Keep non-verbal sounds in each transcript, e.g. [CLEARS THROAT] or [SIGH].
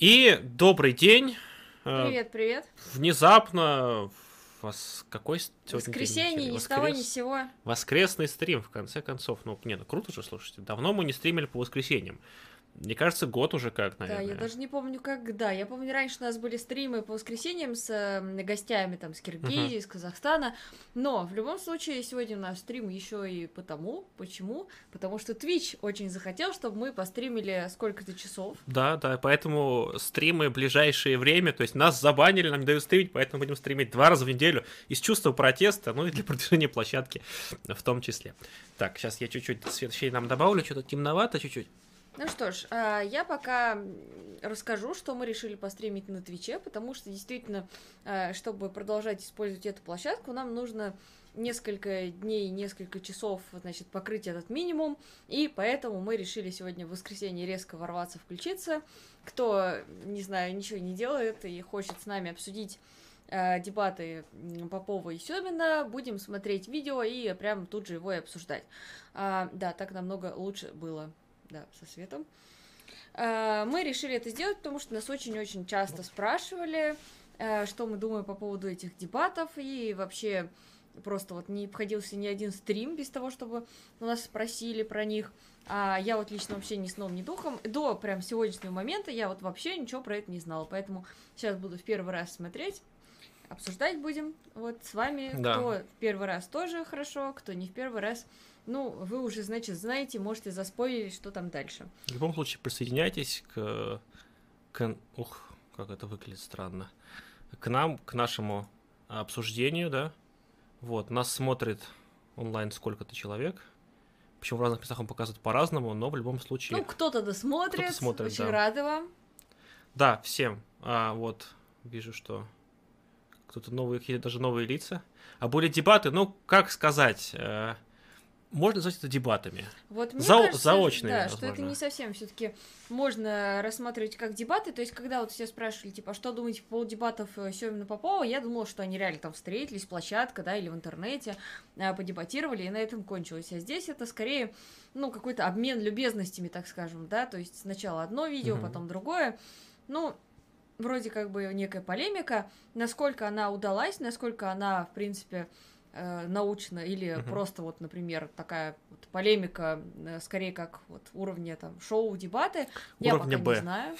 И добрый день. Э, Привет, привет. Внезапно вас какой сегодня Воскресенье, день? ни с того ни с сего. Воскресный стрим, в конце концов. Ну, не, ну круто же, слушайте. Давно мы не стримили по воскресеньям. Мне кажется, год уже как, наверное. Да, я даже не помню, когда. Я помню, раньше у нас были стримы по воскресеньям с э, гостями там с Киргизии, из Казахстана. Но в любом случае сегодня у нас стрим еще и потому. Почему? Потому что Twitch очень захотел, чтобы мы постримили сколько-то часов. Да, да, поэтому стримы в ближайшее время, то есть нас забанили, нам не дают стримить, поэтому будем стримить два раза в неделю из чувства протеста, ну и для [LAUGHS] продвижения площадки в том числе. Так, сейчас я чуть-чуть свет нам добавлю, что-то темновато чуть-чуть. Ну что ж, а, я пока расскажу, что мы решили постримить на Твиче, потому что действительно, а, чтобы продолжать использовать эту площадку, нам нужно несколько дней, несколько часов, значит, покрыть этот минимум, и поэтому мы решили сегодня в воскресенье резко ворваться, включиться. Кто, не знаю, ничего не делает и хочет с нами обсудить э, дебаты Попова и Семина, будем смотреть видео и прям тут же его и обсуждать. А, да, так намного лучше было да, со светом. А, мы решили это сделать, потому что нас очень-очень часто спрашивали, э, что мы думаем по поводу этих дебатов, и вообще просто вот не обходился ни один стрим без того, чтобы у нас спросили про них. А я вот лично вообще ни сном, ни духом. До прям сегодняшнего момента я вот вообще ничего про это не знала. Поэтому сейчас буду в первый раз смотреть, обсуждать будем. Вот с вами, Да. кто в первый раз тоже хорошо, кто не в первый раз. Ну, вы уже, значит, знаете, можете заспойлить, что там дальше. В любом случае, присоединяйтесь к... к... Ух, как это выглядит странно. К нам, к нашему обсуждению, да. Вот, нас смотрит онлайн сколько-то человек. Причем в разных местах он показывает по-разному, но в любом случае... Ну, кто-то досмотрит. Кто-то смотрит, Очень да. рады вам. Да, всем. А, вот, вижу, что кто-то новые, даже новые лица. А были дебаты, ну, как сказать, э, можно назвать это дебатами. Вот мне Зао- кажется, заочные, да, что это возможно. не совсем все-таки можно рассматривать как дебаты. То есть, когда вот все спрашивали, типа, а что думаете по поводу дебатов э, Семина Попова, я думала, что они реально там встретились, площадка, да, или в интернете, а, подебатировали, и на этом кончилось. А здесь это скорее, ну, какой-то обмен любезностями, так скажем, да, то есть сначала одно видео, Мгм. потом другое. Ну, вроде как бы некая полемика. Насколько она удалась, насколько она, в принципе, э, научно или Мгм. просто вот, например, такая вот полемика, э, скорее как вот уровня там шоу, дебаты, я Уровня пока Б. не знаю.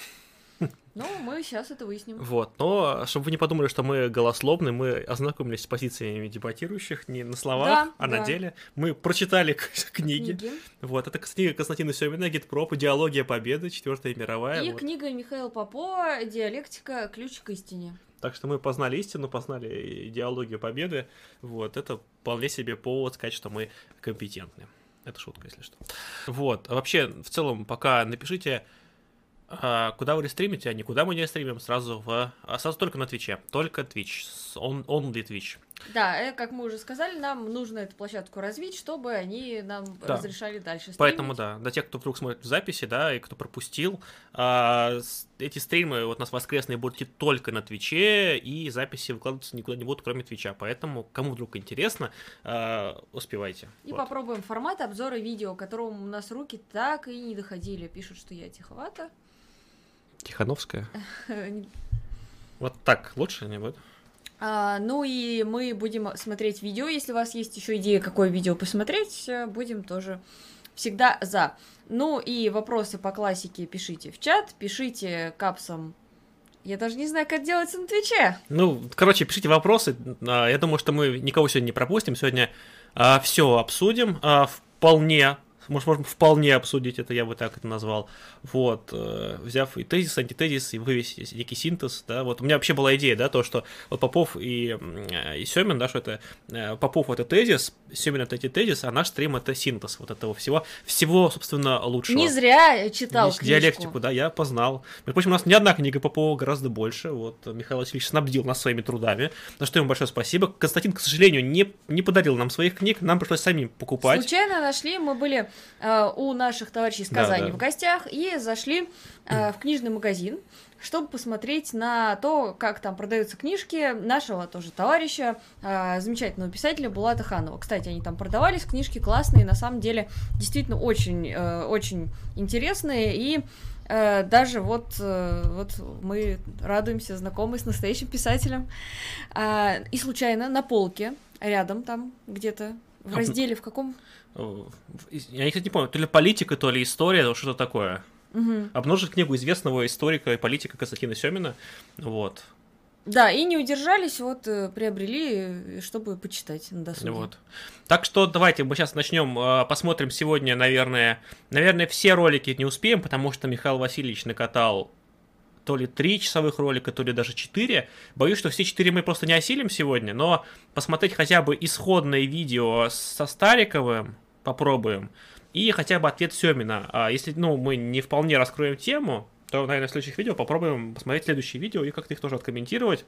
[LAUGHS] Но мы сейчас это выясним. Вот, но чтобы вы не подумали, что мы голословны, мы ознакомились с позициями дебатирующих не на словах, Да, а на да. деле. Мы прочитали [LAUGHS] книги. Книги. Вот, это книга Константина Семина, Гитпроп, Идеология Победы, Четвертая мировая. И вот. книга Михаила Попова «Диалектика. Ключ к истине». Так что мы познали истину, познали идеологию победы. Вот, это вполне себе повод сказать, что мы компетентны. Это шутка, если что. Вот, а вообще, в целом, пока напишите, куда вы стримите, а никуда мы не стримим, сразу в... а сразу только на Твиче. Только Twitch. с- On-, only Twitch. Да, э, как мы уже сказали, нам нужно эту площадку развить, чтобы они нам Да. разрешали дальше стримить. Поэтому, да, для тех, кто вдруг смотрит в записи, да, и кто пропустил, а, эти стримы вот у нас воскресные будут идти только на Твиче, и записи выкладываться никуда не будут, кроме Твича. Поэтому, кому вдруг интересно, а, успевайте. И Вот. попробуем формат обзора видео, которому у нас руки так и не доходили. Пишут, что я тиховата. Тихановская. [LAUGHS] Вот так лучше не будет? А, ну и мы будем смотреть видео. Если у вас есть еще идея, какое видео посмотреть, э, будем тоже всегда за. Ну и вопросы по классике пишите в чат, пишите капсом. Я даже не знаю, как делается на Твиче. Ну, короче, пишите вопросы. А, Я думаю, что мы никого сегодня не пропустим. Сегодня все обсудим. А, Вполне может, можем вполне обсудить это, я бы так это назвал. Вот, э, взяв и тезис, антитезис, и вывесить некий синтез, да, вот у меня вообще была идея, да, то, что вот Попов и, э, и Семин, да, что это э, Попов это тезис, Семин это антитезис, а наш стрим это синтез вот этого всего, всего, собственно, лучшего. Не зря я читал Ди- Диалектику, книжку. да, я познал. Между прочим, у нас не одна книга Попова, гораздо больше. Вот Михаил Васильевич снабдил нас своими трудами, за что ему большое спасибо. Константин, к сожалению, не, не подарил нам своих книг, нам пришлось самим покупать. Случайно нашли, мы были э, у наших товарищей из Да, Казани да. в гостях и зашли э, в книжный магазин, чтобы посмотреть на то, как там продаются книжки нашего тоже товарища, э, замечательного писателя Булата Ханова. Кстати, они там продавались, книжки классные, на самом деле действительно очень, э, очень интересные и э, даже вот, э, вот мы радуемся знакомы с настоящим писателем. А, и случайно на полке рядом там где-то в А, разделе в каком? Э, Я, кстати, не помню, то ли политика, то ли история, то что-то такое. Мгм. Обнаружить книгу известного историка и политика Константина Семина. Вот. Да, и не удержались, вот э, приобрели, э, чтобы почитать на досуге. Вот. Так что давайте мы сейчас начнем, э, посмотрим сегодня, наверное, наверное, все ролики не успеем, потому что Михаил Васильевич накатал то ли три часовых ролика, то ли даже четыре. Боюсь, что все четыре мы просто не осилим сегодня, но посмотреть хотя бы исходное видео со Стариковым попробуем. И хотя бы ответ Семина. А если ну, мы не вполне раскроем тему, то, наверное, в следующих видео попробуем посмотреть следующие видео и как-то их тоже откомментировать.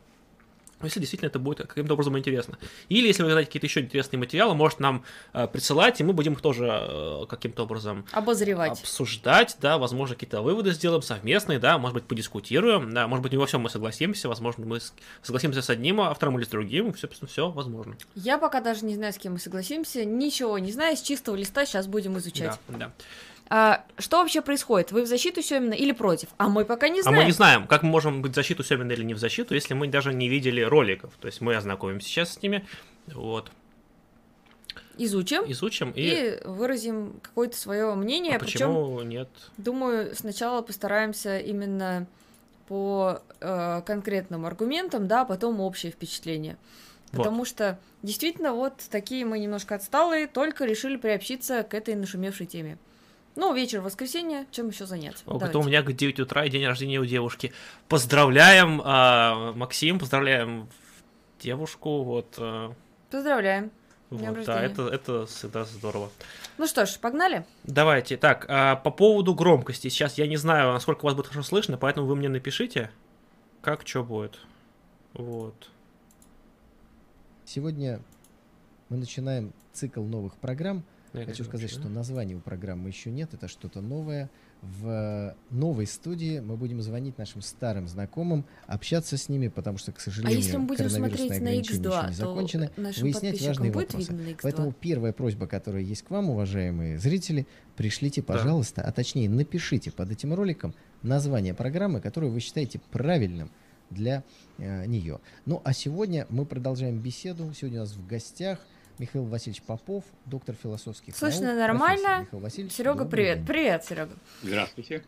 Если действительно это будет каким-то образом интересно. Или если вы знаете какие-то еще интересные материалы, может нам э, присылать, и мы будем их тоже э, каким-то образом Обозревать. обсуждать, да, возможно, какие-то выводы сделаем совместные, да, может быть, подискутируем, да, может быть, не во всем мы согласимся, возможно, мы согласимся с одним автором или с другим, все, все возможно. Я пока даже не знаю, с кем мы согласимся, ничего не знаю, с чистого листа сейчас будем изучать. Да, да. А, что вообще происходит? Вы в защиту Семина или против? А мы пока не А знаем. мы не знаем, как мы можем быть в защиту Семина или не в защиту, если мы даже не видели роликов. То есть мы ознакомимся сейчас с ними, вот, Изучим изучим и, и, выразим какое-то свое мнение. а Причем, почему нет? думаю, сначала постараемся именно по э, конкретным аргументам, да, а потом общее впечатление. Вот. Потому что действительно вот такие мы немножко отсталые, только решили приобщиться к этой нашумевшей теме. Ну, вечер воскресенья, чем еще заняться? О, Давайте. Это у меня к 9 утра и день рождения у девушки. Поздравляем, а, Максим, поздравляем девушку, вот. а, Поздравляем. Вот, да, это, это всегда здорово. Ну что ж, погнали. Давайте, так, а, по поводу громкости. Сейчас я не знаю, насколько вас будет хорошо слышно, поэтому вы мне напишите, как что будет. Вот. Сегодня мы начинаем цикл новых программ. Я Хочу сказать, вообще, что да? названия у программы еще нет, это что-то новое. В новой студии мы будем звонить нашим старым знакомым, общаться с ними, потому что, к А сожалению, если мы будем коронавирусные смотреть на ограничения еще X2, не закончены. выяснять важные вопросы. видно на X2? Поэтому первая просьба, которая есть к вам, уважаемые зрители, пришлите, Да. пожалуйста, а точнее напишите под этим роликом название программы, которую вы считаете правильным для э, нее. Ну а сегодня мы продолжаем беседу. Сегодня у нас в гостях Михаил Васильевич Попов, доктор философских Слышно наук. нормально? Михаил Васильевич, Серега, привет. день. Привет, Серега. Здравствуйте.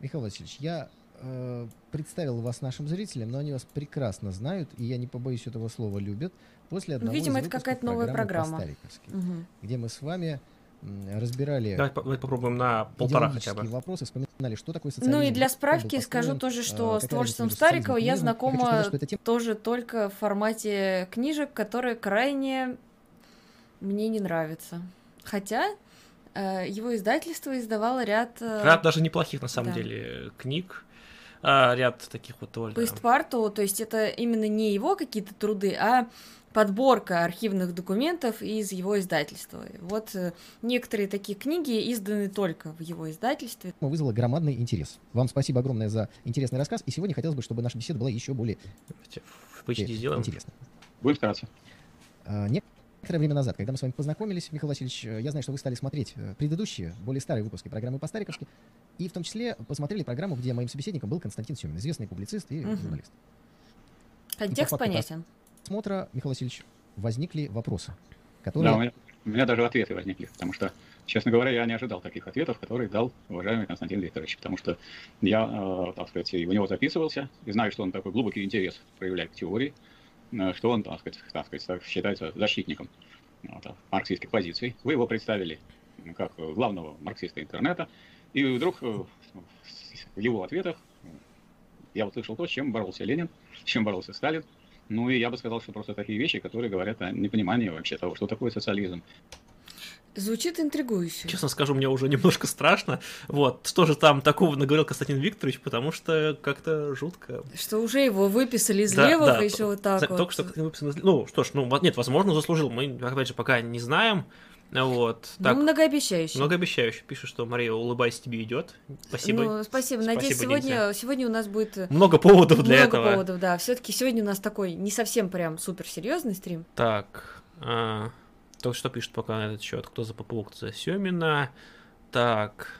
Михаил Васильевич, я э, представил вас нашим зрителям, но они вас прекрасно знают, и я не побоюсь этого слова любят. После одного Ну, видимо, из это какая-то новая программа. Мгм. где мы с вами разбирали Давайте, по- давайте попробуем на полтора хотя бы. вопросы, вспоминали, что такое социализм. Ну и для справки скажу тоже, э, что с творчеством Старикова я коммунизмом. Я знакома сказать, тема тоже только в формате книжек, которые крайне мне не нравятся. Хотя э, его издательство издавало ряд э, Ряд даже неплохих, на самом да. деле, книг. А, ряд таких вот довольно... постпарту, то есть это именно не его какие-то труды, а подборка архивных документов из его издательства. Вот э, некоторые такие книги изданы только в его издательстве. вызвала громадный интерес. Вам спасибо огромное за интересный рассказ, и сегодня хотелось бы, чтобы наша беседа была еще более Давайте в сделаем. интересной. Будем стараться. А, Некоторое время назад, когда мы с вами познакомились, Михаил Васильевич, э, я знаю, что вы стали смотреть э, предыдущие, более старые выпуски программы по-стариковски, и в том числе посмотрели программу, где моим собеседником был Константин Семин, известный публицист и Мгм. журналист. Контекст по понятен. Смотра, Михаил Васильевич, возникли вопросы, Да, которые... у меня, у меня даже ответы возникли, потому что, честно говоря, я не ожидал таких ответов, которые дал уважаемый Константин Викторович, потому что я, э, так сказать, и у него записывался, и знаю, что он такой глубокий интерес проявляет к теории, что он, так сказать, так сказать, считается защитником вот, а, марксистских позиций. Вы его представили как э, главного марксиста интернета, и вдруг э, в его ответах э, я услышал то, с чем боролся Ленин, с чем боролся Сталин, ну и я бы сказал, что просто такие вещи, которые говорят о непонимании вообще того, что такое социализм. Звучит интригующе. Честно скажу, мне уже немножко страшно. Вот, что же там такого наговорил Константин Викторович, потому что как-то жутко. Что уже его выписали из Да, левых, да, еще вот так За- вот. Только что как выписано из- Ну, что ж, ну, нет, возможно, заслужил. Мы, опять же, пока не знаем. Вот. Ну, Так, многообещающе. многообещающе. Пишет, что Мария, улыбайся, тебе идет. Спасибо. Ну, спасибо. Надеюсь, Спасибо, сегодня, сегодня у нас будет Много поводов для много этого. поводов, да. Все-таки сегодня у нас такой не совсем прям суперсерьезный стрим. Так, а, то, что пишет пока на этот счет, кто за ППУ, кто за Семина. Так,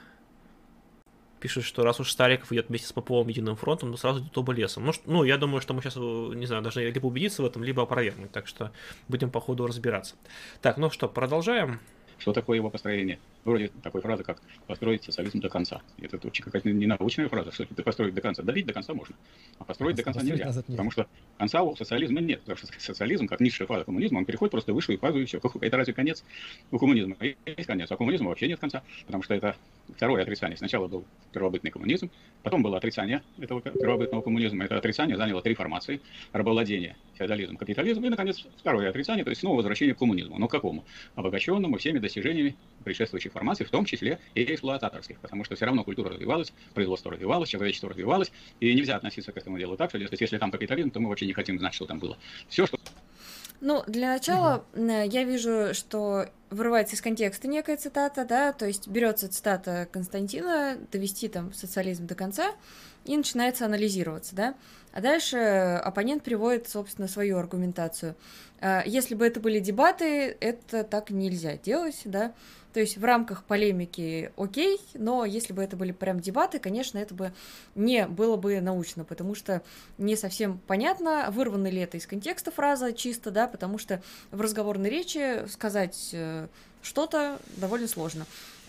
пишет, что раз уж Стариков идет вместе с Поповым единым фронтом, то сразу идет оба лесом. Ну, ш- ну, я думаю, что мы сейчас, не знаю, должны либо убедиться в этом, либо опровергнуть, так что будем по ходу разбираться. Так, ну что, продолжаем. Что такое его построение? Вроде такой фразы, как «построить социализм до конца». Это очень какая-то ненаучная фраза, что ты построить до конца. Давить до конца можно, а построить до конца Построить нельзя. назад нельзя. Потому что конца у социализма нет. Потому что [LAUGHS] социализм, как низшая фаза коммунизма, он переходит просто в высшую фазу и все. Это разве конец у коммунизма? Есть конец. А у коммунизма вообще нет конца, потому что это второе отрицание. Сначала был первобытный коммунизм, потом было отрицание этого первобытного коммунизма. Это отрицание заняло три формации. Рабовладение, феодализм, капитализм и, наконец, второе отрицание, то есть снова возвращение к коммунизму. Но к какому? Обогащенному всеми достижениями предшествующих формаций, в том числе и эксплуататорских, потому что все равно культура развивалась, производство развивалось, человечество развивалось, и нельзя относиться к этому делу так, что дескать, если там капитализм, то мы вообще не хотим знать, что там было. Все, что Ну, для начала э, я вижу, что вырывается из контекста некая цитата, да, то есть берется цитата Константина, довести там социализм до конца, и начинается анализироваться, да. А дальше оппонент приводит, собственно, свою аргументацию. А, Если бы это были дебаты, это так нельзя делать, да. То есть в рамках полемики окей, но если бы это были прям дебаты, конечно, это бы не было бы научно, потому что не совсем понятно, вырвана ли это из контекста фраза чисто, да, потому что в разговорной речи сказать э, что-то довольно сложно.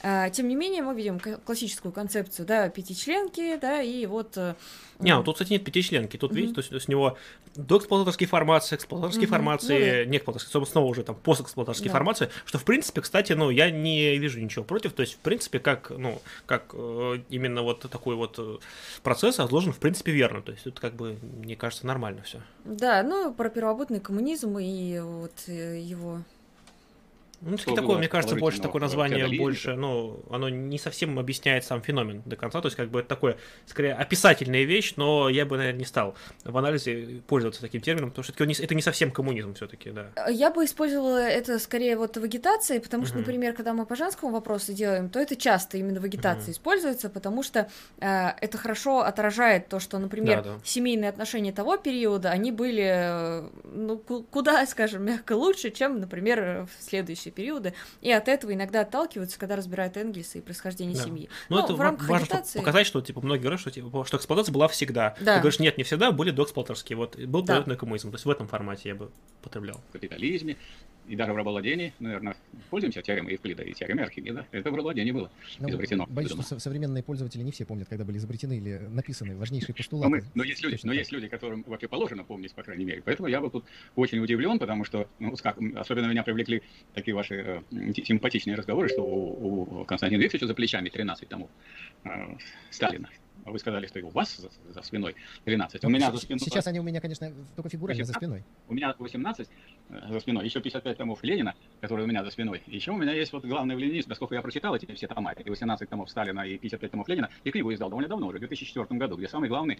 А, Тем не менее, мы видим классическую концепцию, да, пятичленки, да, и вот... э, Не, ну тут, кстати, нет пятичленки. Тут, Мгм. видите, то есть с него доэксплуататорские формации, эксплуататорские Мгм. Ну формации, не эксплуататорские, собственно, снова уже там постэксплуататорские Да. формации, что, в принципе, кстати, ну, я не вижу ничего против. То есть, в принципе, как, ну, как э, именно вот такой вот э, процесс разложен, в принципе, верно. То есть, тут как бы, мне кажется, нормально все. Да, ну, про первобытный коммунизм и вот его... Ну, Что такое, мне кажется, больше такое название, больше, ну, оно не совсем объясняет сам феномен до конца, то есть, как бы, это такое, скорее, описательная вещь, но я бы, наверное, не стал в анализе пользоваться таким термином, потому что это не, это не совсем коммунизм все-таки, да. Э, Я бы использовала это скорее вот в агитации, потому что, Мгм. например, когда мы по женскому вопросу делаем, то это часто именно в агитации Мгм. используется, потому что э, это хорошо отражает то, что, например, Да-да. семейные отношения того периода, они были, э, ну, ку- куда, скажем, мягко лучше, чем, например, в следующие периоды, и от этого иногда отталкиваются, когда разбирают Энгельса и происхождение Да. семьи. Ну, Ну, это в рамках важно агитации- показать, что, типа, многие говорят, что, типа, что эксплуатация была всегда. Да. Ты говоришь, нет, не всегда, были доэксплуаторские, вот, был Да. коммунизм, то есть в этом формате я бы потреблял. в капитализме и даже в рабовладении, наверное, пользуемся теоремой Евклида и теоремой Архимеда. Это в рабовладении было Ну, изобретено. Боюсь, что придумано. со- современные пользователи не все помнят, когда были изобретены или написаны важнейшие Но, постулаты. мы- но есть люди, Точно но так. есть люди, которым вообще положено помнить, по крайней мере. Поэтому я был тут очень удивлен, потому что, ну, как, особенно меня привлекли такие ваши э, симпатичные разговоры, что у, у Константина Викторовича за плечами 13 томов э, Сталина. А вы сказали, что и у вас за, за спиной 13. У Ну, меня за спиной, Сейчас они у меня, конечно, только фигурально за спиной. у меня 18 э, за спиной, еще 55 томов Ленина, которые у меня за спиной. Еще у меня есть вот главный ленинизм, поскольку я прочитал эти все тома, и 18 томов Сталина, и 55 томов Ленина, и книгу издал довольно давно, уже в 2004 году, где самые главные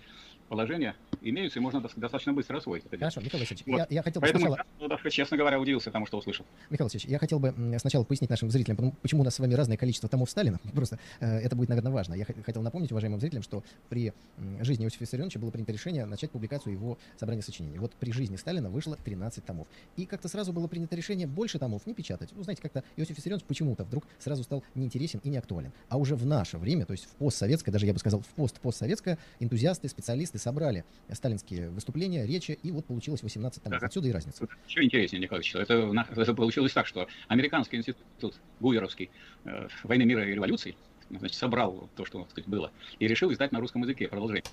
положения имеются, и можно дос- достаточно быстро освоить это. Хорошо, Михаил Васильевич, Вот. я, я хотел бы Поэтому сначала... я, даже, честно говоря, удивился тому, что услышал. Михаил Васильевич, я хотел бы сначала пояснить нашим зрителям, почему у нас с вами разное количество томов Сталина. [LAUGHS] Просто э, это будет, наверное, важно. Я хотел напомнить уважаемым зрителям, что при м, жизни Иосифа Виссарионовича было принято решение начать публикацию его собрания сочинений. Вот при жизни Сталина вышло 13 томов. И как-то сразу было принято решение больше томов не печатать. Ну, знаете, как-то Иосиф Виссарионович почему-то вдруг сразу стал неинтересен и не актуален. А уже в наше время, то есть в постсоветское, даже я бы сказал, в пост-постсоветское, энтузиасты, специалисты собрали сталинские выступления, речи, и вот получилось 18 томов. Ага. Отсюда и разница. Еще интереснее, Николай это, это получилось так, что американский институт Гуверовский э, войны мира и революции значит, собрал то, что так сказать, было, и решил издать на русском языке продолжение.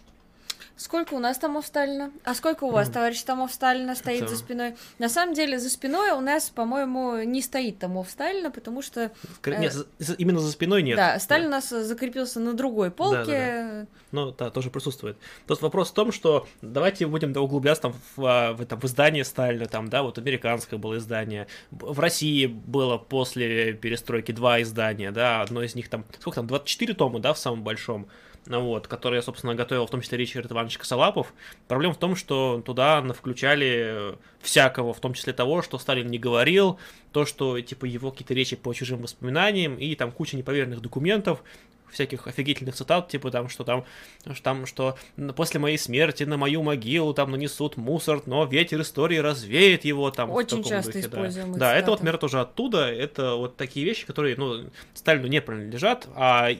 Сколько у нас томов Сталина? А сколько у вас, Мгм. товарищ томов Сталина, стоит Это- за спиной? На самом деле, за спиной у нас, по-моему, не стоит томов Сталина, потому что, Э, нет, за- именно за спиной нет. да, Сталин у нас закрепился на другой полке. Да, Ну, да, тоже присутствует. Тут вопрос в том, что давайте будем да, углубляться там в, а, в, этом, в издание Сталина, там, да, вот американское было издание. В России было после перестройки два издания, да, одно из них там, сколько там, 24 тома, да, в самом большом. Ну вот, который, собственно, готовил в том числе Ричард Иванович Косолапов. Проблема в том, что туда включали всякого, в том числе того, что Сталин не говорил, то, что, типа, его какие-то речи по чужим воспоминаниям, и там куча непроверенных документов, всяких офигительных цитат, типа там, что там, что там, что после моей смерти на мою могилу там нанесут мусор, но ветер истории развеет его там. Очень часто духе, используем Да, да это вот, мер тоже оттуда, это вот такие вещи, которые, ну, Сталину не принадлежат, а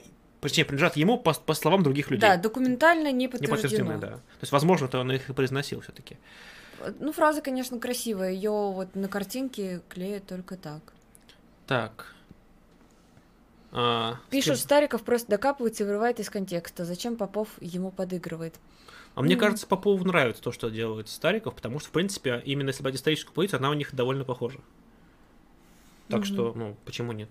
точнее, принадлежат ему по, по словам других людей. Да, документально не подтверждено. Не подтверждены, да. То есть, возможно, то он их и произносил все-таки. Ну, фраза, конечно, красивая. Ее вот на картинке клеят только так. Так. А, Пишут, скажи... Стариков просто докапывается и вырывает из контекста. Зачем Попов ему подыгрывает? А mm. мне кажется, Попову нравится то, что делает Стариков, потому что, в принципе, именно если брать историческую позицию, она у них довольно похожа. Так mm-hmm. что, ну, почему нет?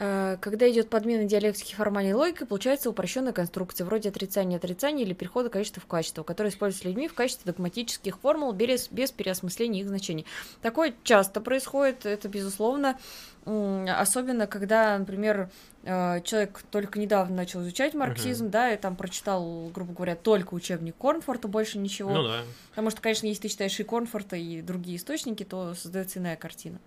А, когда идет подмена диалектики формальной логикой, получается упрощенная конструкция, вроде отрицания отрицания или перехода количества в качество, которое используется людьми в качестве догматических формул без, без переосмысления их значений. Такое часто происходит, это безусловно, особенно когда, например, а, человек только недавно начал изучать марксизм, uh-huh. да, и там прочитал, грубо говоря, только учебник Корнфорта, больше ничего. Ну да. Потому что, конечно, если ты читаешь и Корнфорта, и другие источники, то создается иная картина.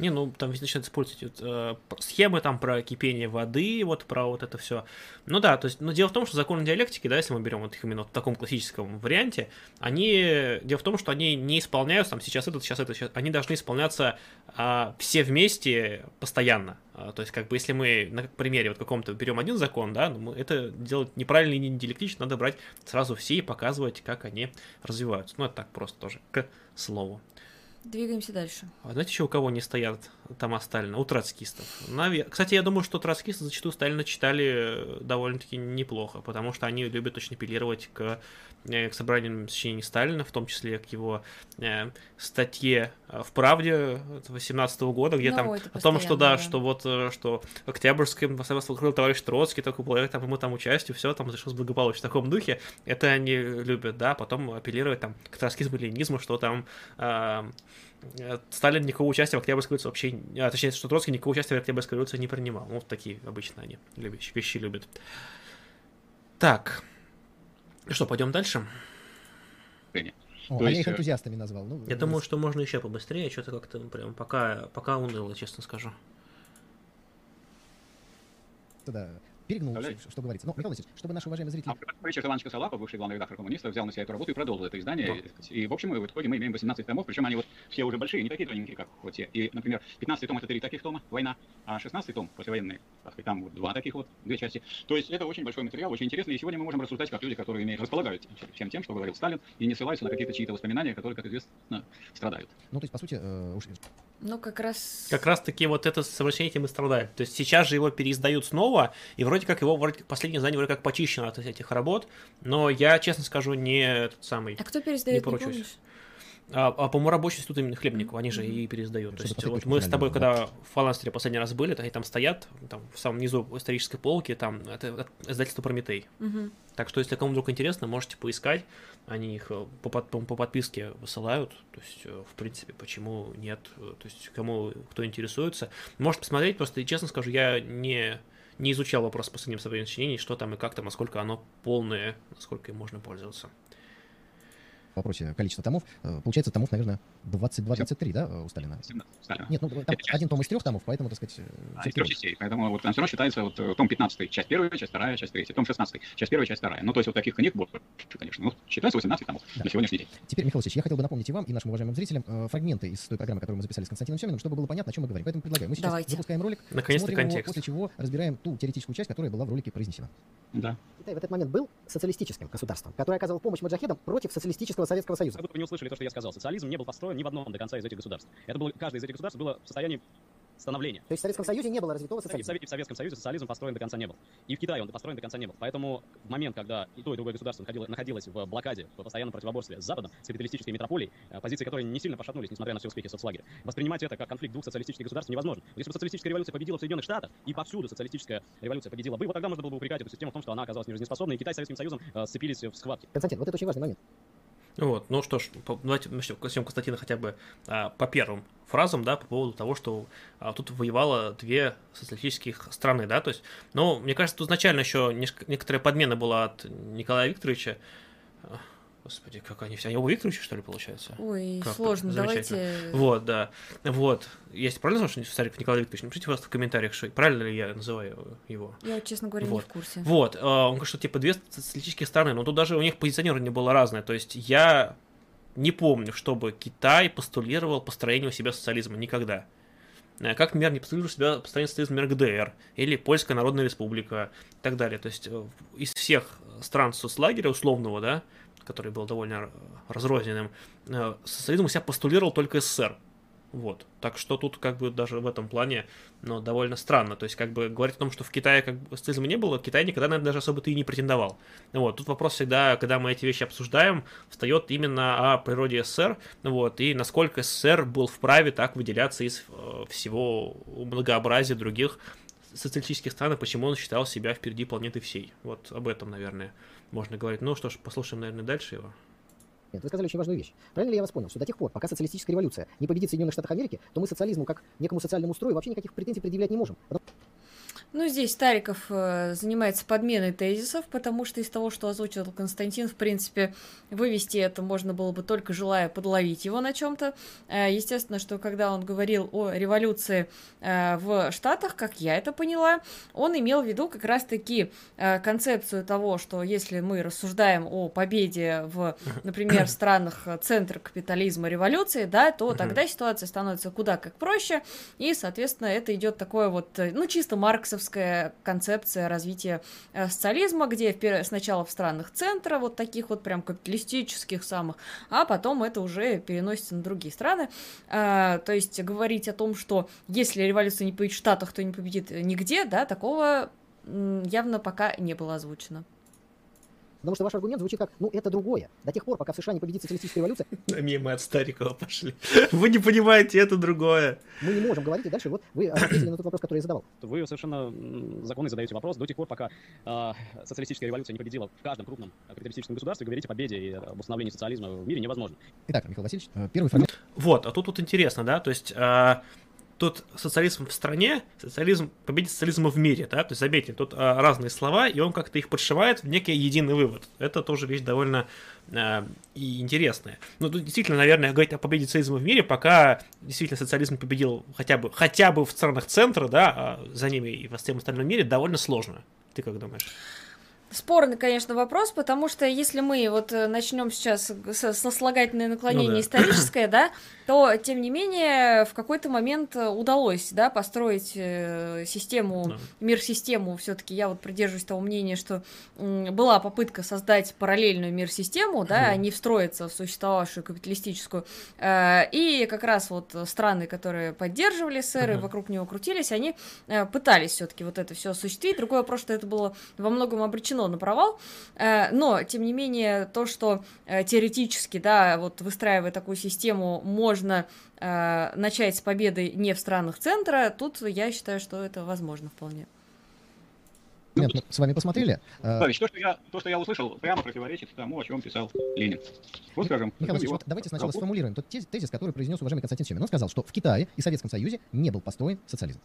Не, ну там ведь начинают использовать вот, э, схемы там про кипение воды, вот про вот это все. Ну да, то есть, но дело в том, что законы диалектики, да, если мы берем вот их именно в таком классическом варианте, они, дело в том, что они не исполняются, там сейчас это, сейчас это, сейчас, они должны исполняться а, все вместе постоянно. А, то есть, как бы, если мы на примере вот каком-то берем один закон, да, ну, это делать неправильно и не диалектично, надо брать сразу все и показывать, как они развиваются. Ну, это так просто тоже, к слову. Двигаемся дальше. А знаете, еще у кого не стоят тома Сталина? У троцкистов. Навер... Кстати, я думаю, что троцкисты зачастую Сталина читали довольно-таки неплохо, потому что они любят очень апеллировать к, э, к собраниям сочинений Сталина, в том числе к его э, статье э, в «Правде» 18 года, где ну, там о том, что да, да, что вот, э, что Октябрьским открыл товарищ Троцкий, только благодаря там, ему там участию, все там зашло благополучно. В таком духе это они любят, да, потом апеллировать там к троцкизму, ленизму, что там э, Э, Сталин никакого участия в Октябрьской революции вообще, а, точнее, что Троцкий никакого участия в Октябрьской революции не принимал. Ну, вот такие обычно они любят, вещи любят. Так. Ну что, пойдем дальше? О, а есть... я их э, энтузиастами назвал. Ну, я думаю, что можно еще побыстрее, что-то как-то прям пока, пока уныло, честно скажу. Да, перегнул, что говорится. Но, Михаил Васильевич, чтобы наши уважаемые зрители... Ричард Иванович Косолапов, бывший главный редактор коммунистов, взял на себя эту работу и продолжил это издание. Да. И, в общем, в итоге мы имеем 18 томов, причем они вот все уже большие, не такие тоненькие, как вот те. И, например, 15 том — это три таких тома, «Война», а 16 том, послевоенный, так сказать, там вот два таких вот, две части. То есть это очень большой материал, очень интересный, и сегодня мы можем рассуждать как люди, которые имеют, располагают всем тем, что говорил Сталин, и не ссылаются на какие-то чьи-то воспоминания, которые, как известно, страдают. Ну, то есть, по сути, э, уж ну, как раз... Как раз-таки вот это совращение этим и страдает. То есть сейчас же его переиздают снова, и вроде как его, вроде, последнее издание вроде как почищено от этих работ, но я, честно скажу, не этот самый... А кто переиздает, не, не помнишь? А, а по-моему, рабочий институт именно Хлебникова, они же и переиздают. То есть, вот мы с тобой, когда в Фаланстере последний раз были, то они там стоят, там в самом низу исторической полки, там это издательство Прометей. Угу. Так что, если кому вдруг интересно, можете поискать. Они их э, по, по, по подписке высылают. То есть, э, в принципе, почему нет? То есть, кому кто интересуется, может посмотреть. Просто, честно скажу, я не не изучал вопрос последним современным сочинений, что там и как там, насколько оно полное, насколько им можно пользоваться вопросе количества томов, э, получается томов, наверное, 22-23, да, у Сталина? Нет, ну там один том из трех томов, поэтому, так сказать... А, из трех частей, поэтому вот там все равно считается вот э, том 15, часть первая, часть вторая, часть третья, том 16, часть первая, часть вторая. Ну, то есть вот таких книг больше, конечно. Ну, считается 18 томов да. на сегодняшний день. Теперь, Михаил Васильевич, я хотел бы напомнить и вам, и нашим уважаемым зрителям э, фрагменты из той программы, которую мы записали с Константином Семиным, чтобы было понятно, о чем мы говорим. Поэтому предлагаю. Мы сейчас Давайте. запускаем ролик, Наконец-то смотрим контекст. его, после чего разбираем ту теоретическую часть, которая была в ролике произнесена. Да. Китай в этот момент был социалистическим государством, которое оказывало помощь маджахедам против социалистического Советского Союза. Как будто вы не услышали то, что я сказал. Социализм не был построен ни в одном до конца из этих государств. Это было, каждое из этих государств было в состоянии становления. То есть в Советском Союзе не было развитого социализма? И в, Советском Союзе социализм построен до конца не был. И в Китае он построен до конца не был. Поэтому в момент, когда и то, и другое государство находилось, находилось в блокаде, в постоянном противоборстве с Западом, с капиталистической метрополией, э, позиции которые не сильно пошатнулись, несмотря на все успехи соцлагеря, воспринимать это как конфликт двух социалистических государств невозможно. Если бы социалистическая революция победила в Соединенных Штатах, и повсюду социалистическая революция победила бы, вот тогда можно было бы упрекать эту систему в том, что она оказалась нежизнеспособной, и Китай с Советским Союзом э, сцепились в схватке. Константин, вот это очень важный момент. Вот, ну что ж, давайте начнем Константина хотя бы а, по первым фразам, да, по поводу того, что а, тут воевало две социалистических страны, да, то есть, ну, мне кажется, тут изначально еще некоторая подмена была от Николая Викторовича, Господи, как они все. Они оба Викторовича, что ли, получается? Ой, как сложно, давайте. Вот, да. Вот. Есть правильно что Сарик Николай Викторович? Напишите, пожалуйста, в комментариях, что правильно ли я называю его. Я, честно говоря, вот. не в курсе. Вот. А, он говорит, что типа две социалистические страны, но тут даже у них позиционирование было разное. То есть я не помню, чтобы Китай постулировал построение у себя социализма никогда. Э, как, например, не постулировал себя построение социализма, например, ГДР или Польская Народная Республика и так далее. То есть э, из всех стран соцлагеря условного, да, который был довольно разрозненным, э, социализм у себя постулировал только СССР. Вот. Так что тут как бы даже в этом плане ну, довольно странно. То есть как бы говорить о том, что в Китае как бы социализма не было, Китай никогда на это даже особо-то и не претендовал. Вот. Тут вопрос всегда, когда мы эти вещи обсуждаем, встает именно о природе СССР, вот, и насколько СССР был вправе так выделяться из э, всего многообразия других социалистических стран, и почему он считал себя впереди планеты всей. Вот об этом, наверное, можно говорить. Ну что ж, послушаем, наверное, дальше его. Нет, вы сказали очень важную вещь. Правильно ли я вас понял, что до тех пор, пока социалистическая революция не победит в Соединенных Штатах Америки, то мы социализму как некому социальному строю вообще никаких претензий предъявлять не можем. Ну, здесь Стариков э, занимается подменой тезисов, потому что из того, что озвучил Константин, в принципе, вывести это можно было бы только желая подловить его на чем-то. Э, естественно, что когда он говорил о революции э, в Штатах, как я это поняла, он имел в виду как раз-таки э, концепцию того, что если мы рассуждаем о победе в, [COUGHS] например, странах центра капитализма революции, да, то тогда ситуация становится куда как проще, и, соответственно, это идет такое вот, э, ну, чисто марксовское марксовская концепция развития э, социализма, где сначала в странах центра, вот таких вот прям капиталистических самых, а потом это уже переносится на другие страны. А, то есть говорить о том, что если революция не победит в Штатах, то не победит нигде, да, такого явно пока не было озвучено. Потому что ваш аргумент звучит как, ну, это другое. До тех пор, пока в США не победит социалистическая революция... [LAUGHS] Мимо от Старикова пошли. [LAUGHS] Вы не понимаете, это другое. Мы не можем говорить, и дальше вот вы ответили на тот вопрос, который я задавал. Вы совершенно законный задаете вопрос. До тех пор, пока э, социалистическая революция не победила в каждом крупном капиталистическом государстве, говорить о победе и об установлении социализма в мире невозможно. Итак, Михаил Васильевич, э, первый фрагмент. Вот, а тут вот интересно, да, то есть... Э, тут социализм в стране, социализм победит социализма в мире, да, то есть заметьте, тут а, разные слова, и он как-то их подшивает в некий единый вывод. Это тоже вещь довольно а, и интересная. Ну, тут действительно, наверное, говорить о победе социализма в мире, пока действительно социализм победил хотя бы, хотя бы в странах центра, да, а за ними и во всем остальном мире, довольно сложно. Ты как думаешь? Спорный, конечно, вопрос, потому что если мы вот э, начнем сейчас со сослагательное наклонение ну, да. историческое, да, то, тем не менее, в какой-то момент э, удалось, да, построить э, систему, да. мир-систему, все-таки я вот придерживаюсь того мнения, что была попытка создать параллельную мир-систему, да, а не встроиться в существовавшую капиталистическую, и как раз вот страны, которые поддерживали СССР и вокруг него крутились, они пытались все-таки вот это все осуществить. Другой вопрос, что это было во многом обречено обречено на провал, э, но, тем не менее, то, что э, теоретически, да, вот выстраивая такую систему, можно э, начать с победы не в странах центра, тут я считаю, что это возможно вполне. Нет, мы с вами посмотрели. Товарищ, то, что я, то, что я услышал, прямо противоречит тому, о чем писал Ленин. Вот скажем. Михаил Васильевич, вот давайте сначала сформулируем тот тезис, который произнес уважаемый Константин Семин. Он сказал, что в Китае и Советском Союзе не был построен социализм.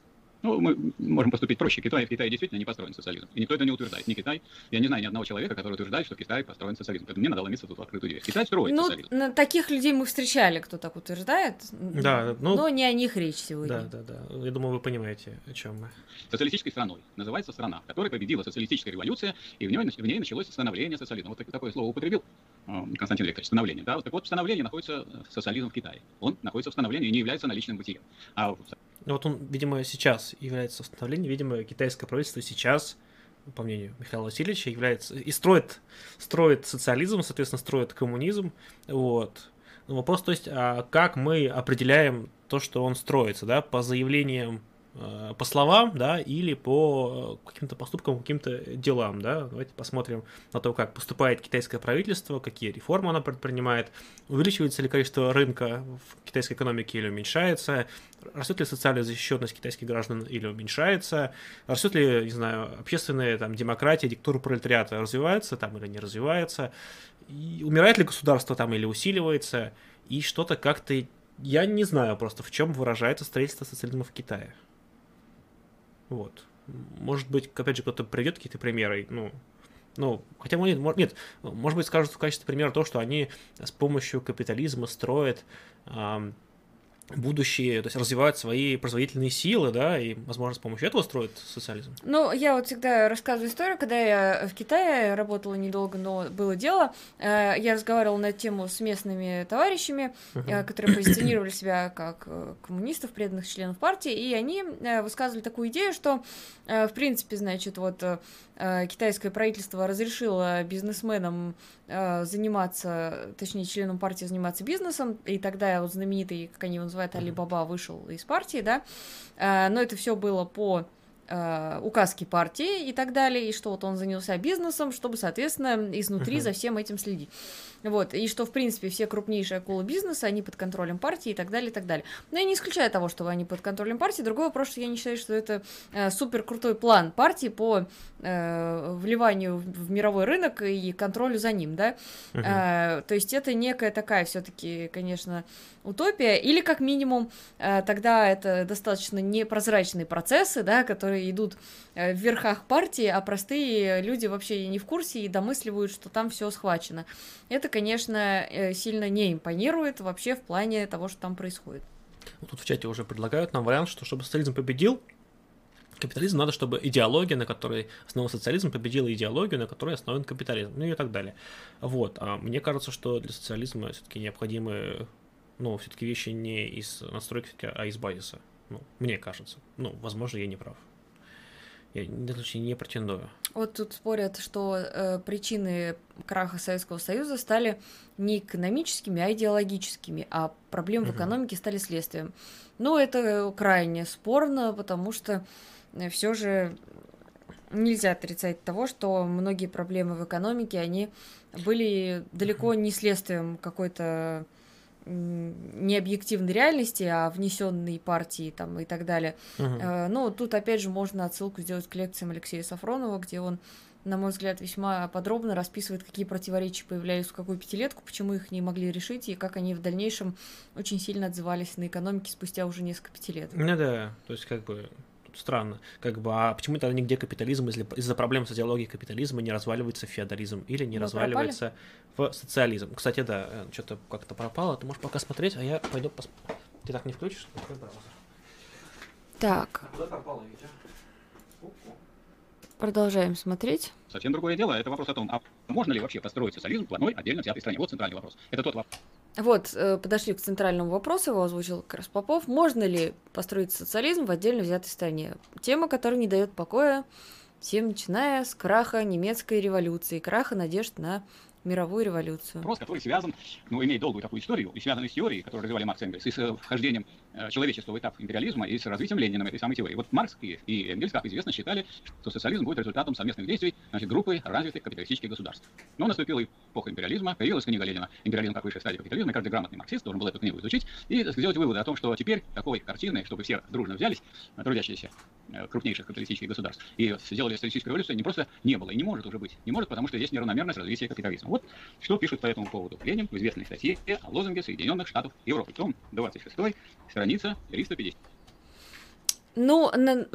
Ну, мы можем поступить проще. Китай, в Китае действительно не построен социализм. И никто это не утверждает. Не Китай. Я не знаю ни одного человека, который утверждает, что в Китае построен социализм. Поэтому мне надо ломиться тут в открытую дверь. Китай строит ну, социализм. На таких людей мы встречали, кто так утверждает. Да, ну, но не о них речь сегодня. Да, да, да. Я думаю, вы понимаете, о чем мы. Социалистической страной называется страна, в которой победила социалистическая революция, и в ней, в ней началось становление социализма. Вот такое слово употребил э, Константин Викторович, становление. Да? Вот, так вот, в становлении находится социализм в Китае. Он находится в становлении и не является наличным бытием. А ну, вот он, видимо, сейчас является установлением, видимо, китайское правительство сейчас, по мнению Михаила Васильевича, является и строит, строит социализм, соответственно, строит коммунизм, вот. Но вопрос, то есть, а как мы определяем то, что он строится, да, по заявлениям по словам, да, или по каким-то поступкам, каким-то делам, да. Давайте посмотрим на то, как поступает китайское правительство, какие реформы оно предпринимает, увеличивается ли количество рынка в китайской экономике или уменьшается, растет ли социальная защищенность китайских граждан или уменьшается, растет ли, не знаю, общественная там демократия, диктатура пролетариата развивается там или не развивается, и умирает ли государство там или усиливается, и что-то как-то я не знаю просто, в чем выражается строительство социализма в Китае. Вот. Может быть, опять же, кто-то приведет какие-то примеры, ну, ну, хотя, нет, нет, может быть, скажут в качестве примера то, что они с помощью капитализма строят эм, будущее, то есть развивают свои производительные силы, да, и, возможно, с помощью этого строят социализм. Ну, я вот всегда рассказываю историю, когда я в Китае работала недолго, но было дело, э, я разговаривала на тему с местными товарищами, uh-huh. которые позиционировали себя как э, коммунистов, преданных членов партии, и они высказывали такую идею, что, в принципе, значит, вот китайское правительство разрешило бизнесменам заниматься, точнее, членам партии заниматься бизнесом, и тогда вот знаменитый, как они его называют, Али Баба вышел из партии, да, э, но это все было по э, указки партии и так далее, и что вот он занялся бизнесом, чтобы, соответственно, изнутри за всем этим следить. Вот, и что, в принципе, все крупнейшие акулы бизнеса, они под контролем партии и так далее, и так далее. Но я не исключаю того, что они под контролем партии. Другой вопрос, что я не считаю, что это э, супер крутой план партии по э, вливанию в мировой рынок и контролю за ним, да. Uh-huh. Э, то есть это некая такая все-таки, конечно, утопия, или как минимум э, тогда это достаточно непрозрачные процессы, да, которые идут в верхах партии, а простые люди вообще не в курсе и домысливают, что там все схвачено. Это, конечно, э, сильно не импонирует вообще в плане того, что там происходит. Тут в чате уже предлагают нам вариант, что чтобы социализм победил, капитализм надо, чтобы идеология, на которой основан социализм, победила идеологию, на которой основан капитализм, ну и так далее. Вот. А мне кажется, что для социализма все-таки необходимы но все-таки вещи не из настройки, а из базиса. Ну, мне кажется. Ну, возможно, я не прав. Я в этом случае не претендую. Вот тут спорят, что э, причины краха Советского Союза стали не экономическими, а идеологическими, а проблемы угу. в экономике стали следствием. Ну, это крайне спорно, потому что э, все же нельзя отрицать того, что многие проблемы в экономике, они были далеко не следствием какой-то не объективной реальности, а внесенной партии там и так далее. Uh-huh. Ну, тут опять же можно отсылку сделать к лекциям Алексея Сафронова, где он, на мой взгляд, весьма подробно расписывает, какие противоречия появлялись в какую пятилетку, почему их не могли решить, и как они в дальнейшем очень сильно отзывались на экономике спустя уже несколько пятилет. Ну да, то есть как бы странно. Как бы, а почему тогда нигде капитализм из- из-за проблем социологии капитализма не разваливается в феодализм или не Мы разваливается пропали? в социализм? Кстати, да, э, что-то как-то пропало. Ты можешь пока смотреть, а я пойду посмотрю. Ты так не включишь? Так. Куда пропало, Витя? Продолжаем смотреть. Совсем другое дело. Это вопрос о том, а можно ли вообще построить социализм в одной отдельно взятой стране? Вот центральный вопрос. Это тот вопрос. Вот, э, подошли к центральному вопросу, его озвучил как раз Попов. Можно ли построить социализм в отдельно взятой стране? Тема, которая не дает покоя всем, начиная с краха немецкой революции, краха надежд на мировую революцию. Вопрос, который связан, ну, имеет долгую такую историю, и связан с теорией, которую развивали Маркс и Энгельс, и с э, вхождением э, человечества в этап империализма и с развитием Ленина этой самой теории. Вот Маркс и, и Энгельс, как известно, считали, что социализм будет результатом совместных действий значит, группы развитых капиталистических государств. Но наступила эпоха империализма, появилась книга Ленина «Империализм как высшая стадия капитализма», и каждый грамотный марксист должен был эту книгу изучить и сделать выводы о том, что теперь такой картины, чтобы все дружно взялись, трудящиеся Э, крупнейших капиталистических государств. И сделали социалистическую революцию не просто не было и не может уже быть. Не может, потому что есть неравномерность развития капитализма. Вот что пишет по этому поводу Ленин в известной статье о лозунге Соединенных Штатов Европы. Том 26, страница 350. Ну,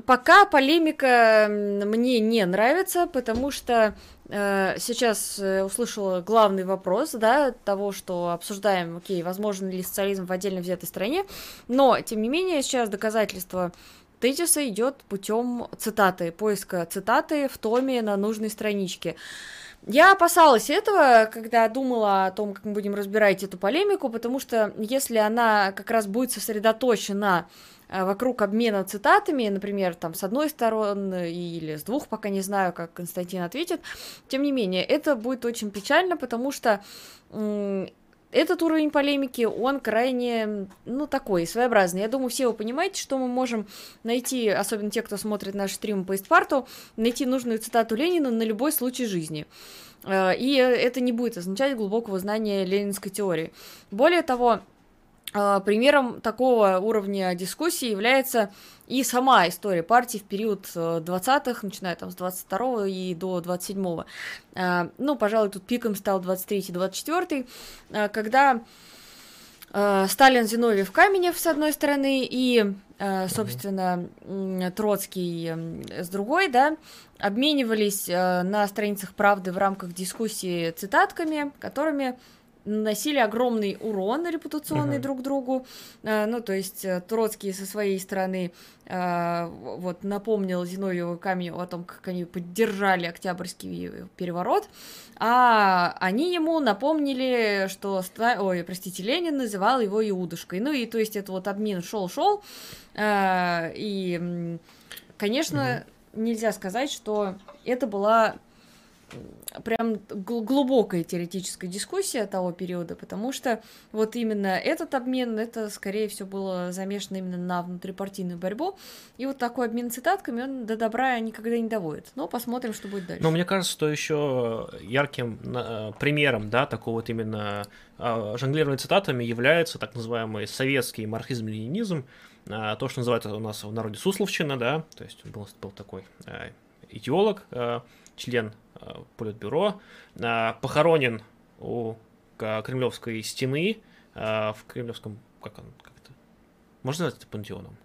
пока полемика мне не нравится, потому что э, сейчас э, услышала главный вопрос, да, того, что обсуждаем, окей, возможен ли социализм в отдельно взятой стране, но, тем не менее, сейчас доказательства тезиса идет путем цитаты, поиска цитаты в томе на нужной страничке. Я опасалась этого, когда думала о том, как мы будем разбирать эту полемику, потому что если она как раз будет сосредоточена э, вокруг обмена цитатами, например, там с одной стороны или с двух, пока не знаю, как Константин ответит, тем не менее, это будет очень печально, потому что этот уровень полемики, он крайне, ну, такой, своеобразный. Я думаю, все вы понимаете, что мы можем найти, особенно те, кто смотрит наши стримы по Истпарту, найти нужную цитату Ленина на любой случай жизни. Э, и это не будет означать глубокого знания ленинской теории. Более того, примером такого уровня дискуссии является и сама история партии в период 20-х, э, начиная там с 22 и до 27-го. Ну, пожалуй, тут пиком стал 23-24, когда Сталин, Зиновьев, Каменев с одной стороны и, собственно, Троцкий с другой, да, обменивались на страницах «Правды» в рамках дискуссии цитатками, которыми наносили огромный урон репутационный uh-huh. друг другу. А, ну, то есть э, Троцкий со своей стороны а, вот напомнил Зиновьеву Каменеву о том, как они поддержали Октябрьский переворот, а они ему напомнили, что, ой, простите, Ленин называл его Иудушкой. Ну и то есть это вот обмен шел-шел, и, конечно, uh-huh. нельзя сказать, что это была прям глубокая теоретическая дискуссия того периода, потому что вот именно этот обмен, это, скорее всего, было замешано именно на внутрипартийную борьбу, и вот такой обмен цитатками, он до добра никогда не доводит. Но посмотрим, что будет дальше. Но мне кажется, что еще ярким э, примером, да, такого вот именно э, жонглирования цитатами является так называемый советский марксизм-ленинизм, э, то, что называется у нас в народе сусловщина, да, то есть был, был такой идеолог, член Э, Политбюро, э, похоронен у Кремлевской стены э, в Кремлевском, как он, как это, можно назвать это пантеоном?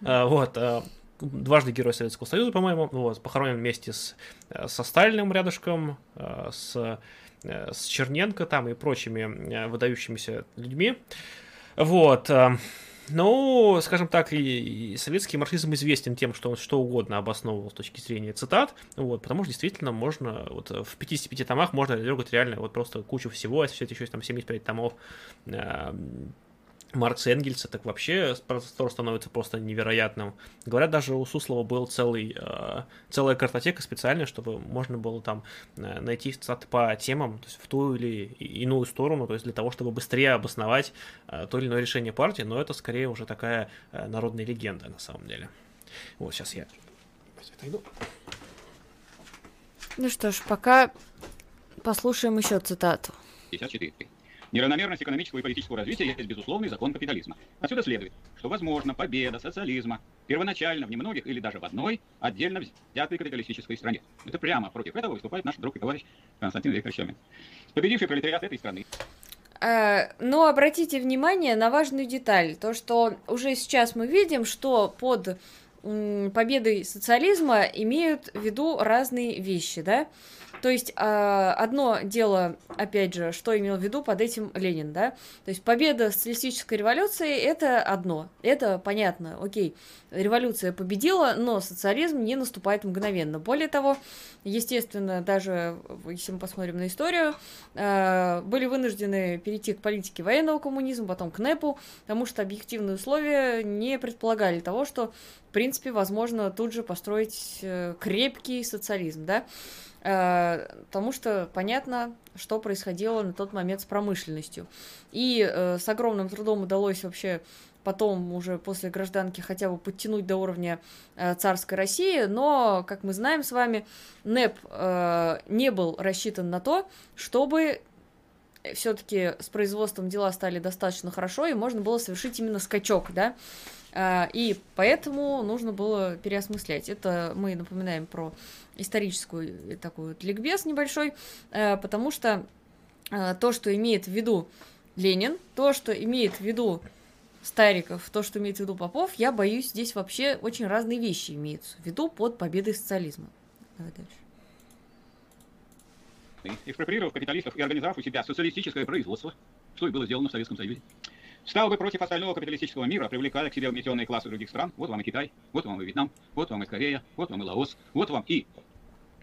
Mm-hmm. Вот, дважды Герой Советского Союза, по-моему, вот, похоронен вместе с, со Сталиным рядышком, с, с Черненко там и прочими выдающимися людьми. Вот, ну, скажем так, и, и советский марксизм известен тем, что он что угодно обосновывал с точки зрения цитат, вот, потому что действительно можно, вот в 55 томах можно дергать реально вот просто кучу всего, если все это еще там 75 томов э, Маркса Энгельса, так вообще простор становится просто невероятным. Говорят, даже у Суслова был целый, э, целая картотека специальная, чтобы можно было там э, найти цитаты по темам, то есть в ту или иную сторону, то есть для того, чтобы быстрее обосновать э, то или иное решение партии, но это скорее уже такая э, народная легенда на самом деле. Вот, сейчас я отойду. Ну что ж, пока послушаем еще цитату. 54. Неравномерность экономического и политического развития есть безусловный закон капитализма. Отсюда следует, что возможно победа социализма первоначально в немногих или даже в одной отдельно взятой капиталистической стране. Это прямо против этого выступает наш друг и товарищ Константин Викторович Семин. Победивший пролетариат этой страны э, но обратите внимание на важную деталь, то что уже сейчас мы видим, что под победой социализма имеют в виду разные вещи, да? То есть а, одно дело, опять же, что имел в виду под этим Ленин, да? То есть победа социалистической революции это одно, это понятно, окей, революция победила, но социализм не наступает мгновенно. Более того, естественно, даже если мы посмотрим на историю, а, были вынуждены перейти к политике военного коммунизма, потом к НЭПу, потому что объективные условия не предполагали того, что, в принципе, возможно тут же построить э, крепкий социализм, да? Э, потому что понятно, что происходило на тот момент с промышленностью. И э, с огромным трудом удалось вообще потом уже после гражданки хотя бы подтянуть до уровня э, царской России, но, как мы знаем с вами, НЭП не был рассчитан на то, чтобы все-таки с производством дела стали достаточно хорошо, и можно было совершить именно скачок, да, и поэтому нужно было переосмыслять. Это мы напоминаем про историческую такую вот ликбез небольшой, э, потому что э, то, что имеет в виду Ленин, то, что имеет в виду Стариков, то, что имеет в виду Попов, я боюсь, здесь вообще очень разные вещи имеются в виду под победой социализма. Давай дальше. Экспроприировав капиталистов и организовав у себя социалистическое производство, что и было сделано в Советском Союзе, стал бы против остального капиталистического мира, привлекая к себе угнетенные классы других стран. Вот вам и Китай, вот вам и Вьетнам, вот вам и Корея, вот вам и Лаос, вот вам и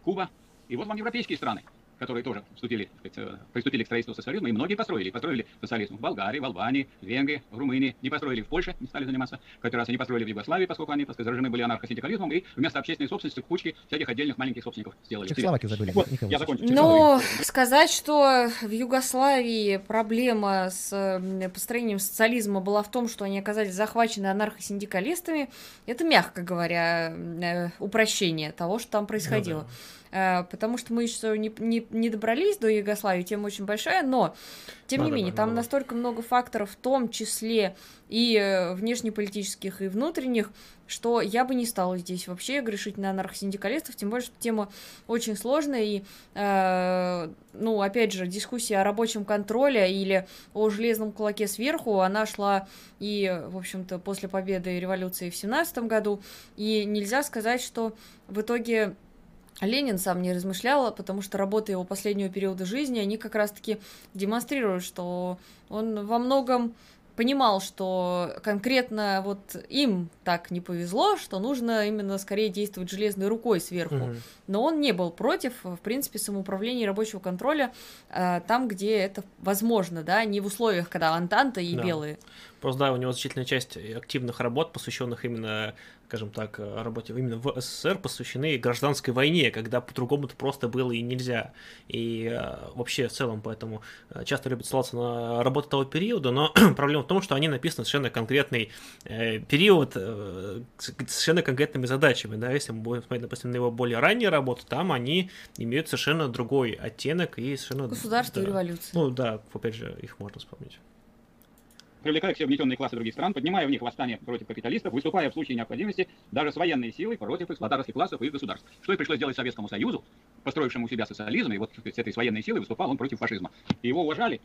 Куба, и вот вам европейские страны. Которые тоже вступили, сказать, э, приступили к строительству социализма, и многие построили. Построили социализм в Болгарии, в Албании, в Венгрии, в Румынии. Не построили в Польше, не стали заниматься. В какой раз они построили в Югославии, поскольку они, так сказать, заражены были анархосиндикализмом, и вместо общественной собственности кучки всяких отдельных маленьких собственников сделали. Чехословакию забыли. Вот, я закончу. Но сказать, что в Югославии проблема с построением социализма была в том, что они оказались захвачены анархосиндикалистами, это, мягко говоря, э, упрощение того, что там происходило. Э, Потому что мы еще не, не, не добрались до Югославии, тема очень большая, но, тем не Да-да-да, менее, там да-да. настолько много факторов, в том числе и э, внешнеполитических, и внутренних, что я бы не стала здесь вообще грешить на анархосиндикалистов, тем более, что тема очень сложная, и, э, ну, опять же, дискуссия о рабочем контроле или о железном кулаке сверху, она шла и, в общем-то, после победы революции в семнадцатом году, и нельзя сказать, что в итоге Ленин сам не размышлял, потому что работы его последнего периода жизни, они как раз-таки демонстрируют, что он во многом понимал, что конкретно вот им так не повезло, что нужно именно скорее действовать железной рукой сверху. Мгм. Но он не был против, в принципе, самоуправления и рабочего контроля э, там, где это возможно, да, не в условиях, когда Антанта и Да. белые. Просто да, у него значительная часть активных работ, посвященных именно, скажем так, работе именно в СССР, посвящены гражданской войне, когда по-другому-то просто было и нельзя. И э, вообще в целом поэтому э, часто любят ссылаться на работу того периода, но [CLEARS THROAT] проблема в том, что они написаны совершенно конкретный э, период э, с совершенно конкретными задачами. Да? Если мы будем смотреть, допустим, на его более ранние работы, там они имеют совершенно другой оттенок и совершенно... Государство и да. революция. Ну да, опять же, их можно вспомнить. Привлекая себе угнетенные классы других стран, поднимая в них восстание против капиталистов, выступая в случае необходимости даже с военной силой против эксплуататорских классов и государств. Что и пришлось делать Советскому Союзу, построившему у себя социализм, и вот с этой военной силой выступал он против фашизма. И его уважали,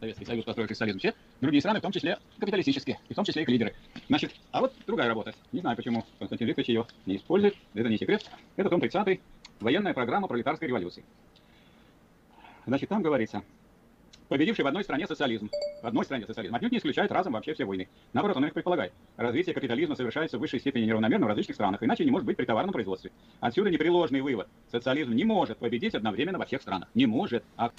Советский Союз, построивший социализм, все другие страны, в том числе капиталистические, и в том числе их лидеры. Значит, а вот другая работа. Не знаю, почему Константин Викторович ее не использует, это не секрет. Это том 30 военная программа пролетарской революции. Значит, там говорится, победивший в одной стране социализм, в одной стране социализм, отнюдь не исключает разом вообще все войны. Наоборот, он их предполагает. Развитие капитализма совершается в высшей степени неравномерно в различных странах, иначе не может быть при товарном производстве. Отсюда непреложный вывод. Социализм не может победить одновременно во всех странах. Не может. А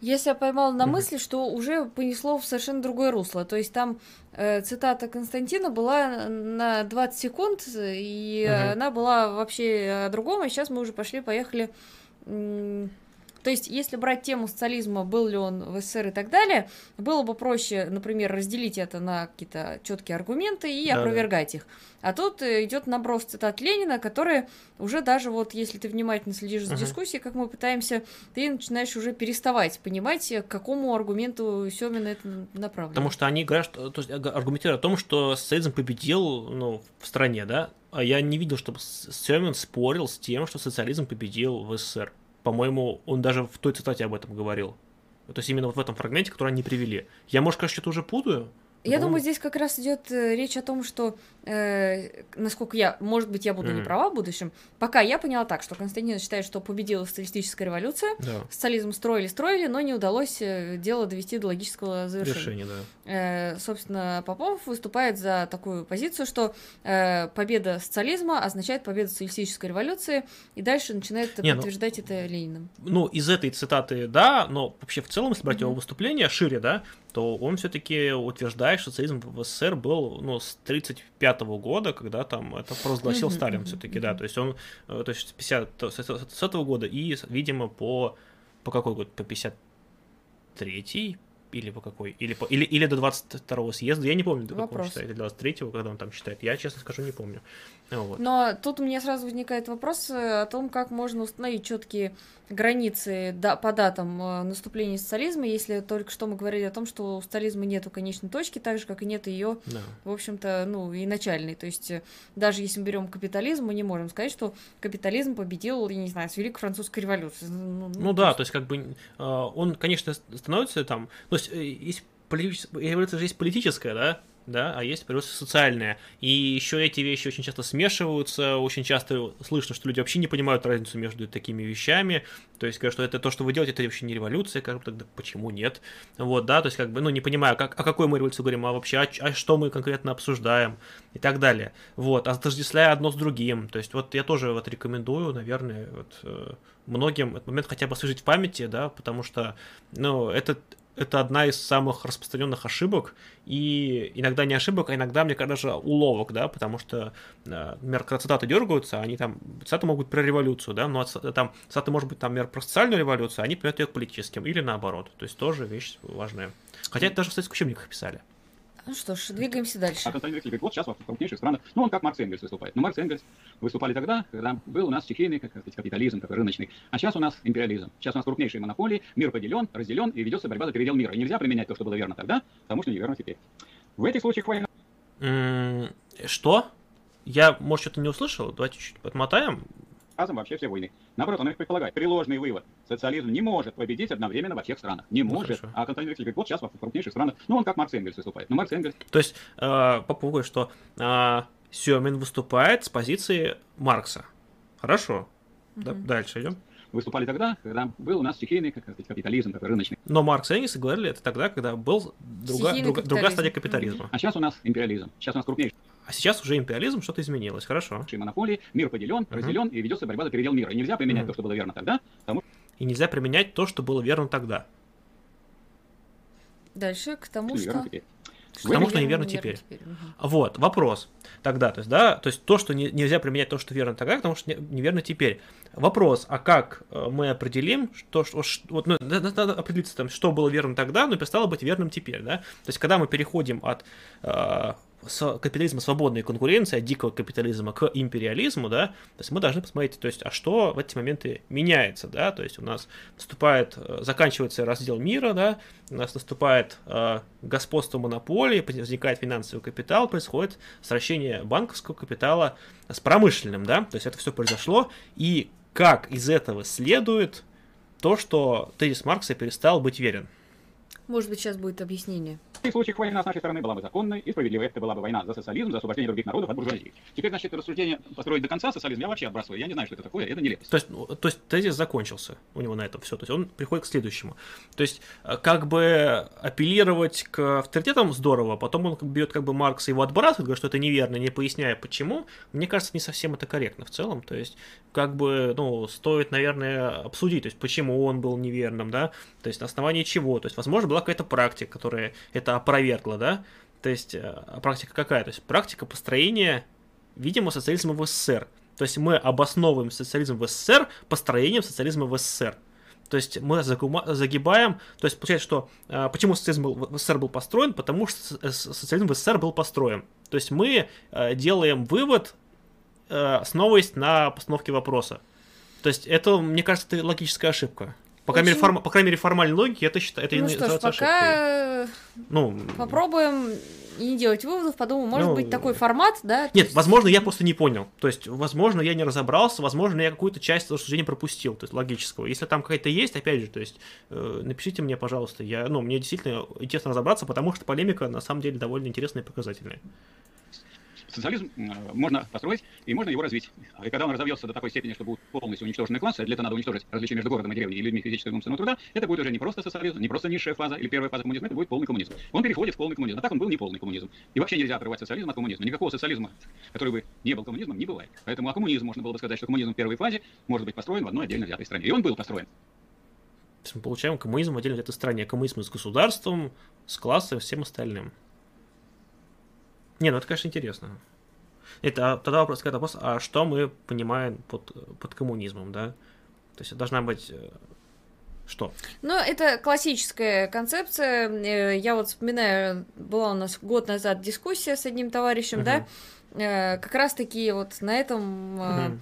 Я себя поймала на мысли, что уже понесло в совершенно другое русло. То есть там э, цитата Константина была на 20 секунд, и Мгм. она была вообще о другом, а сейчас мы уже пошли-поехали. м, То есть, если брать тему социализма, был ли он в СССР и так далее, было бы проще, например, разделить это на какие-то четкие аргументы и Да-да. опровергать их. А тут э, идет наброс цитат Ленина, которые уже даже вот, если ты внимательно следишь за Мгм. дискуссией, как мы пытаемся, ты начинаешь уже переставать понимать, э, к какому аргументу Семина это направлено. Потому что они говорят, что, то есть аргументируют о том, что социализм победил ну, в стране, да? А я не видел, чтобы Семин спорил с тем, что социализм победил в СССР. По-моему, он даже в той цитате об этом говорил. То есть именно вот в этом фрагменте, который они привели. Я, может, конечно, что-то уже путаю. Я по-моему- думаю, здесь как раз идет э, речь о том, что, э, насколько я, может быть, я буду не Мгм. права в будущем. Пока я поняла так, что Константин считает, что победила социалистическая революция, Да, социализм строили-строили, но не удалось э, дело довести до логического завершения. решение, да. Э, собственно, Попов выступает за такую позицию, что э, победа социализма означает победу социалистической революции, и дальше начинает Не, ну- подтверждать это Лениным. Ну, из этой цитаты, да, но вообще в целом, если брать его Мгм. выступление шире, да, то он все-таки утверждает, что социализм в СССР был, ну, с 35 года, когда там это провозгласил Сталин все-таки, да, то есть он, э, то есть с 50, с этого года и, видимо, по, по какой год, по 53 или по какой? Или, по, или, или до 22 съезда, я не помню, до какого он считает, или 23 когда он там считает, я, честно скажу, не помню. Вот. Но тут у меня сразу возникает вопрос э, о том, как можно установить четкие границы по датам э, наступления социализма, если только что мы говорили о том, что у социализма нету конечной точки, так же, как и нет ее, Да. в общем-то, ну, и начальной. То есть, э, даже если мы берем капитализм, мы не можем сказать, что капитализм победил, я не знаю, с Великой Французской революцией. Ну, Ну да, то есть как бы э, он, конечно, становится там, то есть есть политическая, революция же есть политическая, да, да, а есть революция социальная. И еще эти вещи очень часто смешиваются, очень часто слышно, что люди вообще не понимают разницу между такими вещами, то есть, говорят, что это то, что вы делаете, это вообще не революция, как бы тогда почему нет? Вот, да, то есть, как бы, ну, не понимаю, как, о какой мы революции говорим, а вообще, а, а что мы конкретно обсуждаем и так далее. Вот, отождествляя одно с другим. То есть, вот я тоже вот рекомендую, наверное, вот, э, многим этот момент хотя бы освежить в памяти, да, потому что, ну, это это одна из самых распространенных ошибок, и иногда не ошибок, а иногда, мне кажется, уловок, да, потому что, э, например, когда цитаты дергаются, они там, цитаты могут быть про революцию, да, но там цитаты может быть, там, например, про социальную революцию, а они понимают ее к политическим, или наоборот, то есть тоже вещь важная. Хотя это даже в советских учебниках писали. Ну что ж, двигаемся дальше. А Константин Вексель говорит, вот сейчас в крупнейших странах, ну он как Маркс Энгельс выступает. Но Маркс Энгельс выступали тогда, когда был у нас стихийный как сказать, капитализм, такой рыночный. А сейчас у нас империализм. Сейчас у нас крупнейшие монополии, мир поделен, разделен, и ведется борьба за передел мира. И нельзя применять то, что было верно тогда, потому что неверно теперь. В этих случаях война... Что? Я, может, что-то не услышал? Давайте чуть подмотаем разом вообще все войны. Наоборот, он их предполагает. Приложный вывод. Социализм не может победить одновременно во всех странах. Не ну, может. Ну, а Константин Вексель говорит, вот сейчас в крупнейших странах, ну он как Маркс Энгельс выступает. Ну Маркс Энгельс... То есть, э, по поводу, что э, Сёмин выступает с позиции Маркса. Хорошо. Mm-hmm. Да, дальше идем выступали тогда, когда был у нас стихийный как сказать, капитализм, такой рыночный. Но Маркс и Энгельс говорили это тогда, когда был друга, друга, другая стадия капитализма. А сейчас у нас империализм. Сейчас у нас крупнейший а сейчас уже империализм, что-то изменилось, хорошо. Монополии, мир поделен, uh-huh. разделен, и ведется борьба за передел мира. И нельзя применять uh-huh. то, что было верно тогда, потому И нельзя применять то, что было верно тогда. Дальше к тому, что... Теперь. К тому, что неверно, неверно теперь. теперь. Угу. Вот, вопрос. Тогда, то есть, да, то есть то, что не, нельзя применять то, что верно тогда, потому что неверно теперь. Вопрос, а как э, мы определим, что, что, что вот, ну, надо определиться, там, что было верно тогда, но перестало быть верным теперь, да? То есть, когда мы переходим от э, с капитализма свободной конкуренции, от дикого капитализма к империализму, да, то есть мы должны посмотреть, то есть, а что в эти моменты меняется, да, то есть у нас наступает, э, заканчивается раздел мира, да, у нас наступает э, господство монополии, возникает финансовый капитал, происходит сращение банковского капитала с промышленным, да, то есть это все произошло, и как из этого следует то, что тезис Маркса перестал быть верен. Может быть, сейчас будет объяснение. В таких случаях война с нашей стороны была бы законной и справедливой. Это была бы война за социализм, за освобождение других народов от буржуазии. Теперь, значит, рассуждение построить до конца социализм я вообще отбрасываю. Я не знаю, что это такое, это нелепость. То есть, ну, то есть тезис закончился у него на этом все. То есть он приходит к следующему. То есть, э, как бы апеллировать к авторитетам здорово, потом он бьет как бы Маркса его отбрасывает, говорит, что это неверно, не поясняя почему. Мне кажется, не совсем это корректно в целом. То есть, как бы, ну, стоит, наверное, обсудить, то есть, почему он был неверным, да, то есть, на основании чего. То есть, возможно, была какая-то практика, которая это опровергла, да? То есть э, практика какая? То есть практика построения, видимо, социализма в СССР. То есть мы обосновываем социализм в СССР построением социализма в СССР. То есть мы загибаем, то есть получается, что э, почему социализм был, в СССР был построен, потому что э, социализм в СССР был построен. То есть мы делаем вывод, основываясь на постановке вопроса. То есть это, мне кажется, это логическая ошибка. По крайней, мере, форм, по крайней мере, формальной логике это считаю. Это ну что ж, пока ну, попробуем и не делать выводов, подумаем, может ну, быть такой формат, да? Нет, есть... возможно, я просто не понял. То есть, возможно, я не разобрался, возможно, я какую-то часть рассуждения пропустил, то есть логического. Если там какая-то есть, опять же, то есть, э, напишите мне, пожалуйста. Я, ну, мне действительно интересно разобраться, потому что полемика на самом деле довольно интересная и показательная социализм можно построить и можно его развить. И когда он разовьется до такой степени, что будут полностью уничтожены классы, для этого надо уничтожить различия между городом и деревней и людьми физического и умственного труда, это будет уже не просто социализм, не просто низшая фаза или первая фаза коммунизма, это будет полный коммунизм. Он переходит в полный коммунизм. А так он был не полный коммунизм. И вообще нельзя отрывать социализм от коммунизма. Никакого социализма, который бы не был коммунизмом, не бывает. Поэтому о коммунизм можно было бы сказать, что коммунизм в первой фазе может быть построен в одной отдельно взятой стране. И он был построен. Мы получаем коммунизм в отдельно взятой стране. Коммунизм с государством, с классом, всем остальным. Не, ну это, конечно, интересно. Это а, тогда вопрос, когда вопрос, а что мы понимаем под, под коммунизмом, да? То есть должна быть э, что? Ну, это классическая концепция. Э, я вот вспоминаю, была у нас год назад дискуссия с одним товарищем, uh-huh. да, э, как раз таки вот на этом uh-huh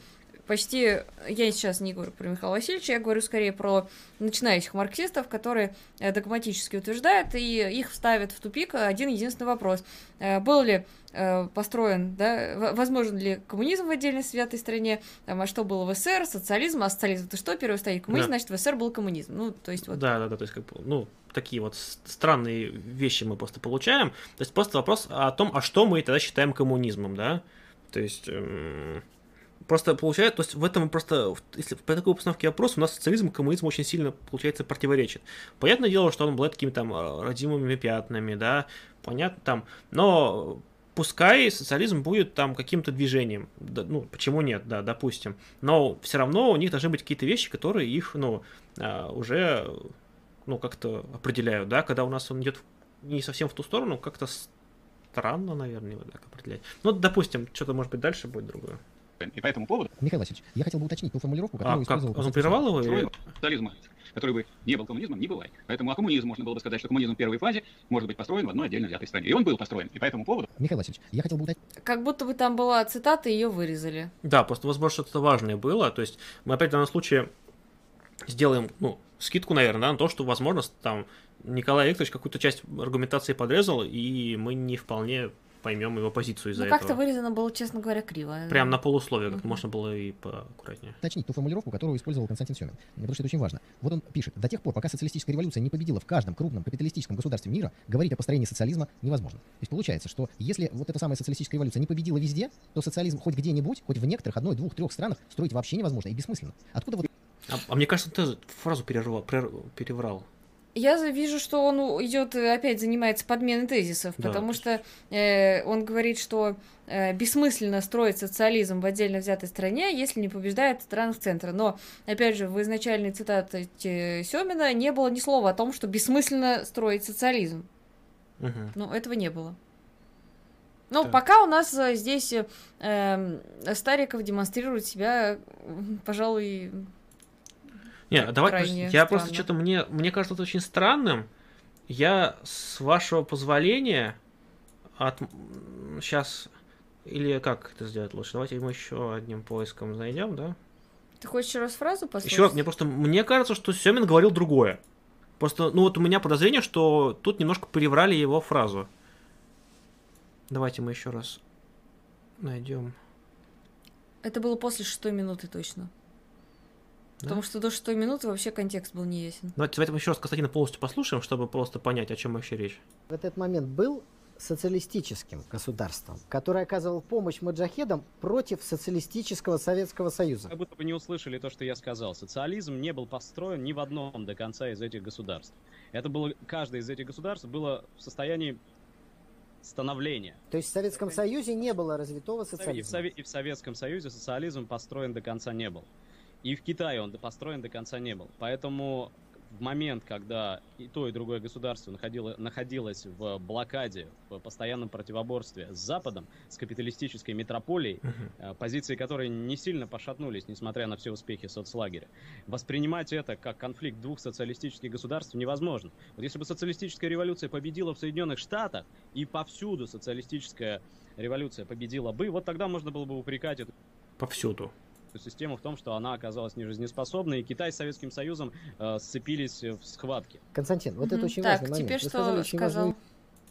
почти... Я сейчас не говорю про Михаила Васильевича, я говорю скорее про начинающих марксистов, которые э, догматически утверждают, и их ставят в тупик один единственный вопрос. Э, был ли э, построен, да, возможен ли коммунизм в отдельной святой стране, там, а что было в СССР, социализм, а социализм это что, первый стоит коммунизм, Да. значит, в СССР был коммунизм. Ну, то есть вот... Да, да, да, то есть, как ну, такие вот странные вещи мы просто получаем. То есть, просто вопрос о том, а что мы тогда считаем коммунизмом, да? То есть, эм, просто получается, то есть, в этом просто, если по такой постановке вопроса, у нас социализм и коммунизм очень сильно, получается, противоречит. Понятное дело, что он обладает какими-то там э, родимыми пятнами, да, понятно, там, но пускай социализм будет там каким-то движением, да, ну, почему нет, да, допустим, но все равно у них должны быть какие-то вещи, которые их, ну, а, уже, ну, как-то определяют, да, когда у нас он идет не совсем в ту сторону, как-то странно, наверное, его так определять. Ну, допустим, что-то, может быть, дальше будет другое. И по этому поводу Михаил Васильевич, я хотел бы уточнить ту формулировку, которую А, как? использовал... Он Константин прервал его? или- социализма, который бы не был коммунизмом, не бывает. Поэтому о коммунизме можно было бы сказать, что коммунизм в первой фазе может быть построен в одной отдельно взятой стране. И он был построен. И по этому поводу Михаил Васильевич, я хотел бы уточнить... Как будто бы там была цитата, ее вырезали. Да, просто, возможно, что-то важное было. То есть мы опять в данном случае сделаем, ну, скидку, наверное, да, на то, что, возможно, там Николай Викторович какую-то часть аргументации подрезал, и мы не вполне поймем его позицию из-за Ну, этого. как-то вырезано было, честно говоря, криво. Прям на полусловие, как Мгм. можно было и поаккуратнее. уточнить ту формулировку, которую использовал Константин Семин, потому что это очень важно. Вот он пишет, до тех пор, пока социалистическая революция не победила в каждом крупном капиталистическом государстве мира, говорить о построении социализма невозможно. То есть получается, что если вот эта самая социалистическая революция не победила везде, то социализм хоть где-нибудь, хоть в некоторых, одной, двух, трех странах строить вообще невозможно и бессмысленно. Откуда вот А, а мне кажется, ты фразу перервал, прер- переврал. Я вижу, что он идет опять занимается подменой тезисов, Да, потому то что э, он говорит, что э, бессмысленно строить социализм в отдельно взятой стране, если не побеждает странах центра. Но, опять же, в изначальной цитате Семина не было ни слова о том, что бессмысленно строить социализм. Мгм. Ну, этого не было. Ну, Так. пока у нас э, здесь э, эм, Стариков демонстрирует себя, пожалуй, Не, Так давай, крайне я просто странно. что-то мне, мне кажется это очень странным. Я с вашего позволения от сейчас или как это сделать лучше? Давайте мы еще одним поиском зайдем, да? ты хочешь еще раз фразу послушать? Еще раз, мне просто мне кажется, что Семин говорил другое. Просто, ну вот у меня подозрение, что тут немножко переврали его фразу. Давайте мы еще раз найдем. Это было после шестой минуты точно. Да? Потому что до шестой минуты вообще контекст был не ясен. Давайте, давайте мы еще раз Константина полностью послушаем, чтобы просто понять, о чем вообще речь. в этот момент был социалистическим государством, которое оказывало помощь маджахедам против социалистического Советского Союза. Как будто бы не услышали то, что я сказал. Социализм не был построен ни в одном до конца из этих государств. Это было, каждое из этих государств было в состоянии становления. То есть в Советском Союзе не было развитого И в, социализма. Сове- и в Советском Союзе социализм построен до конца не был. И в Китае он построен до конца не был. Поэтому в момент, когда и то, и другое государство находило, находилось в блокаде, в постоянном противоборстве с Западом, с капиталистической метрополией, э, позиции которой не сильно пошатнулись, несмотря на все успехи соцлагеря. Воспринимать это как конфликт двух социалистических государств невозможно. Вот если бы социалистическая революция победила в Соединенных Штатах, и повсюду социалистическая революция победила бы, вот тогда можно было бы упрекать эту Повсюду. Систему в том, что она оказалась нежизнеспособной, и Китай с Советским Союзом э, сцепились в схватке. Константин, вот это Мгм. очень так, важный момент. теперь Вы что сказали очень сказал? важную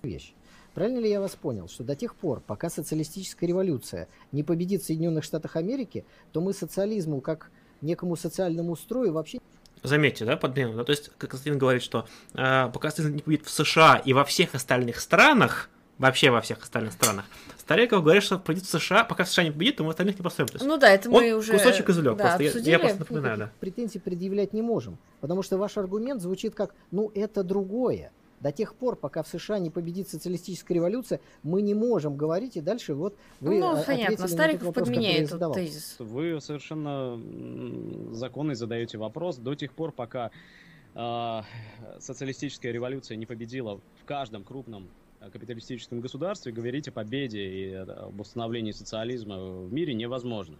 вещь. Правильно ли я вас понял, что до тех пор, пока социалистическая революция не победит в Соединенных Штатах Америки, то мы социализму как некому социальному строю вообще Заметьте, да, подмену, да? То есть, как Константин говорит, что э, пока социализм не победит в США и во всех остальных странах, вообще во всех остальных странах, Стариков говорит, что победит в США, пока в США не победит, то мы остальных не есть, Ну да, это мы он уже... кусочек извлек да, просто. Я- обсудили. Я, просто напоминаю, да. претензий предъявлять не можем. Потому что ваш аргумент звучит как, ну это другое. До тех пор, пока в США не победит социалистическая революция, мы не можем говорить, и дальше вот вы ну, понятно, Стариков вопрос, я подменяет задавал. этот тезис. Вы совершенно законный задаете вопрос до тех пор, пока э, социалистическая революция не победила в каждом крупном капиталистическом государстве, говорить о победе и об установлении социализма в мире невозможно.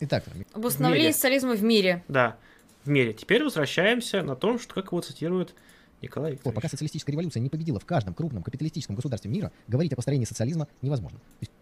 Итак, Об установлении социализма в мире. Да, в мире. Теперь возвращаемся на том, что как его цитирует Николай Вот, пока Викторович. социалистическая революция не победила в каждом крупном капиталистическом государстве мира, говорить о построении социализма невозможно. То есть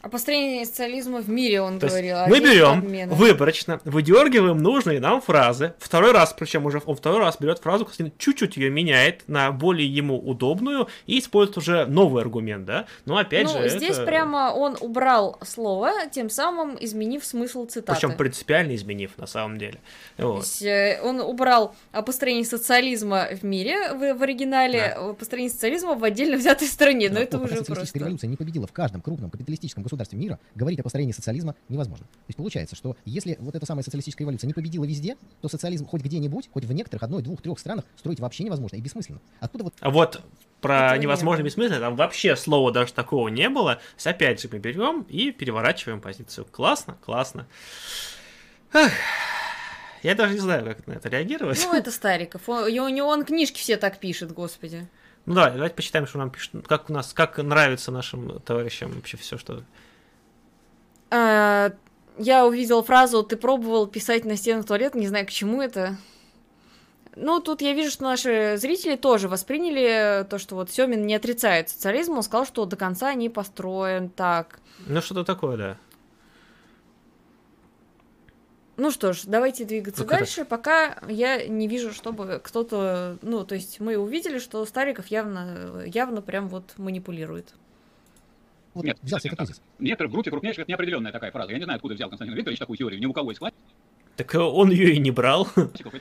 О построении социализма в мире он То есть говорил. а мы берем выборочно, выдергиваем нужные нам фразы. Второй раз, причем уже он второй раз берет фразу, чуть-чуть ее меняет на более ему удобную и использует уже новый аргумент, да? Но опять ну, же, здесь это- прямо он убрал слово, тем самым изменив смысл цитаты. Причем принципиально изменив на самом деле. То Вот. есть, э, он убрал о построении социализма в мире в, в оригинале, о построении социализма в отдельно взятой стране. Но Да, это пока уже просто. революция не победила в каждом крупном капиталистическом государстве мира, говорить о построении социализма невозможно. То есть получается, что если вот эта самая социалистическая революция не победила везде, то социализм хоть где-нибудь, хоть в некоторых одной, двух, трех странах строить вообще невозможно и бессмысленно. Откуда вот А вот про не невозможно было. бессмысленно, там вообще слова даже такого не было. То есть, опять же, мы берем и переворачиваем позицию. Классно, классно. Ах, я даже не знаю, как на это реагировать. Ну, это Стариков. Он, и у него он книжки все так пишет, господи. Ну да, давайте почитаем, что нам пишут. Как у нас, как нравится нашим товарищам вообще все, что... А, я увидел фразу «ты пробовал писать на стенах туалета», не знаю, к чему это. Ну, тут я вижу, что наши зрители тоже восприняли то, что вот Семин не отрицает социализм, он сказал, что до конца не построен так. Ну, что-то такое, да. Ну что ж, давайте двигаться Ну, короче. дальше, пока я не вижу, чтобы кто-то... Ну, то есть мы увидели, что Стариков явно, явно прям вот манипулирует. вот Нет, взялся так. тезис? Некоторые в группе крупнейших это неопределенная такая фраза. Я не знаю, откуда взял Константин Викторович такую теорию. Ни у кого из Так э, он ее и не брал. [LAUGHS]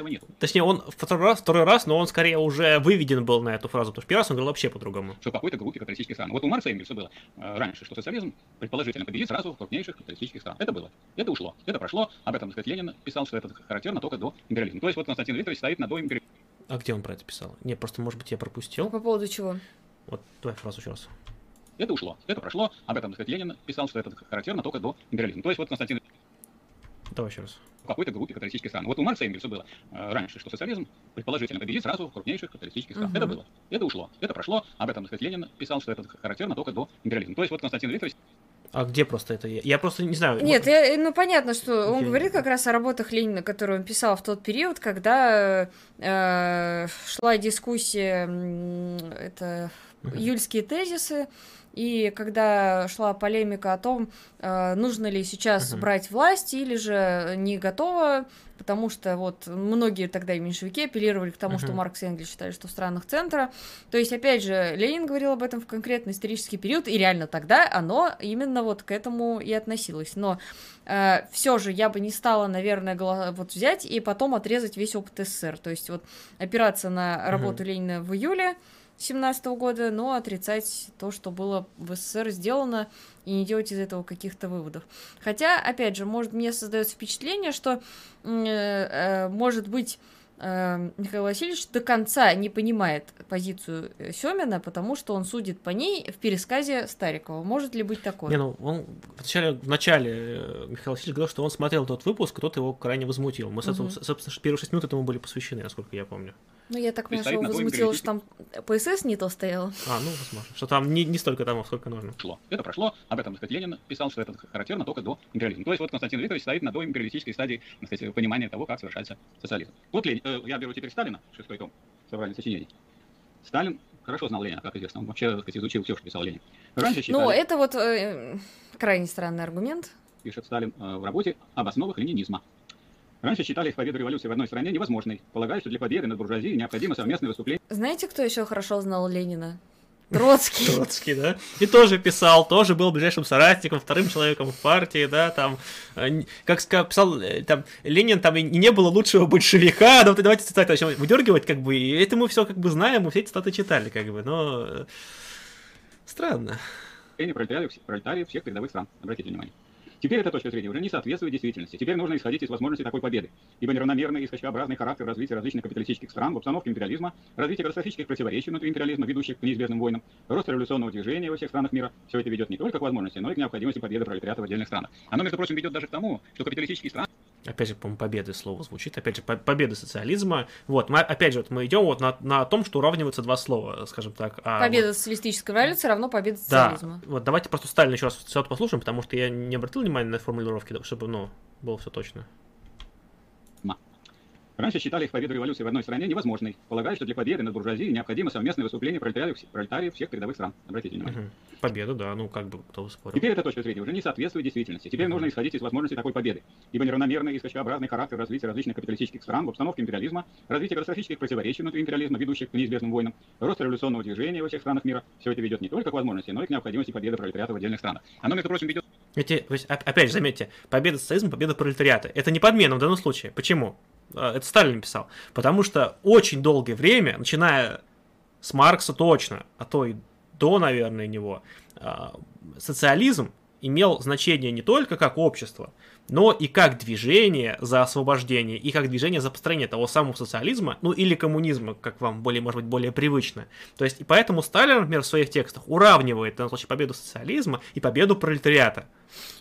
нет. Точнее, он второй раз, второй раз, но он скорее уже выведен был на эту фразу, потому что первый раз он говорил вообще по-другому. Что в какой-то группе капиталистических стран. Вот у Маркса и Энгельса было э, раньше, что социализм предположительно победит сразу в крупнейших капиталистических стран. Это было. Это ушло. Это прошло. Об этом, так сказать, Ленин писал, что это характерно только до империализма. То есть вот Константин Викторович стоит на до империализма. А где он про это писал? Не, просто, может быть, я пропустил. По поводу чего? Вот, давай фразу еще раз. Это ушло. Это прошло. Об этом, так сказать, Ленин писал, что это характерно только до империализма. То есть вот Константин Давай еще раз. в какой-то группе капиталистических стран. Вот у Маркса и Энгельса было э, раньше, что социализм предположительно победит сразу в крупнейших капиталистических стран. Мгм. Это было. Это ушло. Это прошло. Об этом, так сказать, Ленин писал, что это характерно только до империализма. То есть вот Константин Викторович А где просто это? Я, просто не знаю. Нет, я, ну понятно, что он Я- говорит как раз о работах Ленина, которые он писал в тот период, когда э, шла дискуссия, это Мгм. июльские тезисы, и когда шла полемика о том, э, нужно ли сейчас Мгм. брать власть или же не готово, потому что вот многие тогда и меньшевики апеллировали к тому, что Мгм. Маркс и Энгельс считали, что в странах центра. То есть, опять же, Ленин говорил об этом в конкретный исторический период, и реально тогда оно именно вот к этому и относилось. Но все же я бы не стала, наверное, голо- вот взять и потом отрезать весь опыт СССР. То есть вот опираться на работу Ленина в июле 17 года, но отрицать то, что было в СССР сделано, и не делать из этого каких-то выводов. Хотя, опять же, может, мне создается впечатление, что, э, э, может быть, э, Михаил Васильевич до конца не понимает позицию Семина, потому что он судит по ней в пересказе Старикова. Может ли быть такое? Не, ну, он вначале, в начале э, Михаил Васильевич говорил, что он смотрел тот выпуск, и тот его крайне возмутил. Мы, собственно, собственно, первые шесть минут этому были посвящены, насколько я помню. Ну, я так понимаю, что его возмутило, что там ПСС не то стоял. А, ну, возможно. Что там не, не столько томов, сколько нужно. шло. Это прошло. Об этом, так сказать, Ленин писал, что это характерно только до империализма. То есть вот Константин Викторович стоит на доимпериалистической стадии, так сказать, понимания того, как совершается социализм. Вот Ленин, э, я беру теперь Сталина, шестой том, собрание сочинений. Сталин хорошо знал Ленина, как известно. Он вообще, так сказать, изучил все, что писал Ленин. Раньше считали, Ну, это вот э, крайне странный аргумент. пишет Сталин э, в работе об основах ленинизма. Раньше считали победу революции в одной стране невозможной, полагая, что для победы над буржуазией необходимо совместное выступление Знаете, кто еще хорошо знал Ленина? [LAUGHS] Троцкий. Троцкий, да? И тоже писал, тоже был ближайшим соратником, вторым человеком в партии, да, там, э, как ска- писал, э, там, Ленин, там, и не было лучшего большевика, да, вот давайте цитаты начнем выдергивать, как бы, и это мы все, как бы, знаем, мы все эти цитаты читали, как бы, но... э, Странно. пролетариев, пролетариев всех передовых стран. Обратите внимание. Теперь эта точка зрения уже не соответствует действительности. Теперь нужно исходить из возможности такой победы. Ибо неравномерный и скачкообразный характер развития различных капиталистических стран в обстановке империализма, развитие катастрофических противоречий внутри империализма, ведущих к неизбежным войнам, рост революционного движения во всех странах мира, все это ведет не только к возможности, но и к необходимости победы пролетариата в отдельных странах. Оно, между прочим, ведет даже к тому, что капиталистические страны Опять же, по-моему, победы слово звучит. Опять же, по- победа социализма. Вот, мы, опять же, вот мы идем вот на, на том, что уравниваются два слова, скажем так. А Победа вот- социалистической революции равно победа Да, социализма. вот давайте просто Сталина еще раз цитату послушаем, потому что я не обратил внимания на формулировки, да, чтобы, ну, было все точно. Раньше считали их победу революции в одной стране невозможной, полагая, что для победы над буржуазией необходимо совместное выступление пролетариев, пролетариев всех передовых стран. Обратите внимание. Мгм. Победа, да, ну как бы кто спорил. Теперь эта точка зрения уже не соответствует действительности. Теперь Мгм. нужно исходить из возможности такой победы. Ибо неравномерный и скачкообразный характер развития различных капиталистических стран в обстановке империализма, развитие катастрофических противоречий внутри империализма, ведущих к неизбежным войнам, рост революционного движения во всех странах мира, все это ведет не только к возможности, но и к необходимости победы пролетариата в отдельных странах. Оно, между прочим, ведет Эти, опять же, заметьте, победа социализма, победа пролетариата. Это не подмена в данном случае. Почему? А, Это Сталин писал. Потому что очень долгое время, начиная с Маркса точно, а то и до, наверное, него, а, социализм имел значение не только как общество, но и как движение за освобождение, и как движение за построение того самого социализма, ну или коммунизма, как вам более, может быть, более привычно. То есть, и поэтому Сталин, например, в своих текстах уравнивает, данном случае, победу социализма и победу пролетариата.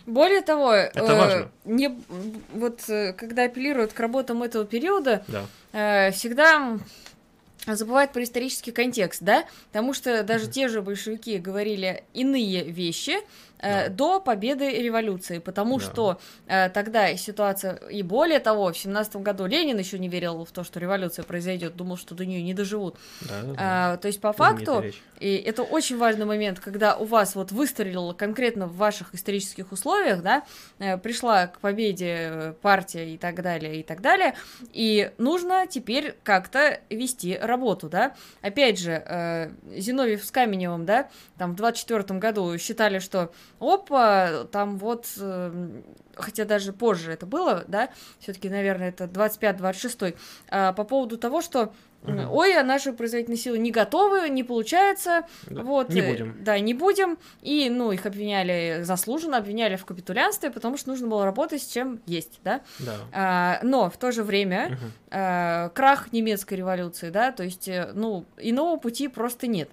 Более того, Это э, важно. не, вот э, когда апеллируют к работам этого периода, Да. э, всегда забывают про исторический контекст, да? Потому что даже те же большевики говорили иные вещи Да. до победы революции, потому Да. что э, тогда ситуация, и более того, в семнадцатом году Ленин еще не верил в то, что революция произойдет, думал, что до нее не доживут. Да, да, да. А, то есть по факту и это очень важный момент, когда у вас вот выстрелила конкретно в ваших исторических условиях, да, э, пришла к победе э, партия и так далее, и так далее, и нужно теперь как-то вести работу, да. Опять же, э, Зиновьев с Каменевым, да, там в 24 году считали, что опа, там вот, э, хотя даже позже это было, да, все-таки, наверное, это 25-26, а, по поводу того, что Мгм. ой, а наши производительные силы не готовы, не получается, Да. вот, Не э, будем. Да, не будем. И, ну, их обвиняли заслуженно, обвиняли в капитулянстве, потому что нужно было работать с чем есть, да. Да. А, но в то же время Мгм. а, крах немецкой революции, да, то есть, э, ну, иного пути просто нет.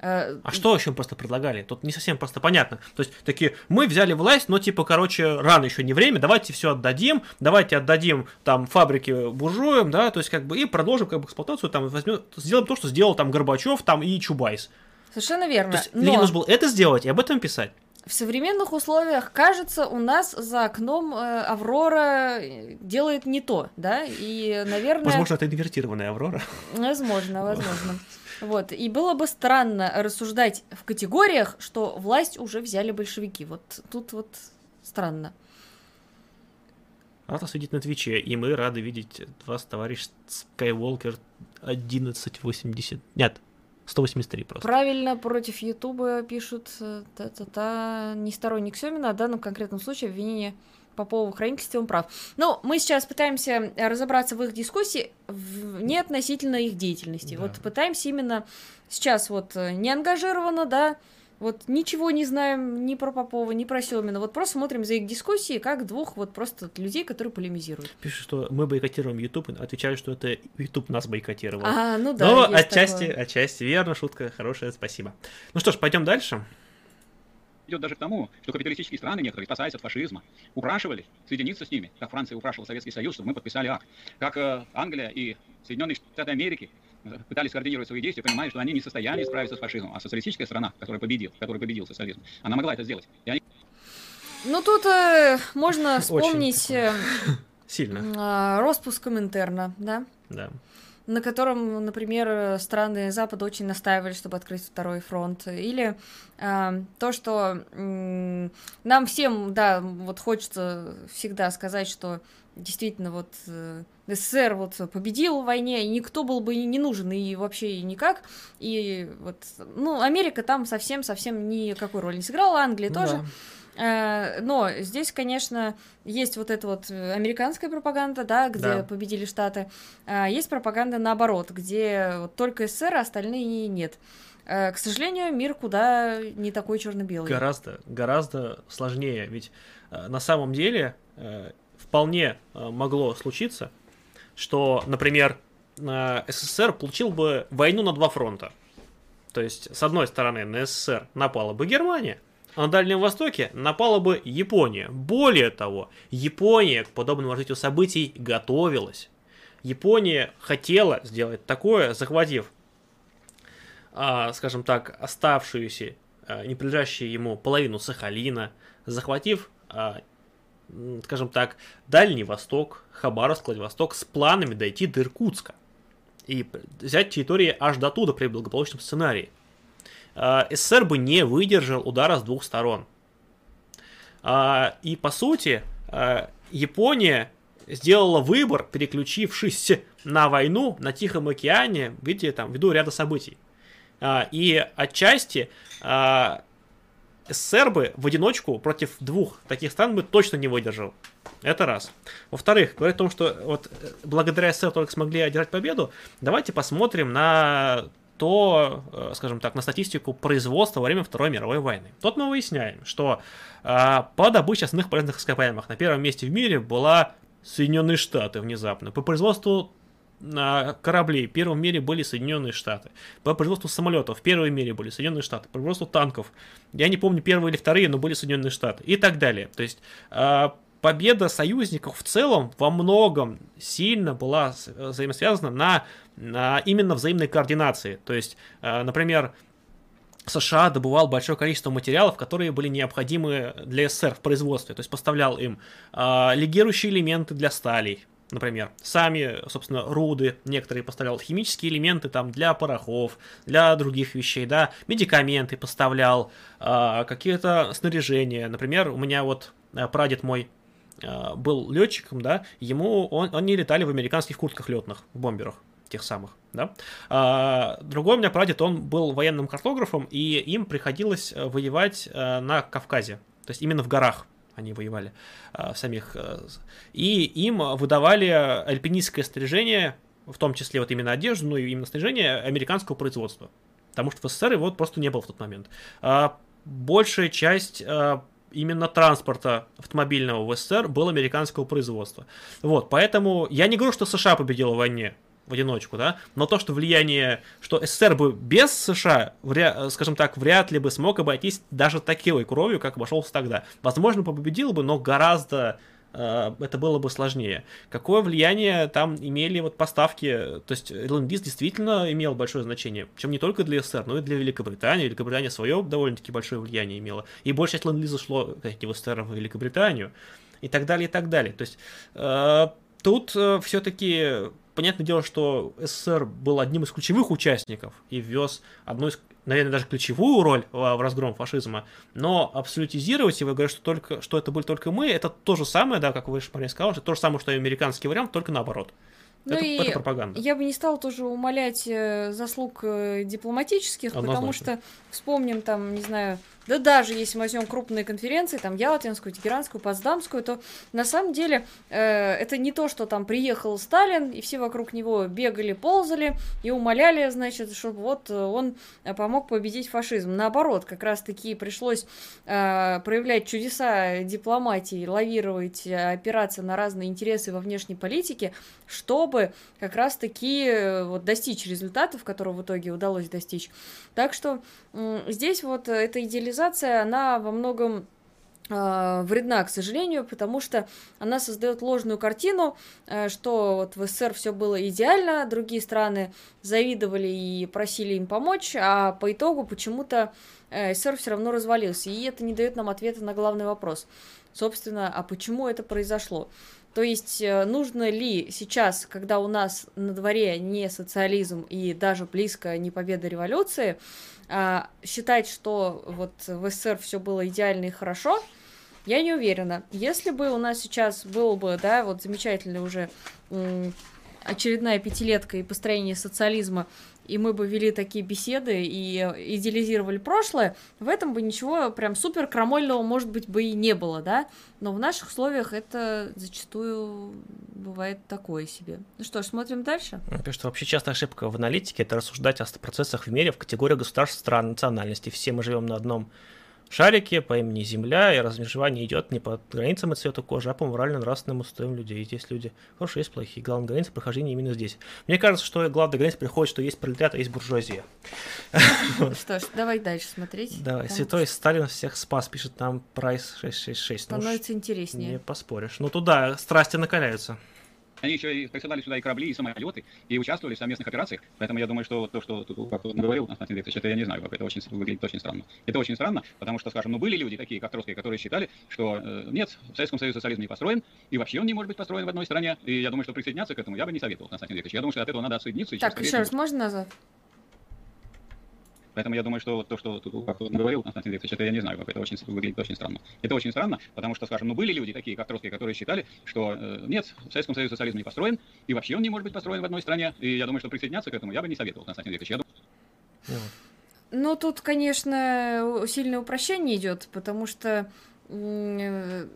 А, А что еще просто предлагали? Тут не совсем просто понятно. То есть такие, мы взяли власть, но типа, короче, рано еще не время, давайте все отдадим, давайте отдадим там фабрики буржуям, да, то есть как бы и продолжим как бы эксплуатацию, там возьмем, сделаем то, что сделал там Горбачев, там и Чубайс. Совершенно верно. То есть но должен был это сделать и об этом писать. В современных условиях, кажется, у нас за окном э, Аврора э, делает не то, да, и, наверное... Возможно, это инвертированная Аврора. Возможно, возможно. Вот. И было бы странно рассуждать в категориях, что власть уже взяли большевики. Вот тут вот странно. Рад вас видеть на Твиче, и мы рады видеть вас, товарищ Скайуолкер 1180. Нет, 183 просто. Правильно против Ютуба пишут э, та-та-та, не сторонник Семина, а в данном конкретном случае обвинение Попова в хранительстве он прав. Но мы сейчас пытаемся разобраться в их дискуссии в, не относительно их деятельности. Да. Вот пытаемся именно сейчас вот э, не ангажированно, да, вот ничего не знаем ни про Попова, ни про Семина. Вот просто смотрим за их дискуссии, как двух вот просто людей, которые полемизируют. Пишут, что мы бойкотируем YouTube, отвечают, что это YouTube нас бойкотировал. А, ну да. Но есть отчасти, такое. отчасти верно, шутка хорошая, спасибо. Ну что ж, пойдем дальше. идет даже к тому, что капиталистические страны некоторые, спасаясь от фашизма, упрашивали соединиться с ними, как Франция упрашивала Советский Союз, чтобы мы подписали акт. Как э, Англия и Соединенные Штаты Америки пытались координировать свои действия, понимая, что они не в состоянии справиться с фашизмом. А социалистическая страна, которая победила, которая победил социализм, она могла это сделать. И они Ну тут э, можно [LAUGHS] вспомнить э, [LAUGHS] Сильно, а, распуск Коминтерна, да, да. на котором, например, страны Запада очень настаивали, чтобы открыть второй фронт. Или а, то, что м, нам всем, да, вот хочется всегда сказать, что действительно вот э, СССР вот победил в войне, и никто был бы не нужен, и вообще и никак. И вот, ну, Америка там совсем-совсем никакой роли не сыграла, Англия Ну тоже. да. Э, Но здесь, конечно, есть вот эта вот э, американская пропаганда, да, где Да. победили Штаты. А Есть пропаганда наоборот, где вот только СССР, а остальные нет. К сожалению, мир куда не такой черно-белый. Гораздо, гораздо сложнее. Ведь на самом деле вполне э, могло случиться, что, например, э, СССР получил бы войну на два фронта. То есть, с одной стороны, на СССР напала бы Германия, а на Дальнем Востоке напала бы Япония. Более того, Япония к подобному развитию событий готовилась. Япония хотела сделать такое, захватив, а, скажем так, оставшуюся, а, не принадлежащую ему половину Сахалина, захватив а, скажем так, Дальний Восток, Хабаровск, Владивосток с планами дойти до Иркутска и взять территории аж до туда при благополучном сценарии. А, СССР бы не выдержал удара с двух сторон. А, и по сути, Япония сделала выбор, переключившись на войну на Тихом океане, видите, там, ввиду ряда событий. И отчасти СССР бы в одиночку против двух таких стран бы точно не выдержал. Это раз. Во-вторых, говоря о том, что вот э, благодаря СССР только смогли одержать победу, давайте посмотрим на то, э, скажем так, на статистику производства во время Второй мировой войны. Тут мы выясняем, что э, по добыче основных полезных ископаемых на первом месте в мире была Соединенные Штаты внезапно. По производству кораблей в первом мире были Соединенные Штаты. По производству самолетов в первом мире были Соединенные Штаты. По производству танков, я не помню первые или вторые, но были Соединенные Штаты. И так далее. То есть а, победа союзников в целом во многом сильно была взаимосвязана на, на именно взаимной координации. То есть, а, например, США добывал большое количество материалов, которые были необходимы для СССР в производстве. То есть поставлял им э, легирующие элементы для сталей, например, сами, собственно, руды, некоторые поставлял химические элементы там для порохов, для других вещей, да, медикаменты поставлял, э, какие-то снаряжения, например, у меня вот э, прадед мой э, был летчиком, да, ему, он, они летали в американских куртках летных, в бомберах тех самых, да. А, другой у меня прадед, он был военным картографом, и им приходилось воевать а, на Кавказе, то есть именно в горах, они воевали а, самих. А, и им выдавали альпинистское снаряжение, в том числе вот именно одежду, но и именно снаряжение американского производства. Потому что в СССР его просто не было в тот момент. А, большая часть а, именно транспорта автомобильного в СССР был американского производства. Вот, поэтому я не говорю, что США победила в войне в одиночку, да, но то, что влияние, что СССР бы без США, вря, скажем так, вряд ли бы смог обойтись даже такой кровью, как обошелся тогда. Возможно, победил бы, но гораздо э, это было бы сложнее. Какое влияние там имели вот поставки, то есть ленд действительно имел большое значение, причем не только для СССР, но и для Великобритании. Великобритания свое довольно-таки большое влияние имела. И большая часть ленд-лиза шло, кстати, в СССР, в Великобританию, и так далее, и так далее. То есть э, тут э, все-таки понятное дело, что СССР был одним из ключевых участников и ввез одну из, наверное, даже ключевую роль в, разгром фашизма, но абсолютизировать его, говорят, что, только, что это были только мы, это то же самое, да, как вы, Мария сказал, что то же самое, что и американский вариант, только наоборот. Ну это, и это пропаганда. Я бы не стала тоже умолять э, заслуг э, дипломатических, Однозначно. потому что вспомним там, не знаю, да даже если мы возьмем крупные конференции, там Ялтинскую, Тегеранскую, Потсдамскую, то на самом деле э, это не то, что там приехал Сталин, и все вокруг него бегали, ползали и умоляли, значит, чтобы вот он помог победить фашизм. Наоборот, как раз-таки пришлось э, проявлять чудеса дипломатии, лавировать, опираться на разные интересы во внешней политике, чтобы как раз-таки э, вот достичь результатов, которые в итоге удалось достичь. Так что э, здесь вот эта идеализация, она во многом э, вредна, к сожалению, потому что она создает ложную картину, э, что вот в СССР все было идеально, другие страны завидовали и просили им помочь, а по итогу почему-то э, СССР все равно развалился, и это не дает нам ответа на главный вопрос. Собственно, а почему это произошло? То есть нужно ли сейчас, когда у нас на дворе не социализм и даже близко не победа революции, а, считать, что вот в СССР все было идеально и хорошо, я не уверена. Если бы у нас сейчас был бы, да, вот замечательный уже очередная пятилетка и построение социализма и мы бы вели такие беседы и идеализировали прошлое, в этом бы ничего прям супер крамольного, может быть, бы и не было, да? Но в наших условиях это зачастую бывает такое себе. Ну что ж, смотрим дальше. Потому что вообще частая ошибка в аналитике – это рассуждать о процессах в мире в категории государств, стран, национальностей. Все мы живем на одном шарике по имени Земля, и размежевание идет не по границам и цвету кожи, а по морально-нравственным устоям людей. Есть люди хорошие, есть плохие. Главная граница прохождения именно здесь. Мне кажется, что главная граница приходит, что есть пролетариат, а есть буржуазия. [LAUGHS] Что ж, давай дальше смотреть. Давай. Святой Сталин всех спас, пишет нам Прайс 666. Становится интереснее. Не поспоришь. Ну туда страсти накаляются. Они еще и присылали сюда и корабли, и самолеты, и участвовали в совместных операциях. Поэтому я думаю, что то, что тут как говорил, Константин Викторович, это я не знаю, как это очень выглядит очень странно. Это очень странно, потому что, скажем, ну были люди такие, как Троцкий, которые считали, что э, нет, в Советском Союзе социализм не построен, и вообще он не может быть построен в одной стране. И я думаю, что присоединяться к этому я бы не советовал, Константин Викторович. Я думаю, что от этого надо отсоединиться. Так, еще раз, можно назад? Поэтому я думаю, что то, что тут как он говорил, Константин Викторович, это я не знаю, как это очень выглядит очень странно. Это очень странно, потому что, скажем, ну были люди такие, как Троцкий, которые считали, что э, нет, в Советском Союзе социализм не построен, и вообще он не может быть построен в одной стране. И я думаю, что присоединяться к этому я бы не советовал, Константин Викторович. Я думаю, Вот. Ну, тут, конечно, сильное упрощение идет, потому что э,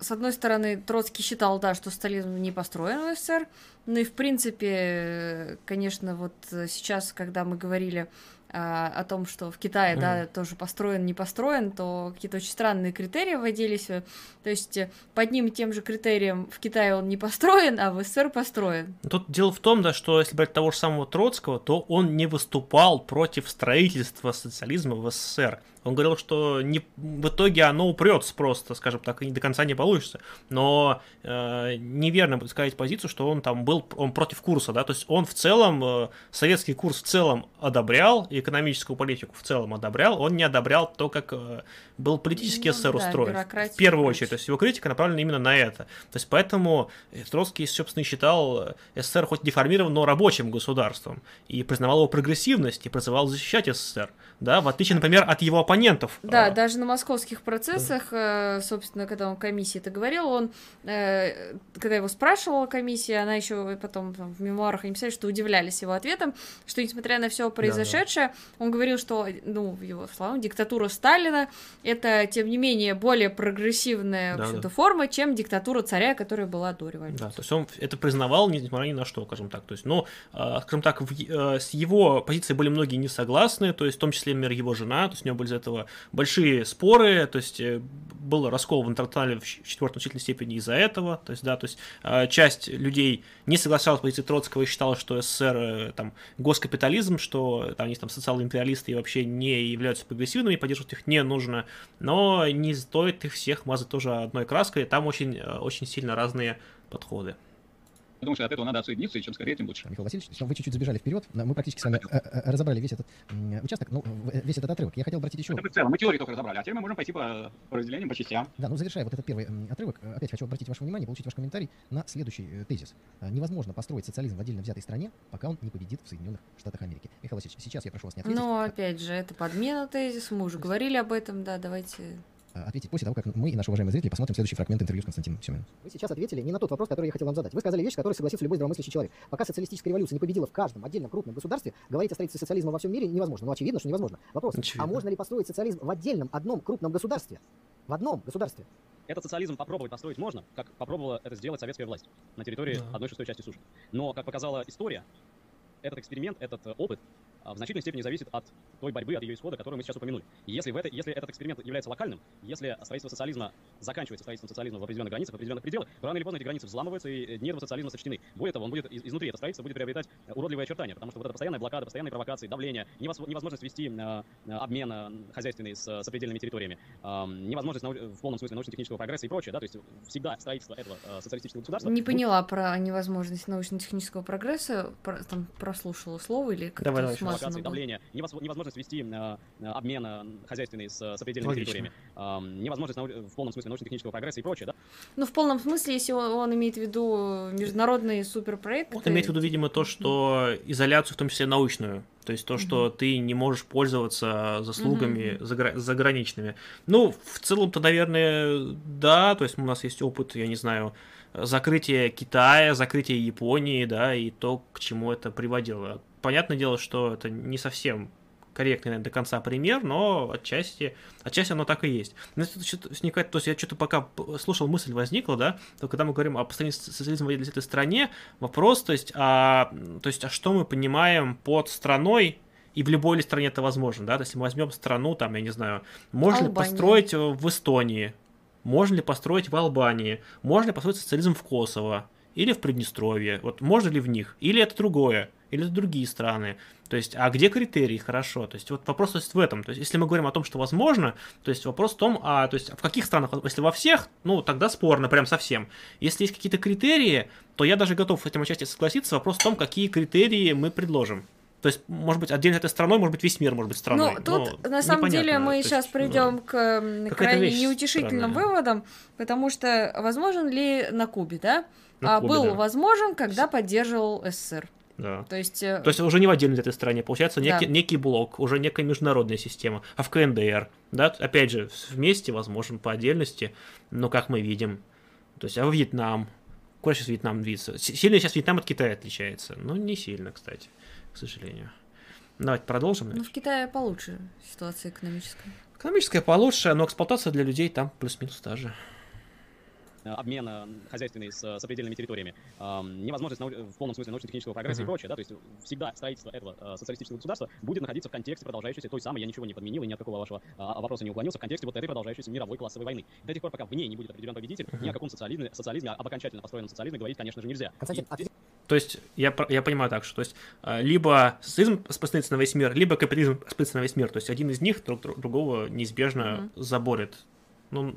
с одной стороны, Троцкий считал, да, что социализм не построен в СССР, ну и, в принципе, э, конечно, вот сейчас, когда мы говорили а, о том, что в Китае, да, тоже построен, не построен, то какие-то очень странные критерии вводились. То есть э, по одним и тем же критериям в Китае он не построен, а в СССР построен. Тут дело в том, да, что если брать того же самого Троцкого, то он не выступал против строительства социализма в СССР. Он говорил, что не, в итоге оно упрется просто, скажем так, и до конца не получится. Но э, неверно будет сказать позицию, что он там был он против курса, да, то есть он в целом, э, советский курс в целом одобрял, экономическую политику в целом одобрял, он не одобрял то, как э, был политический Ну СССР да, устроен. В первую очередь, то есть его критика направлена именно на это. То есть поэтому э, Троцкий, собственно, считал э, СССР хоть деформированным, но рабочим государством, и признавал его прогрессивность, и призывал защищать СССР, да, в отличие, например, от его оппонентов. Да, А, даже на московских процессах, э, собственно, когда он комиссии это говорил, он, э, когда его спрашивала комиссия, она еще потом там, в мемуарах они писали, что удивлялись его ответом, что несмотря на все произошедшее, он говорил, что, ну, в его словах, диктатура Сталина это, тем не менее, более прогрессивная, Да, да. форма, чем диктатура царя, которая была до революции. Да, то есть он это признавал, несмотря ни на что, скажем так. То есть, ну, э, скажем так, в э, с его позицией были многие не согласны, то есть, в том числе, например, его жена, то есть, у него были из-за этого большие споры, то есть, э, был раскол в интернационале в четвертой значительной степени из-за этого, то есть, да, то есть, э, часть людей не соглашалась с позицией Троцкого и считала, что СССР, э, там, госкапитализм, что там, они там социал-империалисты и вообще не являются прогрессивными, поддерживать их не нужно, но не стоит их всех мазать тоже одной краской, там очень, э, очень сильно разные подходы. Я думаю, что от этого надо отсоединиться, и чем скорее, тем лучше. Михаил Васильевич, вы чуть-чуть забежали вперед. Мы практически с вами э, э, разобрали весь этот участок, ну, в- весь этот отрывок. Я хотел обратить еще... Это в целом. Мы теорию только разобрали, а теперь мы можем пойти по, по разделениям, по частям. Да, ну завершая вот этот первый отрывок, э, опять хочу обратить ваше внимание, получить ваш комментарий на следующий э, тезис. Э, Невозможно построить социализм в отдельно взятой стране, пока он не победит в Соединенных Штатах Америки. Михаил Васильевич, сейчас я прошу вас не ответить. Но, а, опять же, это подмена тезиса, мы уже говорили об этом, да, давайте... а, ответить после того, как мы и наши уважаемые зрители посмотрим следующий фрагмент интервью с Константином Семеновым. Вы сейчас ответили не на тот вопрос, который я хотел вам задать. Вы сказали вещь, которой согласился любой здравомыслящий человек. Пока социалистическая революция не победила в каждом отдельном крупном государстве, говорить о строительстве социализма во всем мире невозможно. Ну, очевидно, что невозможно. Вопрос, Очевидно. а можно ли построить социализм в отдельном одном крупном государстве? В одном государстве. Этот социализм попробовать построить можно, как попробовала это сделать советская власть на территории Да. одной шестой части суши. Но, как показала история, этот эксперимент, этот э, опыт в значительной степени зависит от той борьбы, от ее исхода, которую мы сейчас упомянули. Если, в это, если этот эксперимент является локальным, если строительство социализма заканчивается строительством социализма в определенных границах, в определенных пределах, рано или поздно эти границы взламываются, и э, дни этого социализма сочтены. Более того, он будет из- изнутри, это строительство будет приобретать э, уродливые очертания, потому что вот эта постоянная блокада, постоянные провокации, давление, невоз- невозможность вести э, э, обмен э, хозяйственный с э, сопредельными территориями, эм, невозможность нау- в полном смысле научно-технического прогресса и прочее, да, то есть всегда строительство этого э, социалистического государства Не будет поняла про невозможность научно-технического прогресса, про- там прослушала слово или как-то Давай, давай, давление, невоз- невозможность вести э, обмен э, хозяйственный с сопредельными территориями, эм, невозможность в полном смысле научно-технического прогресса и прочее, да, Ну, в полном смысле, если он, имеет в виду международный суперпроект. Он имеет в виду, видимо, то, что изоляцию, в том числе научную. То есть то, что ты не можешь пользоваться заслугами Мгм. загра- заграничными. Ну, в целом-то, наверное, да. То есть у нас есть опыт, я не знаю, закрытия Китая, закрытия Японии, да, и то, к чему это приводило. Понятное дело, что это не совсем корректный наверное, до конца пример, но отчасти, отчасти оно так и есть. Но это что-то возникает, то есть я что-то пока слушал, мысль возникла, да, то когда мы говорим о построении соци- социализма в этой стране, вопрос, то есть, а, то есть, а что мы понимаем под страной, и в любой ли стране это возможно, да, то есть мы возьмем страну, там, я не знаю, можно ли Албания. построить э, в Эстонии, можно ли построить в Албании, можно ли построить социализм в Косово, или в Приднестровье, вот можно ли в них, или это другое, или это другие страны? То есть, а где критерии? Хорошо. То есть, вот вопрос то есть, в этом. То есть, если мы говорим о том, что возможно, то есть вопрос в том, а то есть в каких странах, если во всех, ну, тогда спорно, прям совсем. Если есть какие-то критерии, то я даже готов в этом части согласиться. Вопрос в том, какие критерии мы предложим. То есть, может быть, отдельно этой страной, может быть, весь мир может быть страной. Ну, тут, на самом деле, мы сейчас есть, придем ну, к крайне неутешительным странная. выводам, потому что возможен ли на Кубе, да? На а Кубе, был да. возможен, когда поддерживал СССР. Да. То есть, э, То есть уже не в отдельной этой стране, получается некий, да. некий блок, уже некая международная система, а в КНДР, да, опять же, вместе, возможно, по отдельности, но как мы видим, то есть, а в Вьетнам, куда сейчас Вьетнам движется? Сильно сейчас Вьетнам от Китая отличается, но не сильно, кстати, к сожалению. Давайте продолжим. Ну, в Китае получше ситуация экономическая. Экономическая получше, но эксплуатация для людей там плюс-минус та же. Э, обмена хозяйственный с, с определенными территориями, невозможность нау- в полном смысле научно-технического прогресса uh-huh. и прочее, да, то есть всегда строительство этого э, социалистического государства будет находиться в контексте продолжающейся той самой, я ничего не подменил и ни от какого вашего а, вопроса не уклонился, в контексте вот этой продолжающейся мировой классовой войны. До тех пор, пока в ней не будет определен победитель, uh-huh. ни о каком социализме, социализме, об окончательно построенном социализме говорить, конечно же, нельзя. Константин, а то есть, я, я понимаю так, что то есть, э, либо социализм распространится на весь мир, либо капитализм распространится на весь мир. То есть, один из них друг, другого неизбежно mm-hmm. заборет. Ну,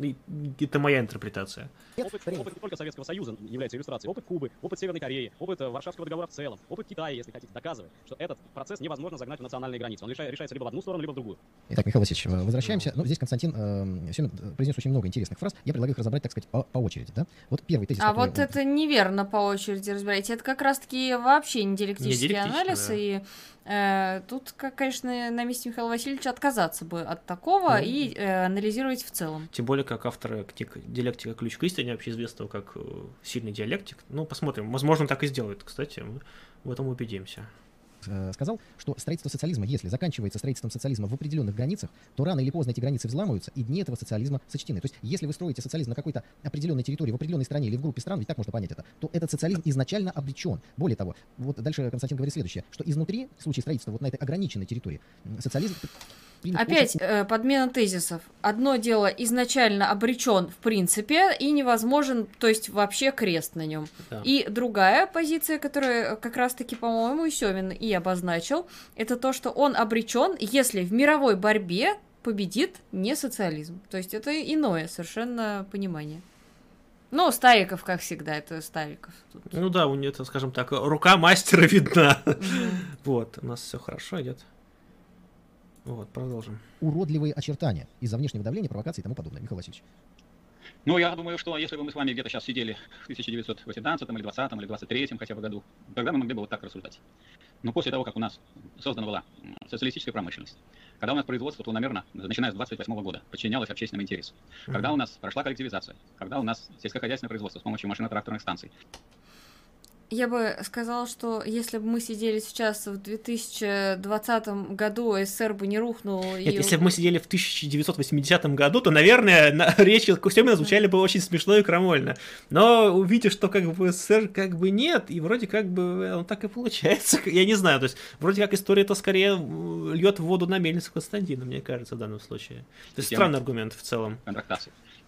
это моя интерпретация. Опыт, опыт не только Советского Союза является иллюстрацией. Опыт Кубы, опыт Северной Кореи, опыт э, Варшавского договора в целом, опыт Китая, если хотите, доказывает, что этот процесс невозможно загнать в национальные границы. Он решается либо в одну сторону, либо в другую. Итак, Михаил Васильевич, э, возвращаемся. Ну, здесь Константин э, сегодня произнес очень много интересных фраз. Я предлагаю их разобрать, так сказать, по, по очереди. Да? Вот первый тезис. А который... вот это неверно по очереди разбираете. Это как раз-таки вообще не диалектический не анализ. Да. И Э, тут, конечно, на месте Михаила Васильевича отказаться бы от такого ну, и э, анализировать в целом. Тем более, как автор книг «Диалектика. Ключ к истине», вообще известного как э, сильный диалектик. Ну, посмотрим. Возможно, так и сделает, кстати. Мы в этом убедимся. Э, сказал, что строительство социализма, если заканчивается строительством социализма в определенных границах, то рано или поздно эти границы взламываются, и дни этого социализма сочтены. То есть, если вы строите социализм на какой-то определенной территории, в определенной стране или в группе стран, ведь так можно понять это, то этот социализм изначально обречен. Более того, вот дальше Константин говорит следующее, что изнутри, в случае строительства вот на этой ограниченной территории, социализм Опять э, подмена тезисов. Одно дело изначально обречен в принципе и невозможен, то есть вообще крест на нем. Да. И другая позиция, которая как раз-таки, по-моему, Семин и обозначил, это то, что он обречен, если в мировой борьбе победит не социализм. То есть это иное совершенно понимание. Ну, Стариков, как всегда, это Стариков. Тут. Ну да, у него, скажем так, рука мастера видна. [LAUGHS] Вот, у нас все хорошо идет. Вот, продолжим. Уродливые очертания из-за внешнего давления, провокации и тому подобное. Михаил Васильевич. Ну, я думаю, что если бы мы с вами где-то сейчас сидели в 1918 или 20 или 23 хотя бы году, тогда мы могли бы вот так рассуждать. Но после того, как у нас создана была социалистическая промышленность, когда у нас производство планомерно, начиная с 28 года, подчинялось общественным интересам, когда у нас прошла коллективизация, когда у нас сельскохозяйственное производство с помощью машино-тракторных станций, я бы сказала, что если бы мы сидели сейчас в 2020 году, СССР бы не рухнул. Нет, и... если бы мы сидели в 1980 году, то, наверное, на [LAUGHS] речи Кустемина звучали бы очень смешно и крамольно. Но увидев, что как бы СССР как бы нет, и вроде как бы он так и получается. [LAUGHS] Я не знаю, то есть вроде как история это скорее льет воду на мельницу Константина, мне кажется, в данном случае. То есть странный аргумент в целом.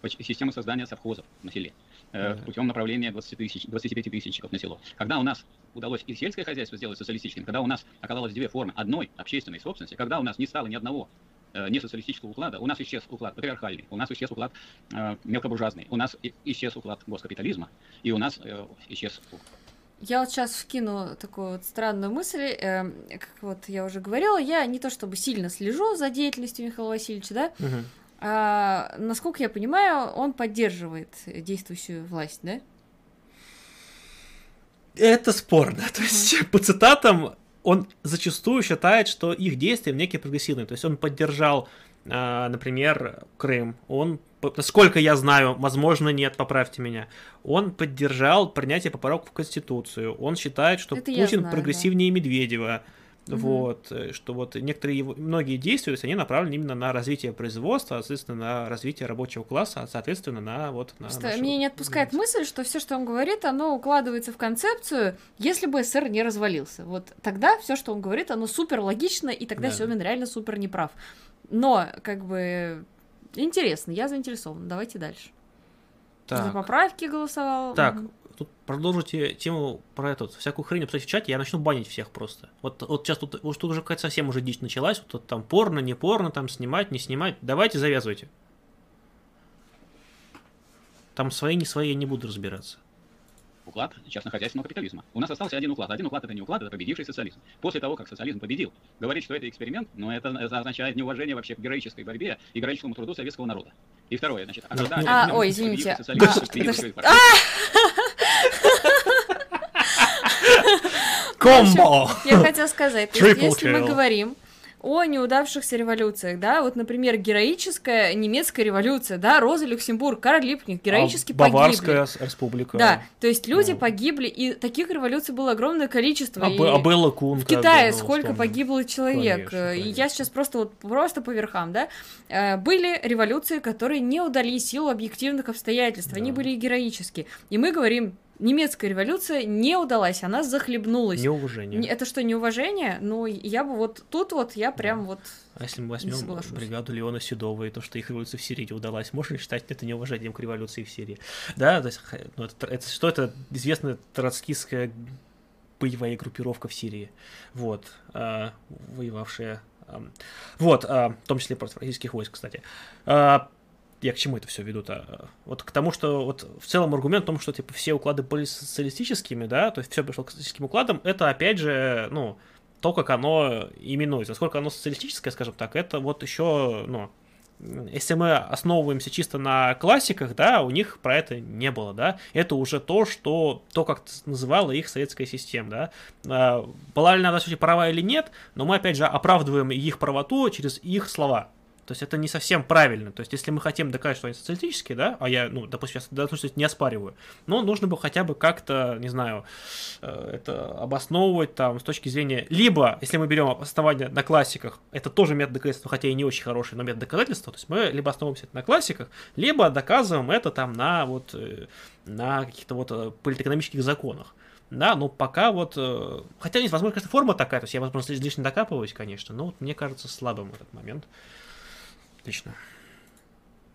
Система создания совхозов на селе э, путем направления 20 тысяч, 25 тысячников на село. Когда у нас удалось и сельское хозяйство сделать социалистическим, когда у нас оказалось две формы одной общественной собственности, когда у нас не стало ни одного э, не социалистического уклада, у нас исчез уклад патриархальный, у нас исчез уклад э, мелкобуржуазный, у нас исчез уклад госкапитализма, и у нас э, исчез я вот сейчас вкину такую вот странную мысль, э, как вот я уже говорила, я не то чтобы сильно слежу за деятельностью Михаила Васильевича, да, угу. А, насколько я понимаю, он поддерживает действующую власть, да? Это спорно. [LAUGHS] То есть, по цитатам, он зачастую считает, что их действия некие прогрессивные. То есть, он поддержал, а, например, Крым. Он, насколько я знаю, возможно, нет, поправьте меня, он поддержал принятие поправок в Конституцию. Он считает, что Это Путин знаю, прогрессивнее да. Медведева. Угу. Вот, э, что вот некоторые его, многие действия, они направлены именно на развитие производства, соответственно, на развитие рабочего класса, а соответственно, на вот на что, Меня не отпускает бизнес. мысль, что все, что он говорит, оно укладывается в концепцию, если бы СССР не развалился. Вот тогда все, что он говорит, оно супер логично, и тогда да. Семин реально супер неправ. Но, как бы, интересно, я заинтересован. Давайте дальше. Так. За поправки голосовал. Так, тут продолжите тему про эту всякую хрень обсуждать в чате, я начну банить всех просто. Вот, вот сейчас тут, вот тут уже какая-то совсем уже дичь началась, вот тут там порно, не порно, там снимать, не снимать. Давайте завязывайте. Там свои, не свои, я не буду разбираться. уклад частно-хозяйственного капитализма. У нас остался один уклад. Один уклад это не уклад, это победивший социализм. После того, как социализм победил, говорить, что это эксперимент, но это, это означает неуважение вообще к героической борьбе и героическому труду советского народа. И второе, значит, а когда... А, ой, извините. социализм, А, победивший подожди. партию, Комбо! Я хотела сказать, то есть, если мы kill. говорим о неудавшихся революциях, да, вот, например, героическая немецкая революция, да, Роза Люксембург, Карл Липкнехт героически А погибли. Баварская с- республика. Да, то есть люди Ну. погибли, и таких революций было огромное количество. А, и а Белла Кун, в Китае ну, сколько вспомним. погибло человек. Конечно, э, И я конечно. сейчас просто вот просто по верхам, да. Э, Были революции, которые не удали силу объективных обстоятельств, они Да. были героические. И мы говорим, немецкая революция не удалась, она захлебнулась. Неуважение. Не- Это что, неуважение? Ну, я бы вот тут вот, я прям вот... А если мы возьмем бригаду Леона Седова и то, что их революция в Сирии не удалась, можно считать это неуважением к революции в Сирии? Да, то есть, ну, это, это- что это известная троцкистская боевая группировка в Сирии, вот, а, воевавшая, ам, вот, а, в том числе против российских войск, кстати. А, я к чему это все веду-то? Вот к тому, что вот в целом аргумент в том, что типа все уклады были социалистическими, да, то есть все пришло к социалистическим укладам, это опять же, ну, то, как оно именуется. Насколько оно социалистическое, скажем так, это вот еще, ну, если мы основываемся чисто на классиках, да, у них про это не было, да, это уже то, что, то, как называла их советская система, да, А, была ли она, в сути, права или нет, но мы, опять же, оправдываем их правоту через их слова, то есть это не совсем правильно. То есть если мы хотим доказать, что они социалистические, да, а я, ну, допустим, сейчас случае не оспариваю, но нужно бы хотя бы как-то, не знаю, э, это обосновывать там с точки зрения... Либо, если мы берем основания на классиках, это тоже метод доказательства, хотя и не очень хороший, но метод доказательства, то есть мы либо основываемся на классиках, либо доказываем это там на вот э, на каких-то вот э, политэкономических законах. Да, но пока вот... Хотя возможно, конечно, форма такая, то есть я, возможно, излишне докапываюсь, конечно, но вот мне кажется слабым этот момент. Лично.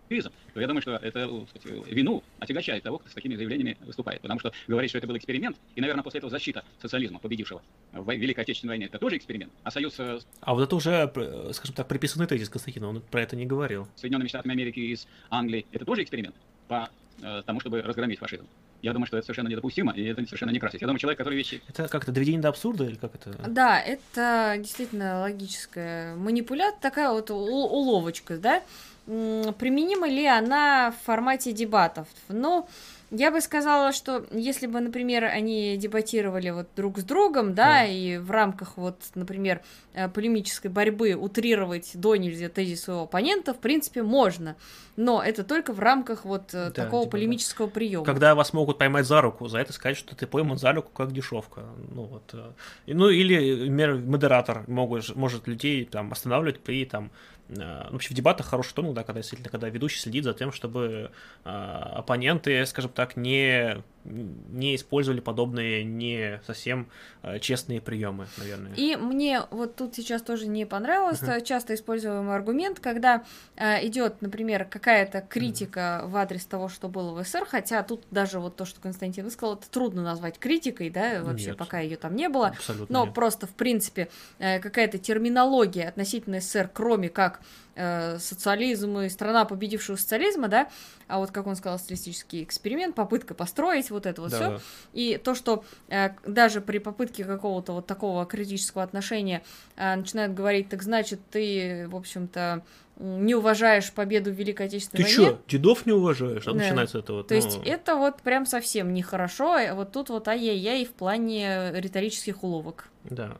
активизм, то я думаю, что это сказать, вину отягощает того, кто с такими заявлениями выступает. Потому что говорить, что это был эксперимент, и, наверное, после этого защита социализма, победившего в Великой Отечественной войне, это тоже эксперимент. А союз э, А вот это уже, э, скажем так, приписанный тезис Константина, он про это не говорил. Соединенными Штатами Америки и с Англией, это тоже эксперимент по э, тому, чтобы разгромить фашизм. Я думаю, что это совершенно недопустимо, и это совершенно не красить. Я думаю, человек, который вещи Это как-то доведение до абсурда или как это? Да, это действительно логическая манипуляция, такая вот уловочка, да. Применима ли она в формате дебатов? Ну, я бы сказала, что если бы, например, они дебатировали вот друг с другом, да, Да. и в рамках вот, например, э, полемической борьбы утрировать до нельзя тезис своего оппонента, в принципе, можно. Но это только в рамках вот э, Да, такого типа, полемического приема. Когда вас могут поймать за руку, за это сказать, что ты пойман за руку как дешевка. Ну вот. э, Ну или например, модератор могут, может людей там останавливать при там ну, вообще в дебатах хороший тон, да, когда действительно, когда ведущий следит за тем, чтобы э, оппоненты, скажем так, не, не использовали подобные не совсем э, честные приемы, наверное. И мне вот тут сейчас тоже не понравилось э, часто используемый аргумент, когда э, идет, например, какая-то критика в адрес того, что было в СССР, хотя тут даже вот то, что Константин высказал, это трудно назвать критикой, да, вообще Нет. пока ее там не было. Абсолютно Но нет. просто, в принципе, э, какая-то терминология относительно СССР, кроме как социализм и страна победившего социализма, да, а вот, как он сказал, социалистический эксперимент, попытка построить вот это вот Да, все. да. И то, что э, даже при попытке какого-то вот такого критического отношения э, начинают говорить, так значит, ты, в общем-то, не уважаешь победу в Великой Отечественной Ты войне. чё, дедов не уважаешь? А Да. начинается это вот. То есть ну, это вот прям совсем нехорошо. э, Вот тут вот ай-яй-яй в плане риторических уловок. Да.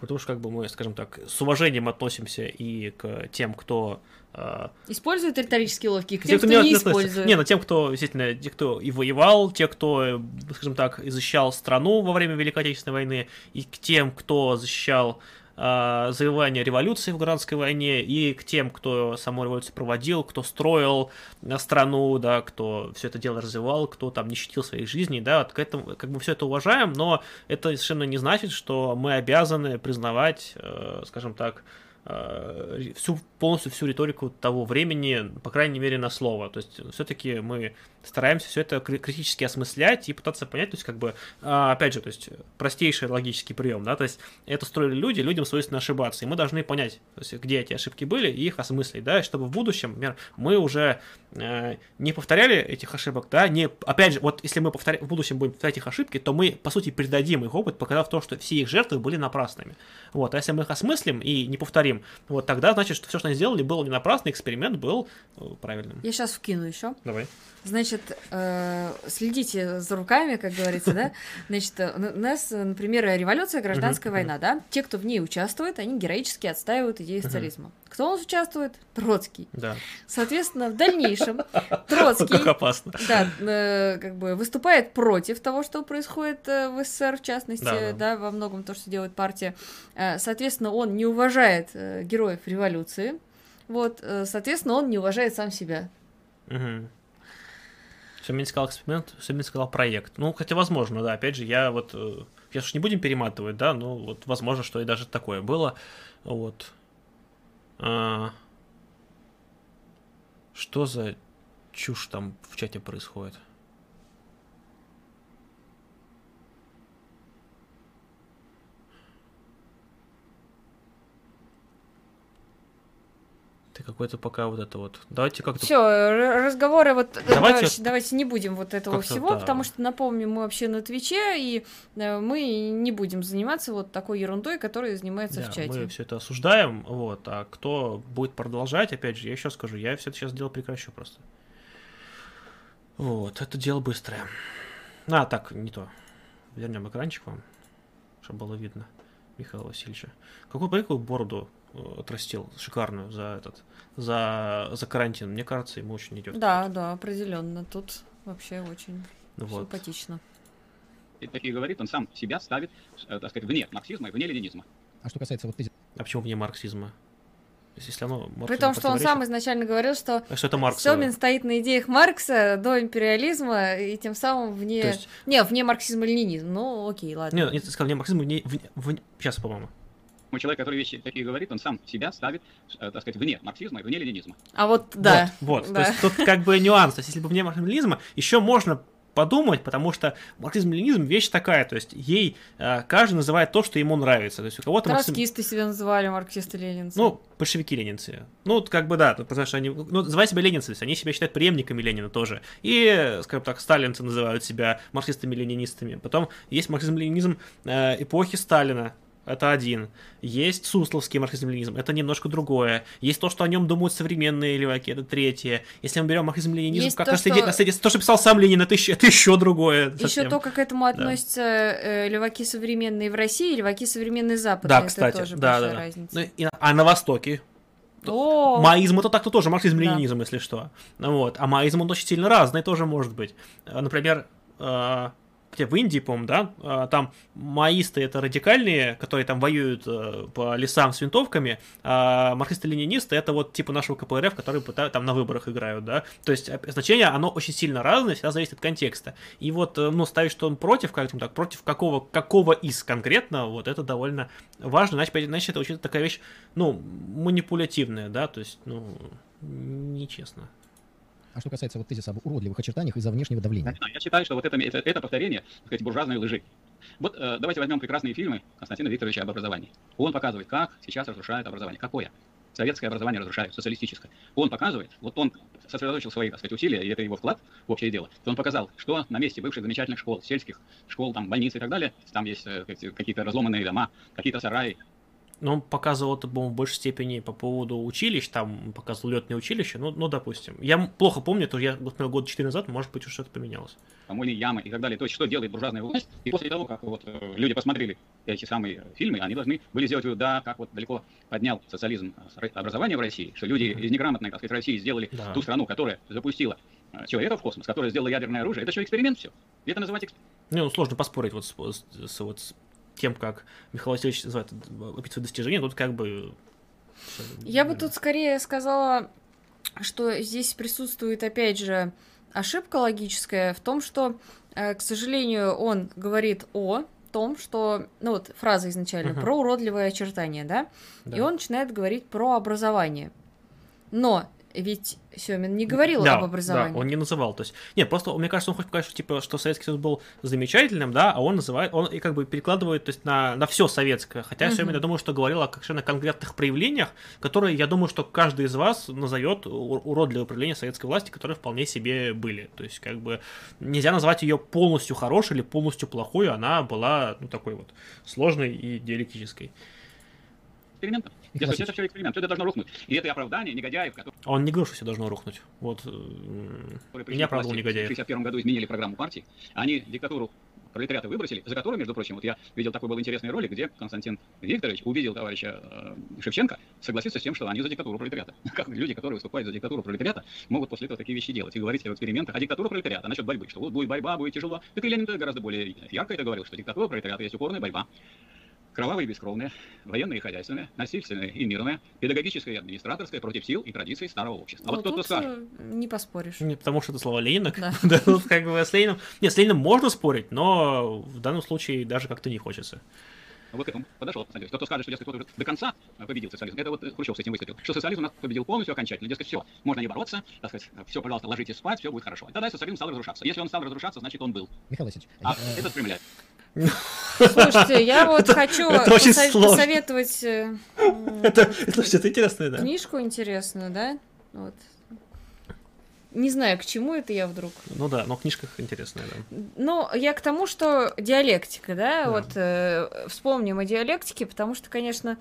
Потому что, как бы мы, скажем так, с уважением относимся и к тем, кто... э, Используют риторические уловки, и к тем, кто не относится. использует. Не, ну тем, кто, действительно, те, кто и воевал, те, кто, скажем так, защищал страну во время Великой Отечественной войны, и к тем, кто защищал э, завоевание революции в гражданской войне, и к тем, кто саму революцию проводил, кто строил страну, да, кто все это дело развивал, кто там не щитил своих жизней, да, вот к этому, как бы все это уважаем, но это совершенно не значит, что мы обязаны признавать, э, скажем так, всю, полностью всю риторику того времени, по крайней мере, на слово. То есть все-таки мы стараемся все это критически осмыслять и пытаться понять, то есть как бы, а, опять же, то есть простейший логический прием, да, то есть это строили люди, людям свойственно ошибаться, и мы должны понять, то есть где эти ошибки были и их осмыслить, да, чтобы в будущем, например, мы уже э, не повторяли этих ошибок, да, не, опять же, вот если мы повторя... в будущем будем повторять их ошибки, то мы, по сути, передадим их опыт, показав то, что все их жертвы были напрасными, вот, а если мы их осмыслим и не повторим, вот, тогда, значит, что все, что они сделали, было не напрасно, эксперимент был э, правильным. Я сейчас вкину еще. Давай. Значит, э, следите за руками, как говорится, да? [LAUGHS] Значит, у нас, например, революция, гражданская война, да? Те, кто в ней участвует, они героически отстаивают идеи социализма. Кто у нас участвует? Троцкий. Да. Соответственно, в дальнейшем [LAUGHS] Троцкий... Вот опасно. Да, э, как бы выступает против того, что происходит э, в СССР, в частности, да. во многом то, что делает партия. Соответственно, он не уважает героев революции. Вот, соответственно, он не уважает сам себя. Угу. Семен сказал эксперимент, Семен сказал проект. Ну, хотя возможно, да, опять же, я вот, сейчас уж не будем перематывать, да, ну, вот возможно, что и даже такое было, вот. А... Что за чушь там в чате происходит? Ты какой-то пока вот это вот. Давайте как-то. Все, разговоры вот. Давайте, давайте, давайте не будем вот этого всего, да. потому что напомним, мы вообще на Твиче, и э, мы не будем заниматься вот такой ерундой, которая занимается да, в чате. Мы все это осуждаем, вот. А кто будет продолжать, опять же, я еще скажу, я все это сейчас дело прекращу просто. Вот, это дело быстрое. А, так, не то. Вернем экранчик вам, чтобы было видно Михаила Васильевича. Какую, какую бороду Э, отрастил шикарную за этот за за карантин. Мне кажется, ему очень идет. Да, да, определенно. Тут вообще очень вот. симпатично. И такие говорит, он сам себя ставит, э, так сказать, вне марксизма и вне ленинизма. А что касается вот тезиса... А почему вне марксизма? Если оно При том, что он сам изначально говорил, что, а что это Маркс Семин стоит на идеях Маркса до империализма и тем самым вне... есть... Не, вне марксизма-ленинизма. Ну, окей, ладно. Не, нет, ты сказал вне марксизма, вне... вне... вне... Сейчас, по-моему человек, который вещи такие говорит, он сам себя ставит, э, так сказать, вне марксизма и вне ленинизма. А вот, да. Вот, вот. Да. то есть тут как бы нюанс. То есть если бы вне марксизма, еще можно подумать, потому что марксизм-ленинизм вещь такая, то есть ей э, каждый называет то, что ему нравится. То есть у кого-то Троцкисты марксизм... себя называли марксисты-ленинцы. Ну, большевики-ленинцы. Ну, как бы да, потому что они, ну, называют себя ленинцы, то есть они себя считают преемниками Ленина тоже. И, скажем так, сталинцы называют себя марксистами-ленинистами. Потом есть марксизм-ленинизм э, эпохи Сталина, это один. Есть сусловский марксизм-ленинизм, это немножко другое. Есть то, что о нем думают современные леваки, это третье. Если мы берем марксизм-ленинизм, как то, наследие, что... наследие, то, что писал сам Ленин, это еще, это еще другое. Еще то, как к этому относятся да. э, леваки современные в России, леваки современные Запада. Да, кстати, это тоже да, да, разница. Ну, и, а на Востоке? О! Маизм это так-то тоже марксизм-ленинизм, да. если что. Вот. А маизм он очень сильно разный тоже может быть. Например, э, где в Индии, по-моему, да, а, там маисты это радикальные, которые там воюют э, по лесам с винтовками, а марксисты-ленинисты это вот типа нашего КПРФ, которые там на выборах играют, да, то есть значение, оно очень сильно разное, всегда зависит от контекста. И вот, э, ну, ставить, что он против, как так, против какого, какого из конкретно, вот это довольно важно, иначе, иначе это очень такая вещь, ну, манипулятивная, да, то есть, ну, нечестно. А что касается вот тезиса об уродливых очертаниях из-за внешнего давления? Я считаю, что вот это, это, это повторение, так сказать, буржуазной лжи. Вот э, давайте возьмем прекрасные фильмы Константина Викторовича об образовании. Он показывает, как сейчас разрушают образование. Какое? Советское образование разрушают, социалистическое. Он показывает, вот он сосредоточил свои, так сказать, усилия, и это его вклад в общее дело. Он показал, что на месте бывших замечательных школ, сельских школ, там, больниц и так далее, там есть э, какие-то разломанные дома, какие-то сараи, но он показывал это, по-моему, в большей степени по поводу училищ, там показывал летное училище, ну, ну, допустим. Я плохо помню, то я смотрел год 4 назад, может быть, уже что-то поменялось. Помойные ямы и так далее. То есть, что делает буржуазная власть? И после того, как вот э, люди посмотрели эти самые фильмы, они должны были сделать вывод, да, как вот далеко поднял социализм образование в России, что люди из неграмотной, так сказать, России сделали да. ту страну, которая запустила э, человека в космос, которая сделала ядерное оружие. Это что, эксперимент все? И это называть эксперимент? Ну, сложно поспорить вот с, с, с, вот с тем, как Михаил Васильевич называет описывает достижения, тут как бы... Я бы тут скорее сказала, что здесь присутствует, опять же, ошибка логическая в том, что, э, к сожалению, он говорит о том, что, ну вот фраза изначально, Мгм. про уродливое очертание, да? Да. И он начинает говорить про образование. Но ведь Семин не говорил да, об образовании. Да, он не называл. То есть, нет, просто мне кажется, он хочет показать, что типа, что Советский Союз был замечательным, да, а он называет, он и как бы перекладывает, то есть на, на все советское. Хотя Мгм. Семин, я думаю, что говорил о совершенно конкретных проявлениях, которые, я думаю, что каждый из вас назовет уродливые проявления советской власти, которые вполне себе были. То есть, как бы нельзя назвать ее полностью хорошей или полностью плохой, она была, ну, такой вот сложной и диалектической. экспериментом. Дескать, это все эксперимент, все это должно рухнуть. И это оправдание негодяев, которые А Он не говорил, что все должно рухнуть. Вот, э, меня оправдывал власти негодяев. в 1961 году изменили программу партии. Они диктатуру пролетариата выбросили, за которую, между прочим, вот я видел такой был интересный ролик, где Константин Викторович увидел товарища э, Шевченко, согласиться с тем, что они за диктатуру пролетариата. [LAUGHS] Как люди, которые выступают за диктатуру пролетариата, могут после этого такие вещи делать и говорить в экспериментах о диктатуре пролетариата, насчет борьбы, что вот будет борьба, будет тяжело. Так и Ленин гораздо более ярко это говорил, что диктатура пролетариата есть упорная борьба. Кровавая и бескровная, военная и хозяйственная, насильственная и мирная, педагогическая и администраторская против сил и традиций старого общества. А Ну, вот кто-то скажет, э, не поспоришь. Не потому что это слова Ленина. Да. [LAUGHS] Да, тут как бы с Лениным... Нет, с Лениным можно спорить, но в данном случае даже как-то не хочется. Вот к этому подошел. Смотрите, Кто-то скажет, что дескать, кто-то до конца э, победил социализм. Это вот э, Хрущев с этим выступил. Что социализм у нас победил полностью, окончательно. Дескать, все, можно не бороться, так сказать, все, пожалуйста, ложитесь спать, все будет хорошо. И тогда социализм стал разрушаться. Если он стал разрушаться, значит он был. Михаил Васильевич, А э, это спрямляет. Слушайте, я вот хочу это очень посо- сложно. посоветовать э, Это, слушайте, это интересно, да? книжку интересную, да? Вот. Не знаю, к чему это я вдруг. Ну да, но в книжках интересная, да. Ну, я к тому, что диалектика, да, Да. вот э, вспомним о диалектике, потому что, конечно,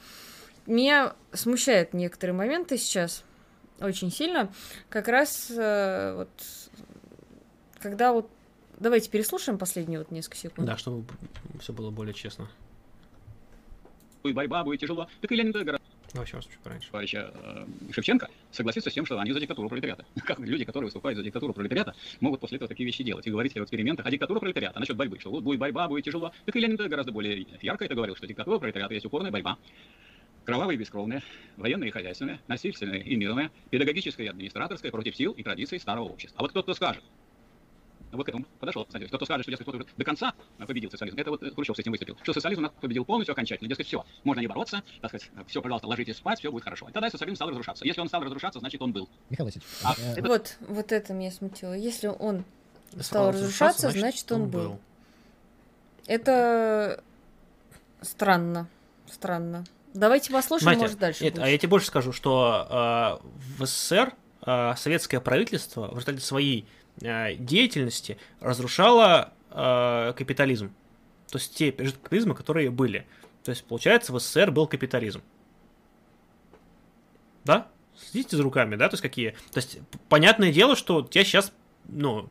меня смущают некоторые моменты сейчас очень сильно. Как раз э, вот когда вот давайте переслушаем последние вот несколько секунд. Да, чтобы все было более честно. Будет борьба, будет тяжело. Так и Ленин гораздо Ну, вообще, чуть пораньше. товарища э, Шевченко согласиться с тем, что они за диктатуру пролетариата. [LAUGHS] Как люди, которые выступают за диктатуру пролетариата, могут после этого такие вещи делать и говорить в экспериментах о диктатуре пролетариата, насчет борьбы, что вот будет борьба, будет тяжело. Так и Ленин гораздо более ярко это говорил, что диктатура пролетариата есть упорная борьба. Кровавая и бескровная, военная и хозяйственная, насильственная и мирная, педагогическая и администраторская против сил и традиций старого общества. А вот кто-то скажет, вот к этому подошел, кстати, кто-то скажет, что дескать, кто-то до конца победил социализм. Это вот э, Хрущев с этим выступил. Что социализм нас победил полностью, окончательно. Дескать, все, можно не бороться, так сказать, все, пожалуйста, ложитесь спать, все будет хорошо. И тогда социализм стал разрушаться. Если он стал разрушаться, значит он был. Михаил Васильевич, А, э, это- Вот, вот это меня смутило. Если он Стал стал разрушаться, значит, он был. Это странно, странно. Давайте послушаем, Знаете, может, дальше Нет, будет. а я тебе больше скажу, что э, в СССР э, советское правительство в результате своей э, деятельности разрушало э, капитализм. То есть те пережитки капитализма, которые были. То есть, получается, в СССР был капитализм. Да? Следите за руками, да? То есть какие? То есть, понятное дело, что я сейчас, ну,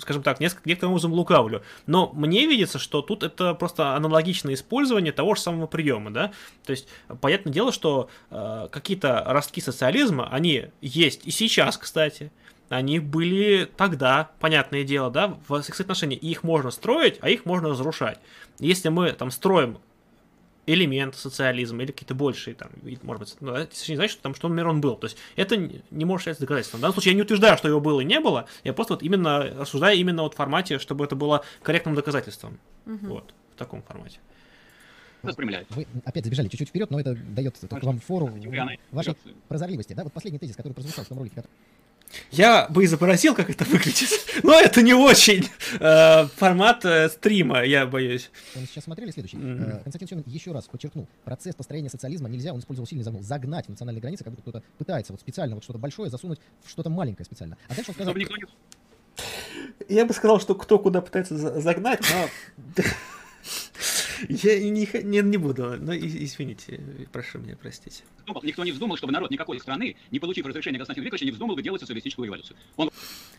скажем так, несколько, некоторым образом лукавлю. Но мне видится, что тут это просто аналогичное использование того же самого приема, да? То есть, понятное дело, что э, какие-то ростки социализма, они есть и сейчас, кстати. Они были тогда, понятное дело, да, в секс отношении. И их можно строить, а их можно разрушать. Если мы там строим элемент социализма или какие-то большие там, может быть, ну, это не значит, что там, что, например, он был. То есть это не может считаться доказательством. В данном случае я не утверждаю, что его было и не было, я просто вот именно рассуждаю именно вот в формате, чтобы это было корректным доказательством. Мгм. Вот, в таком формате. Спрямляет. вы опять забежали чуть-чуть вперед, но это дает только вам фору вашей прозорливости. Да, вот последний тезис, который прозвучал в том ролике, который- Я бы изобразил, как это выглядит, [LAUGHS] но это не очень э, формат э, стрима, я боюсь. мы сейчас смотрели следующий. Э, Константин Семин еще раз подчеркнул, процесс построения социализма нельзя, он использовал сильный загнул, загнать в национальные границы, как будто кто-то пытается вот специально вот что-то большое засунуть в что-то маленькое специально. А дальше он сказал. Я бы сказал, что кто куда пытается за- загнать, но [LAUGHS] я не, не, не буду, но и- извините, прошу меня простить. вздумал- никто не вздумал, чтобы народ никакой страны, не получив разрешения Константина Викторовича, не вздумал бы делать социалистическую революцию. Он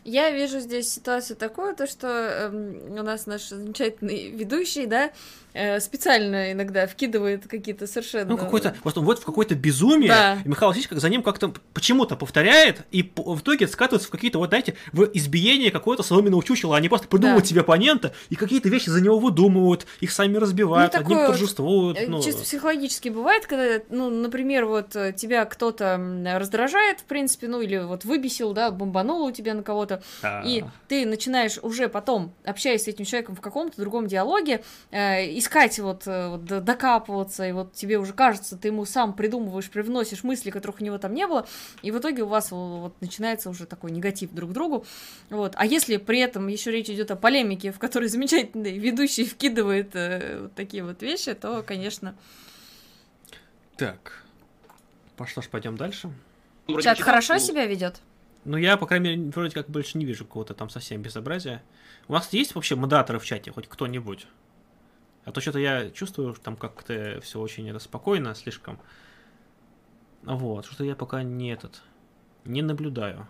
Я вижу здесь ситуацию такую, то что эм, у нас наш замечательный ведущий, да, э, специально иногда вкидывает какие-то совершенно... Ну, какой-то, вот он вот в какое-то безумие, Да. и Михаил Васильевич как за ним как-то почему-то повторяет, и в итоге скатывается в какие-то, вот знаете, в избиение какого-то соломенного чучела, они просто придумывают Да. себе оппонента, и какие-то вещи за него выдумывают, их сами разбивают, Ну, такое вот, торжествуют. Э, ну. Чисто психологически бывает, когда, ну, например, вот вот э, тебя кто-то раздражает, в принципе, ну или вот выбесил, да, бомбанул у тебя на кого-то, А, и ты начинаешь уже потом, общаясь с этим человеком в каком-то другом диалоге, э, искать вот, э, вот докапываться, и вот тебе уже кажется, ты ему сам придумываешь, привносишь мысли, которых у него там не было, и в итоге у вас вот, вот начинается уже такой негатив друг к другу. Вот. А если при этом еще речь идет о полемике, в которой [LAUGHS] замечательный ведущий вкидывает э, вот такие вот вещи, то, конечно, Так. По что ж, пойдем дальше. Вроде чат хорошо ну, себя ведет. Ну, я, по крайней мере, вроде как больше не вижу какого-то там совсем безобразия. У вас есть вообще модераторы в чате, хоть кто-нибудь? А то что-то я чувствую, что там как-то все очень это спокойно слишком. Вот, что-то я пока не этот, не наблюдаю.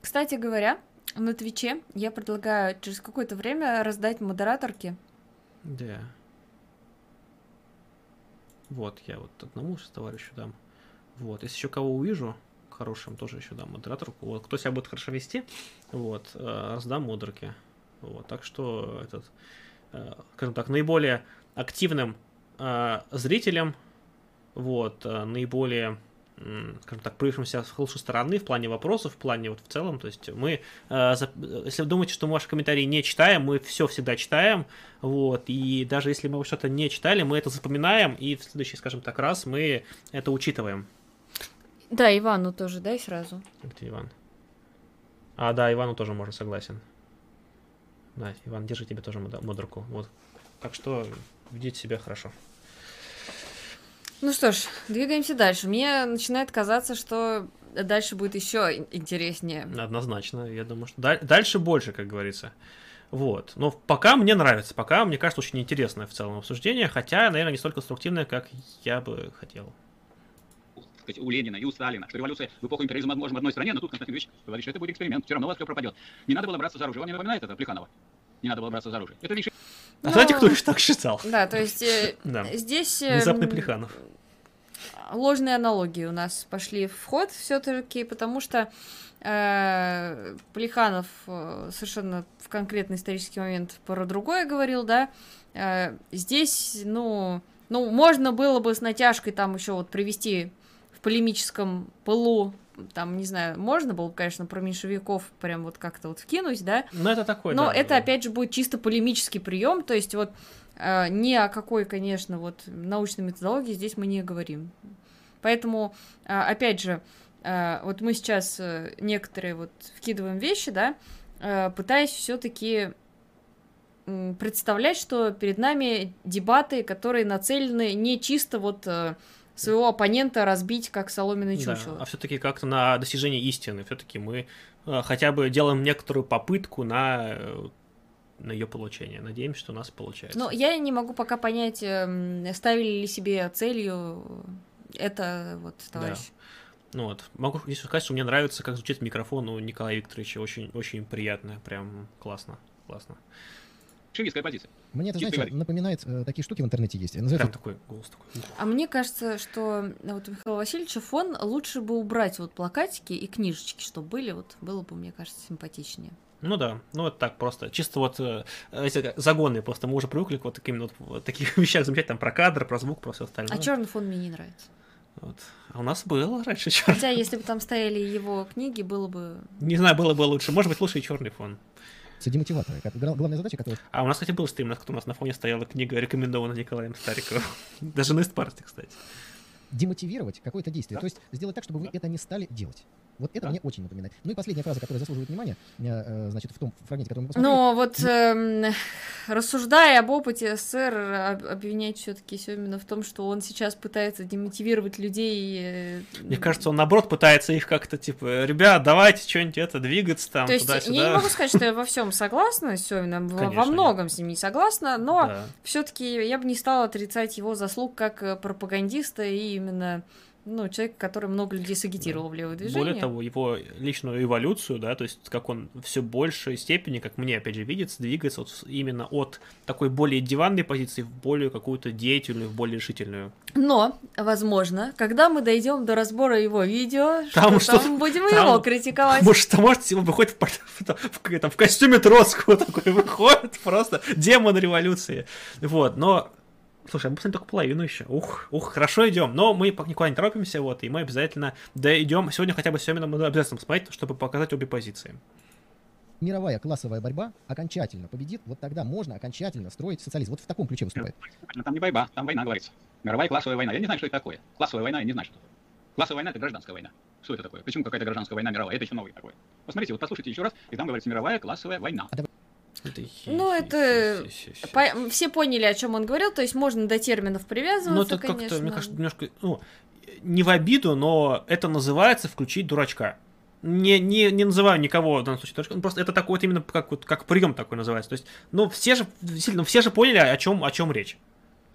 Кстати говоря, на Твиче я предлагаю через какое-то время раздать модераторки. Да. Вот, я вот одному сейчас товарищу дам. Вот, если еще кого увижу, хорошим тоже еще дам модераторку. Вот, кто себя будет хорошо вести, вот, э, раздам модерки. Вот, так что этот, скажем так, наиболее активным э, зрителям, вот, э, наиболее, скажем так, проявившимся с лучшей стороны в плане вопросов, в плане вот в целом, то есть мы, э, если вы думаете, что мы ваши комментарии не читаем, мы все всегда читаем, вот, и даже если мы что-то не читали, мы это запоминаем, и в следующий, скажем так, раз мы это учитываем. Да, Ивану тоже дай сразу. Где Иван? А, да, Ивану тоже можно, согласен. Да, Иван, держи тебе тоже модерку. Вот. Так что ведите себя хорошо. Ну что ж, двигаемся дальше. Мне начинает казаться, что дальше будет еще интереснее. Однозначно. Я думаю, что даль- дальше больше, как говорится. Вот. Но пока мне нравится. Пока, мне кажется, очень интересное в целом обсуждение. Хотя, наверное, не столько конструктивное, как я бы хотел. Сказать, у Ленина и у Сталина, что революция в эпоху империализма возможна в одной стране, но тут Константин Ильич говорит, что это будет эксперимент, все равно у вас все пропадет. Не надо было браться за оружие. Он не напоминает это Плеханова. Не надо было браться за оружие. Это лишь А Ну, знаете, кто еще так считал? Да, то есть э, [LAUGHS] Да. здесь... э, Внезапный Плеханов. ложные аналогии у нас пошли в ход все-таки, потому что э, Плеханов э, совершенно в конкретный исторический момент про другое говорил, да. Э, здесь, ну, ну, можно было бы с натяжкой там еще вот привести в полемическом пылу, там, не знаю, можно было бы, конечно, про меньшевиков прям вот как-то вот вкинуть, да, Ну, это такой, но да, это да. опять же будет чисто полемический прием, то есть вот э, ни о какой, конечно, вот научной методологии здесь мы не говорим. Поэтому, э, опять же, э, вот мы сейчас э, некоторые вот вкидываем вещи, да, э, пытаясь все-таки представлять, что перед нами дебаты, которые нацелены не чисто вот э, своего оппонента разбить как соломенное Да, чучело. а все-таки как-то на достижение истины. Все-таки мы э, хотя бы делаем некоторую попытку на, э, на ее получение. Надеемся, что у нас получается. Ну, я не могу пока понять, эм, ставили ли себе целью это вот, товарищ. Ну вот, могу здесь сказать, что мне нравится, как звучит микрофон у Николая Викторовича. Очень, очень приятно, прям классно, классно. большевистская позиция. Мне это, Чистый знаете, напоминает э, такие штуки в интернете есть. Прям Называется такой голос такой. А мне кажется, что э, вот у Михаила Васильевича фон лучше бы убрать вот плакатики и книжечки, чтобы были, вот было бы, мне кажется, симпатичнее. Ну да, ну вот так просто. Чисто вот эти загоны, просто мы уже привыкли к вот таким вот, вот таких [LAUGHS] вещах замечать, там про кадр, про звук, про все остальное. А черный фон мне не нравится. Вот. А у нас было раньше черный. Хотя, если бы там стояли его книги, было бы... Не знаю, было бы лучше. Может быть, лучше и черный фон. Гла- Главная задача, которая А у нас, кстати, был стрим, на котором у нас на фоне стояла книга, рекомендована Николаем Стариковым. [LAUGHS] Даже на партии, кстати. демотивировать какое-то действие. То есть сделать так, чтобы вы это не стали делать. Вот это Да. мне очень напоминает. Ну и последняя фраза, которая заслуживает внимания, э, э, значит, в том фрагменте, который мы посмотрели. Но вот эм, рассуждая об опыте СССР, об- обвинять все-таки именно в том, что он сейчас пытается демотивировать людей. э, Мне кажется, он наоборот пытается их как-то типа, ребят, давайте что-нибудь это двигаться там То есть туда-сюда. я не могу [LAUGHS] сказать, что я во всем согласна с Семиным, во- многом с ним не согласна, но Да. все-таки я бы не стала отрицать его заслуг как э, пропагандиста и именно ну, человека, который много людей сагитировал в левое движение. Более того, его личную эволюцию, да, то есть как он все большей степени, как мне опять же видится, двигается вот именно от такой более диванной позиции в более какую-то деятельную, в более решительную. Но, возможно, когда мы дойдем до разбора его видео, Там что что-то- там будем там- его критиковать. Может, может, он выходит в, в, там, в костюме Троцкого [LAUGHS] такой выходит, просто демон революции. Вот, но Слушай, мы посмотрим только половину еще. Ух, ух, хорошо идем. Но мы никуда не торопимся, вот, и мы обязательно дойдем. Сегодня хотя бы с Семеном мы обязательно посмотреть, чтобы показать обе позиции. Мировая классовая борьба окончательно победит, вот тогда можно окончательно строить социализм. Вот в таком ключе выступает. Там не борьба, там война говорится. Мировая классовая война. Я не знаю, что это такое. Классовая война, я не знаю, что такое. Классовая война – это гражданская война. Что это такое? Почему какая-то гражданская война мировая? Это еще новый такой. Посмотрите, вот послушайте еще раз, и там говорится мировая классовая война. Это Ну, это по- все поняли, о чем он говорил, то есть можно до терминов Ну, привязываться, это как-то, мне кажется, немножко, ну, не в обиду, но это называется включить дурачка. Не, не, не называю никого в данном случае дурачком, ну, просто это такой вот именно как, вот, как прием такой называется. То есть, ну, все же, действительно, все же поняли, о чем, о чем речь.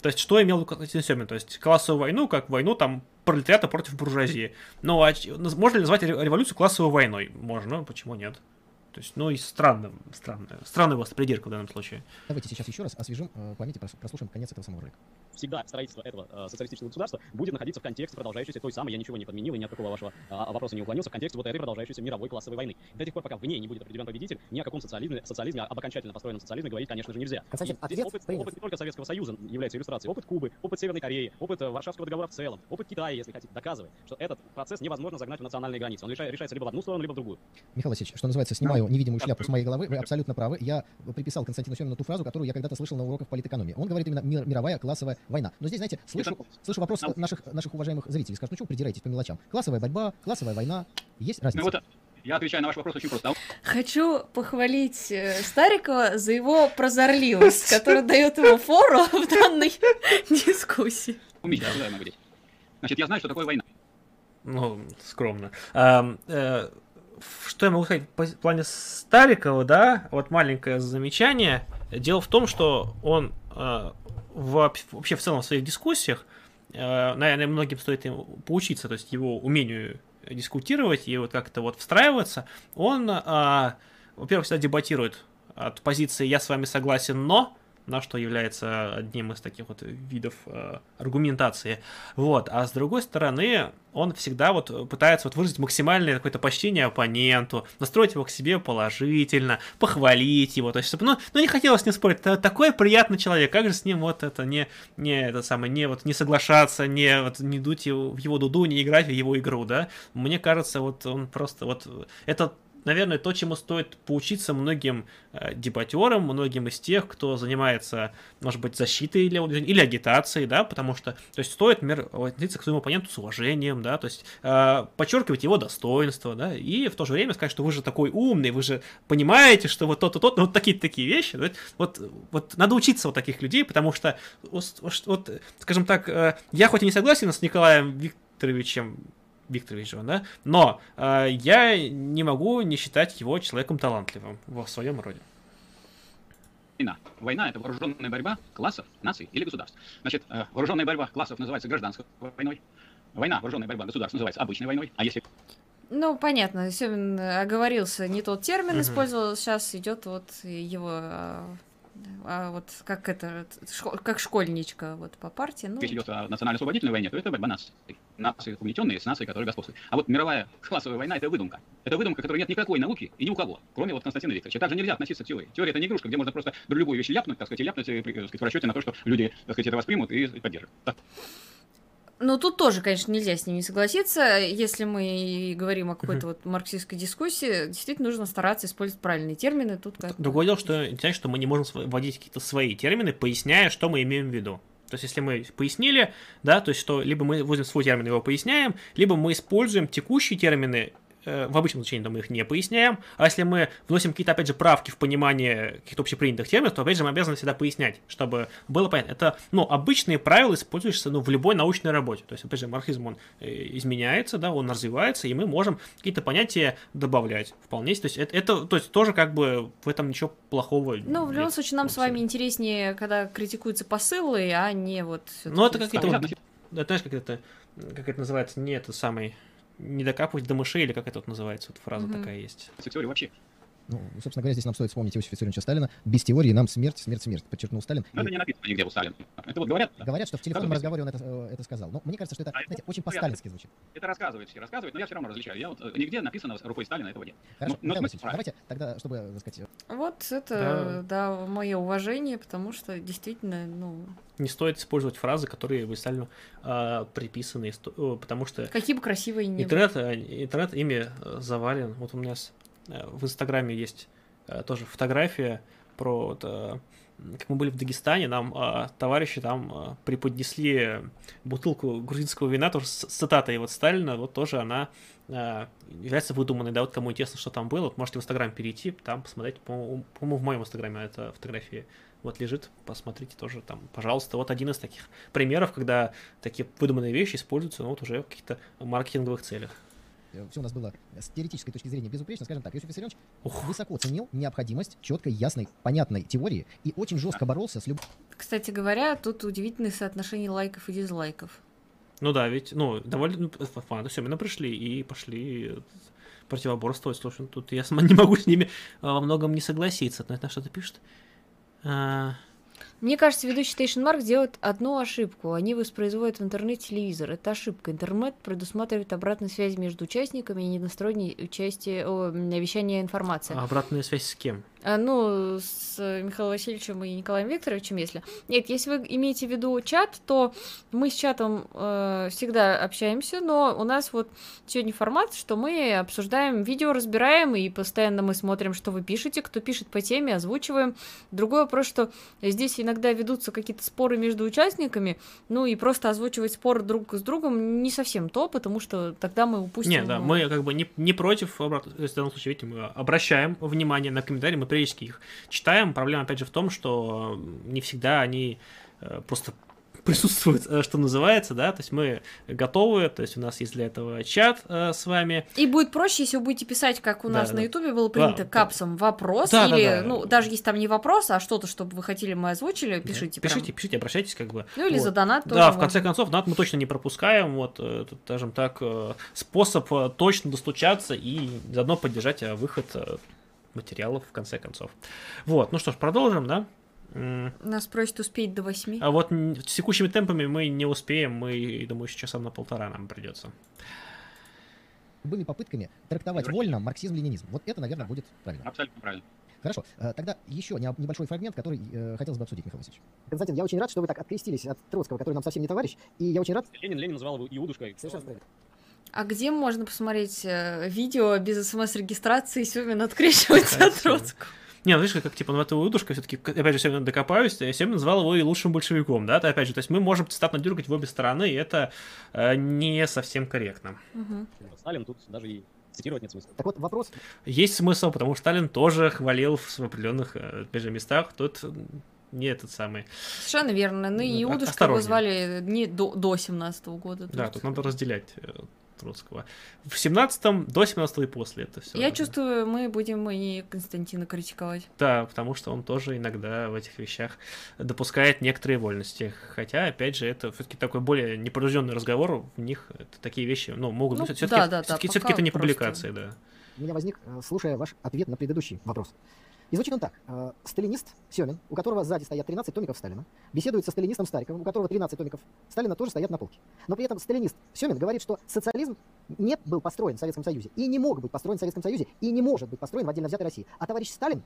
То есть, что имел Константин Семин? То есть, классовую войну, как войну там пролетариата против буржуазии. Ну, а можно ли назвать ре- революцию классовой войной? Можно, почему нет? То есть, ну, и странно, странно, странная у вас придирка в данном случае. Давайте сейчас еще раз освежим э, память и прос- прослушаем конец этого самого ролика. всегда строительство этого э, социалистического государства будет находиться в контексте продолжающейся той самой, я ничего не подменил и ни от какого вашего а, вопроса не уклонился, в контексте вот этой продолжающейся мировой классовой войны. До тех пор, пока в ней не будет определен победитель, ни о каком социализме, социализме об окончательно построенном социализме говорить, конечно же, нельзя. Константин, ответ опыт, принят. опыт не только Советского Союза является иллюстрацией, опыт Кубы, опыт Северной Кореи, опыт э, Варшавского договора в целом, опыт Китая, если хотите, доказывает, что этот процесс невозможно загнать в национальные границы. Он решает- решается либо в одну сторону, либо в другую. Михаил Васильевич, что называется, снимаю невидимую шляпу с моей головы. Вы абсолютно правы. Я приписал Константину Семену ту фразу, которую я когда-то слышал на уроках политэкономии. Он говорит именно мир- мировая классовая война. Но здесь, знаете, слышу, слышу вопрос э, наших, наших уважаемых зрителей. Скажут, ну что вы придираетесь по мелочам? Классовая борьба, классовая война. Есть Ну разница? вот, я отвечаю на ваш вопрос очень просто. Хочу похвалить э, Старикова за его прозорливость, которая дает ему фору в данной дискуссии. у меня куда я могу деть? Значит, я знаю, что такое война. Ну, скромно. Э, что я могу сказать по- плане Старикова, да? Вот маленькое замечание. Дело в том, что он э, вообще в целом в своих дискуссиях, э, наверное, многим стоит ему поучиться, то есть его умению дискутировать и вот как-то вот встраиваться. Он, э, во-первых, всегда дебатирует от позиции «я с вами согласен, но», на что является одним из таких вот видов э, аргументации. Вот. А с другой стороны, он всегда вот пытается вот выразить максимальное какое-то почтение оппоненту, настроить его к себе положительно, похвалить его. То есть, чтобы, ну, ну не хотелось с ним спорить. Это такой приятный человек. Как же с ним вот это не, не это самое, не вот не соглашаться, не вот не дуть в его дуду, не играть в его игру, да? Мне кажется, вот он просто вот это наверное, то, чему стоит поучиться многим э, дебатерам, многим из тех, кто занимается, может быть, защитой или, или агитацией, да, потому что, то есть, стоит, например, относиться к своему оппоненту с уважением, да, то есть, э, подчеркивать его достоинство, да, и в то же время сказать, что вы же такой умный, вы же понимаете, что вот то-то, то-то, вот такие такие вещи, да, вот, вот надо учиться вот таких людей, потому что, вот, скажем так, э, я хоть и не согласен с Николаем Викторовичем Он, да? Но э, я не могу не считать его человеком талантливым в своем роде. Война. Война – это вооруженная борьба классов, наций или государств. Значит, э, вооруженная борьба классов называется гражданской войной. Война, вооруженная борьба государств называется обычной войной. А если Ну, понятно, Семин оговорился, не тот термин Мгм. использовал, сейчас идет вот его, а, вот как это, как школьничка вот по партии, ну, речь идет о национально-освободительной войне, то это борьба наций. Нации угнетенные с нацией, которые господствуют. А вот мировая классовая война – это выдумка. Это выдумка, которой нет никакой науки и ни у кого, кроме вот Константина Викторовича. Также нельзя относиться к теории. Теория – это не игрушка, где можно просто любую вещь ляпнуть, так сказать, и ляпнуть э, так сказать, в расчете на то, что люди так сказать, это воспримут и поддержат. Так. Ну, тут тоже, конечно, нельзя с ним не согласиться. Если мы говорим о какой-то вот марксистской дискуссии, действительно нужно стараться использовать правильные термины. Тут как Другое дело, что, знаешь, что мы не можем вводить какие-то свои термины, поясняя, что мы имеем в виду. То есть, если мы пояснили, да, то есть, что либо мы вводим свой термин, его поясняем, либо мы используем текущие термины, в обычном случае мы их не поясняем, а если мы вносим какие-то, опять же, правки в понимание каких-то общепринятых терминов, то, опять же, мы обязаны всегда пояснять, чтобы было понятно. Это, ну, обычные правила используются, ну, в любой научной работе. То есть, опять же, марксизм, он э, изменяется, да, он развивается, и мы можем какие-то понятия добавлять вполне. То есть, это, это то есть, тоже как бы в этом ничего плохого Ну, в любом случае, нам с вами интереснее, когда критикуются посылы, а не вот... Ну, это какие-то вот, да, знаешь, как это, как это называется, не это самый, не докапывать до мышей, или как это вот называется, вот фраза Мгм. такая есть. теории вообще. Ну, собственно говоря, здесь нам стоит вспомнить Иосифа Виссарионовича Сталина. Без теории нам смерть, смерть, смерть, подчеркнул Сталин. Но это И не написано нигде у Сталина. Это вот говорят, Говорят, что в телефонном разговоре он это, э, это сказал. Но мне кажется, что это, А это знаете, очень порядок. по-сталински звучит. это рассказывают все, рассказывают, но я все равно различаю. Я вот э, нигде написано рукой Сталина этого нет. Хорошо, но Михаил смысл Васильевич, правильный. давайте тогда, чтобы, так сказать, Вот это, да, мое уважение, потому что действительно, ну, Не стоит использовать фразы, которые вы Сталину а, приписаны, исто- о, потому что какие бы красивые ни интернет, интернет ими э, завален. Вот у меня э, в Инстаграме есть э, тоже фотография про вот, э, как мы были в Дагестане, нам а, товарищи там а, преподнесли бутылку грузинского вина, тоже с цитатой вот Сталина, вот тоже она а, является выдуманной, да, вот кому интересно, что там было, вот можете в Инстаграм перейти, там посмотреть, по-моему, в моем Инстаграме эта фотография вот лежит, посмотрите тоже там, пожалуйста, вот один из таких примеров, когда такие выдуманные вещи используются, ну, вот уже в каких-то маркетинговых целях. Все у нас было с теоретической точки зрения безупречно, скажем так, Иосиф Виссарионович Ух. высоко ценил необходимость четкой, ясной, понятной теории и очень жестко боролся с любым Кстати говоря, тут удивительное соотношение лайков и дизлайков. Ну да, ведь, ну, довольно ну, фанаты все именно пришли и пошли э, противоборствовать. Слушай, ну, тут я сама [LAUGHS] не могу с ними а, во многом не согласиться. Знаете, что-то пишет? А, Мне кажется, ведущий Station Mark делает одну ошибку. Они воспроизводят в интернете телевизор. Это ошибка. Интернет предусматривает обратную связь между участниками и недостроенное участие, о, вещание информации. а обратная связь с кем? А, ну, с Михаилом Васильевичем и Николаем Викторовичем, если. Нет, если вы имеете в виду чат, то мы с чатом э, всегда общаемся, но у нас вот сегодня формат, что мы обсуждаем видео, разбираем, и постоянно мы смотрим, что вы пишете, кто пишет по теме, озвучиваем. Другой вопрос, что здесь иногда ведутся какие-то споры между участниками, ну и просто озвучивать споры друг с другом не совсем то, потому что тогда мы упустим... Нет, да, мы как бы не, не против, в данном случае, видите, мы обращаем внимание на комментарии, мы периодически их читаем. Проблема, опять же, в том, что не всегда они э, просто присутствуют, э, что называется, да, то есть мы готовы, то есть у нас есть для этого чат э, с вами, И будет проще, если вы будете писать, как у Да, нас да. на Ютубе было принято, Да, капсом вопрос, Да, да, или, да. ну, даже если там не вопрос, а что-то, чтобы вы хотели, мы озвучили, пишите. прям. пишите, пишите, обращайтесь, как бы. Ну, или за Вот. донат тоже Да, в можно. конце концов, донат мы точно не пропускаем. Вот, э, скажем так, э, способ точно достучаться и заодно поддержать выход материалов в конце концов. Вот, ну что ж, продолжим, да? Нас просят успеть до восьми. А вот с текущими темпами мы не успеем, мы, думаю, еще часа на полтора нам придется. любыми попытками трактовать вольно марксизм-ленинизм. Вот это, наверное, будет правильно. Абсолютно правильно. Хорошо, э, тогда еще не- небольшой фрагмент, который э, хотелось бы обсудить, Михаил Васильевич. Константин, я очень рад, что вы так открестились от Троцкого, который нам совсем не товарищ, и я очень рад... Ленин, Ленин называл его Иудушкой. Совершенно справедливо. А где можно посмотреть э, видео без смс-регистрации, Семин открещивается от. Троцкого? Не, ну, видишь, как, как, типа, ну, это удушка, все-таки, опять же, Семен докопаюсь, я Семен назвал его и лучшим большевиком, да, то, опять же, то есть мы можем цитатно дергать в обе стороны, и это э, не совсем корректно. Мгм. Сталин тут даже и цитировать нет смысла. Так вот, вопрос, Есть смысл, потому что Сталин тоже хвалил в определенных, э, опять же, местах, тут не этот самый. Совершенно верно. Ну и Ну, Иудушка его осторожнее. звали не до, до 17 года. Да, тут. тут надо разделять э, Троцкого. В 17-м, до 17 и после это все. Я чувствую, мы будем и Константина критиковать. Да, потому что он тоже иногда в этих вещах допускает некоторые вольности. Хотя, опять же, это все-таки такой более непринужденный разговор, в них это такие вещи, ну, могут Ну, быть. Все-таки, да, да, да, все-таки, пока это не просто- публикации, да. у меня возник, э, слушая ваш ответ на предыдущий вопрос. И звучит он так. Э, Сталинист Семин, у которого сзади стоят 13 томиков Сталина, беседует со сталинистом Стариковым, у которого 13 томиков Сталина тоже стоят на полке. Но при этом сталинист Семин говорит, что социализм не был построен в Советском Союзе, и не мог быть построен в Советском Союзе, и не может быть построен в отдельно взятой России. А товарищ Сталин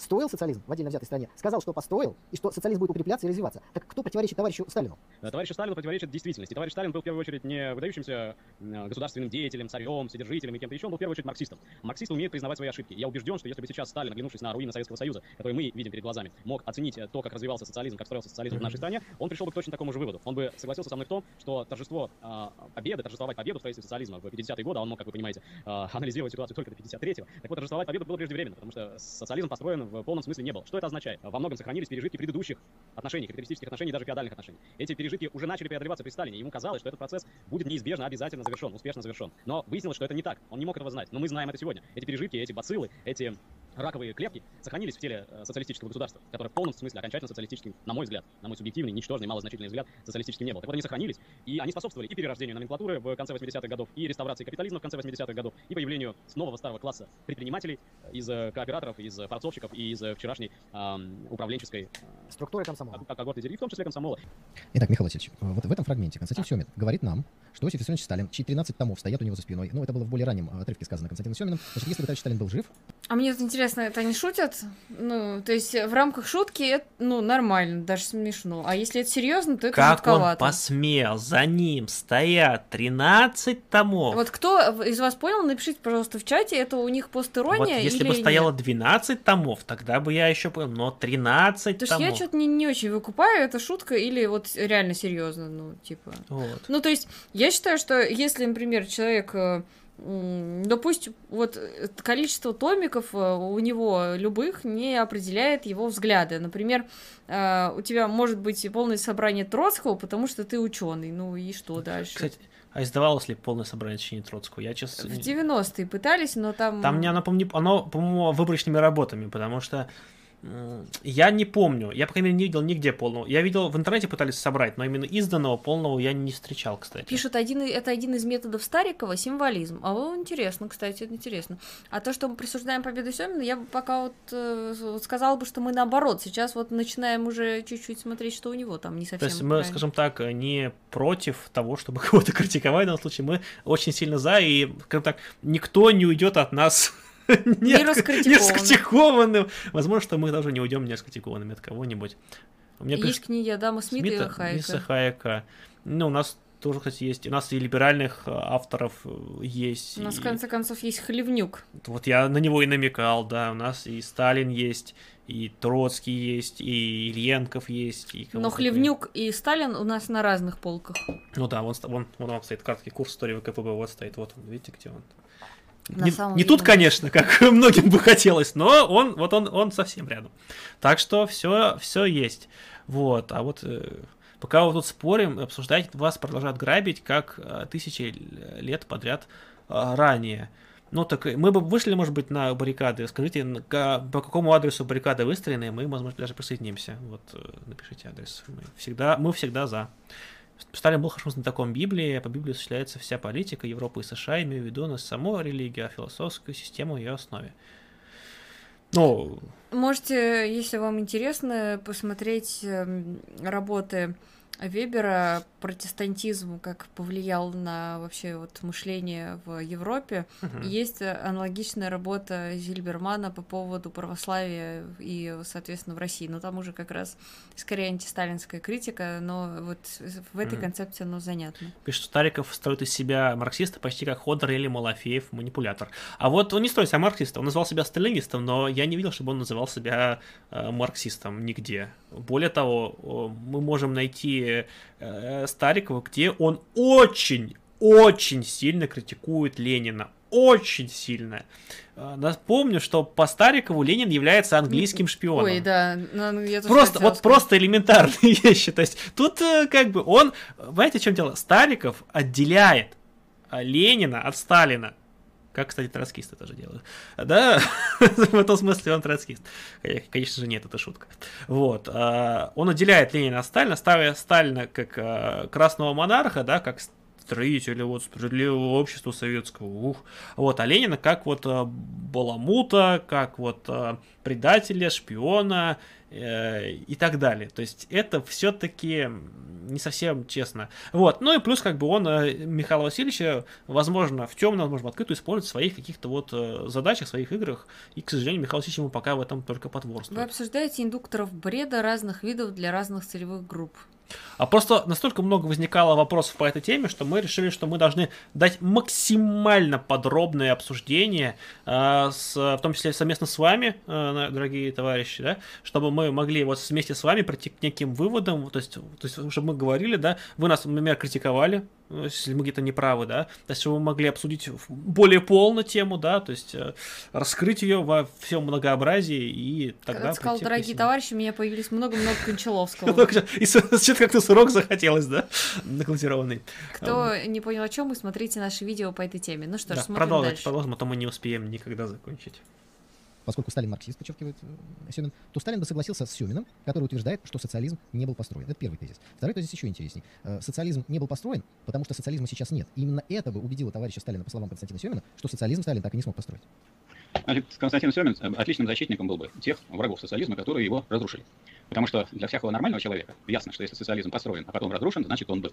строил социализм в отдельно взятой стране, сказал, что построил, и что социализм будет укрепляться и развиваться. Так кто противоречит товарищу Сталину? Да, Товарищу Сталину противоречит действительности. Товарищ Сталин был в первую очередь не выдающимся э, государственным деятелем, царем, содержителем и кем-то еще, он был в первую очередь марксистом. Марксисты умеют признавать свои ошибки. Я убежден, что если бы сейчас Сталин, оглянувшись на руины Советского Союза, которые мы видим перед глазами, мог оценить э, то, как развивался социализм, как строился социализм в нашей стране, он пришел бы к точно такому же выводу. Он бы согласился со мной в том, что торжество э, победы, торжествовать победу в строительстве социализма в 50-е годы, а он мог, как вы понимаете, э, анализировать ситуацию только до 53-го, так вот, торжествовать победу было преждевременно, потому что социализм построен в полном смысле не был. Что это означает? Во многом сохранились пережитки предыдущих отношений, капиталистических отношений, даже феодальных отношений. Эти пережитки уже начали преодолеваться при Сталине. Ему казалось, что этот процесс будет неизбежно, обязательно завершен, успешно завершен. Но выяснилось, что это не так. Он не мог этого знать. Но мы знаем это сегодня. Эти пережитки, эти бациллы, эти раковые клетки сохранились в теле э, социалистического государства, которое в полном смысле окончательно социалистическим, на мой взгляд, на мой субъективный, ничтожный, малозначительный взгляд, социалистическим не был. Так вот, они сохранились, и они способствовали и перерождению номенклатуры в конце 80-х годов, и реставрации капитализма в конце 80-х годов, и появлению нового старого класса предпринимателей из э, кооператоров, из э, форцовщиков и из вчерашней эм, управленческой э, Структура комсомола. как когорты и в том числе комсомола. Итак, Михаил Васильевич, вот в этом фрагменте Константин Семин говорит нам, что Иосиф Виссарионович Сталин, чьи 13 томов стоят у него за спиной, ну, это было в более раннем отрывке сказано Константином Семиным, значит, если бы товарищ Сталин был жив, А мне вот интересно, это они шутят? Ну, то есть в рамках шутки это, ну, нормально, даже смешно. А если это серьезно, то это Как он жутковато. посмел? За ним стоят 13 томов. Вот кто из вас понял, напишите, пожалуйста, в чате, это у них Вот постерония если или бы стояло нет? 12 томов, тогда бы я еще понял, но 13 Потому что томов. я что-то не, не очень выкупаю, это шутка или вот реально серьезно, ну, типа... Вот. Ну, то есть, я считаю, что если, например, человек, допустим, вот э, количество томиков э, у него любых не определяет его взгляды. Например, э, у тебя может быть полное собрание Троцкого, потому что ты ученый. Ну и что дальше? Кстати, а издавалось ли полное собрание сочинений Троцкого? Я честно... в не- 90-е пытались, но там... Там не оно, по-моему, не- оно, по-моему, выборочными работами, потому что я не помню, я, по крайней мере, не видел нигде полного. Я видел, в интернете пытались собрать, но именно изданного полного я не встречал, кстати. Пишут, один, это один из методов Старикова, символизм. А вот интересно, кстати, это интересно. А то, что мы присуждаем победу Семина, я бы пока вот, э, вот сказала бы, что мы наоборот. Сейчас вот начинаем уже чуть-чуть смотреть, что у него там не совсем То есть мы, правильно. скажем так, не против того, чтобы [LAUGHS] кого-то критиковать в данном случае, мы очень сильно за, и, скажем так, никто не уйдет от нас [LAUGHS] [LAUGHS] не раскритикованным. Возможно, что мы даже не уйдем не раскритикованными от кого-нибудь. У меня Есть книги Адама Смита, и Хайека. Миса Хайека. Ну, у нас тоже, кстати, есть. У нас и либеральных э, авторов э, есть. У нас, в и- конце концов, есть Хлевнюк. Вот я на него и намекал, да. У нас и Сталин есть, и Троцкий есть, и Ильенков есть. И Но Хлевнюк и Сталин у нас на разных полках. Ну да, вон, вон, вон он стоит, краткий курс истории ВКПБ, вот стоит, вот он, видите, где он. На не самом не видном тут, конечно, как [LAUGHS] многим бы хотелось, но он, вот он, он совсем рядом. Так что все, все есть. Вот, а вот э, пока вы тут спорим, обсуждаете, вас продолжают грабить, как э, тысячи лет подряд э, ранее. Ну так мы бы вышли, может быть, на баррикады. Скажите, по какому адресу баррикады выстроены, мы, возможно, даже присоединимся. Вот напишите адрес. Мы всегда, мы всегда за. Сталин был хорошим знатоком Библии, по Библии осуществляется вся политика Европы и США, имею в виду не саму религию, а философскую систему ее основе. Ну, Можете, если вам интересно, посмотреть эм, работы Вебера «Протестантизм, как повлиял на вообще вот мышление в Европе». мгм. Есть аналогичная работа Зильбермана по поводу православия и, соответственно, в России. Но там уже как раз скорее антисталинская критика, но вот в этой Мгм. концепции оно занятно. Пишет, что Стариков строит из себя марксиста почти как Ходор или Малафеев, манипулятор. А вот он не строит себя марксистом, он называл себя сталинистом, но я не видел, чтобы он называл себя э, марксистом нигде. Более того, мы можем найти э, Старикова, где он очень, очень сильно критикует Ленина. Очень сильно. Э, Напомню, что по Старикову Ленин является английским шпионом. Ой, да, ну, ну, я Просто, вот сказать. просто элементарные [LAUGHS] вещи. То есть тут э, как бы он, знаете, в чем дело? Стариков отделяет Ленина от Сталина. Как, кстати, троцкисты тоже делают. Да, [LAUGHS] в этом смысле он троцкист. Конечно же, нет, это шутка. Вот. а, Он отделяет Ленина от Сталина, ставя Сталина как а, красного монарха, да, как строителя вот справедливого общества советского. Ух. Вот, а Ленина как вот а, баламута, как вот предателя, шпиона и так далее. То есть это все-таки не совсем честно. Вот. Ну и плюс как бы он э, Михаила Васильевича, возможно, в темном, возможно, в открытую использует в своих каких-то вот э, задачах, в своих играх. И, к сожалению, Михаил Васильевич ему пока в этом только Вы потворствует. обсуждаете индукторов бреда разных видов для разных целевых групп. А просто настолько много возникало вопросов по этой теме, что мы решили, что мы должны дать максимально подробное обсуждение, э, с, в том числе совместно с вами, э, дорогие товарищи, да, чтобы мы могли вот вместе с вами прийти к неким выводам, то есть, то есть чтобы мы говорили, да, вы нас, например, критиковали, если мы где-то неправы, да, то есть мы могли обсудить более полно тему, да, то есть э, раскрыть ее во всем многообразии и тогда Когда ты сказал, дорогие товарищи, у меня появились много-много Кончаловского. И что-то как-то сырок захотелось, да, наклассированный. Кто не понял о чем, мы смотрите наши видео по этой теме. Ну что ж, смотрим дальше. продолжим, а то мы не успеем никогда закончить. Поскольку Сталин марксист, подчеркивает э, Семин, то Сталин бы согласился с Семиным, который утверждает, что социализм не был построен. Это первый тезис. Второй тезис еще интересней. Э, социализм не был построен, потому что социализма сейчас нет. И именно это бы убедило товарища Сталина, по словам Константина Семина, что социализм Сталин так и не смог построить. Константин Семин э, отличным защитником был бы тех врагов социализма, которые его разрушили. Потому что для всякого нормального человека ясно, что если социализм построен, а потом разрушен, значит он был.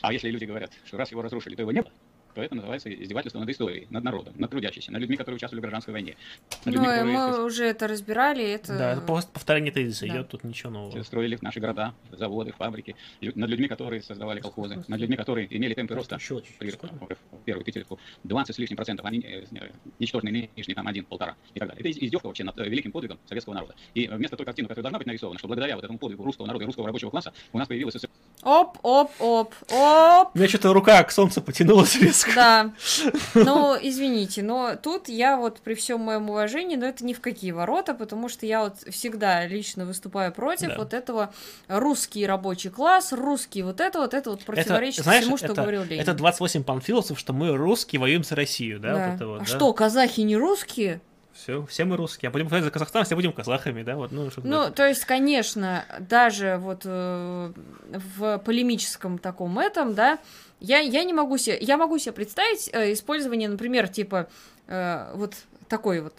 А если люди говорят, что раз его разрушили, то его не было, то это называется издевательство над историей, над народом, над трудящимся, над людьми, которые участвовали в гражданской войне. Над людьми, ну, которые, мы уже это разбирали. Это... Да, это просто повторение тезиса да. идет, тут ничего нового. Строили наши города, заводы, фабрики, над людьми, которые создавали колхозы, над людьми, которые имели темпы роста. Еще при, первую пятилетку 20 с лишним процентов, они э, ничтожные нынешние там один, полтора и так далее. Это издевка вообще над э, великим подвигом советского народа. И вместо той картины, которая должна быть нарисована, что благодаря вот этому подвигу русского народа и русского рабочего класса у нас появилась Оп, оп, оп, оп. У меня что-то рука к солнцу потянулась резко. Да. [LAUGHS] Ну, извините, но тут я вот при всем моем уважении, но это ни в какие ворота, потому что я вот всегда лично выступаю против да. вот этого русский рабочий класс, русский вот это вот, это вот противоречит это, знаешь, всему, что это, говорил Ленин. Это 28 панфиловцев, что мы русские воюем за Россию, да? да. Вот это вот, а да? что, казахи не русские? Все, все мы русские. А будем говорить за Казахстан, все будем казахами, да? Вот, ну, ну то есть, конечно, даже вот э, в полемическом таком этом, да, я, я не могу себе, я могу себе представить э, использование, например, типа э, вот такой вот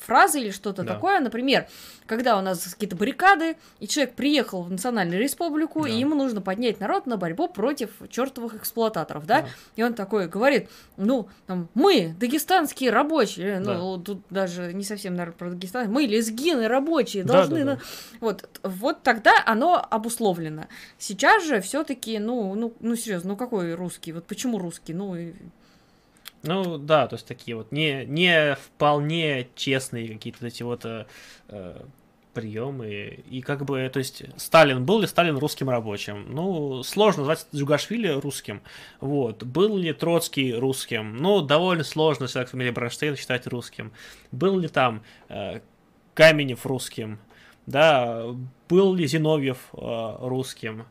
фразы или что-то да. такое. Например, когда у нас какие-то баррикады, и человек приехал в Национальную Республику, да. и ему нужно поднять народ на борьбу против чертовых эксплуататоров, да? да. И он такой говорит, ну, там, мы, дагестанские рабочие, да. ну, тут даже не совсем, наверное, про Дагестан, мы, лезгины рабочие, должны... Да, да, да. Вот, вот тогда оно обусловлено. Сейчас же все таки ну, ну, ну, серьезно, ну какой русский? Вот почему русский? Ну, ну да, то есть такие вот не, не вполне честные какие-то эти вот э, э приемы. И как бы, то есть, Сталин, был ли Сталин русским рабочим? Ну, сложно назвать Джугашвили русским. Вот. Был ли Троцкий русским? Ну, довольно сложно человек фамилии Бронштейн считать русским. Был ли там э, Каменев русским? Да, был ли Зиновьев э, русским?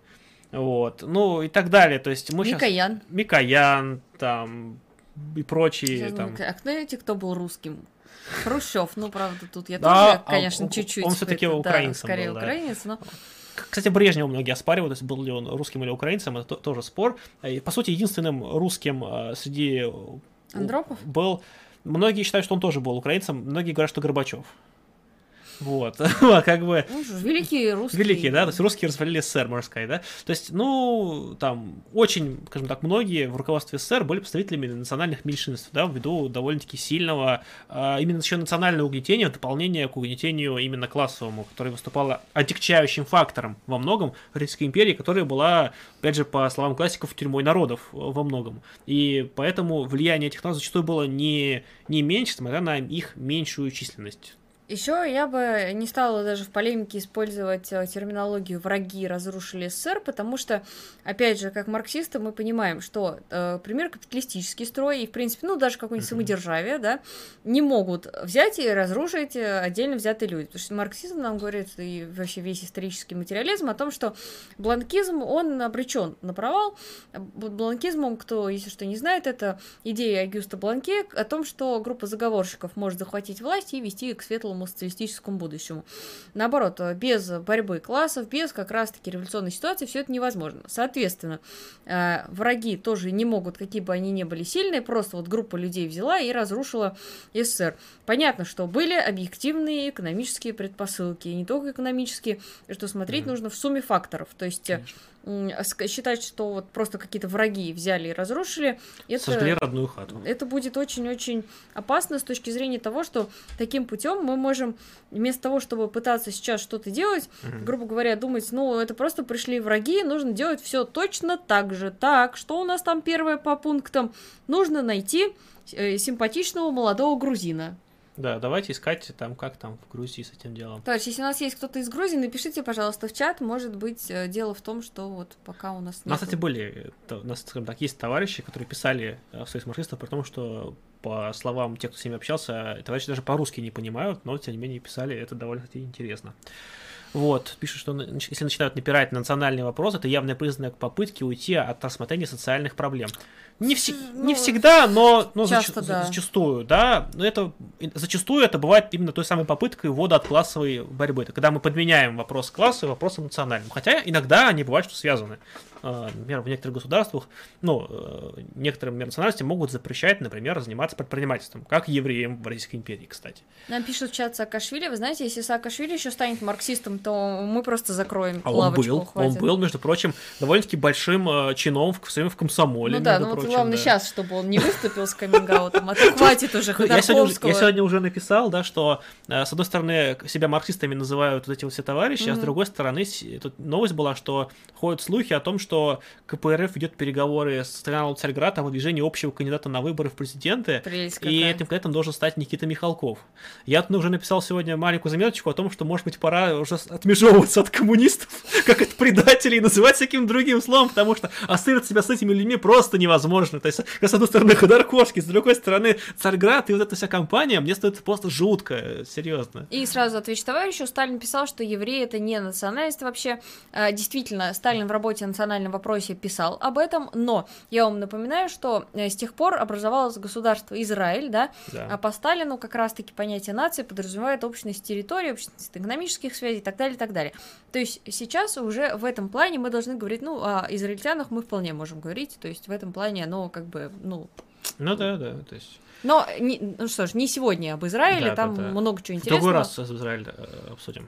Вот, ну и так далее. То есть мы Микоян. Сейчас... Микоян, там, и прочие. Там. А знаете, кто был русским? Хрущев, ну, правда, тут я да, тоже, конечно, а, чуть-чуть. Он все-таки украинцем да, скорее был, украинец, но... Кстати, Брежнева многие оспаривают, есть был ли он русским или украинцем, это тоже спор. И, по сути, единственным русским а, среди... Андропов? Был... Многие считают, что он тоже был украинцем, многие говорят, что Горбачев. Вот, [LAUGHS] как бы... Ну, великие русские. Великие, да, то есть русские развалили СССР, можно сказать, да. То есть, ну, там, очень, скажем так, многие в руководстве СССР были представителями национальных меньшинств, да, ввиду довольно-таки сильного, а, именно еще национального угнетения, дополнения к угнетению именно классовому, которое выступало отягчающим фактором во многом в Российской империи, которая была, опять же, по словам классиков, тюрьмой народов во многом. И поэтому влияние этих народов зачастую было не, не меньше, смотря на их меньшую численность. Еще я бы не стала даже в полемике использовать э, терминологию «враги разрушили СССР», потому что, опять же, как марксисты мы понимаем, что, э, пример, капиталистический строй и, в принципе, ну, даже какое-нибудь самодержавие, да, не могут взять и разрушить э, отдельно взятые люди. Потому что марксизм нам говорит, и вообще весь исторический материализм о том, что бланкизм, он обречен на провал. Бланкизмом, кто, если что, не знает, это идея Агюста Бланке о том, что группа заговорщиков может захватить власть и вести к светлому светлому социалистическому будущему. Наоборот, без борьбы классов, без как раз-таки революционной ситуации все это невозможно. Соответственно, э, враги тоже не могут, какие бы они ни были сильные, просто вот группа людей взяла и разрушила СССР. Понятно, что были объективные экономические предпосылки, и не только экономические, что смотреть mm-hmm. нужно в сумме факторов. То есть Конечно считать, что вот просто какие-то враги взяли и разрушили, это, Сожгли родную хату. это будет очень-очень опасно с точки зрения того, что таким путем мы можем вместо того, чтобы пытаться сейчас что-то делать, угу. грубо говоря, думать, ну, это просто пришли враги, нужно делать все точно так же. Так, что у нас там первое по пунктам? Нужно найти э, симпатичного молодого грузина. Да, давайте искать там, как там в Грузии с этим делом. То есть, если у нас есть кто-то из Грузии, напишите, пожалуйста, в чат. Может быть, э, дело в том, что вот пока у нас нет. У нас, кстати, были, у нас, скажем так, есть товарищи, которые писали э, в Союз марксистов, при том, что по словам тех, кто с ними общался, товарищи даже по-русски не понимают, но, тем не менее, писали, это довольно, кстати, интересно. Вот, пишут, что если начинают напирать на национальный вопрос, это явный признак попытки уйти от рассмотрения социальных проблем. Не, вс... Ну, не всегда, но, но часто, зач... да. зачастую, да. Но это зачастую это бывает именно той самой попыткой ввода от классовой борьбы. Это когда мы подменяем вопрос класса вопросом национальным. Хотя иногда они бывают, что связаны. А, например, в некоторых государствах, ну, э, некоторым национальностям могут запрещать, например, заниматься предпринимательством, как евреям в Российской империи, кстати. Нам пишут в чат Саакашвили. Вы знаете, если Саакашвили еще станет марксистом, то мы просто закроем А он лавочку. был, хватит. он был, между прочим, довольно-таки большим э, чином в в комсомоле. Ну да, ну главное да. сейчас, чтобы он не выступил с каминг-аутом, а то хватит уже я, сегодня, уже- Ходорковского. я сегодня уже написал, да, что э, с одной стороны себя марксистами называют вот эти вот все товарищи, а с другой стороны тут новость была, что ходят слухи о том, что КПРФ ведет переговоры с каналом Царьград о выдвижении общего кандидата на выборы в президенты. И этим кандидатом должен стать Никита Михалков. Я уже написал сегодня маленькую заметочку о том, что, может быть, пора уже отмежевываться от коммунистов, [LAUGHS] как от предателей, и называть всяким другим словом, потому что ассоциировать себя с этими людьми просто невозможно. То есть, с одной стороны, Ходорковский, с другой стороны, Царьград, и вот эта вся компания, мне стоит просто жутко, серьезно. И сразу отвечу товарищу, Сталин писал, что евреи это не национальность вообще. А, Действительно, Сталин в работе о национальном вопросе писал об этом, но я вам напоминаю, что э, с тех пор образовалось государство Израиль, да, Да. а по Сталину как раз-таки понятие нации подразумевает общность территории, общность экономических связей и так далее, и так далее. То есть сейчас уже в этом плане мы должны говорить, ну, о израильтянах мы вполне можем говорить, то есть в этом плане оно как бы, ну, Ну да, да, то есть... но, не- ну что ж, не сегодня об Израиле, Да, там да, да. много чего В интересного. другой раз с Израиль э, обсудим.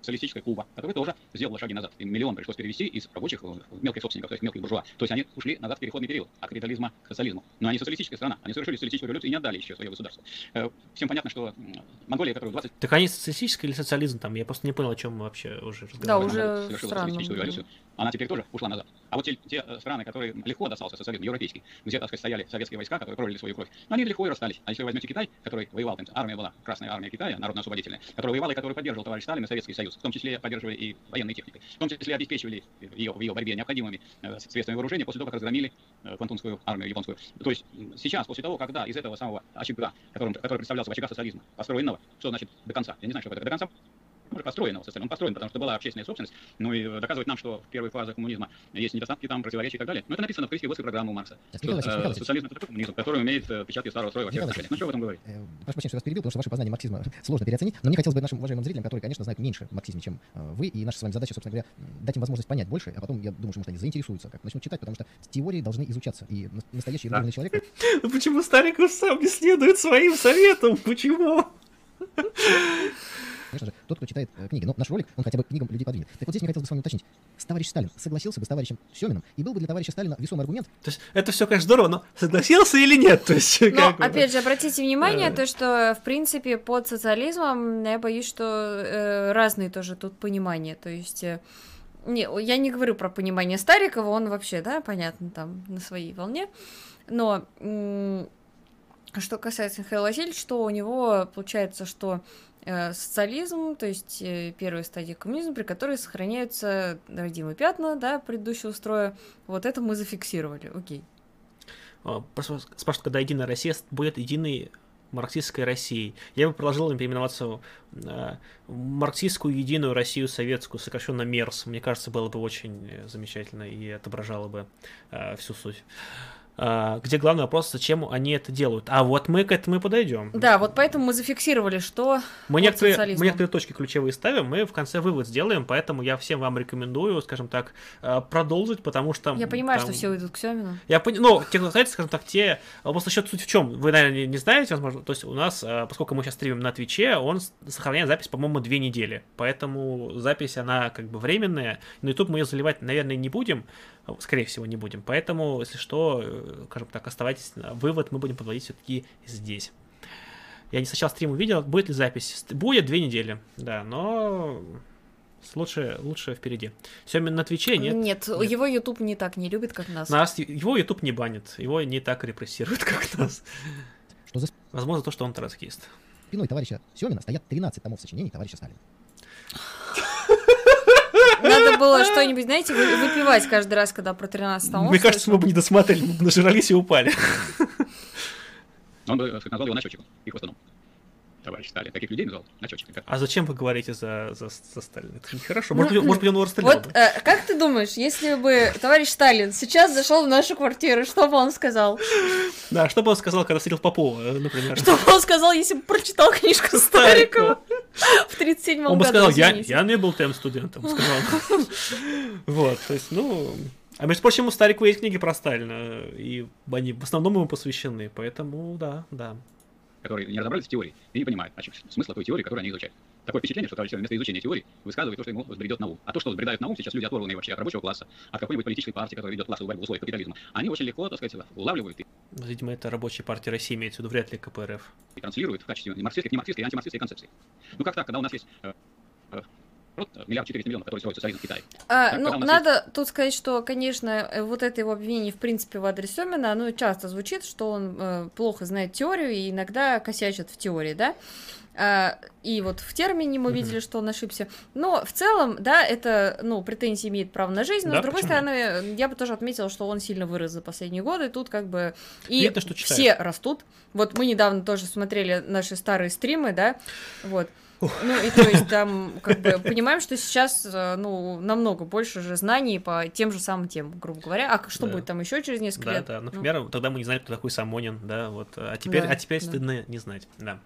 социалистическая Куба, которая тоже сделала шаги назад. Им миллион пришлось перевести из рабочих в мелких собственников, то есть мелких буржуа. То есть они ушли назад в переходный период от капитализма к социализму. Но они социалистическая страна, они совершили социалистическую революцию и не отдали еще свое государство. Э, Всем понятно, что Монголия, которая в 20 Так они социалистический или социализм там? Я просто не понял, о чем мы вообще уже Да, разговариваем. уже совершила странно социалистическую революцию, она теперь тоже ушла назад. А вот те, те, э, страны, которые легко достался социализм европейский, где, так сказать, стояли советские войска, которые пролили свою кровь, ну, они легко и расстались. А если вы возьмете Китай, который воевал, там, армия была, Красная армия Китая, народно-освободительная, которая воевала и которую поддерживал товарищ Сталин и Советский Союз, в том числе поддерживая и военной техникой, в том числе обеспечивали ее в ее борьбе необходимыми э, средствами вооружения после того, как разгромили э, Квантунскую армию японскую. То есть сейчас, после того, когда из этого самого очага, которым, который представлялся в очагах социализма, построенного, что значит до конца? Я не знаю, что это до конца уже построенного социализма. Он построен, потому что была общественная собственность. Ну и э, доказывать нам, что в первой фазе коммунизма есть недостатки, там противоречия и так далее. Но это написано в Криске программе у Маркса. Что, Васильевич. социализм это такой коммунизм, который имеет э, отпечатки старого строя во всех отношениях. Ну что в этом говорить? Э, Прошу прощения, что я вас перебил, потому что ваше познание марксизма [LAUGHS] сложно переоценить, но мне хотелось бы нашим уважаемым зрителям, которые, конечно, знают меньше о марксизме, чем э, вы, и наша с вами задача, собственно говоря, дать им возможность понять больше, а потом, я думаю, что, может, они заинтересуются, как начнут читать, потому что теории должны изучаться, и на- настоящий Да. человек [LAUGHS] почему Стариков сам не следует своим советам? Почему? [LAUGHS] конечно же, тот, кто читает э, книги. Но наш ролик, он хотя бы книгам людей подвинет. Так вот здесь мне хотелось бы с вами уточнить. Товарищ Сталин согласился бы с товарищем Семиным, и был бы для товарища Сталина весомый аргумент, То есть это все, конечно, здорово, но согласился или нет? То есть, Но, как опять же, обратите внимание, Э. то, что, в принципе, под социализмом, я боюсь, что э, разные тоже тут понимания. То есть, э, не, я не говорю про понимание Старикова, он вообще, да, понятно, там, на своей волне. Но что касается Михаила Васильевича, что у него получается, что э, социализм, то есть э, первая стадия коммунизма, при которой сохраняются родимые пятна, да, предыдущего строя, вот это мы зафиксировали, окей. А, Спрашивают, когда Единая Россия будет единой марксистской Россией. Я бы предложил им переименоваться э, в марксистскую единую Россию советскую, сокращенно МЕРС. Мне кажется, было бы очень э, замечательно и отображало бы э, всю суть. А, где главный вопрос, зачем они это делают. А вот мы к этому и подойдем. Да, вот поэтому мы зафиксировали, что Мы От некоторые, мы некоторые точки ключевые ставим, мы в конце вывод сделаем, поэтому я всем вам рекомендую, скажем так, э, продолжить, потому что... я понимаю, там- что все уйдут к Семину. Я понял, ну, те, кто знаете, скажем так, те, а просто счет суть в чем, вы, наверное, не- знаете, возможно, то есть у нас, э, поскольку мы сейчас стримим на Твиче, он сохраняет запись, по-моему, две недели, поэтому запись, она как бы временная, на YouTube мы ее заливать, наверное, не будем, скорее всего, не будем, поэтому, если что, э, скажем так, оставайтесь, на вывод мы будем подводить все-таки здесь. Я не сначала стрим увидел, будет ли запись. Будет две недели, да, но лучше, лучше впереди. Семин на Твиче, нет? Нет, Нет. его YouTube не так не любит, как нас. Нас, его YouTube не банит, его не так репрессирует, [LAUGHS] как нас. что за Возможно, то, что он троцкист. спиной товарища Семина стоят 13 томов сочинений товарища Сталина. Надо было что-нибудь, знаете, вы- выпивать каждый раз, когда про 13 томов. Мне кажется, мы бы не досмотрели, мы бы нажрались и упали. Он бы, назвал его насчетчиком, их в основном. Товарищ Сталин. Таких людей назвал начетчиками. А зачем вы говорите за, за, за Сталина? Это нехорошо. Ну, Может, быть, может быть, он его расстрелял Вот бы. э, как ты думаешь, если бы товарищ Сталин сейчас зашел в нашу квартиру, что бы он сказал? Да, что бы он сказал, когда встретил Попова, э, например? Что бы он сказал, если бы прочитал книжку Старикова в 37-м Он бы году? сказал, я, я не был тем студентом, сказал. Вот, то есть, ну... А между прочим, у Старикова есть книги про Сталина, и они в основном ему посвящены, поэтому да, да. Которые не разобрались в теории и не понимают значит, смысла той теории, которую они изучают. Такое впечатление, что товарищ вместо изучения теории высказывает то, что ему взбредет на ум. А то, что взбредают на ум, сейчас люди оторванные вообще от рабочего класса, от какой-нибудь политической партии, которая ведет классовую борьбу в условиях капитализма, они очень легко, так сказать, улавливают и Видимо, это рабочая партия России имеется в виду, вряд ли КПРФ. и транслируют в качестве марксистских, не марксистской, а антимарксистской концепции. Ну как так, когда у нас есть э, э, вот, миллиард четыреста миллионов, который строит социализм в Китае. А, Так, ну, надо тут сказать, что, конечно, э, вот это его обвинение, в принципе, в адрес Семина, оно часто звучит, что он э, плохо знает теорию и иногда косячит в теории, да? А, и вот в термине мы видели, что он ошибся. Но в целом, да, это, ну, претензии имеет право на жизнь, но, Да, с другой почему? стороны, я бы тоже отметила, что он сильно вырос за последние годы, тут как бы и Видно, что читает. все растут. Вот мы недавно тоже смотрели наши старые стримы, да, вот. Ну, и то есть там, как бы, понимаем, что сейчас, э, ну, намного больше же знаний по тем же самым темам, грубо говоря. А что Да. будет там еще через несколько Да, лет? да. Ну, Например, тогда мы не знали, кто такой Самонин, да, вот. А теперь, Да, а теперь да. стыдно не знать, да.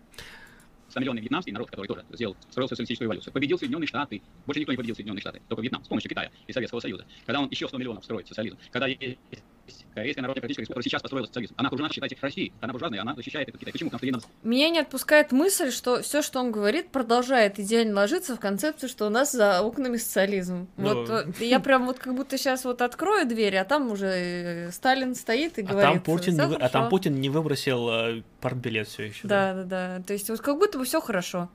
100 миллионный вьетнамский народ, который тоже сделал, строил социалистическую эволюцию, победил Соединенные Штаты. Больше никто не победил Соединенные Штаты, только Вьетнам, с помощью Китая и Советского Союза. Когда он еще 100 миллионов строит социализм, когда есть Корейская Народно-Демократическая Республика, которая сейчас построила социализм, она окружена, считайте, Россией, она буржуазная, она защищает этот Китай. Почему? Потому что ей надо Меня не отпускает мысль, что все, что он говорит, продолжает идеально ложиться в концепцию, что у нас за окнами социализм. Ну. Вот э, я прям вот как будто сейчас вот открою дверь, а там уже э, Сталин стоит и А говорит. там, Путин не, «Всё вы- а там хорошо». Путин не выбросил э, партбилет все еще. Да, да, да. То есть вот как будто бы все хорошо.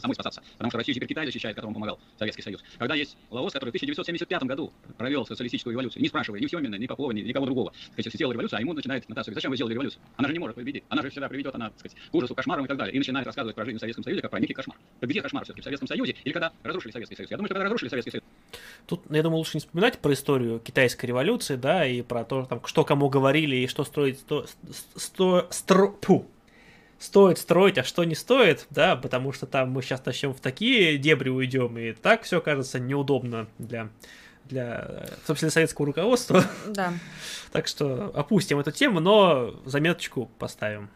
Самой спасаться. Потому что Россию теперь Китай защищает, которому помогал Советский Союз. Когда есть Лаос, который в 1975 году провел социалистическую революцию, не спрашивая ни Семина, ни Попова, ни никого другого, так сказать, сделал революцию, а ему начинает нотацию. Зачем вы сделали революцию? Она же не может победить. Она же всегда приведет, она, так сказать, к ужасу, кошмарам и так далее. И начинает рассказывать про жизнь в Советском Союзе, как про некий кошмар. Так где кошмар все-таки в Советском Союзе? Или когда разрушили Советский Союз? Я думаю, что когда разрушили Советский Союз, Тут, я думаю, лучше не вспоминать про историю китайской революции, да, и про то, там, что кому говорили и что строить, сто, сто, стро, стоит строить, а что не стоит, да, потому что там мы сейчас начнем в такие дебри уйдем, и так все кажется неудобно для, для, собственно, советского руководства. Да. [LAUGHS] Так что опустим эту тему, но заметочку поставим.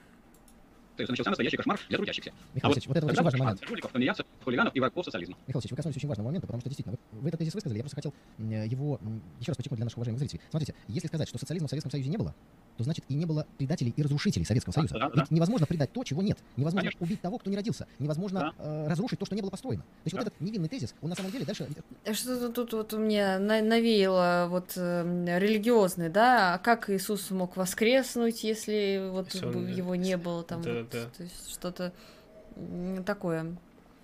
Союз начался настоящий кошмар для трудящихся. Михаил Васильевич, вот это очень важный момент. жуликов, тунеядцев, хулиганов и врагов социализма. Михаил Васильевич, вы коснулись очень важного момента, потому что действительно, вы, вы этот тезис высказали, я просто хотел его еще раз подчеркнуть для наших уважаемых зрителей. Смотрите, если сказать, что социализма в Советском Союзе не было, то значит и не было предателей и разрушителей Советского Да, Союза. да, да. Ведь невозможно предать то, чего нет. Невозможно Конечно. убить того, кто не родился. Невозможно э, разрушить то, что не было построено. То есть Да. вот этот невинный тезис, он на самом деле дальше... Что-то тут вот у меня на- навеяло вот эм, религиозный, да, а как Иисус мог воскреснуть, если вот Если он, бы э, его не было там, да, вот, да. то есть что-то такое.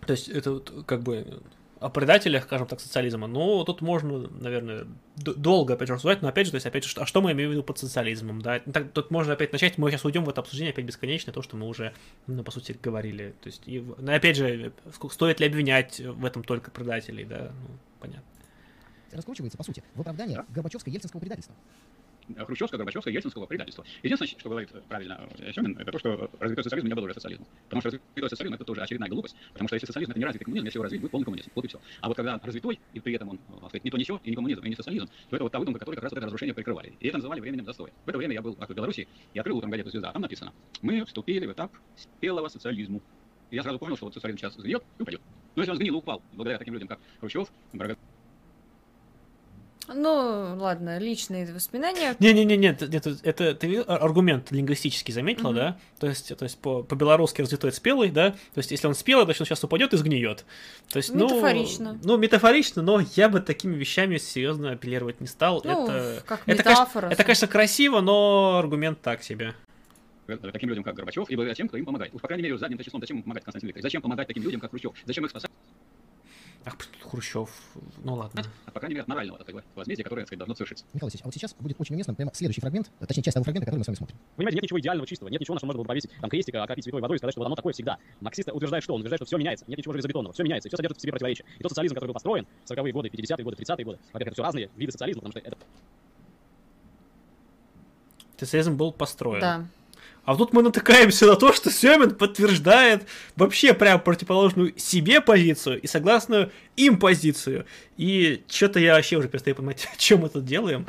То есть это вот как бы о предателях, скажем так, социализма. Ну, тут можно, наверное, долго опять же рассуждать, но опять же, то есть, опять же, что- а что мы имеем в виду под социализмом, да? Так, тут можно опять начать, мы сейчас уйдем в это обсуждение опять бесконечно, то, что мы уже, ну, по сути, говорили. То есть, и, ну, опять же, стоит ли обвинять в этом только предателей, да? Ну, понятно. раскручивается, по сути, в оправдание Да. Горбачевско-Ельцинского предательства. Хрущевского, Горбачевского, Ельцинского предательства. Единственное, что говорит правильно э, Семин, это то, что развитой социализм не был уже социализмом. Потому что развитой социализм это тоже очередная глупость. Потому что если социализм это не развитый коммунизм, если его развить, будет полный коммунизм. Вот и все. А вот когда развитой, и при этом он, э, сказать, не то ничего, и не коммунизм, и не социализм, то это вот та выдумка, которая как раз вот это разрушение прикрывали. И это называли временем застоя. В это время я был в Беларуси и открыл утром газету «Звезда». а Там написано, мы вступили в этап спелого социализму. И я сразу понял, что вот социализм сейчас сгниет и упадет. Но если он сгнил и упал, благодаря таким людям, как Хрущев, Барагазов, Ну, ладно, личные воспоминания. Не-не-не, нет, это, это ты аргумент лингвистический заметила, Мгм. да? То есть, то есть по- по-белорусски развитой спелый, да? То есть, если он спелый, значит, он сейчас упадет и сгниет. То есть, ну, Метафорично. Ну, метафорично, но я бы такими вещами серьезно апеллировать не стал. Ну, это, как это, метафора. Конечно, это, конечно, красиво, но аргумент так себе. таким людям, как Горбачев, и благодаря тем, кто им помогает. Уж, по крайней мере, задним числом, зачем помогать, Константин Викторович? Зачем помогать таким людям, как Хрущев? Зачем их спасать? Ах, Хрущев, ну ладно. А, по крайней мере, от морального такого возмездия, которое, так сказать, должно совершиться. Михаил Васильевич, а вот сейчас будет очень уместным прямо следующий фрагмент, э, точнее, часть того фрагмента, который мы с вами смотрим. Понимаете, нет ничего идеального чистого, нет ничего, на что можно было повесить там крестика, окропить святой водой и сказать, что вот оно такое всегда. Марксист утверждает, что он утверждает, что все меняется, нет ничего железобетонного, все меняется, все содержит в себе противоречия. И тот социализм, который был построен в 40-е годы, 50-е годы, 30-е годы, во-первых, это все разные виды социализма, потому что это Социализм был построен. Да. А тут мы натыкаемся на то, что Семин подтверждает вообще прям противоположную себе позицию и согласную им позицию. И что-то я вообще уже перестаю понимать, [LAUGHS] чем мы тут делаем.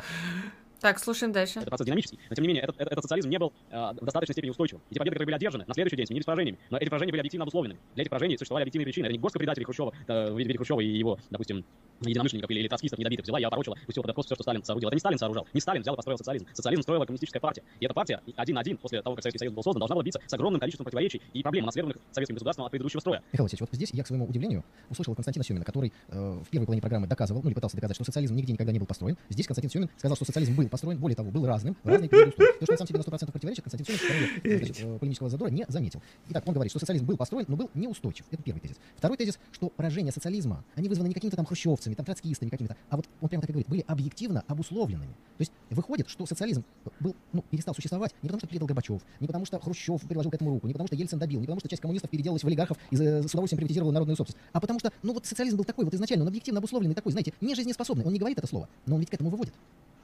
Так, слушаем дальше. Это процесс динамический, но тем не менее этот, этот, этот социализм не был э, в достаточной степени устойчивым. И те победы, которые были одержаны, на следующий день сменились поражениями. Но эти поражения были объективно обусловлены. Для этих поражений существовали объективные причины. Это не горстка предателей Хрущева, э, в виде Хрущева и его, допустим, единомышленников или, или троцкистов недобитых взяла и опорочила, пустила под откос все, что Сталин соорудил. Это не Сталин сооружал, не Сталин взял и построил социализм. Социализм строила коммунистическая партия. И эта партия один на один после того, как Советский Союз был создан, должна была биться с огромным количеством противоречий и проблем, унаследованных советским государством от предыдущего строя. Михаил Васильевич, вот здесь я, к своему удивлению, услышал Константина Семина, который э, в первой половине программы доказывал, ну или пытался доказать, что социализм нигде никогда не был построен. Здесь Константин Семин сказал, что социализм был построен, более того, был разным, в разные периоды истории. То, что он сам себе на 100% противоречит, Константин значит, э, полемического задора не заметил. Итак, он говорит, что социализм был построен, но был неустойчив. Это первый тезис. Второй тезис, что поражение социализма, они вызваны не какими-то там хрущевцами, там троцкистами какими-то, а вот он прямо так и говорит, были объективно обусловленными. То есть выходит, что социализм был, ну, перестал существовать не потому, что предал Горбачев, не потому, что Хрущев приложил к этому руку, не потому, что Ельцин добил, не потому, что часть коммунистов переделалась в олигархов и за- с удовольствием приватизировала народную собственность, а потому что, ну вот социализм был такой вот изначально, он объективно обусловленный такой, знаете, не жизнеспособный. Он не говорит это слово, но он ведь к этому выводит.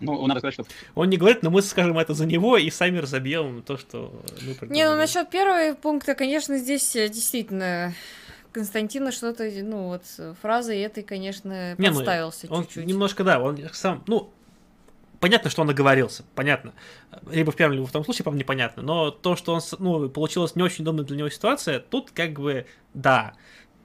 Ну, надо сказать, что Он не говорит, но мы скажем это за него и сами разобьем то, что мы Не, ну насчет первого пункта, конечно, здесь э, действительно Константина что-то, ну вот, с фразой этой, конечно, Не, ну, Он чуть-чуть. немножко, да, он сам, ну, понятно, что он оговорился, понятно. Либо в первом, либо в втором случае, по-моему, непонятно. Но то, что он, ну, получилась не очень удобная для него ситуация, тут как бы, да.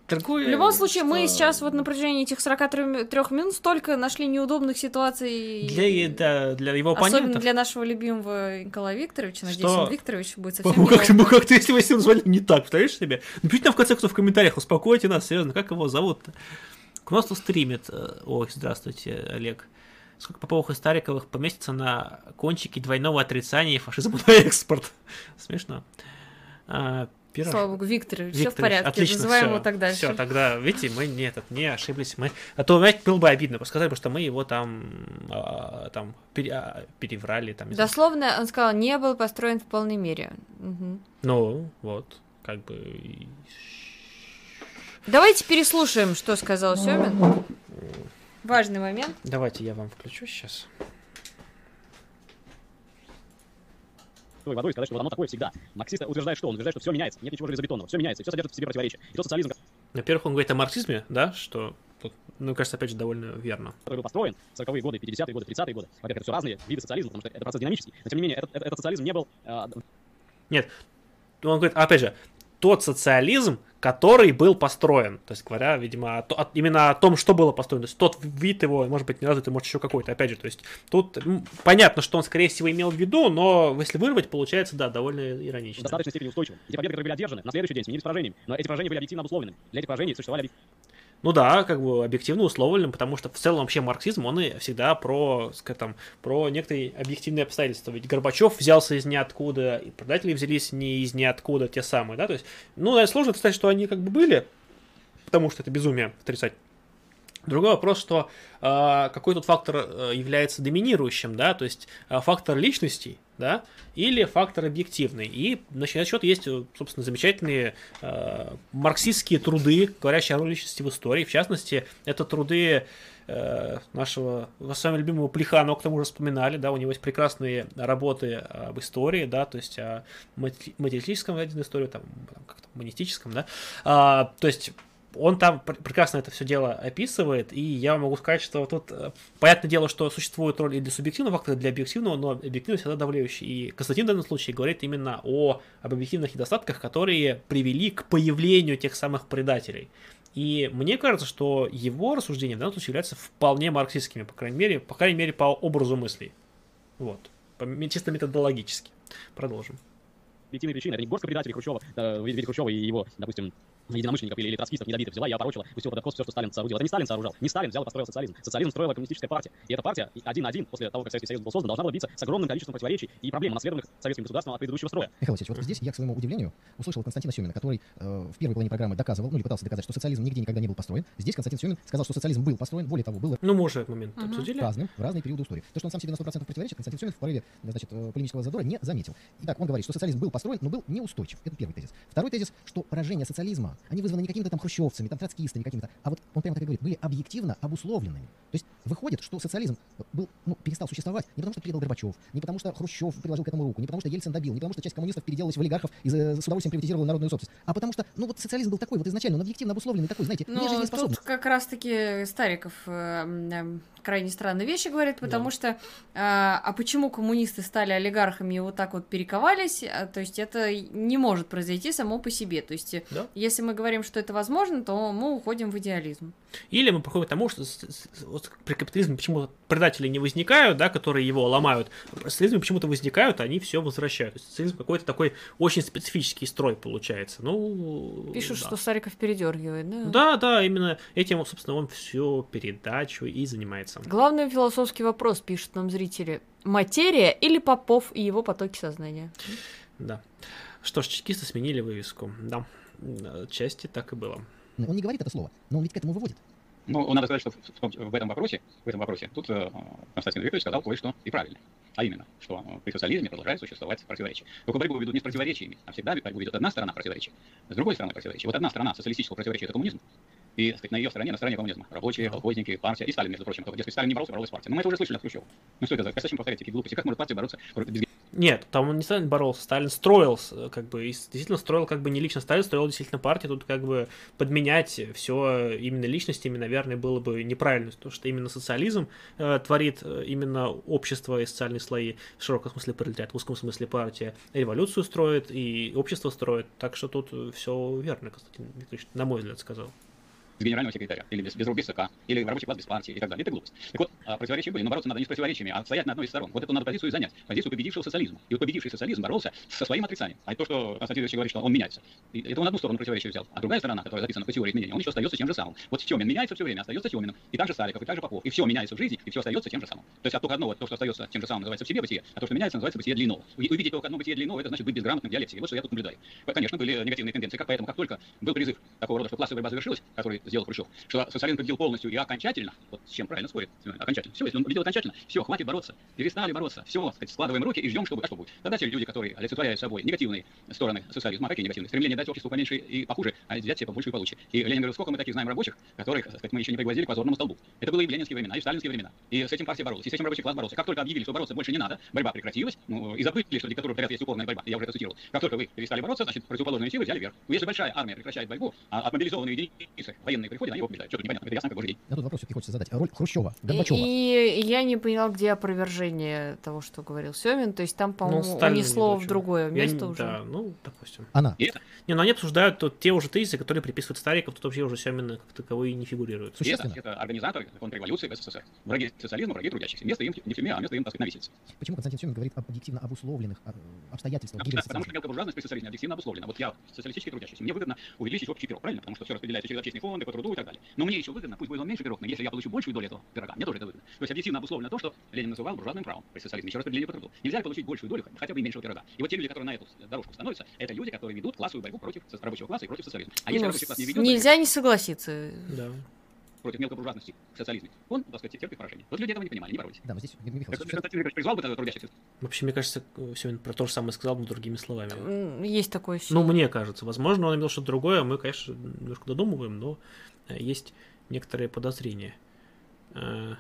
Другое, В любом случае, мы что сейчас вот на протяжении этих 43 минут столько нашли неудобных ситуаций. Для, да, для его Особенно оппонентов. для нашего любимого Николая Викторовича. Надеюсь, Что- он Викторович будет совсем Ну, как, не ну, как-то, если вы ним назвали не так, представляешь себе? Напишите нам в конце концов в комментариях, успокойте нас, серьезно, как его зовут-то? У нас тут стримит? Э, Ой, здравствуйте, Олег. Сколько Поповых и Стариковых поместится на кончике двойного отрицания фашизма на экспорт? [LAUGHS] Смешно. А, пирож- Слава богу, Викторович, все в порядке. Отлично, Называем всё, его так дальше. Все, тогда, видите, мы не, этот, не ошиблись. Мы... А то, знаете, было бы обидно бы сказать, потому что мы его там, а, там пере- а, переврали. Там, знаю. Дословно он сказал, не был построен в полной мере. Мгм. Ну, вот, как бы... Давайте переслушаем, что сказал Семин. Важный момент. Давайте я вам включу сейчас. Той водой сказать, что вот оно такое всегда. Марксисты утверждают, что он утверждает, что все меняется, нет ничего железобетонного, все меняется, все содержит в себе противоречия. И тот социализм, Во-первых, он говорит о марксизме, да, что, ну, кажется, опять же, довольно верно. который был построен в 40-е годы, 50-е годы, 30-е годы. Во-первых, это все разные виды социализма, потому что это процесс динамический. Но тем не менее, этот, этот- этот социализм не был э, Нет, он говорит, опять же, тот социализм, который был построен. То есть, говоря, видимо, о то- о- именно о том, что было построено. То есть, тот вид его, может быть, не развитый, может, еще какой-то. Опять же, то есть, тут понятно, что он, скорее всего, имел в виду, но если вырвать, получается, да, довольно в иронично. достаточной степени устойчивым. Те победы, которые были одержаны, на следующий день сменились поражениями. Но эти поражения были объективно обусловлены. Для этих поражений существовали Ну да, как бы объективно условленным, потому что в целом вообще марксизм, он и всегда про, скажем, там, про некоторые объективные обстоятельства. Ведь Горбачев взялся из ниоткуда, и предатели взялись не из ниоткуда, те самые, да, то есть, ну, сложно сказать, что они как бы были, потому что это безумие отрицать. Другой вопрос, что э, какой тут фактор э, является доминирующим, да, то есть э, фактор личностей, да, или фактор объективный. И на счет есть, собственно, замечательные э, марксистские труды, говорящие о роли личности в истории. В частности, это труды э, нашего с вами любимого Плеханова, к тому же вспоминали, да, у него есть прекрасные работы об истории, да, то есть о материалистическом взгляде на историю, там, как-то монистическом, да, А, то есть он там пр- прекрасно это все дело описывает, и я могу сказать, что тут, э, понятное дело, что существует роль и для субъективного фактора, и для объективного, но объективность всегда давляющий. И Константин в данном случае говорит именно о об объективных недостатках, которые привели к появлению тех самых предателей. И мне кажется, что его рассуждения в данном случае являются вполне марксистскими, по крайней мере, по крайней мере, по образу мыслей. Вот. Чисто методологически. Продолжим. объективные причины. Это не горстка предателей Хрущева, э, Хрущева и его, допустим, единомышленников или, или троцкистов недобитых взяла и опорочила, пустила под откос все, что Сталин соорудил. Это не Сталин сооружал, не Сталин взял и построил социализм. Социализм строила коммунистическая партия. И эта партия один на один после того, как Советский Союз был создан, должна была биться с огромным количеством противоречий и проблем, унаследованных советским государством от предыдущего строя. Михаил Васильевич, вот здесь я, к своему удивлению, услышал Константина Семина, который э, в первой половине программы доказывал, ну или пытался доказать, что социализм нигде никогда не был построен. Здесь Константин Семин сказал, что социализм был построен, более того, был Ну, мы уже этот момент Мгм. обсудили. разным в разные периоды истории. То, что он сам себе на 100% противоречит, Константин Семин в порыве значит, э, полемического задора не заметил. Итак, он говорит, что социализм был построен, но был неустойчив. Это первый тезис. Второй тезис, что поражение социализма, они вызваны не какими-то там хрущевцами, там троцкистами какими-то, а вот он прямо так и говорит, были объективно обусловленными. То есть выходит, что социализм был, ну, перестал существовать не потому, что предал Горбачев, не потому, что Хрущев приложил к этому руку, не потому, что Ельцин добил, не потому, что часть коммунистов переделалась в олигархов и с удовольствием приватизировала народную собственность, а потому что, ну вот социализм был такой вот изначально, он объективно обусловленный такой, знаете, Ну, нежизнеспособный. тут как раз-таки Стариков э, м, э, крайне странные вещи говорит, потому что а, а почему коммунисты стали олигархами и вот так вот перековались, А, то есть это не может произойти само по себе. То есть э, Да. если мы говорим, что это возможно, то мы уходим в идеализм. Или мы приходим к тому, что вот при капитализме почему-то предатели не возникают, да, которые его ломают, а при социализме почему-то возникают, они все возвращают. То есть социализм какой-то такой очень специфический строй получается. Ну, Пишут, да. что Стариков передергивает, да? Да, да, именно этим, собственно, он всю передачу и занимается. Главный философский вопрос, пишут нам зрители. Материя или Попов и его потоки сознания? Да. Что ж, чекисты сменили вывеску. Да, части так и было. Он не говорит это слово, но он ведь к этому выводит. Ну, надо сказать, что в, в- в этом вопросе, в этом вопросе тут э, Константин Викторович сказал кое-что и правильно. А именно, что э, при социализме продолжает существовать противоречия. Только борьбу ведут не с противоречиями, а всегда борьбу ведет одна сторона противоречия, с другой стороны противоречия. Вот одна сторона социалистического противоречия – это коммунизм, и сказать, на ее стороне, на стороне коммунизма. Рабочие, колхозники, партия и Сталин, между прочим. Кто, дескать, Сталин не боролся, боролась партия. Но мы это уже слышали от Хрущева. Ну что это за костящим повторять такие глупости? Как может партия бороться без Нет, там он не Сталин боролся, Сталин строил, с- как бы, действительно строил, как бы, не лично Сталин, строил действительно партию, тут, как бы, подменять все именно личностями, наверное, было бы неправильно, потому что именно социализм э, творит э, именно общество и социальные слои, в широком смысле пролетариат, в узком смысле партия, революцию строит и общество строит, так что тут все верно, Константин Викторович, на мой взгляд, сказал. Без генерального секретаря, или без, без рук без ЦК, или рабочий класс без партии и так далее. Это глупость. Так вот, а, противоречия были, но бороться надо не с противоречиями, а стоять на одной из сторон. Вот эту надо позицию занять. Позицию победившего социализма. И вот победивший социализм боролся со своим отрицанием. А то, что Константин говорит, что он меняется. И это он одну сторону противоречия взял. А другая сторона, которая записана по теории изменения, он еще остается тем же самым. Вот Семин меняется все время, остается Семиным. И также Сариков, и также Попов. И все меняется в жизни, и все остается тем же самым. То есть от только одного, то, что остается тем же самым, называется в себе бытие, а то, что меняется, называется бытие для иного. И увидеть только одно бытие для иного, это значит быть безграмотным в. Вот что я тут наблюдаю. Конечно, были негативные тенденции. Как поэтому, как только был призыв такого рода, что классовая борьба завершилась, который сделал Хрущев, что социализм победил полностью и окончательно, вот с чем правильно спорит, Семен, окончательно. Все, если он победил окончательно, все, хватит бороться, перестали бороться, все, сказать, складываем руки и ждем, что будет. А что будет? Тогда те люди, которые олицетворяют собой негативные стороны социализма, а какие негативные? Стремление дать обществу поменьше и похуже, а взять себе побольше и получше. И Ленин говорил, сколько мы таких знаем рабочих, которых, сказать, мы еще не пригвоздили к позорному столбу. Это было и в ленинские времена, и в сталинские времена. И с этим партия боролась, и с этим рабочий класс боролся. Как только объявили, что бороться больше не надо, борьба прекратилась, ну, и забыли, что диктатура в порядке есть упорная борьба. Я уже это цитировал. Как только вы перестали бороться, значит, противоположные силы взяли верх. Ну, Если большая армия прекращает борьбу, а отмобилизованные единицы военные приходят, они его побеждают. Что-то непонятно, это ясно, как божий день. А тут вопрос все-таки хочется задать. Роль Хрущева, И, Горбачева. и я не поняла, где опровержение того, что говорил Семин. То есть там, по-моему, Ну, унесло не в другое Я место не- уже. Да, ну, допустим. Она. И это, Не, ну они обсуждают тут те уже тезисы, которые приписывают Стариков, тут вообще уже Семина как таковые не фигурируют. и это, Существенно. это организаторы контрреволюции в СССР. Враги социализма, враги трудящихся. Место им не в тюрьме, а место им, так сказать, на висельце. Почему Константин Семин говорит об объективно обусловленных а, обстоятельствах гибели Потому что мелкобуржуазность при социализме объективно обусловлена. Вот я социалистический трудящийся, мне выгодно увеличить общий пирог, правильно? Потому что все распределяется через общественные фонды, по труду и так далее. Но мне еще выгодно, пусть будет он меньше пирог, но если я получу большую долю этого пирога, мне тоже это выгодно. То есть объективно обусловлено то, что Ленин называл буржуазным правом при социализме, еще распределение по труду. Нельзя получить большую долю, хотя бы и меньшего пирога. И вот те люди, которые на эту дорожку становятся, это люди, которые ведут классовую борьбу против рабочего класса и против социализма. А если Ну, рабочий класс не ведет нельзя не согласиться. Да. Против мелкобуржуазности в социализме, он, так сказать, терпит поражение. Вот люди этого не понимали, не боролись. Да, но здесь Михаил, Это сейчас- Константин Викторович призвал бы тогда трудящихся Вообще, мне кажется, Семин про то же самое сказал, но другими словами. Есть такое Ну, ощущение. мне кажется. Возможно, он имел что-то другое, мы, конечно, немножко додумываем, но э, есть некоторые подозрения. Э,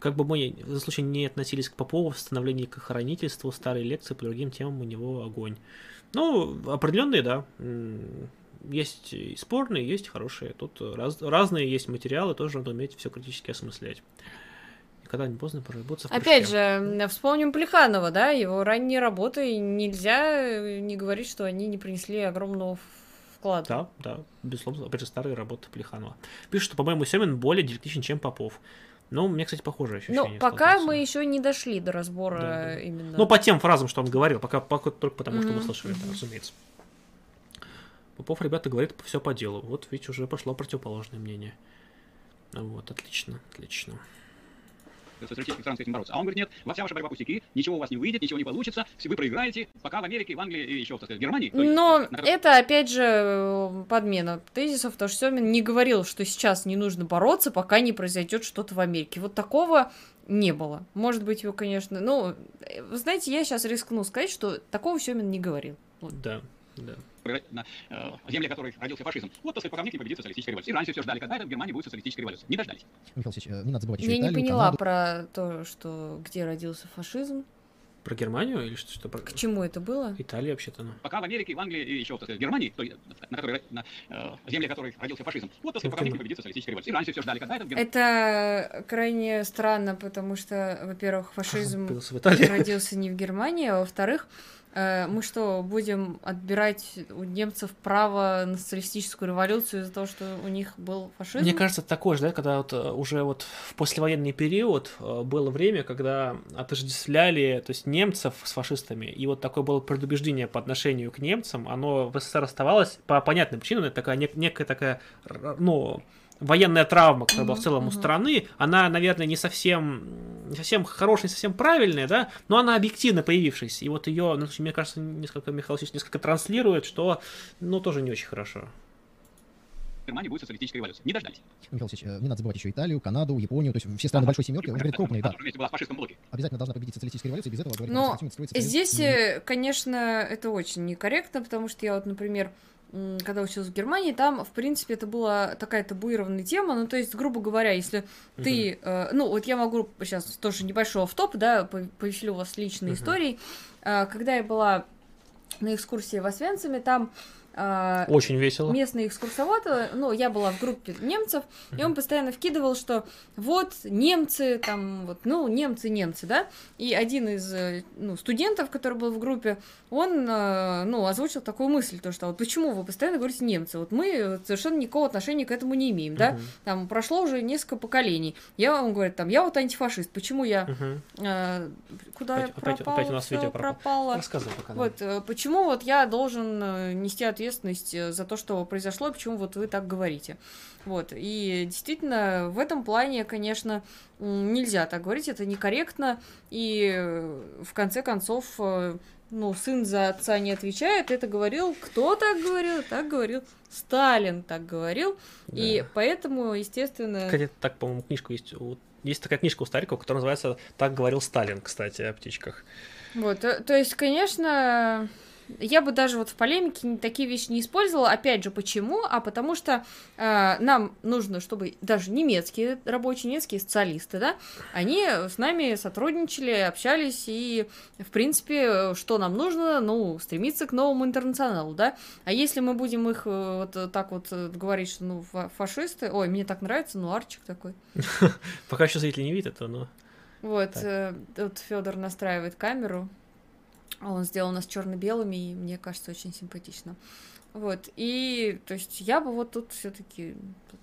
Как бы мы в этом случае не относились к Попову в становлении к охранительству, старой лекции, по другим темам у него огонь. Ну, определенные, да. Есть и спорные, есть хорошие. Тут раз- разные есть материалы, тоже надо уметь все критически осмыслять. Никогда не поздно поработаться в Опять же, вспомним Плеханова, да, его ранние работы, нельзя э, не говорить, что они не принесли огромного вклада. Да, да, безусловно, опять же, старые работы Плеханова. Пишут, что, по-моему, Семин более диалектичен, чем Попов. Ну, у меня, кстати, похожее ощущение. Но пока мы еще не дошли до разбора Да, да. именно. Ну, по тем фразам, что он говорил, пока, пока только потому, что мы слышали, мгм. разумеется. Попов, ребята, говорит все по делу. Вот, видите, уже пошло противоположное мнение. Вот, отлично, отлично. с этим бороться. А он говорит, нет, во вся ваша борьба пустяки, ничего у вас не выйдет, ничего не получится, вы проиграете, пока в Америке, в Англии и еще, так сказать, в Германии. то есть, Но на это, опять же, подмена тезисов, потому что Семин не говорил, что сейчас не нужно бороться, пока не произойдет что-то в Америке. Вот такого не было. Может быть, его, конечно... Ну, э, вы знаете, я сейчас рискну сказать, что такого Семин не говорил. Вот. Да, да. На э, земле которых родился фашизм. Вот, так сказать, пока не победит социалистическая революция. И раньше все ждали, когда это в Германии будет социалистическая революция. Не дождались. Михаил Васильевич, э, не надо забывать еще Я не Италию, поняла Канаду. про то, что где родился фашизм. Про Германию или что? что про... К чему это было? Италия вообще-то, ну. Пока в Америке, в Англии и еще, в Германии, той, на которой, на э, земле которых родился фашизм. Вот, так сказать, пока в не победит социалистическая революция. И раньше все ждали, когда это в Германии. Это крайне странно, потому что, во-первых, фашизм родился не в Германии, а во-вторых, мы что, будем отбирать у немцев право на социалистическую революцию из-за того, что у них был фашизм? Мне кажется, такое же, да, когда вот э, уже вот в послевоенный период э, было время, когда отождествляли, то есть немцев с фашистами, и вот такое было предубеждение по отношению к немцам, оно в СССР оставалось по понятным причинам, это такая нек- некая такая, ну, военная травма, которая была в целом у страны, она, наверное, не совсем, не совсем хорошая, не совсем правильная, да, но она объективно появившаяся, и вот ее, ну, мне кажется, несколько, Михаил Васильевич несколько транслирует, что, ну, тоже не очень хорошо. В Германии будет социалистическая революция. Не дождались. Михаил Васильевич, э, не надо забывать еще Италию, Канаду, Японию, то есть все страны большой семерки, он говорит крупные, да. Была в фашистском блоке. Обязательно должна победить социалистическая революция, без этого, говорит, Но Здесь, э, конечно, это очень некорректно, потому что я вот, например, когда училась в Германии, там, в принципе, это была такая табуированная тема, ну, то есть, грубо говоря, если ты, э, ну, вот я могу сейчас тоже небольшой топ да, по- повеселю вас личной Мгм. историей, Э, когда я была на экскурсии в Освенциме, там Очень весело. местный экскурсовод, э, ну, я была в группе немцев, и он постоянно вкидывал, что вот немцы, там, вот, ну, немцы, немцы, да, и один из, э, ну, студентов, который был в группе, он, э, ну, озвучил такую мысль, то, что вот почему вы постоянно говорите немцы, вот мы совершенно никакого отношения к этому не имеем, да, Мгм. там, прошло уже несколько поколений, я, он говорит, там, я вот антифашист, почему я, Мгм. э, куда Опять- я опять- пропала, опять у нас видео пропало. пропало, Рассказывай пока. нам. вот, почему вот я должен нести ответственность э, за то, что произошло, и почему вот вы так говорите. Вот, и действительно, в этом плане, конечно, нельзя так говорить, это некорректно, и э, в конце концов, э, ну, сын за отца не отвечает, это говорил, кто так говорил, так говорил, Сталин так говорил, и Да. поэтому, естественно... Кстати, так, по-моему, книжка есть. Есть такая книжка у Старикова, которая называется «Так говорил Сталин», кстати, о птичках. Вот, э, то есть, конечно, я бы даже вот в полемике такие вещи не использовала. Опять же, почему? А потому что э, нам нужно, чтобы даже немецкие рабочие, немецкие специалисты, да, они с нами сотрудничали, общались, и, в принципе, что нам нужно, ну, стремиться к новому интернационалу, да. А если мы будем их э, вот так вот э, говорить, что, ну, фа- фашисты, ой, мне так нравится, ну, арчик такой. [LAUGHS] Пока еще зрители не видят но... Вот, э, тут Федор настраивает камеру. А Он сделал нас черно-белыми, и мне кажется, очень симпатично. Вот, и, то есть, я бы вот тут все-таки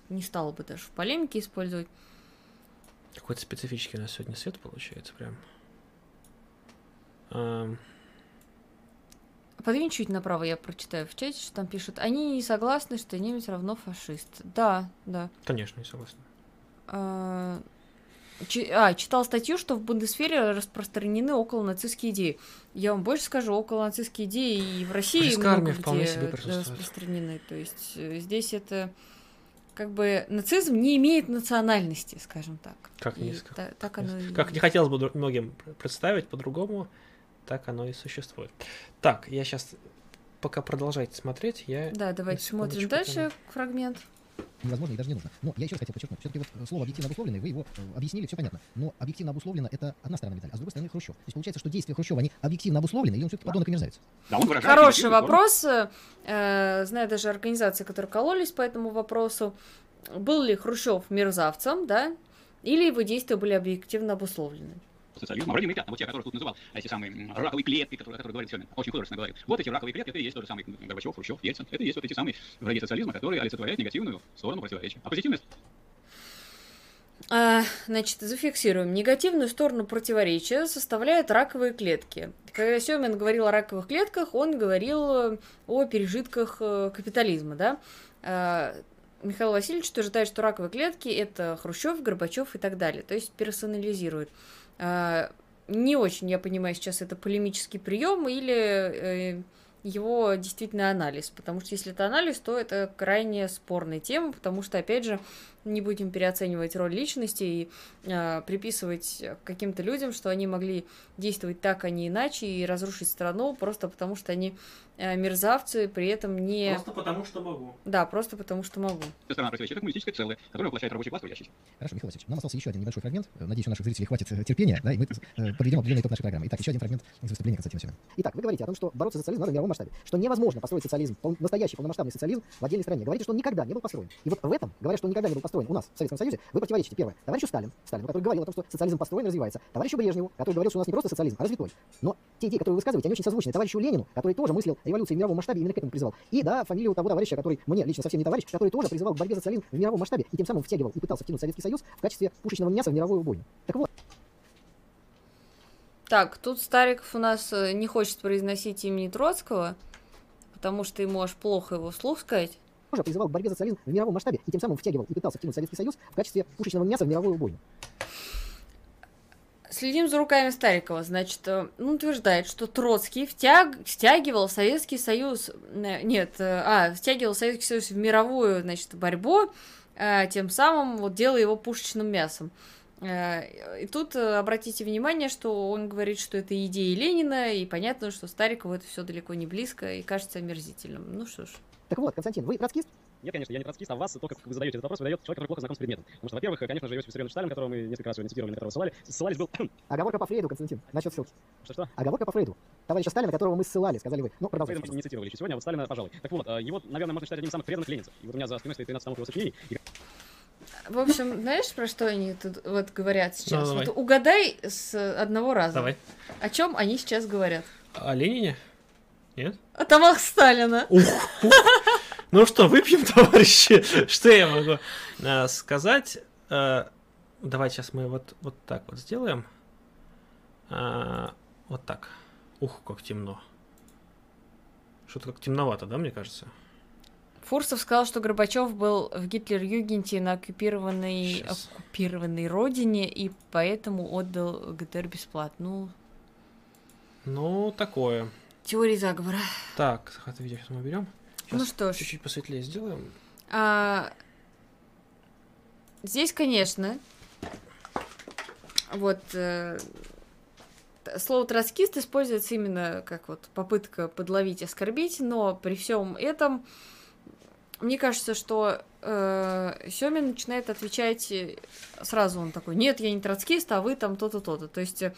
не стала бы даже в полемике использовать. Какой-то специфический у нас сегодня свет получается прям. Ам, Подвинь чуть направо, я прочитаю в чате, что там пишут. Они не согласны, что немец равно фашист. Да, да. Конечно, не согласен. А, а, читал статью, что в Бундесфере распространены около нацистские идеи. Я вам больше скажу, около нацистские идеи и в России много вполне где себе присутствует. распространены. То есть э, здесь это как бы нацизм не имеет национальности, скажем так. Как, не, та- так оно и как не хотелось бы многим представить по-другому, так оно и существует. Так, я сейчас, пока продолжайте смотреть, я... Да, давайте смотрим дальше фрагмент. Невозможно и даже не нужно. Но я еще раз хотел подчеркнуть, все-таки вот э, слово объективно обусловленный, вы его э, объяснили, все понятно. Но объективно обусловлено это одна сторона медали, а с другой стороны Хрущев. То есть получается, что действия Хрущева, они объективно обусловлены, или он все-таки подонок и мерзавец? Да, он выражает Хороший вопрос. Э, знаю даже организации, которые кололись по этому вопросу. Был ли Хрущев мерзавцем, да? Или его действия были объективно обусловлены? Социализма, вроде мы, вот те, которые тут называл, эти самые раковые клетки, которые, которые говорит Семин, очень художественно говорит. Вот эти раковые клетки, это и есть тот же самый Горбачев, Хрущев, Ельцин. Это и есть вот эти самые враги социализма, которые олицетворяют негативную сторону противоречия. А позитивность А, значит, зафиксируем. Негативную сторону противоречия составляют раковые клетки. Когда Семин говорил о раковых клетках, он говорил э, о пережитках э, капитализма, да? А, Михаил Васильевич утверждает, что раковые клетки – это Хрущев, Горбачев и так далее. То есть персонализирует. А, Не очень я понимаю сейчас, это полемический прием или э, его действительно анализ. Потому что если это анализ, то это крайне спорная тема, потому что, опять же, не будем переоценивать роль личности и э, приписывать каким-то людям, что они могли действовать так, а не иначе, и разрушить страну просто потому, что они э, мерзавцы, при этом не... Просто потому, что могу. Да, просто потому, что могу. Страна противоречит коммунистическое целое, которое воплощает рабочий класс трудящийся. Хорошо, Михаил Васильевич, нам остался еще один небольшой фрагмент. Э, Надеюсь, у наших зрителей хватит э, терпения, да, и мы э, подведем определенный итог нашей программы. Итак, еще один фрагмент из выступления Константина Семена. Итак, вы говорите о том, что бороться за социализм надо в мировом масштабе, что невозможно построить социализм, пол- настоящий полномасштабный социализм в отдельной стране. Говорите, что он никогда не был построен. И вот в этом, говоря, что он никогда не был построен у нас, в Советском Союзе, вы противоречите, первое, товарищу Сталину, Сталину, который говорил о том, что социализм построен и развивается, товарищу Брежневу, который говорил, что у нас не просто социализм, а развитой. Но те идеи, которые вы высказываете, они очень созвучны. Товарищу Ленину, который тоже мыслил революции в мировом масштабе, именно к этому призывал. И, да, фамилию того товарища, который мне лично совсем не товарищ, который тоже призывал к борьбе за социализм в мировом масштабе и тем самым втягивал и пытался втянуть Советский Союз в качестве пушечного мяса в мировую бойню. Так вот, Так, тут Стариков у нас э, не хочет произносить имени Троцкого, потому что ему аж плохо его вслух сказать. Тоже призывал к борьбе за социализм в мировом масштабе и тем самым втягивал и пытался втянуть Советский Союз в качестве пушечного мяса в мировую бойню. Следим за руками Старикова. Значит, э, он утверждает, что Троцкий втяг... втягивал Советский Союз... э, Нет, э, а, втягивал Советский Союз в мировую, значит, борьбу, тем самым вот делая его пушечным мясом. И тут обратите внимание, что он говорит, что это идеи Ленина, и понятно, что Старикову это все далеко не близко и кажется омерзительным. Ну что ж. Так вот, Константин, вы троцкист? Нет, конечно, я не троцкист, а вас, то, как вы задаете этот вопрос, выдает человек, который плохо знаком с предметом. Потому что, во-первых, конечно же, Иосиф Виссарионович Сталин, которого мы несколько раз сегодня цитировали, на которого ссылали, ссылались был... Оговорка по Фрейду, Константин, насчет ссылки. Что-что? Оговорка по Фрейду. Товарища Сталина, которого мы ссылали, сказали вы. Ну, продолжайте. Фрейда мы не цитировали еще сегодня, а вот Сталина, пожалуй. Так вот, э, его, наверное, можно считать одним из самых преданных ленинцев. И вот у меня за спиной стоит 13 томов его сочинений. И В общем, знаешь, про что они тут вот говорят сейчас? Ну, давай. вот угадай с одного раза. Давай. О чем они сейчас говорят? О Ленине? Нет? О томах Сталина. Ух, ух. Ну что, выпьем, [LAUGHS] товарищи? Что я могу э, сказать? Э, давай сейчас мы вот, вот так вот сделаем. А, вот так. Ух, как темно. Что-то как темновато, да, мне кажется? Фурсов сказал, что Горбачев был в Гитлер-Югенте на оккупированной, оккупированной родине и поэтому отдал ГДР бесплатно. Ну, Ну, такое. Теория заговора. Так, захват видео сейчас мы берем. Ну что ж. Чуть-чуть посветлее сделаем. А, здесь, конечно, вот э, слово троцкист используется именно как вот попытка подловить, оскорбить, но при всем этом мне кажется, что э, Семин начинает отвечать э, сразу, он такой, нет, я не троцкист, а вы там то-то, то-то. То есть э,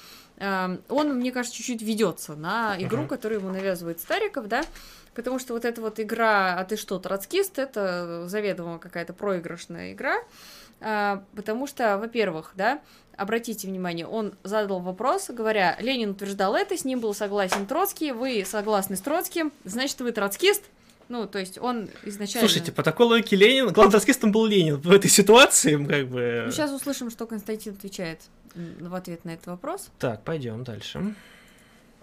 он, мне кажется, чуть-чуть ведется на игру, Мгм. которую ему навязывает Стариков, да, Потому что вот эта вот игра «А ты что, троцкист?» это заведомо какая-то проигрышная игра. А, потому что, во-первых, да, обратите внимание, он задал вопрос, говоря, Ленин утверждал это, с ним был согласен Троцкий, вы согласны с Троцким, значит, вы троцкист? Ну, то есть он изначально... Слушайте, по такой логике Ленин, главным троцкистом был Ленин. В этой ситуации, как бы... Ну, сейчас услышим, что Константин отвечает в ответ на этот вопрос. Так, пойдем дальше.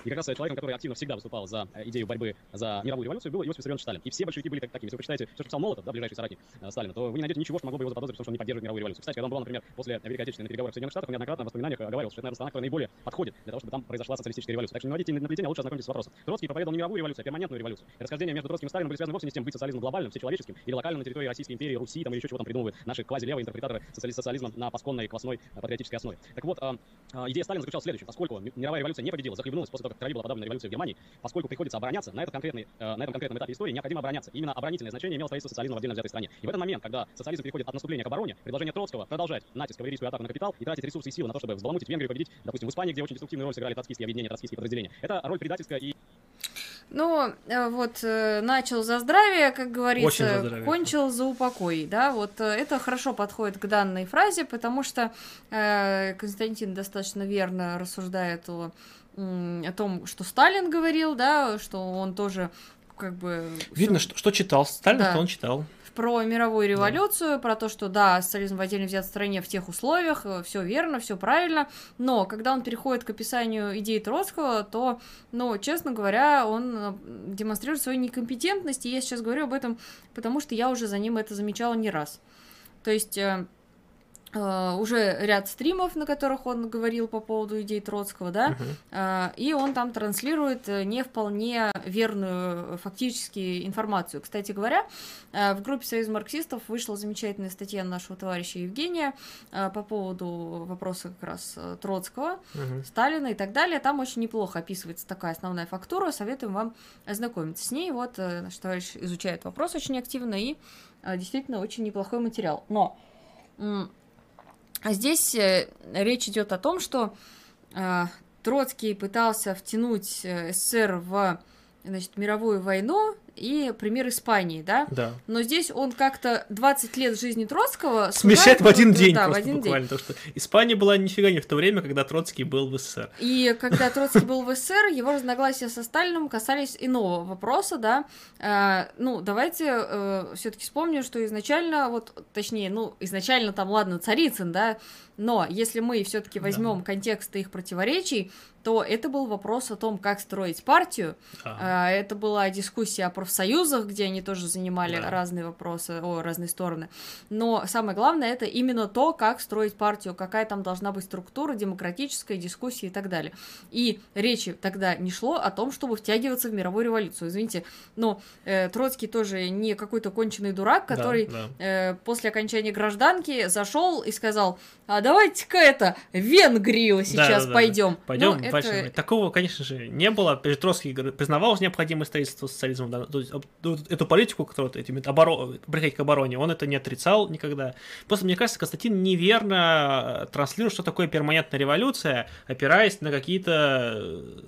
И как раз человеком, который активно всегда выступал за э, идею борьбы за мировую революцию, был Иосиф Виссарионович Сталин. И все большевики были так- такими. Если вы почитаете все, что писал Молотов, да, ближайший соратник э, Сталина, то вы не найдете ничего, что могло бы его заподозрить, в что он не поддерживает мировую революцию. Кстати, когда он был, например, после Великой Отечественной на переговорах в Соединенных Штатах, он неоднократно в воспоминаниях оговаривал, что это, наверное, страна, которая наиболее подходит для того, чтобы там произошла социалистическая революция. Так что не наводите на плетение, а лучше ознакомьтесь с вопросом. Троцкий проповедовал не мировую революцию, а перманентную революцию. И расхождения между Троцким и Сталином были связаны вовсе не с тем, быть социализмом глобальным, всечеловеческим или локальным на территории Российской империи, Руси там, или еще чего там придумывают наши квази-левые интерпретаторы социали- социализма на пасконной, классной, э, патриотической основе. Так вот, э, э, идея Сталина заключалась в следующем. Поскольку ми- мировая революция не победила, захлебнулась после того, крови была подавлена революция в Германии, поскольку приходится обороняться, на, этот конкретный, э, на этом конкретном этапе истории необходимо обороняться. Именно оборонительное значение имело строительство социализма в отдельно взятой стране. И в этот момент, когда социализм переходит от наступления к обороне, предложение Троцкого продолжать натиск кавалерийскую атаку на капитал и тратить ресурсы и силы на то, чтобы взбаламутить Венгрию и победить, допустим, в Испании, где очень деструктивную роль сыграли троцкистские объединения, троцкистские подразделения. Это роль предательская и Ну, э, вот э, начал за здравие, как говорится, за здравие. кончил за упокой, да, вот э, это хорошо подходит к данной фразе, потому что э, Константин достаточно верно рассуждает о, о том, что Сталин говорил, да, что он тоже как бы... Видно, что, что читал Сталин, Да. что он читал. про мировую революцию, про то, что да, социализм в отдельно взятой стране в тех условиях, все верно, все правильно, но когда он переходит к описанию идей Троцкого, то, ну, честно говоря, он э, демонстрирует свою некомпетентность, и я сейчас говорю об этом, потому что я уже за ним это замечала не раз. То есть... э, уже ряд стримов, на которых он говорил по поводу идей Троцкого, да, э, и он там транслирует э, не вполне верную фактически информацию. Кстати говоря, в группе Союз марксистов вышла замечательная статья нашего товарища Евгения по поводу вопроса как раз Троцкого, Мгм. Сталина и так далее. Там очень неплохо описывается такая основная фактура. Советуем вам ознакомиться с ней. Вот наш товарищ изучает вопрос очень активно и действительно очень неплохой материал. Но здесь э, речь идет о том, что э, Троцкий пытался втянуть э, СССР в значит, мировую войну и пример Испании, да? Да. Но здесь он как-то 20 лет жизни Троцкого Смещает в один день да, в один день. буквально. То, что Испания была нифига не в то время, когда Троцкий был в СССР. И когда Троцкий был в СССР, его разногласия со Сталиным касались иного вопроса, да. Э, ну, давайте все-таки вспомним, что изначально, вот, точнее, ну, изначально там, ладно, Царицын, да, но если мы все-таки Да. возьмем контекст их противоречий, то это был вопрос о том, как строить партию. А, А, Это была дискуссия о профсоюзах, где они тоже занимали Да. разные вопросы, о, разные стороны. Но самое главное это именно то, как строить партию, какая там должна быть структура, демократическая дискуссия и так далее. И речи тогда не шло о том, чтобы втягиваться в мировую революцию. Извините, но э, Троцкий тоже не какой-то конченый дурак, да, который да. э, после окончания гражданки зашел и сказал, а давайте-ка это, в Венгрию сейчас да, да. пойдем. Пойдем Ну, это- Такого, конечно же, не было. Говорит, признавал необходимость строительства социализма. да, вот эту политику, которую вот этими оборо... к обороне, он это не отрицал никогда. Просто, мне кажется, Константин неверно э, транслирует, что такое перманентная революция, опираясь на какие-то э,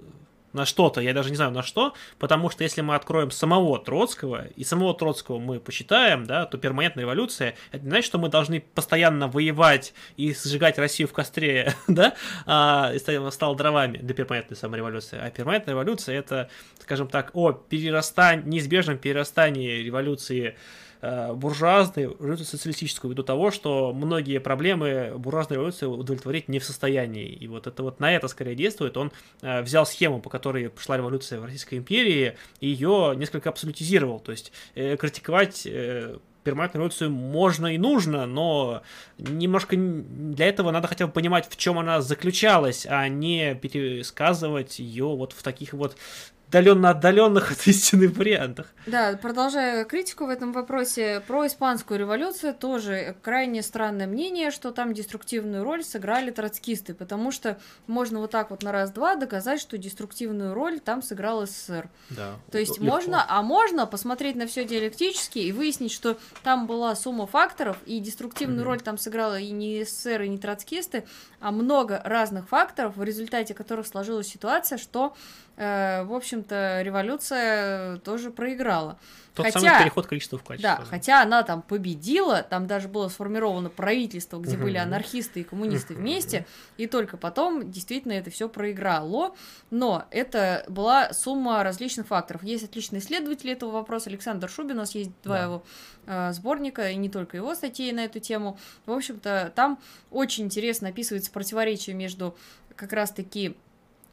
на что-то, я даже не знаю на что, потому что если мы откроем самого Троцкого, и самого Троцкого мы посчитаем, да, то перманентная революция, это не значит, что мы должны постоянно воевать и сжигать Россию в костре, [LAUGHS] да, а, и стал, дровами для перманентной самореволюции. А перманентная революция это, скажем так, о перерастань, неизбежном перерастании революции буржуазной в революцию социалистическую, ввиду того, что многие проблемы буржуазной революции удовлетворить не в состоянии. И вот это вот на это скорее действует. Он э, взял схему, по которой пошла революция в Российской империи, и ее несколько абсолютизировал. То есть э, критиковать э, перманентную революцию можно и нужно, но немножко для этого надо хотя бы понимать, в чем она заключалась, а не пересказывать ее вот в таких вот отдаленно отдаленных от истины вариантах. Да, продолжая критику в этом вопросе, про испанскую революцию тоже крайне странное мнение, что там деструктивную роль сыграли троцкисты, потому что можно вот так вот на раз-два доказать, что деструктивную роль там сыграл СССР. Да. То есть легко. можно, а можно посмотреть на все диалектически и выяснить, что там была сумма факторов, и деструктивную Мгм. роль там сыграла и не СССР, и не троцкисты, а много разных факторов, в результате которых сложилась ситуация, что, в общем-то, революция тоже проиграла. Тот хотя- самый переход количества в качество. Да, хотя она там победила, там даже было сформировано правительство, где были анархисты и коммунисты вместе, и только потом действительно это все проиграло. Но это была сумма различных факторов. Есть отличный исследователь этого вопроса, Александр Шубин, у нас есть два Да. его э, сборника, и не только его статьи на эту тему. В общем-то, там очень интересно описывается противоречие между как раз-таки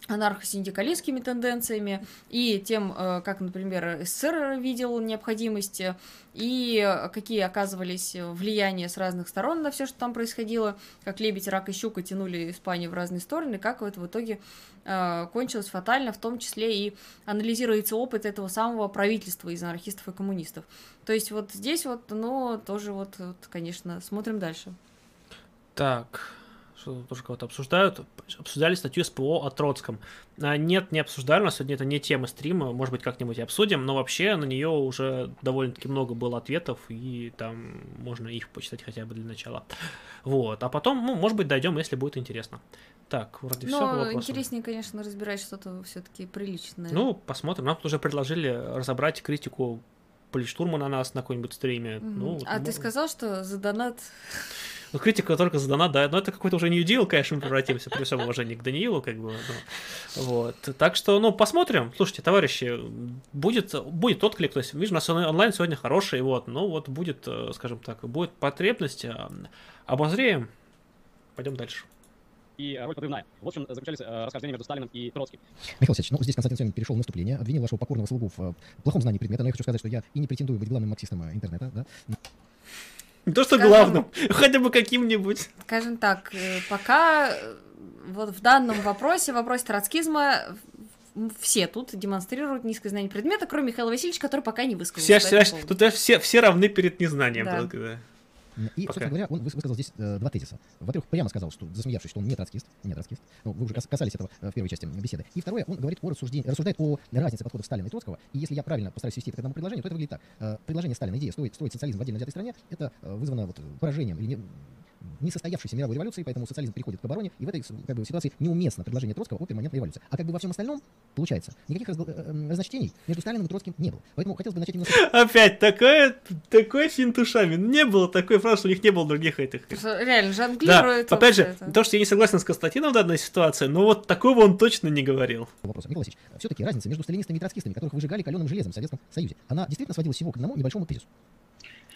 анархосиндикалистскими тенденциями и тем, э, как, например, СССР видел необходимость э, и какие оказывались влияния с разных сторон на все, что там происходило, как лебедь, рак и щука тянули Испанию в разные стороны, как это в итоге э, кончилось фатально, в том числе и анализируется опыт этого самого правительства из анархистов и коммунистов. То есть вот здесь вот, ну, тоже вот, вот конечно, смотрим дальше. Так, тоже кого-то обсуждают. Обсуждали статью СПО о Троцком. А, нет, не обсуждали, у нас сегодня это не тема стрима, может быть, как-нибудь обсудим, но вообще на нее уже довольно-таки много было ответов, и там можно их почитать хотя бы для начала. Вот, а потом, ну, может быть, дойдем, если будет интересно. Так, вроде все вопросам. интереснее, конечно, разбирать что-то все-таки приличное. Ну, посмотрим. Нам тут уже предложили разобрать критику Полиштурма на нас на какой-нибудь стриме. Мгм. Ну, а ну, ты сказал, что за донат Ну, критика только за донат, да, но это какой-то уже New Deal, конечно, мы превратимся, при всем уважении к Даниилу, как бы, ну, вот, так что, ну, посмотрим, слушайте, товарищи, будет, будет отклик, то есть, видишь, у нас он- онлайн сегодня хороший, вот, ну, вот будет, э, скажем так, будет потребность, обозреем, пойдем дальше. И роль подрывная. В общем, заключались э, расхождения между Сталиным и Троцким. Михаил Алексеевич, ну здесь Константин Семин перешел в наступление, обвинил вашего покорного слугу в э, плохом знании предмета, но я хочу сказать, что я и не претендую быть главным марксистом э, интернета, да. Не то, что Скажем- главным, [LAUGHS] хотя бы каким-нибудь. Скажем так, э, пока э, вот в данном вопросе, в вопросе троцкизма, все тут демонстрируют низкое знание предмета, кроме Михаила Васильевича, который пока не высказался. Все, все, тут все, все равны перед незнанием. Да. только, да. И, Пока. собственно говоря, он выс- высказал здесь э, два тезиса. Во-первых, прямо сказал, что, засмеявшись, что он не троцкист, не троцкист. Ну, вы уже кас- касались этого э, в первой части беседы. И второе, он говорит о рассуждении, рассуждает о разнице подходов Сталина и Троцкого. И если я правильно постараюсь свести это к одному предложению, то это выглядит так. Э, Предложение Сталина, идея строить, строить социализм в отдельно взятой стране, это э, вызвано вот поражением или не, несостоявшейся мировой революции, поэтому социализм переходит к обороне, и в этой как бы, ситуации неуместно предложение Троцкого о перманентной революции. А как бы во всем остальном, получается, никаких разго- э, э, разночтений между Сталиным и Троцким не было. Поэтому хотелось бы начать именно. [LAUGHS] Опять такое, такой финт ушами. Не было такой фразы, что у них не было других этих. Реально, Да, жонглирует. опять же, это. то, что я не согласен с Константином в данной ситуации, но вот такого он точно не говорил. Михаил Васильевич, все-таки разница между сталинистами и троцкистами, которых выжигали каленым железом в Советском Союзе, она действительно сводилась всего к одному небольшому тезису.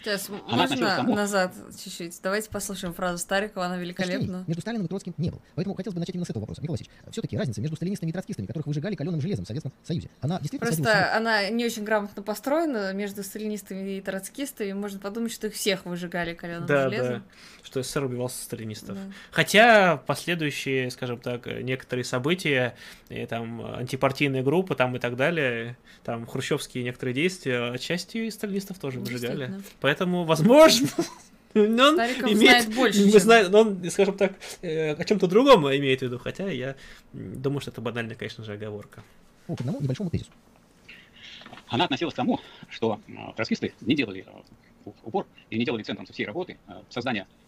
Сейчас, Она можно тому- назад чуть-чуть? Давайте послушаем фразу Старикова, она великолепна. между Сталиным и Троцким не было. Поэтому хотелось бы начать именно с этого вопроса. Михаил Васильевич, все-таки разница между сталинистами и троцкистами, которых выжигали каленым железом в Советском Союзе, она действительно Просто она не очень грамотно построена между сталинистами и троцкистами. Можно подумать, что их всех выжигали каленым Да, железом. да. Что СССР убивался сталинистов. Да. Хотя последующие, скажем так, некоторые события, и там антипартийные группы там и так далее, там хрущевские некоторые действия, отчасти и сталинистов тоже выжигали. Поэтому, возможно, [LAUGHS] он Стариков имеет, знает больше, не чем- знает, но он, скажем так, э, о чем-то другом имеет в виду, хотя я думаю, что это банальная, конечно же, оговорка. всего к одному небольшому тезису. Она относилась к тому, что э, троцкисты не делали э, упор и не делали центром всей работы э, создания э,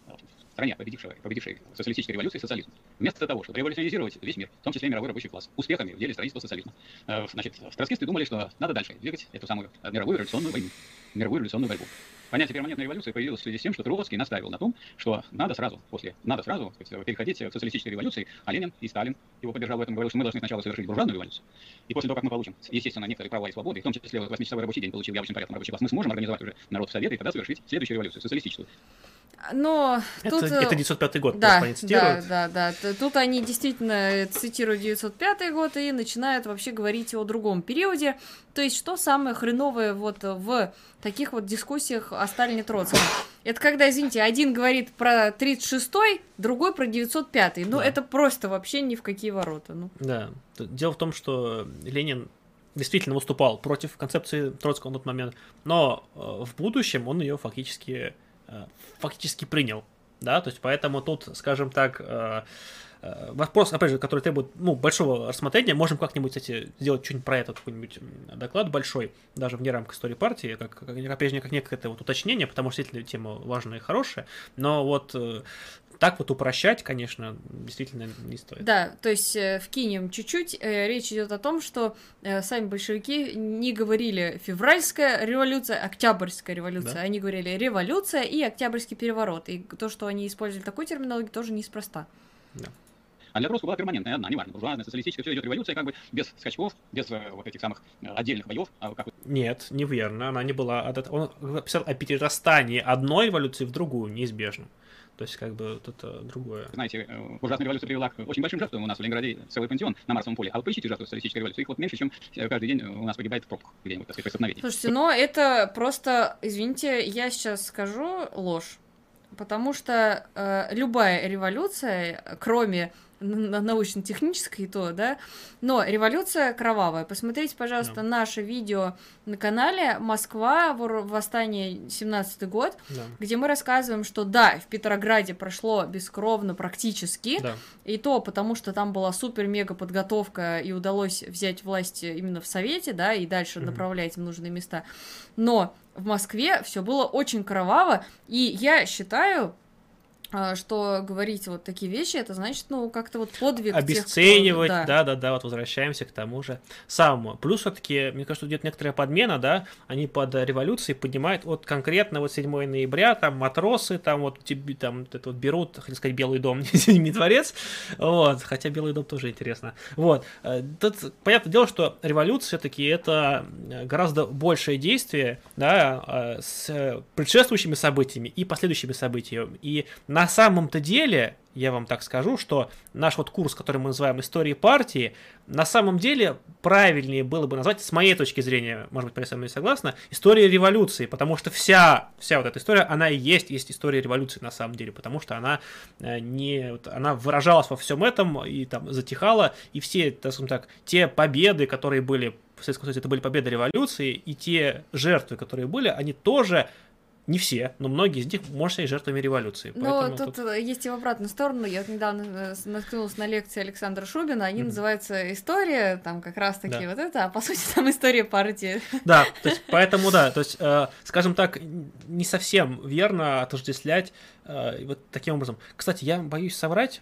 стране победившего, победившей социалистической революции социализм. Вместо того, чтобы революционизировать весь мир, в том числе мировой рабочий класс, успехами в деле строительства социализма. Э, Значит, троцкисты думали, что надо дальше двигать эту самую э, мировую революционную войну, мировую революционную борьбу. Понятие перманентной революции появилось в связи с тем, что Троцкий настаивал на том, что надо сразу после, надо сразу сказать, переходить к социалистической революции, а Ленин и Сталин его поддержал в этом, говорил, что мы должны сначала совершить буржуазную революцию, и после того, как мы получим, естественно, некоторые права и свободы, в том числе 8-часовой рабочий день получил явочным порядком рабочий класс, мы сможем организовать уже народ в Советы и тогда совершить следующую революцию, социалистическую. Но Это, тут... э, это 905 год, Да, они да, цитируют. да, да. Т- Тут они действительно цитируют 905 год и начинают вообще говорить о другом периоде. То есть, что самое хреновое вот в таких вот дискуссиях о Сталине Троцком? Это когда, извините, один говорит про 36-й, другой про 905-й. Ну, Да. это просто вообще ни в какие ворота. Ну, Да. Дело в том, что Ленин действительно выступал против концепции Троцкого на тот момент, но э, в будущем он ее фактически, э, фактически принял. Да, то есть поэтому тут, скажем так, э, э, вопрос, опять же, который требует ну, большого рассмотрения, можем как-нибудь, кстати, сделать что-нибудь про это, какой-нибудь доклад большой, даже вне рамок истории партии, как, опять же, как некое вот уточнение, потому что действительно тема важная и хорошая, но вот э, так вот упрощать, конечно, действительно не стоит. Да, то есть э, вкинем чуть-чуть. Э, Речь идет о том, что э, сами большевики не говорили февральская революция, октябрьская революция. Да. Они говорили революция и октябрьский переворот. И то, что они использовали такую терминологию, тоже неспроста. А для Троцкого была перманентная одна, неважно, буржуазная, социалистическая, все идет революция, как бы без скачков, без э, вот этих самых э, отдельных боев, а как Нет, неверно. Она не была... Он писал о перерастании одной революции в другую, неизбежно. То есть, как бы, вот это другое. знаете, э, ужасная революция привела к очень большим жертвам у нас в Ленинграде, целый пантеон на Марсовом поле. А вы поищите жертвы социалистической революции, их вот меньше, чем э, каждый день у нас погибает в пробках где-нибудь, так сказать, при столкновении. Слушайте, но это просто, извините, я сейчас скажу ложь. Потому что э, любая революция, кроме научно-технической, и то, да, но революция кровавая. Посмотрите, пожалуйста, Да. наше видео на канале «Москва. Восстание 17 год», Да. где мы рассказываем, что да, в Петрограде прошло бескровно практически, Да. и то потому, что там была супер-мега подготовка, и удалось взять власть именно в Совете, да, и дальше Мгм. направлять в нужные места. Но в Москве все было очень кроваво, и я считаю, что говорить вот такие вещи, это значит, ну, как-то вот подвиг тех, кто- Обесценивать, да. да, да, да, вот возвращаемся к тому же самому. Плюс все-таки, мне кажется, идет некоторая подмена, да, они под революцией поднимают вот конкретно вот 7 ноября, там матросы, там вот тебе там это вот берут, хотел сказать, Белый дом, [LAUGHS] не дворец, вот, хотя Белый дом тоже интересно. Вот, э, тут понятное дело, что революция все-таки это э, гораздо большее действие, да, э, с э, предшествующими событиями и последующими событиями, и на самом-то деле, я вам так скажу, что наш вот курс, который мы называем «Истории партии», на самом деле правильнее было бы назвать, с моей точки зрения, может быть, профессор не согласна, история революции, потому что вся, вся вот эта история, она и есть, есть история революции на самом деле, потому что она э, не, она выражалась во всем этом и там затихала, и все, так скажем так, те победы, которые были в Советском Союзе, это были победы революции, и те жертвы, которые были, они тоже не все, но многие из них можно стать жертвами революции. Но тут, тут есть и в обратную сторону. Я недавно э, наткнулась на лекции Александра Шубина. Они mm-hmm. называются «История», там как раз-таки да. вот это, а по сути там история партии. Да, то есть [LAUGHS] поэтому да, то есть, э, скажем так, не совсем верно отождествлять э, вот таким образом. Кстати, я боюсь соврать,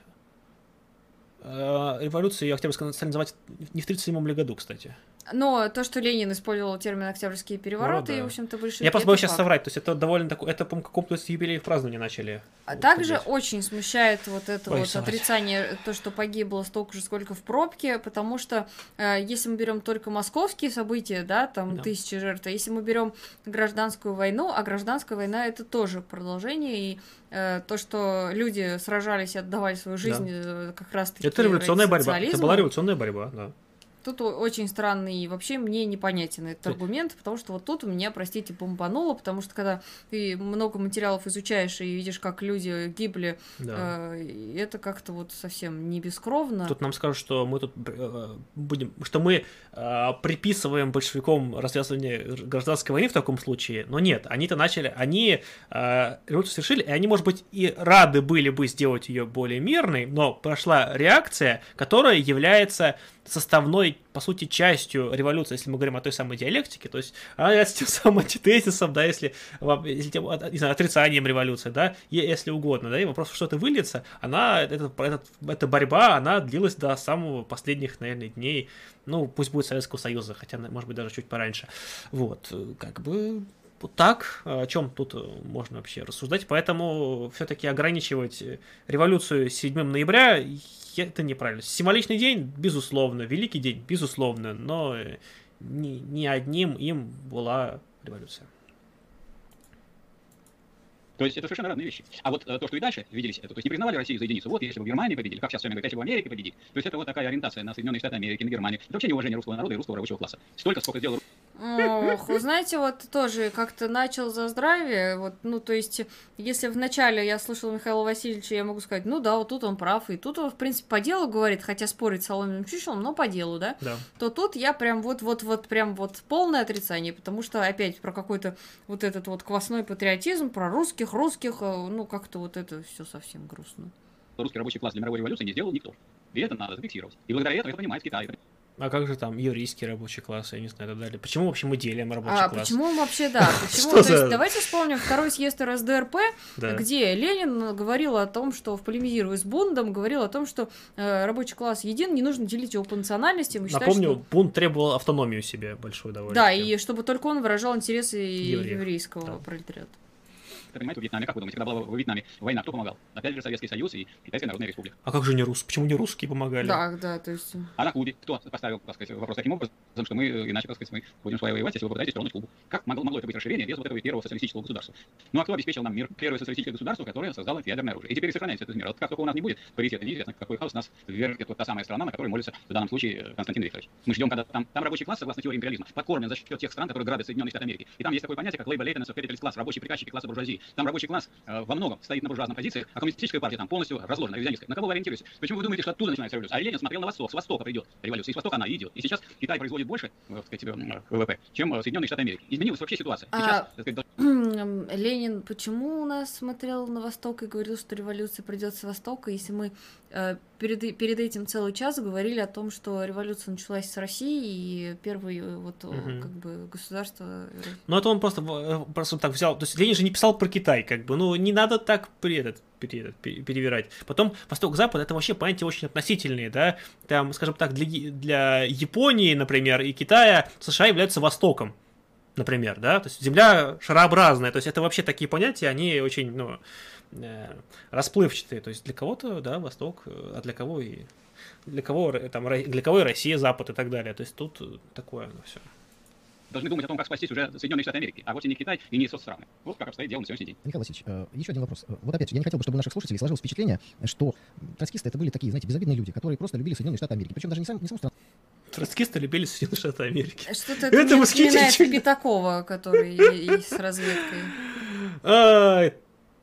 э, революцию я хотел бы сказать, называть не в 1937 году, кстати. Но то, что Ленин использовал термин «октябрьские перевороты», ну, да. и, в общем-то, большевики... Я просто боюсь сейчас соврать, то есть это довольно такое, это, по какому-то юбилей в празднование начали. А также сказать. очень смущает вот это боюсь вот соврать. отрицание, то, что погибло столько же, сколько в пробке, потому что э, если мы берем только московские события, да, там да. тысячи жертв, а если мы берем гражданскую войну, а гражданская война это тоже продолжение, и э, то, что люди сражались и отдавали свою жизнь да. Э, как раз-таки Это революционная борьба, это была революционная борьба, да. Тут очень странный и вообще мне непонятен этот аргумент, потому что вот тут у меня, простите, бомбануло, потому что когда ты много материалов изучаешь и видишь, как люди гибли, да. э, это как-то вот совсем не бескровно. Тут нам скажут, что мы тут э, будем, что мы э, приписываем большевикам развязывание гражданской войны в таком случае, но нет, они-то начали, они э, революцию совершили, и они, может быть, и рады были бы сделать ее более мирной, но прошла реакция, которая является составной, по сути, частью революции, если мы говорим о той самой диалектике, то есть она является тем [LAUGHS] самым антитезисом, да, если, если тем, не знаю, отрицанием революции, да, если угодно, да, и вопрос, что это выльется, она, это, это, эта борьба, она длилась до самого последних, наверное, дней, ну, пусть будет Советского Союза, хотя, может быть, даже чуть пораньше, вот, как бы вот так, о чем тут можно вообще рассуждать, поэтому все-таки ограничивать революцию 7 ноября это неправильно. Символичный день, безусловно, великий день, безусловно, но не, не одним им была революция. То есть это совершенно разные вещи. А вот э, то, что и дальше виделись, это, то есть не признавали Россию за единицу. Вот если бы в Германии победили, как сейчас все говорят, если бы в Америке победили. То есть это вот такая ориентация на Соединенные Штаты Америки, на Германию. Это вообще неуважение русского народа и русского рабочего класса. Столько, сколько сделал Ох, вы знаете, вот тоже как-то начал за здравие, вот, ну, то есть, если вначале я слышала Михаила Васильевича, я могу сказать, ну да, вот тут он прав, и тут он, в принципе, по делу говорит, хотя спорит с соломенным чучелом, но по делу, да? Да. То тут я прям вот-вот-вот прям вот полное отрицание, потому что опять про какой-то вот этот вот квасной патриотизм, про русских, русских, э, ну, как-то вот это все совсем грустно. Русский рабочий класс для мировой революции не сделал никто. И это надо зафиксировать. И благодаря этому это понимает Китай. А как же там еврейский рабочий класс, я не знаю, и так далее. Почему вообще мы делим рабочий а, класс? Почему вообще, да, [LAUGHS] почему? То есть давайте вспомним второй съезд РСДРП, где Ленин говорил о том, что в полемизируя с Бундом, говорил о том, что э, рабочий класс един, не нужно делить его по национальности. Напомню, Бунд требовал автономию себе большую довольно. Да, и чтобы только он выражал интересы еврейского пролетариата понимаете, в Вьетнаме, как вы думаете, когда была в Вьетнаме война, кто помогал? Опять же Советский Союз и Китайская Народная Республика. А как же не рус? Почему не русские помогали? Да, да, то есть... А на Кубе кто поставил, так сказать, вопрос таким образом, что мы, иначе, так сказать, мы будем с вами воевать, если вы попытаетесь тронуть Кубу? Как могло, могло это быть расширение без вот этого первого социалистического государства? Ну а кто обеспечил нам мир? Первое социалистическое государство, которое создало ядерное оружие. И теперь сохраняется этот мир. Вот как только у нас не будет паритета, неизвестно, какой хаос нас ввергнет вот та самая страна, на которой молится в данном случае Константин Викторович. Мы ждем, когда там, там рабочий класс, согласно теории империализма, подкормлен за счет тех стран, которые грабят Соединенные Штаты Америки. И там есть такое понятие, как lateness класс, рабочий приказчики класса буржуазии. Там рабочий класс э, во многом стоит на буржуазных позициях, а коммунистическая партия там полностью разложена, ревизионистская. На кого вы ориентируетесь? Почему вы думаете, что оттуда начинается революция? А Ленин смотрел на восток, с востока придет революция, и с востока она идет. И сейчас Китай производит больше, э, так сказать, э, ВВП, чем э, Соединенные Штаты Америки. Изменилась вообще ситуация. Сейчас, а, сказать, Ленин почему у нас смотрел на восток и говорил, что революция придет с востока, если мы э, перед, перед этим целый час говорили о том, что революция началась с России и первое вот угу. как бы государство. Ну это он просто просто так взял, то есть Ленин же не писал про Китай, как бы, ну не надо так при этот перевирать. Потом Восток-Запад это вообще понятия очень относительные, да, там, скажем так, для, для Японии, например, и Китая США являются Востоком, например, да, то есть Земля шарообразная, то есть это вообще такие понятия, они очень, ну, э, расплывчатые, то есть для кого-то, да, Восток, а для кого и для кого, там, для кого и Россия, Запад и так далее, то есть тут такое, ну, все. должны думать о том, как спастись уже Соединенные Штаты Америки, а вовсе не Китай и не соцстраны. Вот как обстоит дело на сегодняшний день. Михаил Васильевич, э, еще один вопрос. Э, Вот опять же, я не хотел бы, чтобы у наших слушателей сложилось впечатление, что троцкисты это были такие, знаете, безобидные люди, которые просто любили Соединенные Штаты Америки. Причем даже не сам, не саму страну, Троцкисты любили Соединенные Штаты Америки. Что-то Это это восхитительно. Пятакова, который и- и с разведкой.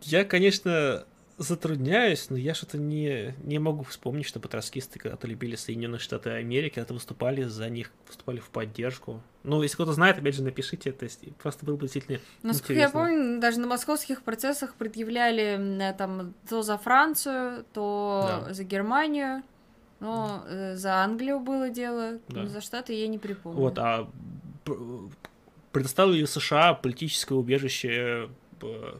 Я, конечно, затрудняюсь, но я что-то не, не могу вспомнить, чтобы троцкисты когда-то любили Соединенные Штаты Америки, когда-то выступали за них, выступали в поддержку. Ну, если кто-то знает, опять же, напишите, то есть просто было бы действительно Насколько я интересно. помню, даже на московских процессах предъявляли э, там то за Францию, то Да. за Германию. Но э, за Англию было дело, Да. но за Штаты я не припомню. Вот, а предоставили ли США политическое убежище э,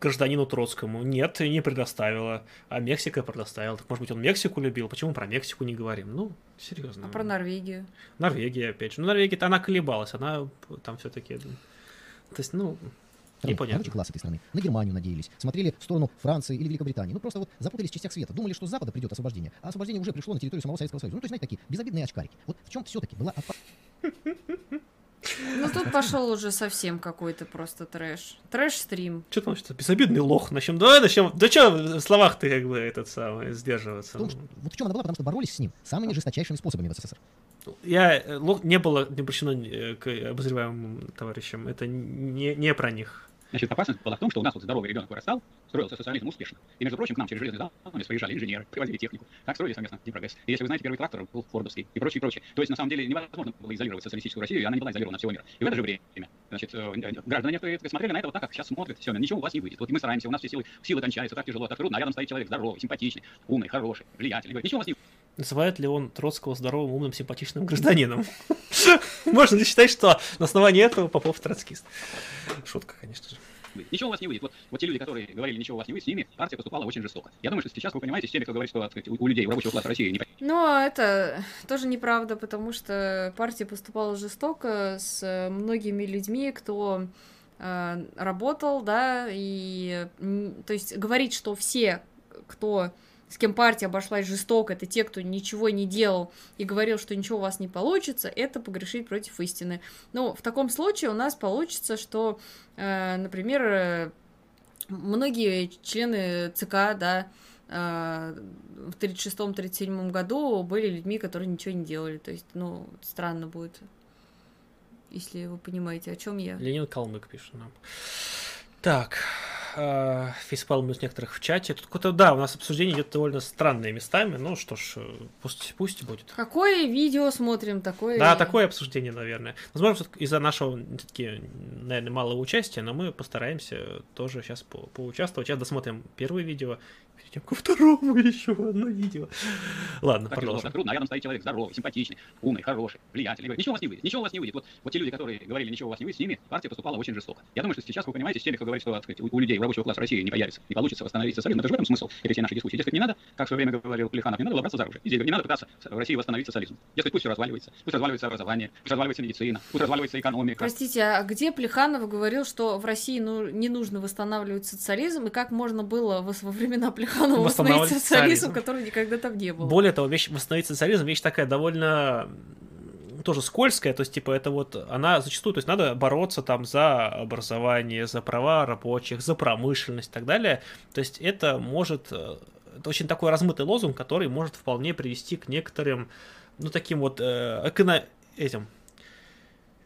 гражданину Троцкому? Нет, не предоставила. А Мексика предоставила. Так, может быть, он Мексику любил? Почему про Мексику не говорим? Ну, серьезно. А про Норвегию? Норвегия, опять же. Ну, Норвегия-то она колебалась, она там все-таки... То есть, ну, страны, непонятно. рабочий класс этой страны, на Германию надеялись, смотрели в сторону Франции или Великобритании. Ну, просто вот запутались в частях света, думали, что с Запада придет освобождение, а освобождение уже пришло на территорию самого Советского Союза. Ну, то есть, знаете, такие безобидные очкарики. Вот в чем все-таки была опасность? Ну тут пошел уже совсем какой-то просто трэш. Трэш-стрим. Что там, что безобидный лох. Начнем, давай начнем. Да что в словах ты как бы этот самый сдерживаться? В том, что- вот в чем она была, потому что боролись с ним самыми жесточайшими способами в СССР. Я э, лох не было не обращено э, к обозреваемым товарищам. Это не, не про них. Значит, опасность была в том, что у нас вот здоровый ребенок вырастал, строился социализм успешно. И, между прочим, к нам через железный занавес приезжали инженеры, привозили технику. Так строили совместно прогресс. И если вы знаете, первый трактор был фордовский и прочее, прочее. То есть, на самом деле, невозможно было изолировать социалистическую Россию, и она не была изолирована всего мира. И в это же время, значит, э, граждане некоторые смотрели на это вот так, как сейчас смотрят, все, ничего у вас не выйдет. Вот и мы стараемся, у нас все силы, силы кончаются, так тяжело, так трудно, а рядом стоит человек здоровый, симпатичный, умный, хороший, влиятельный. Ничего у вас не Называет ли он Троцкого здоровым, умным, симпатичным гражданином? [LAUGHS] Можно ли считать, что на основании этого Попов троцкист? Шутка, конечно же. Ничего у вас не выйдет. Вот, вот те люди, которые говорили, ничего у вас не выйдет, с ними партия поступала очень жестоко. Я думаю, что сейчас вы понимаете, с теми, кто говорит, что сказать, у, у людей, у рабочего класса России не Но это тоже неправда, потому что партия поступала жестоко с э, многими людьми, кто э, работал, да, и то есть говорить, что все, кто с кем партия обошлась жестоко, это те, кто ничего не делал и говорил, что ничего у вас не получится, это погрешить против истины. Но в таком случае у нас получится, что, э, например, э, многие члены ЦК, да, э, в 36-37 году были людьми, которые ничего не делали. То есть, ну, странно будет, если вы понимаете, о чем я. Ленин Калмык пишет нам. Так, э, фейспалм из некоторых в чате. Тут какое-то, да, у нас обсуждение идет довольно странными местами. Ну что ж, э, пусть, пусть будет. Какое видео смотрим, такое... Да, такое обсуждение, наверное. Возможно, из-за нашего, все-таки, наверное, малого участия, но мы постараемся тоже сейчас по поучаствовать. Сейчас досмотрим первое видео, перейдем ко второму [LAUGHS] еще одно видео. Ладно, так тяжело, продолжим. так трудно, а рядом стоит человек здоровый, симпатичный, умный, хороший, влиятельный. Говорит, ничего у вас не выйдет, ничего у вас не выйдет. Вот, вот те люди, которые говорили, ничего у вас не выйдет, с ними партия поступала очень жестоко. Я думаю, что сейчас вы понимаете, с теми, кто говорит, что так сказать, у, у людей, у рабочего класса России не появится, не получится восстановить социализм. Это же в этом смысл этой всей нашей дискуссии. Дескать, не надо, как в свое время говорил Плеханов, не надо было браться за оружие. И здесь говорит, не надо пытаться в России восстановить социализм. Дескать, пусть все разваливается, пусть разваливается образование, пусть разваливается медицина, пусть разваливается экономика. Простите, а где Плеханов говорил, что в России ну, не нужно восстанавливать социализм, и как можно было во времена Плеханова восстановить Восстанавливать социализм, социализм. который никогда там не было? Более того, вещь восстановить социализм, вещь такая довольно тоже скользкая, то есть, типа, это вот, она зачастую, то есть, надо бороться там за образование, за права рабочих, за промышленность и так далее, то есть, это может, э, это очень такой размытый лозунг, который может вполне привести к некоторым, ну, таким вот, э, эконо... этим,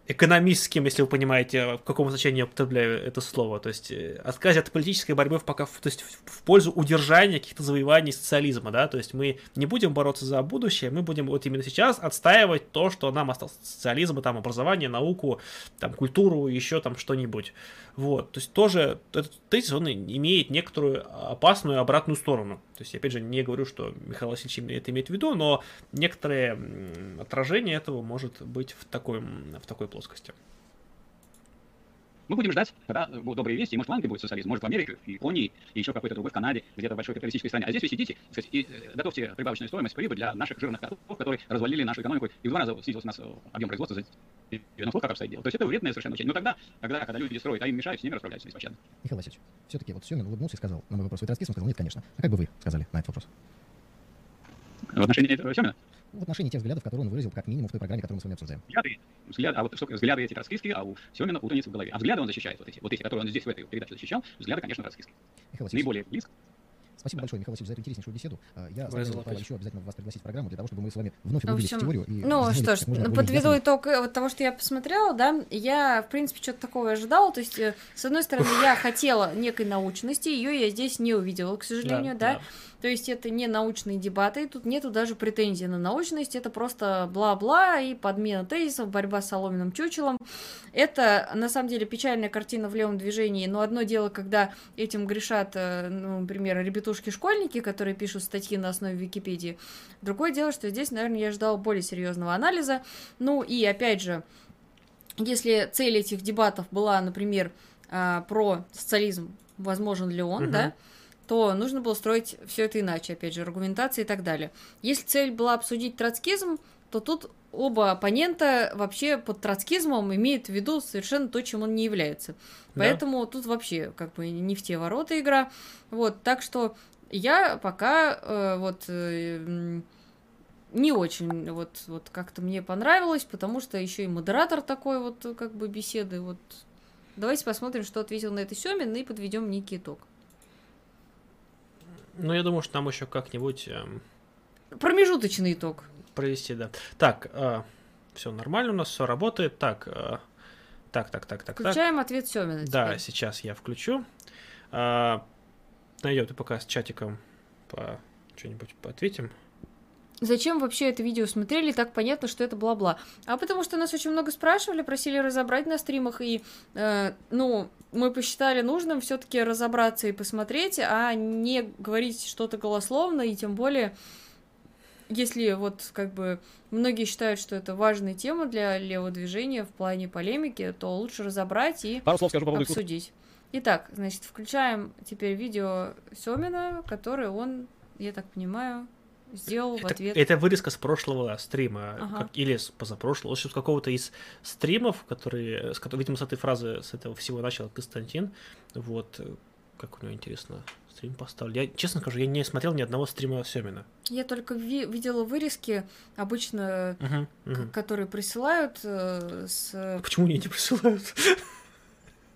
экономистским, если вы понимаете, в каком значении я употребляю это слово, то есть э, отказе от политической борьбы в, пока, то есть в, пользу удержания каких-то завоеваний социализма, да, то есть мы не будем бороться за будущее, мы будем вот именно сейчас отстаивать то, что нам осталось социализм, там образование, науку, там культуру, еще там что-нибудь, вот, то есть тоже этот тезис, он имеет некоторую опасную обратную сторону, то есть опять же не говорю, что Михаил Васильевич это имеет в виду, но некоторое отражение этого может быть в такой, в такой плоскости. Мы будем ждать, когда будут добрые вести, и может в Англии будет социализм, может в Америке, и Японии, и еще какой-то другой в Канаде, где-то в большой капиталистической стране. А здесь вы сидите так сказать, и э, готовьте прибавочную стоимость прибыль для наших жирных котов, которые развалили нашу экономику, и в два раза снизился у нас э, объем производства за 90 как обстоит дело. То есть это вредное совершенно учение. Но тогда, когда, когда люди строят, а им мешают, с ними расправляются беспощадно. Михаил Васильевич, все-таки вот Семин улыбнулся и сказал на мой вопрос, вы троцкист? Он сказал, нет, конечно. А как бы вы сказали на этот вопрос? В отношении этого Семина, в отношении тех взглядов, которые он выразил как минимум в той программе, которую мы с вами обсуждаем. Взгляды, взгляд, а вот что, взгляды эти троцкистские, а у Семина путаница в голове. А взгляды он защищает вот эти, вот эти, которые он здесь в этой передаче защищал, взгляды, конечно, троцкистские. Михаил Васильевич, Наиболее близко. спасибо большое, Михаил Васильевич, за эту интереснейшую беседу. А, Я. Павел, еще обязательно вас пригласить в программу для того, чтобы мы с вами вновь В углубились в общем, теорию. И Ну что ж, более подведу ясно. итог э, вот того, что я посмотрела, да, я, в принципе, что-то такого ожидала, то есть, э, с одной стороны, я хотела некой научности, ее я здесь не увидела, к сожалению, да, то есть это не научные дебаты, тут нету даже претензий на научность, это просто бла-бла и подмена тезисов, борьба с соломенным чучелом. Это, на самом деле, печальная картина в левом движении, но одно дело, когда этим грешат, э, ну, например, ребятушки-школьники, которые пишут статьи на основе Википедии. Другое дело, что здесь, наверное, я ждала более серьезного анализа. Ну и, опять же, если цель этих дебатов была, например, а, про социализм, возможен ли он, Мгм. да, то нужно было строить все это иначе, опять же, аргументация и так далее. Если цель была обсудить троцкизм, то тут оба оппонента вообще под троцкизмом имеют в виду совершенно то, чем он не является. Да. Поэтому тут вообще как бы не в те ворота игра. Вот, так что я пока э, вот э, не очень вот, вот как-то мне понравилось, потому что еще и модератор такой вот как бы беседы. Вот давайте посмотрим, что ответил на это Семин, и подведем некий итог. Ну, я думаю, что нам еще как-нибудь эм, Промежуточный итог. провести, да. Так, все нормально у нас, все работает. Так, э, так, так, так, так, так. Включаем ответ Семина. Да, сейчас я включу. А, Найдем ты пока с чатиком по что-нибудь поответим. Зачем вообще это видео смотрели? Так понятно, что это бла-бла. А потому что нас очень много спрашивали, просили разобрать на стримах, и, э, ну, мы посчитали нужным все-таки разобраться и посмотреть, а не говорить что-то голословно, и тем более, если вот как бы многие считают, что это важная тема для левого движения в плане полемики, то лучше разобрать и Пару слов скажу по поводу обсудить. Итак, значит, включаем теперь видео Семина, которое он, я так понимаю, сделал в Это, ответ. это вырезка с прошлого стрима, Ага. как- или с позапрошлого, в с какого-то из стримов, которые, с видимо, с этой фразы, с этого всего начал Константин. Вот, как у него интересно стрим поставлю. Я, честно скажу, я не смотрел ни одного стрима Семина. Я только ви- видела вырезки, обычно, к- которые присылают э, с... Почему мне не присылают?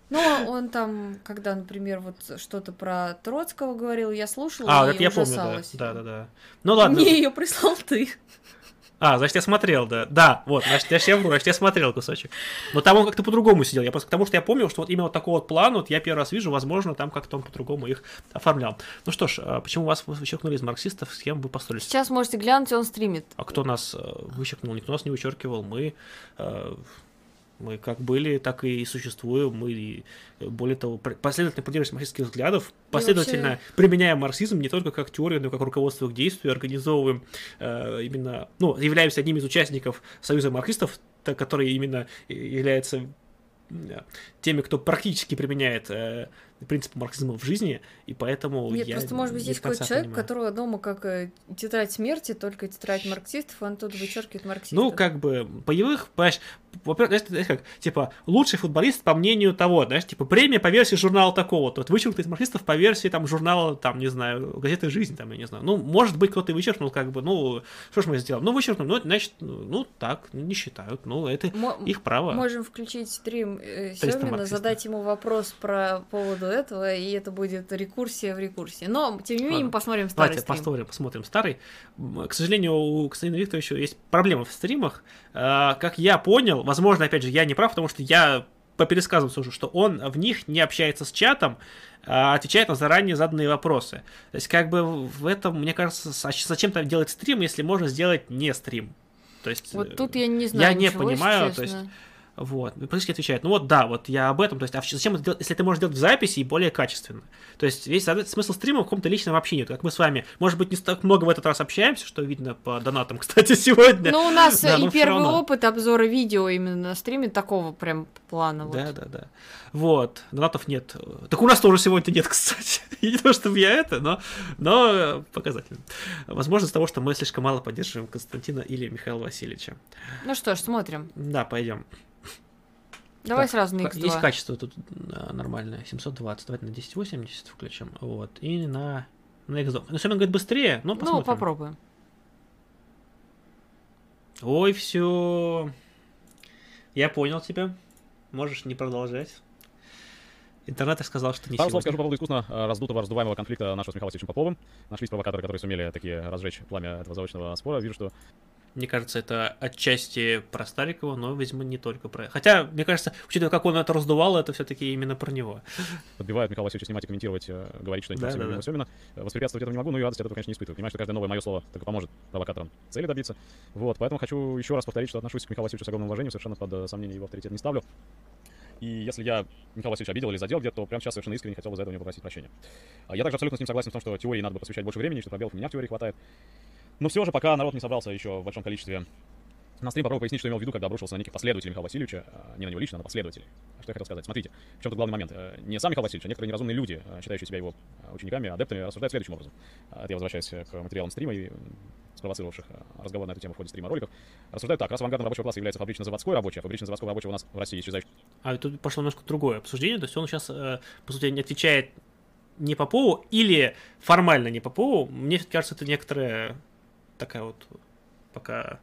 Ну, он там, когда, например, вот что-то про Троцкого говорил, я слушала А, и это я помню, да. Да, да, да. Ну ладно. Мне ее прислал ты. А, значит, я смотрел, да. Да, вот, значит, я, вру, значит, я смотрел кусочек. Но там он как-то по-другому сидел. Я просто потому что я помнил, что вот именно вот такого вот плана, вот я первый раз вижу, возможно, там как-то он по-другому их оформлял. Ну что ж, а почему вас вычеркнули из марксистов, с кем вы построились? Сейчас можете глянуть, он стримит. А кто нас э, вычеркнул? Никто нас не вычеркивал. Мы, э, мы как были, так и существуем. Мы, и, э, более того, последовательно придерживаемся марксистских взглядов, последовательно вообще- применяем марксизм не только как теорию, но и как руководство к действию, организовываем э, именно, ну, являемся одним из участников Союза марксистов, который именно и- является м, теми, кто практически применяет э, принципы марксизма в жизни, и поэтому Нет, я просто, может быть, конца какой-то человек, понимаю. которого дома как э, тетрадь смерти, только тетрадь марксистов, он тут вычеркивает марксистов. Ну, как бы, боевых, понимаешь, во-первых, знаешь, как, типа, лучший футболист по мнению того, знаешь, типа, премия по версии журнала такого, то вот вычеркнут из марксистов по версии, там, журнала, там, не знаю, газеты «Жизнь», там, я не знаю, ну, может быть, кто-то и вычеркнул, как бы, ну, что ж мы сделаем, ну, вычеркнул, ну, значит, ну, ну, так, не считают, ну, это Мо- их право. Можем включить стрим э, 300 Сёмина, марксистов. задать ему вопрос про поводу этого, и это будет рекурсия в рекурсии. Но, тем не менее, мы посмотрим старый Давайте стрим. посмотрим, посмотрим старый. К сожалению, у Константина Викторовича есть проблемы в стримах. А, Как я понял, возможно, опять же, я не прав, потому что я по пересказам слушаю, что он в них не общается с чатом, а отвечает на заранее заданные вопросы. То есть, как бы в этом, мне кажется, с- зачем там делать стрим, если можно сделать не стрим? То есть, Вот э, тут я не знаю. не ничего, если понимаю, то честно. есть, Вот, практически отвечает. Ну вот да, вот я об этом. То есть, а зачем это делать, если ты можешь делать в записи и более качественно? То есть, весь смысл стрима в каком-то личном общении. Как мы с вами, может быть, не так много в этот раз общаемся, что видно по донатам, [LAUGHS] кстати, сегодня. Ну, у нас Да, и первый равно. опыт обзора видео именно на стриме такого прям плана. вот. Да, да, да. Вот, донатов нет. Так у нас тоже сегодня нет, [LAUGHS] кстати. Не то, чтобы я это, но, но показательно. Возможно, из-за того, что мы слишком мало поддерживаем Константина или Михаила Васильевича. Ну что ж, смотрим. Да, пойдем. Давай Так, сразу на Ка- X2. Есть качество тут а, нормальное, 720. Давайте на 1080 включим. Вот. И на, на X2. Ну, Семен говорит быстрее, но ну, посмотрим. попробуем. Ой, все. Я понял тебя. Можешь не продолжать. Интернет сказал, что не Пару слов скажу по поводу искусно э, раздутого, раздуваемого конфликта нашего с Михаилом Васильевичем Поповым. Нашлись провокаторы, которые сумели такие разжечь пламя этого заочного спора. Вижу, что Мне кажется, это отчасти про Старикова, но, видимо, не только про... Хотя, мне кажется, учитывая, как он это раздувал, это все-таки именно про него. подбивают Михаила Васильевича снимать и комментировать, э, говорить что-нибудь Да, да, да, да. Семина. Воспрепятствовать этому не могу, но и радость от этого, конечно, не испытываю. Понимаю, что каждое новое мое слово только поможет провокаторам цели добиться. Вот, поэтому хочу еще раз повторить, что отношусь к Михаилу Васильевичу с огромным уважением, совершенно под э, сомнение его авторитет не ставлю. И если я Михаила Васильевича обидел или задел где-то, то прямо сейчас совершенно искренне хотел бы за это у него попросить прощения. А Я также абсолютно с ним согласен в том, что теории надо бы посвящать больше времени, что пробелов у меня в теории хватает. Но все же, пока народ не собрался еще в большом количестве на стрим попробую пояснить, что имел в виду, когда обрушился на неких последователей Михаила Васильевича, а, не на него лично, а на последователей. Что я хотел сказать? Смотрите, в чем тут главный момент. Э, Не сам Михаил Васильевич, а некоторые неразумные люди, э, считающие себя его э, учениками, адептами, рассуждают следующим образом. А, Это я возвращаюсь к материалам стрима и спровоцировавших разговор на эту тему в ходе стрима роликов. Рассуждают так, раз авангардом рабочего класса является фабрично-заводской рабочий, а фабрично-заводского рабочего у нас в России исчезающий А тут пошло немножко другое обсуждение. То есть он сейчас, по сути, не отвечает не Попову или формально не Попову. Мне кажется, это некоторая такая вот пока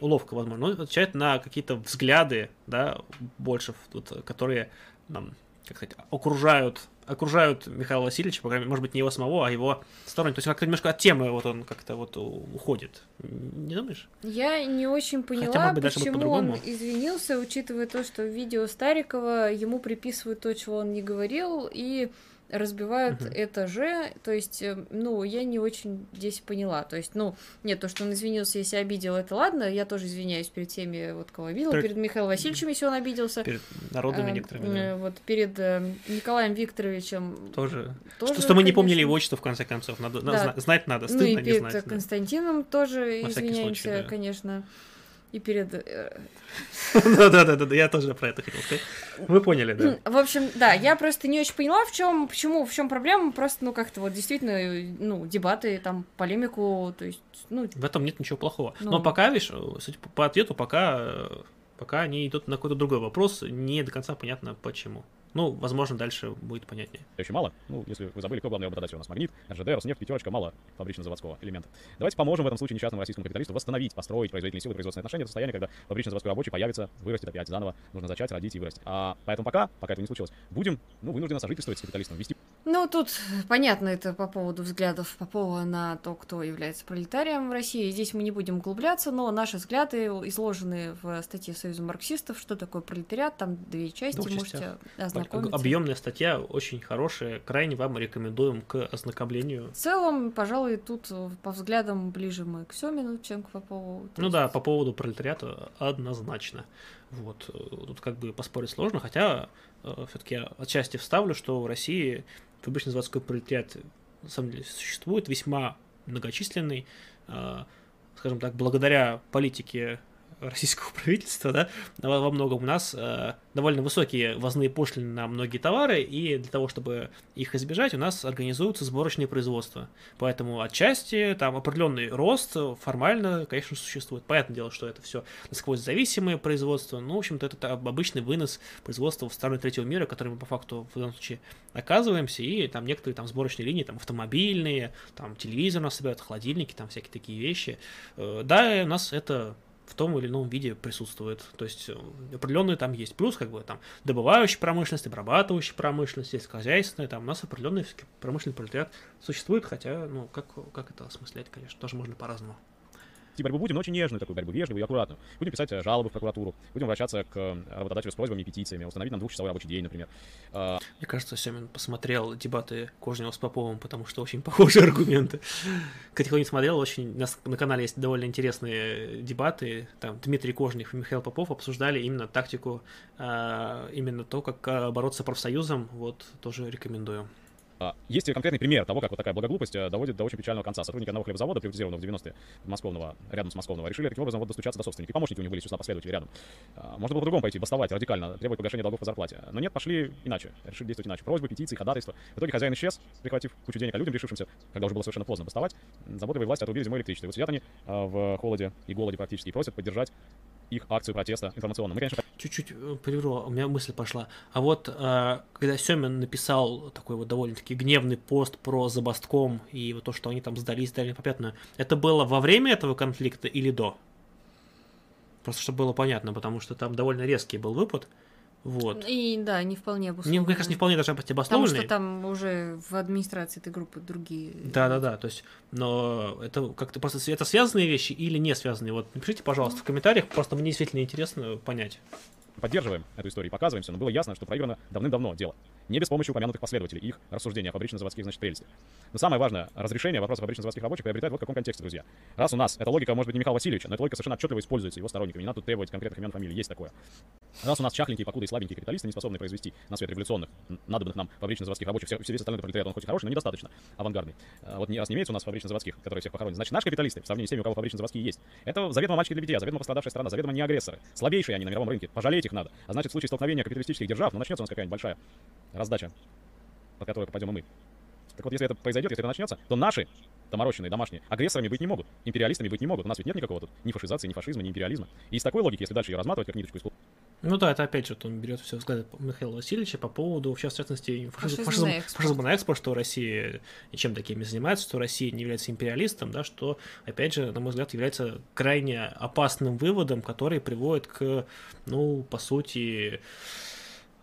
уловка, возможно. Он отвечает на какие-то взгляды, да, больше, вот, которые нам, как сказать, окружают окружают Михаила Васильевича, по крайней мере, может быть, не его самого, а его сторону. То есть как-то немножко от темы вот он как-то вот уходит. Не думаешь? Я не очень Хотя, поняла, может быть, почему он извинился, учитывая то, что в видео Старикова ему приписывают то, чего он не говорил, и разбивают Мгм. это же. То есть, э, ну, я не очень здесь поняла. То есть, ну, нет, то, что он извинился, если обидел, это ладно. Я тоже извиняюсь перед теми, вот кого обидел, Перед- перед Михаилом Васильевичем, если он обиделся. Перед народными А, некоторыми. э, да. Вот перед э, Николаем Викторовичем Тоже. тоже, что, что мы не помнили его отчество, в конце концов. Надо, Да. зна- знать надо, Ну стыдно и не перед знать. э, да. Константином тоже На извиняемся, случай, да. конечно. И перед... э, Да-да-да, я тоже про это хотел сказать. Вы поняли, да. В общем, да, я просто не очень поняла, в чем, почему, в чем проблема. Просто, ну, как-то вот действительно, ну, дебаты, там, полемику, то есть, ну, В этом нет ничего плохого. Ну. Но пока, видишь, по ответу, пока, э, пока они идут на какой-то другой вопрос, не до конца понятно почему. Ну, возможно, дальше будет понятнее. еще мало. Ну, если вы забыли, кто главный работодатель у нас? Магнит, РЖД, Роснефть, пятерочка, мало фабрично-заводского элемента. Давайте поможем в этом случае несчастному российскому капиталисту восстановить, построить производительные силы, производственные отношения, до состояния, когда фабрично-заводской рабочий появится, вырастет опять заново, нужно зачать, родить и вырастить. А поэтому пока, пока этого не случилось, будем, ну, вынуждены сожительствовать с капиталистом, вести ну, тут понятно это по поводу взглядов Попова на то, кто является пролетарием в России. Здесь мы не будем углубляться, но наши взгляды изложены в статье Союза марксистов, что такое пролетариат, там две части, Двух можете частях. ознакомиться. Объемная статья, очень хорошая, крайне вам рекомендуем к ознакомлению. В целом, пожалуй, тут э, по взглядам ближе мы к Семину, чем к Попову. Ну есть- да, по поводу пролетариата однозначно. Вот, э, тут как бы поспорить сложно, хотя все-таки отчасти вставлю, что в России фабрично-заводской пролетариат на самом деле существует весьма многочисленный, э, скажем так, благодаря политике российского [LAUGHS] правительства, да, во многом у нас э, довольно высокие ввозные пошлины на многие товары, и для того, чтобы их избежать, у нас организуются сборочные производства. Поэтому отчасти там определенный рост формально, конечно, существует. Понятное дело, что это все насквозь зависимые производства. Ну, в общем-то, это обычный вынос производства в страны третьего мира, который мы по факту в данном случае оказываемся, и там некоторые там сборочные линии, там автомобильные, там телевизор у нас собирают, холодильники, там всякие такие вещи. Э, Да, у нас это в том или ином виде присутствует. То есть э, определенный там есть плюс, как бы там добывающая промышленность, обрабатывающая промышленность, есть хозяйственная, там у нас определенный промышленный пролетариат существует, хотя, ну, как, как это осмыслять, конечно, тоже можно по-разному. Вести борьбу будем, но очень нежную такую борьбу, вежливую и аккуратную. Будем писать э, жалобы в прокуратуру, будем обращаться к э, работодателю с просьбами и петициями, установить нам двухчасовой рабочий день, например. А, Мне кажется, Семин посмотрел дебаты Кожнева с Поповым, потому что очень [LAUGHS] похожие аргументы. Кстати, кто не смотрел, очень у нас на канале есть довольно интересные дебаты. Там Дмитрий Кожнев и Михаил Попов обсуждали именно тактику, а, именно то, как а, бороться с профсоюзом. Вот, тоже рекомендую. А, Есть конкретный пример того, как вот такая благоглупость э, доводит до очень печального конца. Сотрудники одного хлебозавода, приватизированного в 90-е, Московного, рядом с Московного, решили таким образом вот достучаться до собственника. И помощники у них были из числа рядом. А, Можно было по-другому пойти, бастовать радикально, требовать погашения долгов по зарплате. Но нет, пошли иначе. Решили действовать иначе. Просьбы, петиции, ходатайства. В итоге хозяин исчез, прихватив кучу денег, а людям, решившимся, когда уже было совершенно поздно бастовать, заботливые власти отрубили зимой электричество. И вот сидят они а, в холоде и голоде практически и просят поддержать их акцию протеста информационно. Мы, конечно, чуть-чуть э, прерву, у меня мысль пошла. А вот э, когда Семин написал такой вот довольно-таки гневный пост про Забастком и вот то, что они там сдались, сдали непопятную, это было во время этого конфликта или до? Просто чтобы было понятно, потому что там довольно резкий был выпад. Вот. И да, не вполне Не, обусловлено. мне кажется, не вполне должна быть Потому что там уже в администрации этой группы другие. Да, да, да. То есть, но это как-то просто это связанные вещи или не связанные? Вот напишите, пожалуйста, в комментариях. Просто мне действительно интересно понять. Поддерживаем эту историю и показываемся, но было ясно, что проиграно давным-давно дело. Не без помощи упомянутых последователей их рассуждения о фабрично-заводских, значит, прелестях. Но самое важное, разрешение вопроса фабрично-заводских рабочих приобретает вот в каком контексте, друзья. Раз у нас эта логика может быть не Михаила Васильевича, но эта логика совершенно отчетливо используется его сторонниками, не надо тут требовать конкретных имен, фамилий, есть такое. Раз у нас чахленькие, покуда и слабенькие капиталисты, не способны произвести на свет революционных, надобных нам фабрично-заводских рабочих, все, все весь остальной пролетариат, он хоть и хороший, но недостаточно авангардный. А Вот не раз не имеется у нас фабрично-заводских, которые всех похоронят, значит, наши капиталисты, в сравнении с теми, у кого фабрично-заводские есть, это заведомо мальчики для битья, заведомо пострадавшая страна, заведомо не агрессоры. Слабейшие они на мировом рынке, пожалеть их надо. А значит, в случае столкновения капиталистических держав, ну, начнется у нас какая-нибудь большая раздача, под которую попадем и мы. Так вот, если это произойдет, если это начнется, то наши доморощенные, домашние, агрессорами быть не могут, империалистами быть не могут. У нас ведь нет никакого тут ни фашизации, ни фашизма, ни империализма. И из такой логики, если дальше ее разматывать, как ниточку из клуб- Ну да, это опять же, вот он берет все взгляды Михаила Васильевича по поводу, в частности, фашизма, Фашизм фашизм, на экспорт. фашизма на экспорт, что Россия ничем таким не занимается, что Россия не является империалистом, да, что, опять же, на мой взгляд, является крайне опасным выводом, который приводит к, ну, по сути,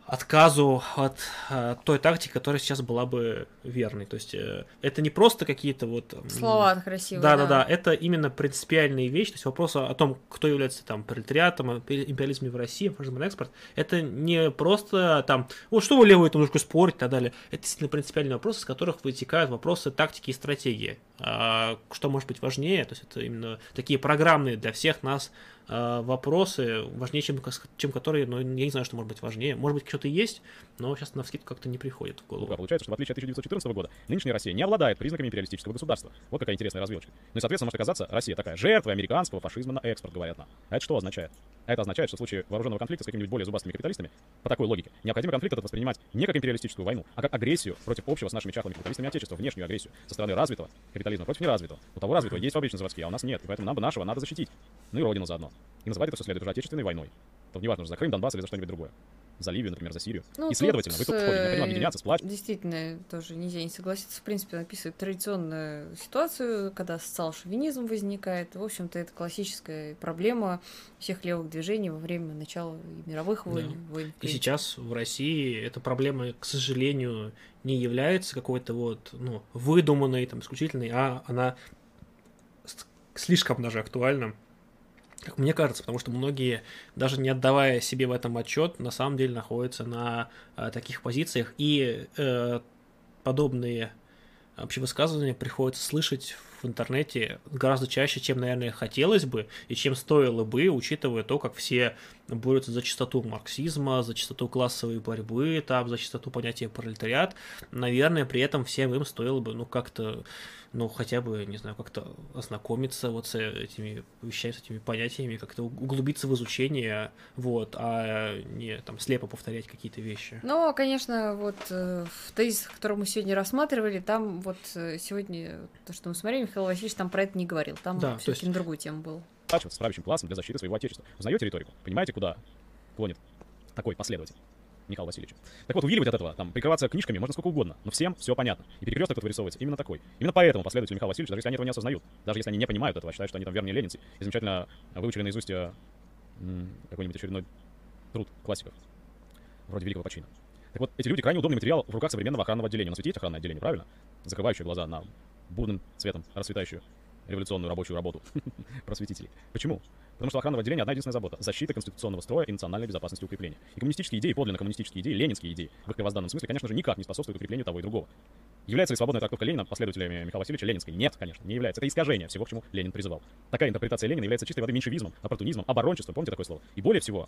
отказу от э, той тактики, которая сейчас была бы верной. То есть э, это не просто какие-то вот... Слова красивые. да, да, да, это именно принципиальные вещи, то есть вопрос о том, кто является там пролетариатом, империализме в России, фашизм на экспорт, это не просто там, вот что вы левые там немножко спорить и так далее, это действительно принципиальные вопросы, из которых вытекают вопросы тактики и стратегии. А, что может быть важнее, то есть это именно такие программные для всех нас вопросы, важнее, чем, чем которые, ну, я не знаю, что может быть важнее. Может быть, что-то есть, но сейчас на вскидку как-то не приходит в голову. Получается, что в отличие от 1914 года, нынешняя Россия не обладает признаками империалистического государства. Вот какая интересная развилочка. Ну и, соответственно, может оказаться Россия такая жертва американского фашизма на экспорт, говорят нам. А это что означает? А это означает, что в случае вооруженного конфликта с какими-нибудь более зубастыми капиталистами, по такой логике, необходимо конфликт этот воспринимать не как империалистическую войну, а как агрессию против общего с нашими чахлыми капиталистами отечества, внешнюю агрессию со стороны развитого капитализма против неразвитого. У того развитого есть фабрично-заводские, а у нас нет, и поэтому нам бы нашего надо защитить. Ну и родину заодно. И называть это все следует уже отечественной войной. То неважно, за Крым, Донбасс или за что-нибудь другое. За Ливию, например, за Сирию. Ну, и следовательно, тут, вы тут в ходе необходимо э, объединяться, сплачивать. Действительно, тоже нельзя не согласиться. В принципе, описывает традиционную ситуацию, когда социал-шовинизм возникает. В общем-то, это классическая проблема всех левых движений во время начала мировых войн. войн в И сейчас в России эта проблема, к сожалению, не является какой-то вот, ну, выдуманной, там, исключительной, а она слишком даже актуальна, как мне кажется, потому что многие, даже не отдавая себе в этом отчет, на самом деле находятся на э, таких позициях, и э, подобные вообще высказывания приходится слышать в интернете гораздо чаще, чем, наверное, хотелось бы, и чем стоило бы, учитывая то, как все борются за чистоту марксизма, за чистоту классовой борьбы, там, за чистоту понятия пролетариат. Наверное, при этом всем им стоило бы, ну, как-то, ну, хотя бы, не знаю, как-то ознакомиться вот с этими вещами, с этими понятиями, как-то углубиться в изучение, вот, а не там слепо повторять какие-то вещи. Но, конечно, вот э, в тезисах, которые мы сегодня рассматривали, там вот э, сегодня то, что мы смотрели, Михаил Васильевич там про это не говорил. Там Да, все-таки есть- на другую тему был. с правящим классом для защиты своего отечества. Узнаете риторику? Понимаете, куда клонит такой последователь? Михаил Васильевич. Так вот, увиливать от этого, там, прикрываться книжками можно сколько угодно, но всем все понятно. И перекресток тут вырисовывается именно такой. Именно поэтому последователи Михаила Васильевича, даже если они этого не осознают, даже если они не понимают этого, считают, что они там верные ленинцы, и замечательно выучили наизусть э, какой-нибудь очередной труд классиков, вроде Великого Почина. Так вот, эти люди крайне удобный материал в руках современного охранного отделения. У нас ведь есть охранное отделение, правильно? Закрывающее глаза на бурным цветом расцветающую революционную рабочую работу [LAUGHS] просветителей. Почему? Потому что охранного отделения одна единственная забота – защита конституционного строя и национальной безопасности укрепления. И коммунистические идеи, подлинно коммунистические идеи, ленинские идеи, в их первозданном смысле, конечно же, никак не способствуют укреплению того и другого. Является ли свободная трактовка Ленина последователями Михаила Васильевича ленинской? Нет, конечно, не является. Это искажение всего, к чему Ленин призывал. Такая интерпретация Ленина является чистой воды меньшевизмом, оппортунизмом, оборончеством, помните такое слово? И более всего,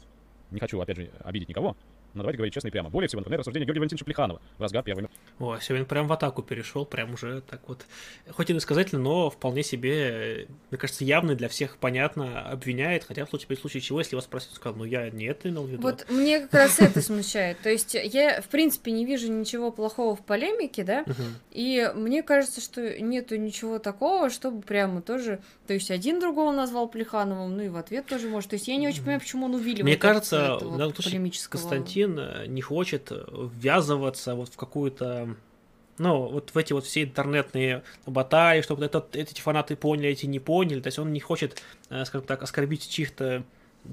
не хочу, опять же, обидеть никого, но давайте говорить честно и прямо. Более всего, например, рассуждение Георгия Валентиновича Плеханова в разгар Первой О, сегодня прям в атаку перешел, прям уже так вот, хоть и иносказательно, но вполне себе, мне кажется, явно для всех понятно обвиняет, хотя в случае, в случае чего, если вас спросят, сказал, ну я не это имел в виду. Вот мне как раз это смущает. То есть я, в принципе, не вижу ничего плохого в полемике, да, и мне кажется, что нету ничего такого, чтобы прямо тоже, то есть один другого назвал Плехановым, ну и в ответ тоже может. То есть я не очень понимаю, почему он увиливает. Мне кажется, этого в данном случае полемического- Константин э, не хочет ввязываться вот в какую-то ну, вот в эти вот все интернетные баталии, чтобы это, эти фанаты поняли, эти не поняли. То есть он не хочет, э, скажем так, оскорбить чьих-то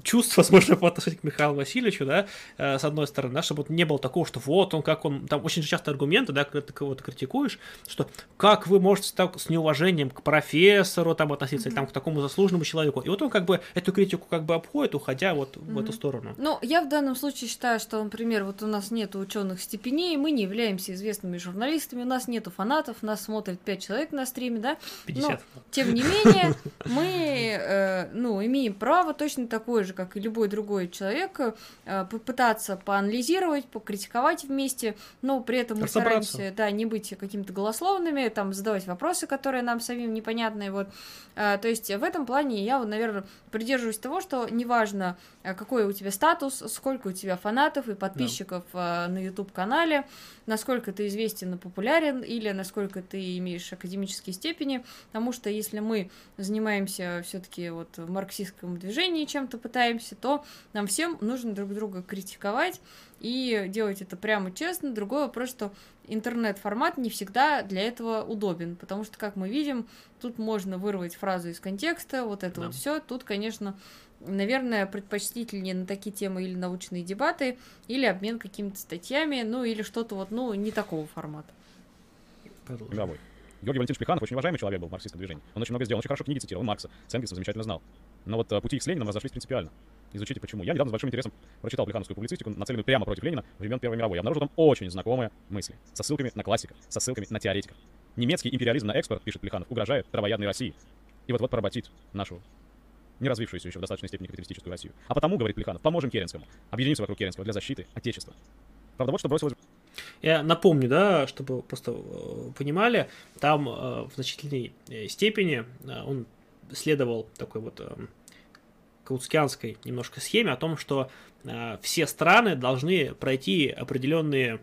чувств, [LAUGHS] возможно, по отношению к Михаилу Васильевичу, да, э, с одной стороны, да, чтобы не было такого, что вот он, как он, там очень часто аргументы, да, когда ты кого-то критикуешь, что как вы можете так с неуважением к профессору там относиться, или там к такому заслуженному человеку. И вот он как бы эту критику как бы обходит, уходя вот в эту сторону. Ну, я в данном случае считаю, что, например, вот у нас нет ученых степеней, мы не являемся известными журналистами, у нас нету фанатов, нас смотрит 5 человек на стриме, да? 50. Тем не менее, мы, э, ну, имеем право точно такое же, как и любой другой человек, э, попытаться поанализировать, покритиковать вместе, но при этом мы стараемся, да, не быть какими-то голословными, там, задавать вопросы, которые нам самим непонятны, вот. Э, то есть в этом плане я, наверное, придерживаюсь того, что неважно, какой у тебя статус, сколько у тебя фанатов и подписчиков э, на YouTube-канале, насколько ты известен и популярен, или насколько ты имеешь академические степени, потому что если мы занимаемся все-таки вот в марксистском движении чем-то пытаемся, то нам всем нужно друг друга критиковать и делать это прямо честно. Другой вопрос, что интернет-формат не всегда для этого удобен, потому что, как мы видим, тут можно вырвать фразу из контекста, вот это Да. вот все. Тут, конечно, наверное, предпочтительнее на такие темы или научные дебаты, или обмен какими-то статьями, ну или что-то вот, ну, не такого формата. Продолжим. мировой. Георгий Валентинович Плеханов очень уважаемый человек был в марксистском движении. Он очень много сделал, очень хорошо книги цитировал, Маркса, с Энгельсом замечательно знал. Но вот э, пути их с Лениным разошлись принципиально. Изучите почему. Я недавно с большим интересом прочитал плехановскую публицистику, нацеленную прямо против Ленина времен Первой мировой. Я обнаружил там очень знакомые мысли, со ссылками на классиков, со ссылками на теоретиков. Немецкий империализм на экспорт, пишет Плеханов, угрожает травоядной России. И вот-вот поработит нашу не развившуюся еще в достаточной степени капиталистическую Россию. А потому, говорит Плеханов, поможем Керенскому, объединимся вокруг Керенского для защиты Отечества. Правда, вот что бросилось Я напомню, да, чтобы просто э, понимали, там э, в значительной э, степени он следовал такой вот э, каутскианской немножко схеме о том, что все страны должны пройти определенные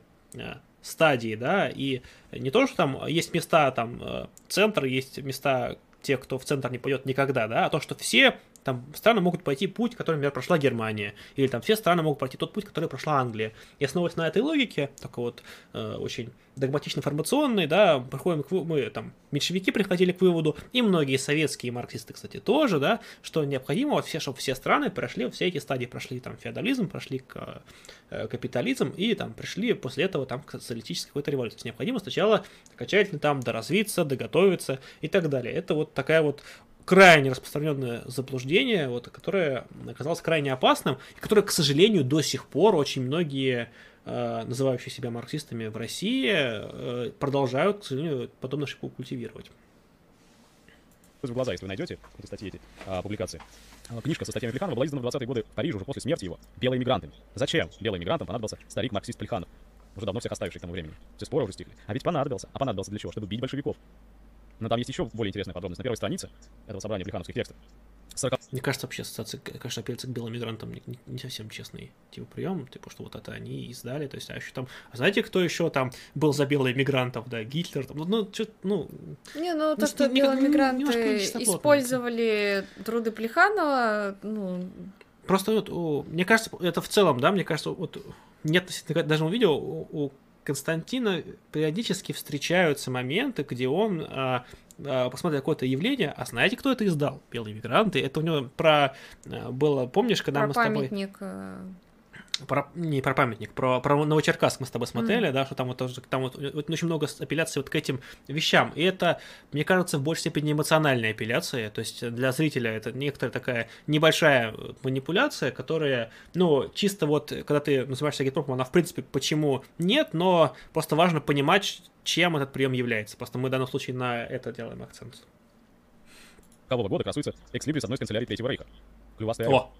стадии, да, и не то, что там есть места, там, центр, есть места тех, кто в центр не пойдет никогда, да, а то, что все там страны могут пойти путь, который, например, прошла Германия, или там все страны могут пройти тот путь, который прошла Англия. И основываясь на этой логике, такой вот э, очень догматично-информационной, да, приходим к мы там меньшевики приходили к выводу, и многие советские марксисты, кстати, тоже, да, что необходимо вот все, чтобы все страны прошли, все эти стадии прошли, там, феодализм, прошли к э, капитализм, и там пришли после этого там к социалистической какой-то революции. То есть необходимо сначала окончательно там доразвиться, доготовиться и так далее. Это вот такая вот крайне распространенное заблуждение, вот, которое оказалось крайне опасным, и которое, к сожалению, до сих пор очень многие э, называющие себя марксистами в России э, продолжают, к сожалению, подобную ошибку культивировать. в глаза, если вы найдете эти статьи, эти а, публикации. А, Книжка со статьями Плеханова была издана в 20-е годы в Париже уже после смерти его белыми мигрантами. Зачем белым мигрантам понадобился старик-марксист Плеханов? Уже давно всех оставивший к тому времени. Все споры уже стихли. А ведь понадобился. А понадобился для чего? Чтобы бить большевиков. Но там есть еще более интересная подробность. На первой странице этого собрания плехановских текстов. 40 Мне кажется, вообще ассоциация, к- конечно, апелляция к белым мигрантам не, не- не совсем честный типа прием, типа, что вот это они издали, то есть, а еще там, а знаете, кто еще там был за белых мигрантов, да, Гитлер, там, ну, ну, чё- ну, Не, ну Ну, то, что что, белые немножко мигранты использовали труды Плеханова, ну, Просто вот, у- мне кажется, это в целом, да, мне кажется, вот нет относительно даже видео у, у Константина периодически встречаются моменты, где он а, а, посмотрит какое-то явление, а знаете, кто это издал? Белые мигранты. Это у него про а, было, помнишь, когда про мы с тобой памятник. Э, про, не про памятник, про, про Новочеркасск мы с тобой смотрели, да, что там вот тоже там вот, вот очень много апелляций вот к этим вещам. И это, мне кажется, в большей степени эмоциональная апелляция. То есть для зрителя это некоторая такая небольшая манипуляция, которая, ну, чисто вот, когда ты называешь агитпропом, она в принципе почему нет, но просто важно понимать, чем этот прием является. Просто мы в данном случае на это делаем акцент. года красуется экс-либрис одной из канцелярий Третьего Рейха. Клювастый орел. О,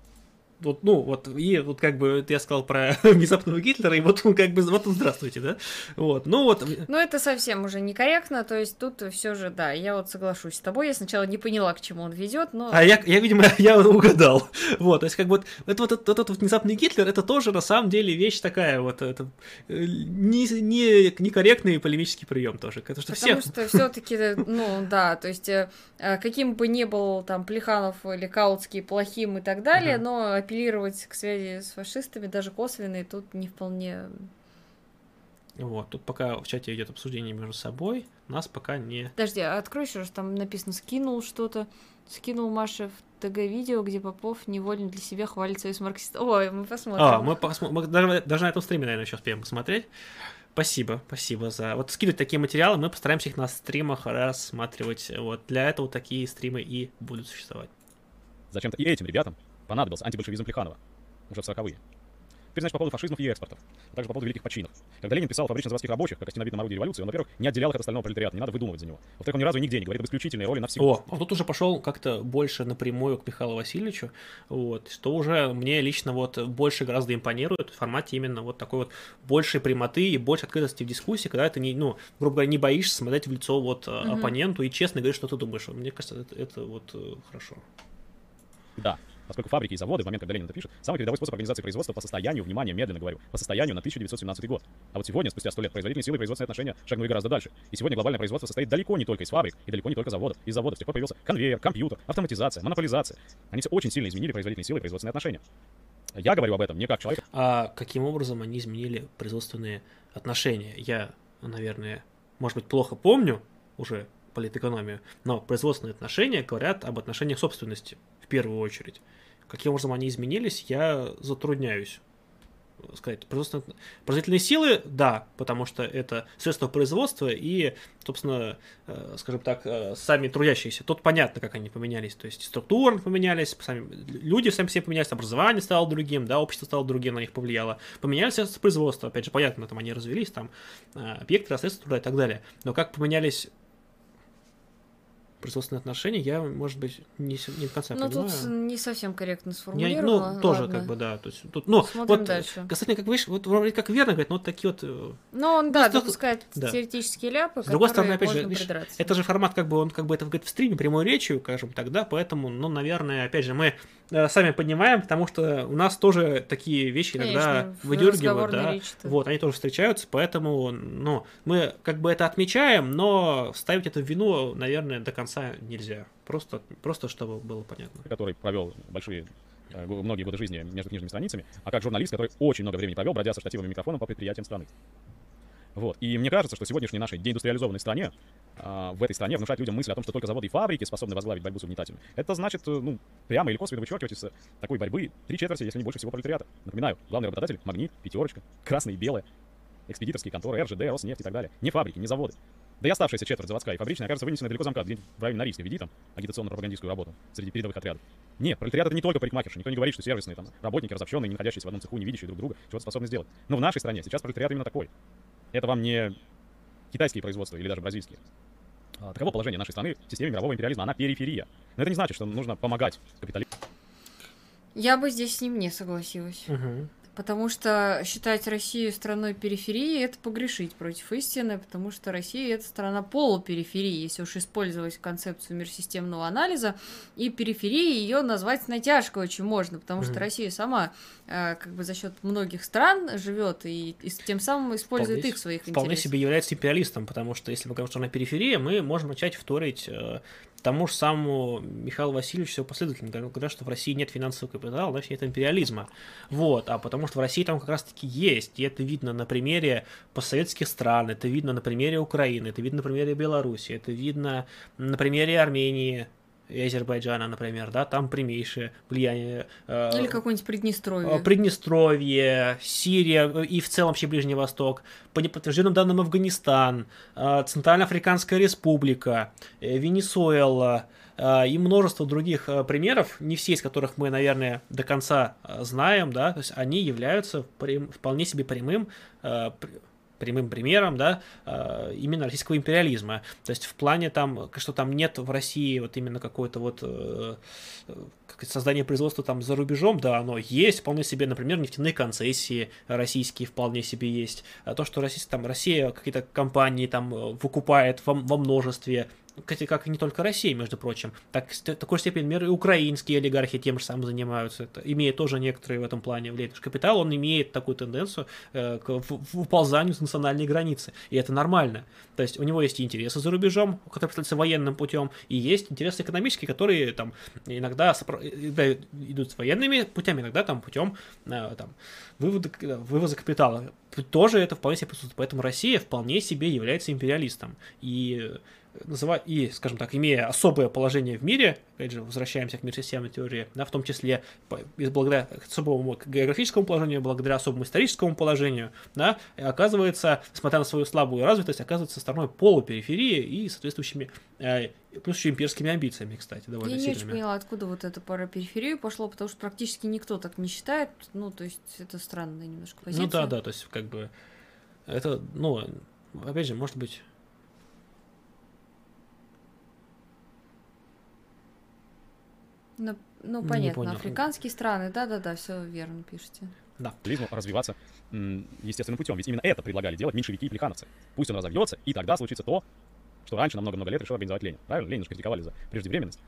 вот, ну, вот, и вот как бы я сказал про [LAUGHS] внезапного Гитлера, и вот он как бы, вот он, здравствуйте, да, вот, ну вот. Ну, это совсем уже некорректно, то есть тут все же, да, я вот соглашусь с тобой, я сначала не поняла, к чему он ведет, но... А я, я видимо, [LAUGHS] я угадал, вот, то есть как бы вот, это вот этот, этот вот внезапный Гитлер, это тоже на самом деле вещь такая вот, это не, не, некорректный полемический прием тоже, потому что Потому всех... что все-таки, ну, да, то есть э, каким бы ни был там Плеханов или Каутский плохим и так далее, но апеллировать к связи с фашистами, даже косвенные, тут не вполне... Вот, тут пока в чате идет обсуждение между собой, нас пока не... Подожди, а открой еще раз, там написано «скинул что-то», скинул Маша в ТГ-видео, где Попов невольно для себя хвалит союз марксистов. Ой, мы посмотрим. А, мы, посмо- мы даже, даже на этом стриме, наверное, еще успеем посмотреть. Спасибо, спасибо за... Вот скидывать такие материалы, мы постараемся их на стримах рассматривать. Вот, для этого такие стримы и будут существовать. Зачем-то и этим ребятам понадобился антибольшевизм Плеханова. Уже в 40-е. Теперь, значит, по поводу фашизмов и экспортов, а также по поводу великих починов. Когда Ленин писал о фабрично-заводских рабочих, как о стенобитном орудии революции, он, во-первых, не отделял их от остального пролетариата, не надо выдумывать за него. Во-вторых, он ни разу и нигде не говорит об исключительной роли на всего. О, а тут уже пошел как-то больше напрямую к Михаилу Васильевичу, вот, что уже мне лично вот больше гораздо импонирует в формате именно вот такой вот большей прямоты и больше открытости в дискуссии, когда ты не, ну, грубо говоря, не боишься смотреть в лицо вот Мгм. оппоненту и честно говорить, что ты думаешь. Мне кажется, это, это вот э, хорошо. Да. Поскольку фабрики и заводы в момент, когда Ленин это пишет, самый передовой способ организации производства по состоянию, внимание, медленно говорю, по состоянию на 1917 год. А вот сегодня, спустя сто лет, производительные силы и производственные отношения шагнули гораздо дальше. И сегодня глобальное производство состоит далеко не только из фабрик и далеко не только заводов. Из заводов с тех пор появился конвейер, компьютер, автоматизация, монополизация. Они все очень сильно изменили производительные силы и производственные отношения. Я говорю об этом не как человек, А каким образом они изменили производственные отношения? Я, наверное, может быть, плохо помню уже политэкономию, но производственные отношения говорят об отношениях собственности в первую очередь. Каким образом они изменились, я затрудняюсь сказать. Производственные, производительные силы, да, потому что это средства производства и, собственно, э, скажем так, э, сами трудящиеся. Тут понятно, как они поменялись. То есть структурно поменялись, сами, люди сами все поменялись, образование стало другим, да, общество стало другим, на них повлияло. Поменялись средства производства, опять же, понятно, там они развелись, там э, объекты, средства труда и так далее. Но как поменялись производственные отношения, я, может быть, не, не до конца Ну, понимаю. тут не совсем корректно Я- сформулировано. ну, тоже ладно. как бы, да. То есть, тут, ну, Смотрим вот, дальше. касательно, как видишь, вот вроде как верно говорит, но вот такие вот э, Ну, он, да, Ну, допускает да. теоретические ляпы, С другой стороны, опять же, видишь, это же формат, как бы он как бы это говорит в стриме прямой речью, скажем так, да, поэтому, ну, наверное, опять же, мы э, сами поднимаем, потому что у нас тоже такие вещи иногда Конечно, выдергивают, да, речи-то. вот, они тоже встречаются, поэтому, ну, мы как бы это отмечаем, но ставить это в вину, наверное, до конца нельзя, просто, просто чтобы было понятно. который провел большие э, многие годы жизни между книжными страницами, а как журналист, который очень много времени провел, бродя со штативом и микрофоном по предприятиям страны. Вот. И мне кажется, что сегодняшней нашей деиндустриализованной стране, а, в этой стране внушать людям мысль о том, что только заводы и фабрики способны возглавить борьбу с угнетателями, это значит, э, ну, прямо или косвенно вычеркивать из э, такой борьбы три четверти, если не больше всего пролетариата. Напоминаю, главный работодатель — Магнит, Пятерочка, Красные и Белые, экспедиторские конторы, РЖД, Роснефть и так далее. Не фабрики, не заводы. Да и оставшаяся четверть заводская и фабричная окажется вынесена далеко за МКАД, где-нибудь в районе Норильска, веди там агитационно-пропагандистскую работу среди передовых отрядов. Нет, пролетариат это не только парикмахерши. Никто не говорит, что сервисные там работники, разобщенные, не находящиеся в одном цеху, не видящие друг друга, чего-то способны сделать. Но в нашей стране сейчас пролетариат именно такой. Это вам не китайские производства или даже бразильские. А, Таково положение нашей страны в системе мирового империализма. Она периферия. Но это не значит, что нужно помогать капиталистам. Я бы здесь с ним не согласилась. Мгм. Потому что считать Россию страной периферии это погрешить против истины, потому что Россия это страна полупериферии, если уж использовать концепцию мирсистемного анализа, и периферией ее назвать натяжкой очень можно, потому что Мгм. Россия сама э, как бы за счет многих стран живет и, и тем самым использует Вполне их своих вполне интересах. себе является империалистом, потому что если мы говорим, что она периферия, мы можем начать вторить э, тому же самому Михаилу Васильевичу все последовательно, говоря, что в России нет финансового капитала, значит нет империализма. Вот, а потому что в России там как раз-таки есть, и это видно на примере постсоветских стран, это видно на примере Украины, это видно на примере Беларуси, это видно на примере Армении и Азербайджана, например, да, там прямейшее влияние э, Или какое-нибудь Приднестровье. Э, Приднестровье, Сирия э, и в целом вообще Ближний Восток, по неподтвержденным данным Афганистан, э, Центральноафриканская республика, э, Венесуэла э, и множество других э, примеров, не все из которых мы, наверное, до конца э, знаем, да, то есть они являются прям- вполне себе прямым э, прямым примером, да, э, именно российского империализма. То есть в плане там, что там нет в России вот именно какой-то вот э, создание производства там за рубежом, да, оно есть вполне себе, например, нефтяные концессии российские вполне себе есть. А то, что Россия, там, Россия какие-то компании там выкупает во, во множестве, как и не только Россия, между прочим, так, такой степени, например, и украинские олигархи тем же самым занимаются, это, имея тоже некоторые в этом плане влияние. Капитал, он имеет такую тенденцию э, к выползанию с национальной границы, и это нормально. То есть у него есть интересы за рубежом, которые представляются военным путем, и есть интересы экономические, которые там иногда, иногда идут с военными путями, иногда там путем э, там, вывода, вывоза капитала. Тоже это вполне себе присутствует. Поэтому Россия вполне себе является империалистом. И называть, и, скажем так, имея особое положение в мире, опять же, возвращаемся к мир-системной теории, да, в том числе из благодаря особому географическому положению, благодаря особому историческому положению, да, оказывается, несмотря на свою слабую развитость, оказывается стороной полупериферии и соответствующими э, плюс еще имперскими амбициями, кстати, довольно Я сильными. не очень поняла, откуда вот это пара периферию пошло, потому что практически никто так не считает, ну, то есть это странная немножко позиция. Ну да, да, то есть как бы это, ну, опять же, может быть Ну, ну понятно, африканские страны, да-да-да, все верно пишете. Да. развиваться естественным путем. Ведь именно это предлагали делать меньшевики и плехановцы. Пусть он разовьется, и тогда случится то, что раньше на много-много лет решил организовать Ленин. Правильно? Ленин же критиковали за преждевременность.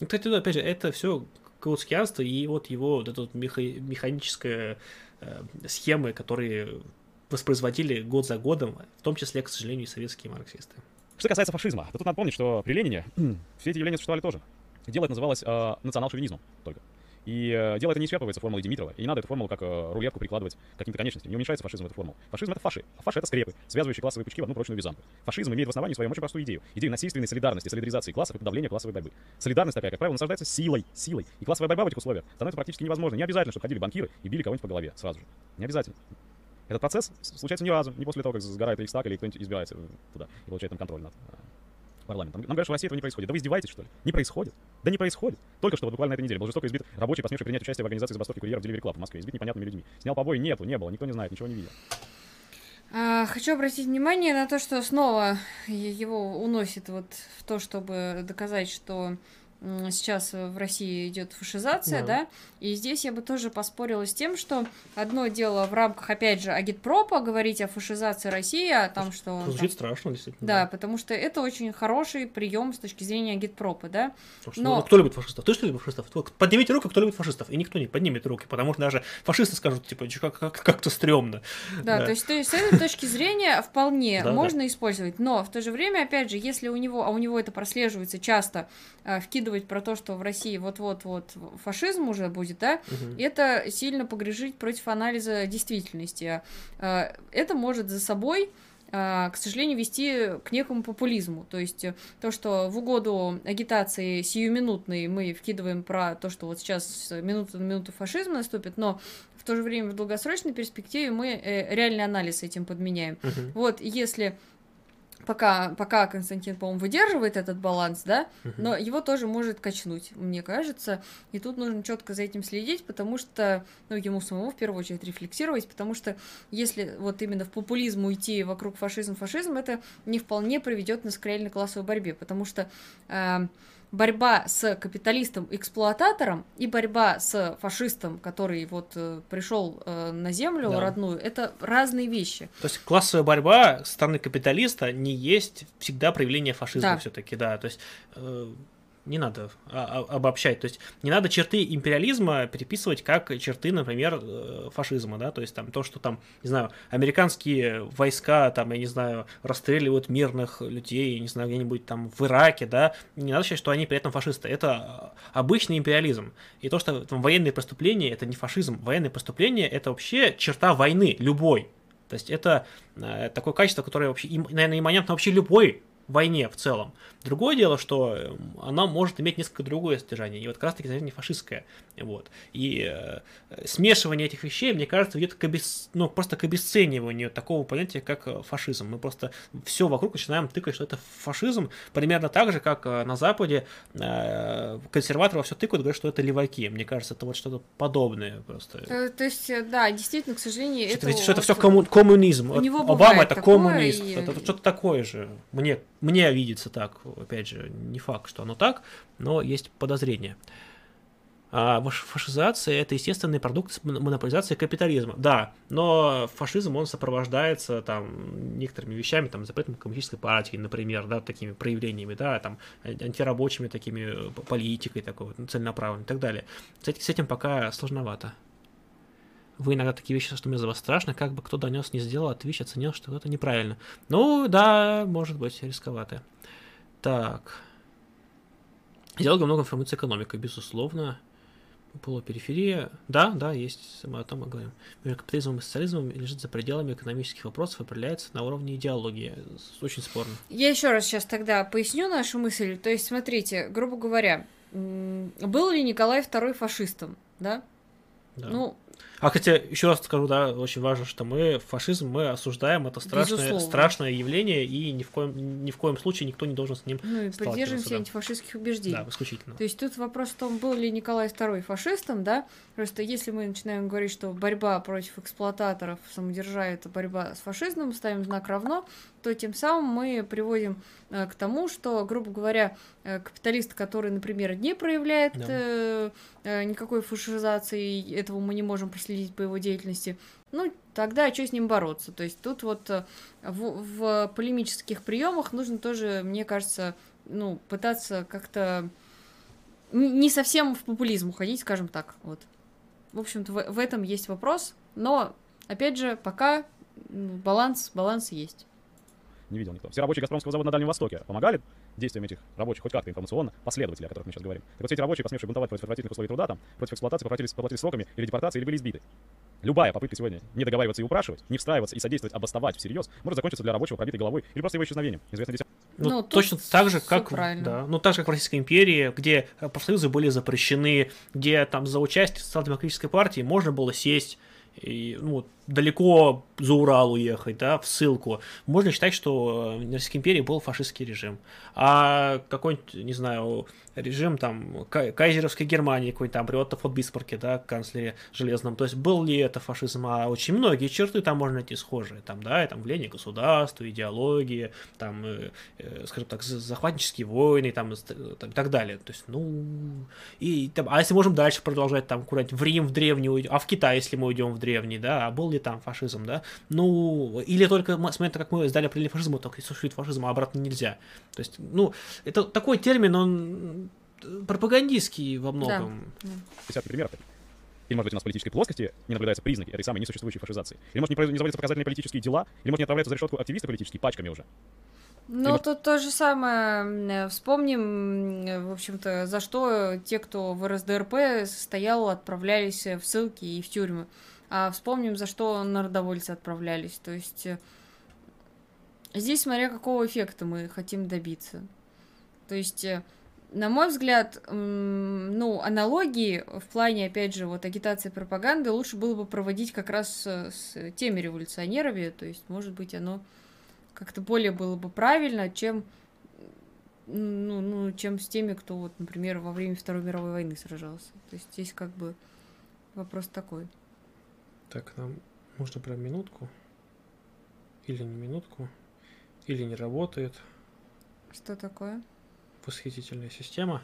Ну, кстати, да, опять же, это все гаутскианство и вот его вот эта вот меха- механическая э, схемы, которые воспроизводили год за годом, в том числе, к сожалению, и советские марксисты. Что касается фашизма, то тут надо помнить, что при Ленине [CLEARS THROAT] все эти явления существовали тоже. Дело это называлось э, национал-шовинизмом только. И э, дело это не исчерпывается формулой Димитрова. И не надо эту формулу как э, рулетку прикладывать каким-то конечностям. Не уменьшается фашизм эту формулу. Фашизм это фаши. А фаши это скрепы, связывающие классовые пучки в одну прочную вязанку. Фашизм имеет в основании своем очень простую идею. Идею насильственной солидарности, солидаризации классов и подавления классовой борьбы. Солидарность такая, как правило, насаждается силой, силой. И классовая борьба в этих условиях становится практически невозможной. Не обязательно, чтобы ходили банкиры и били кого-нибудь по голове сразу же. Не обязательно. Этот процесс случается не разу, не после того, как сгорает Рейхстаг или кто-нибудь избирается туда и получает там контроль над парламентом. Нам говорят, что в России этого не происходит. Да вы издеваетесь, что ли? Не происходит. Да не происходит. Только что вот буквально на этой неделе был жестоко избит рабочий, посмевший принять участие в организации забастовки курьеров Delivery Club в Москве. Избит непонятными людьми. Снял побои? Нету, не было. Никто не знает, ничего не видел. А, хочу обратить внимание на то, что снова его уносит вот в то, чтобы доказать, что сейчас в России идет фашизация, да. да, и здесь я бы тоже поспорила с тем, что одно дело в рамках, опять же, агитпропа говорить о фашизации России, о том, что... Звучит там... страшно, действительно. Да, потому что это очень хороший прием с точки зрения агитпропа, да. Что, Но... ну, кто любит фашистов? Ты что любишь фашистов? Поднимите руку, кто любит фашистов, и никто не поднимет руки, потому что даже фашисты скажут, типа, как- как- как-то стрёмно. Да, да, то есть, с этой точки зрения вполне можно использовать, но в то же время, опять же, если у него, а у него это прослеживается часто, а, вкидывать про то, что в России вот-вот-вот фашизм уже будет, да, угу. это сильно погрешить против анализа действительности. А, это может за собой а, к сожалению, вести к некому популизму. То есть то, что в угоду агитации сиюминутной мы вкидываем про то, что вот сейчас минута на минуту фашизм наступит, но в то же время в долгосрочной перспективе мы э, реальный анализ этим подменяем. Uh-huh. Вот если пока, пока Константин, по-моему, выдерживает этот баланс, да, но его тоже может качнуть, мне кажется. И тут нужно четко за этим следить, потому что, ну, ему самому в первую очередь рефлексировать, потому что если вот именно в популизм уйти вокруг фашизм, фашизм, это не вполне приведет нас к реальной классовой борьбе, потому что э, борьба с капиталистом-эксплуататором и борьба с фашистом, который вот э, пришел э, на землю да. родную, это разные вещи. То есть классовая борьба со стороны капиталиста не есть всегда проявление фашизма да. все-таки, да. То есть э, не надо а, а, обобщать. То есть не надо черты империализма переписывать как черты, например, э, фашизма, да, то есть там то, что там, не знаю, американские войска, там, я не знаю, расстреливают мирных людей, не знаю, где-нибудь там в Ираке, да, не надо считать, что они при этом фашисты. Это обычный империализм. И то, что там военные преступления, это не фашизм. Военные преступления, это вообще черта войны, любой. То есть это э, такое качество, которое вообще, наверное, имманентно вообще любой войне в целом. Другое дело, что э, она может иметь несколько другое содержание, и вот как раз таки содержание фашистское. Вот. И э, смешивание этих вещей, мне кажется, ведет к, обес... ну, просто к обесцениванию такого понятия, как э, фашизм. Мы просто все вокруг начинаем тыкать, что это фашизм, примерно так же, как э, на Западе э, консерваторы все тыкают, говорят, что это леваки. Мне кажется, это вот что-то подобное просто. То, то есть, да, действительно, к сожалению, что это... Ведь, что это все комму... коммунизм. У него Обама это такое, коммунист. И... Это что-то такое же. Мне, мне видится так. Опять же, не факт, что оно так, но есть подозрение. А фашизация – это естественный продукт монополизации капитализма. Да, но фашизм, он сопровождается там некоторыми вещами, там, запретом коммунистической партии, например, да, такими проявлениями, да, там, антирабочими такими э, политикой такой целенаправленной и так далее. Этим, с этим пока сложновато. Вы иногда такие вещи, что мне за вас страшно, как бы кто донес, не сделал, а Twitch оценил, что это неправильно. Ну, да, может быть, рисковато. Так. Диалога много информации экономика, безусловно. Полупериферия. Да, да, есть, мы о том и говорим. Между капитализмом и социализмом лежит за пределами экономических вопросов, определяется на уровне идеологии. Очень спорно. Я еще раз сейчас тогда поясню нашу мысль. То есть, смотрите, грубо говоря, был ли Николай II фашистом, да? Да. Ну, а хотя, еще раз скажу, да, очень важно, что мы фашизм мы осуждаем, это страшное, страшное явление, и ни в, коем, ни в коем случае никто не должен с ним Ну и придерживаемся да. антифашистских убеждений. Да, исключительно. То есть тут вопрос в том, был ли Николай II фашистом, да? Просто если мы начинаем говорить, что борьба против эксплуататоров самодержа это борьба с фашизмом, ставим знак равно, то тем самым мы приводим э, к тому, что, грубо говоря, э, капиталист, который, например, не проявляет да. э, э, никакой фашизации, этого мы не можем проследить по его деятельности, ну, тогда что с ним бороться? То есть тут вот э, в, в полемических приемах нужно тоже, мне кажется, ну, пытаться как-то не совсем в популизм уходить, скажем так, вот. В общем-то, в, в этом есть вопрос, но, опять же, пока баланс, баланс есть не видел никто. Все рабочие Газпромского завода на Дальнем Востоке помогали действиям этих рабочих хоть как-то информационно, последователи, о которых мы сейчас говорим. Так вот все эти рабочие, посмевшие бунтовать против отвратительных условий труда, там, против эксплуатации, поплатились, поплатились сроками или депортации, или были избиты. Любая попытка сегодня не договариваться и упрашивать, не встраиваться и содействовать, обосновать всерьез, может закончиться для рабочего пробитой головой или просто его исчезновением. Известно десят... Ну, ну точно так же, как, да, ну, так же, как в Российской империи, где профсоюзы были запрещены, где там за участие в социал-демократической партии можно было сесть и, ну, далеко за Урал уехать, да, в ссылку, можно считать, что в Российской империи был фашистский режим. А какой-нибудь, не знаю, режим там кайзеровской Германии, какой-нибудь там при Отто фон Бисмарке, да, канцлере железном, то есть был ли это фашизм, а очень многие черты там можно найти схожие, там, да, и там влияние государства, идеологии, там, э, э, скажем так, захватнические войны, там, и так далее, то есть, ну, и там, а если можем дальше продолжать, там, куда-нибудь в Рим, в древний а в Китай, если мы уйдем в древний, да, а был ли там фашизм, да, ну, или только с момента, как мы сдали определение фашизма, только существует фашизм, а обратно нельзя. То есть, ну, это такой термин, он пропагандистский во многом. Да. Примеров. Или, может быть, у нас в политической плоскости не наблюдаются признаки этой самой несуществующей фашизации. Или, может, не, не заводятся показательные политические дела, или, может, не отправляются за решетку активисты политические пачками уже. Ну, тут то же самое. Вспомним, в общем-то, за что те, кто в РСДРП состоял, отправлялись в ссылки и в тюрьмы. А вспомним, за что народовольцы отправлялись. То есть э, здесь смотря какого эффекта мы хотим добиться. То есть, э, на мой взгляд, ну, аналогии в плане, опять же, вот агитации пропаганды лучше было бы проводить как раз с, с теми революционерами. То есть, может быть, оно как-то более было бы правильно, чем ну, ну, чем с теми, кто, вот, например, во время Второй мировой войны сражался. То есть здесь как бы вопрос такой. Так, нам можно прям минутку. Или не минутку. Или не работает. Что такое? Восхитительная система.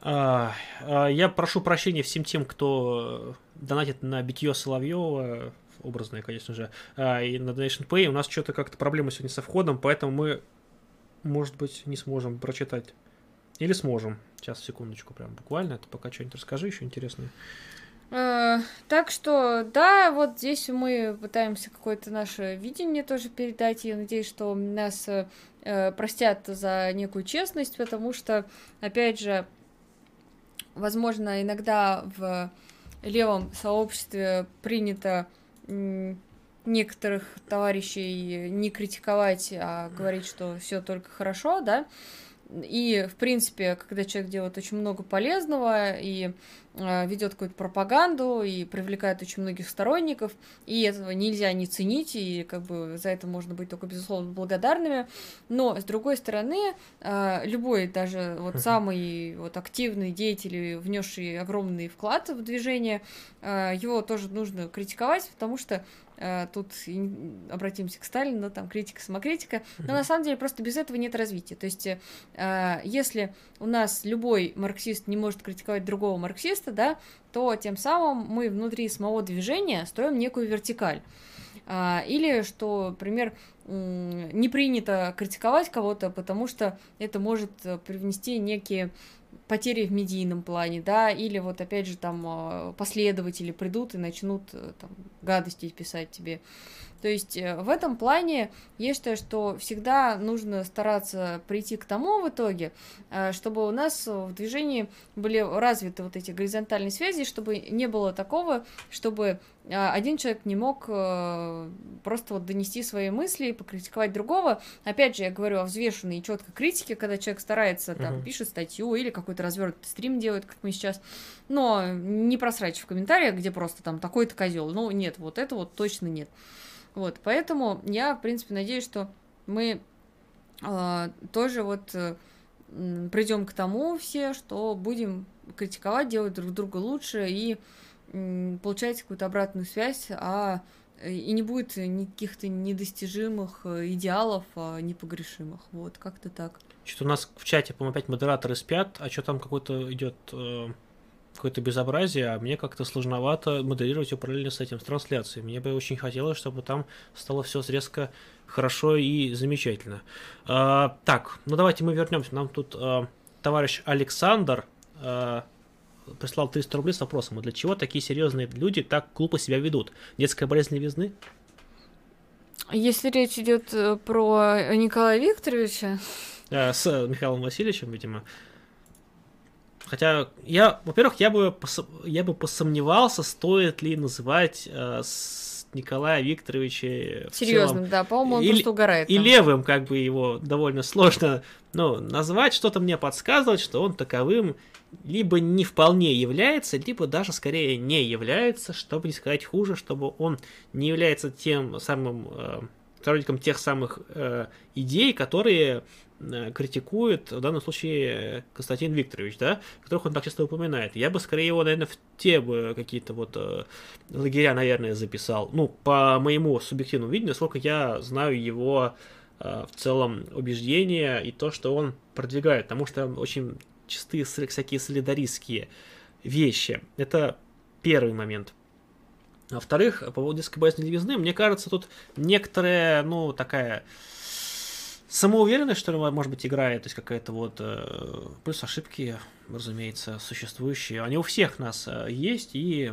А, а, я прошу прощения всем тем, кто донатит на битье Соловьева, образное, конечно же, а, и на Donation Pay. У нас что-то как-то проблемы сегодня со входом, поэтому мы, может быть, не сможем прочитать. Или сможем. Сейчас, секундочку, прям буквально. Это пока что-нибудь расскажи еще интересное. Э, так что, да, вот здесь мы пытаемся какое-то наше видение тоже передать. Я надеюсь, что нас э, простят за некую честность, потому что, опять же, возможно, иногда в левом сообществе принято, некоторых товарищей не критиковать, а говорить, что все только хорошо, да. И, в принципе, когда человек делает очень много полезного и э, ведет какую-то пропаганду и привлекает очень многих сторонников, и этого нельзя не ценить, и как бы за это можно быть только, безусловно, благодарными. Но, с другой стороны, э, любой, даже вот самый вот активный деятель, внесший огромный вклад в движение, э, его тоже нужно критиковать, потому что тут обратимся к Сталину, там критика, самокритика, но на самом деле просто без этого нет развития. То есть, э, если у нас любой марксист не может критиковать другого марксиста, да, то тем самым мы внутри самого движения строим некую вертикаль. А, или что, например, не принято критиковать кого-то, потому что это может э, привнести некие потери в медийном плане, да, или вот опять же там а, последователи придут и начнут э, там гадости писать тебе. То есть э, в этом плане я считаю, что всегда нужно стараться прийти к тому в итоге, э, чтобы у нас в движении были развиты вот эти горизонтальные связи, чтобы не было такого, чтобы э, один человек не мог просто вот донести свои мысли и покритиковать другого. Опять же, я говорю о взвешенной и четкой критике, когда человек старается, там, uh-huh. пишет статью или какой-то развернутый стрим делает, как мы сейчас, но не просрать в комментариях, где просто там такой-то козел. Ну, нет, вот это вот точно нет. Вот, поэтому я, в принципе, надеюсь, что мы э, тоже вот э, придем к тому все, что будем критиковать, делать друг друга лучше и э, получать какую-то обратную связь, а и не будет никаких-то недостижимых э, идеалов, а непогрешимых. Вот, как-то так. Что-то у нас в чате, по-моему, опять модераторы спят, а что там какой-то идет э, какое-то безобразие, а мне как-то сложновато моделировать его параллельно с этим, с трансляцией. Мне бы очень хотелось, чтобы там стало все резко хорошо и замечательно. А, так, ну давайте мы вернемся. Нам тут а, товарищ Александр а, прислал 300 рублей с вопросом, а для чего такие серьезные люди так глупо себя ведут? Детская болезнь левизны? Если речь идет э, про Николая Викторовича... А, с Михаилом Васильевичем, видимо. Хотя я, во-первых, я бы, я бы посомневался, стоит ли называть э, Николая Викторовича серьезным, да, по-моему, он и, просто угорает. И там. левым, как бы его довольно сложно, ну, назвать, что-то мне подсказывает, что он таковым либо не вполне является, либо даже скорее не является, чтобы не сказать хуже, чтобы он не является тем самым э, сторонником тех самых э, идей, которые критикует в данном случае Константин Викторович, да, которых он так часто упоминает. Я бы скорее его, наверное, в те бы какие-то вот э, лагеря, наверное, записал. Ну, по моему субъективному видению, насколько я знаю его э, в целом убеждения и то, что он продвигает, потому что очень чистые всякие солидаристские вещи. Это первый момент. А во-вторых, по поводу детской левизны, мне кажется, тут некоторая, ну, такая самоуверенность, что ли, может быть, играет, то есть какая-то вот, э, плюс ошибки, разумеется, существующие, они у всех нас э, есть, и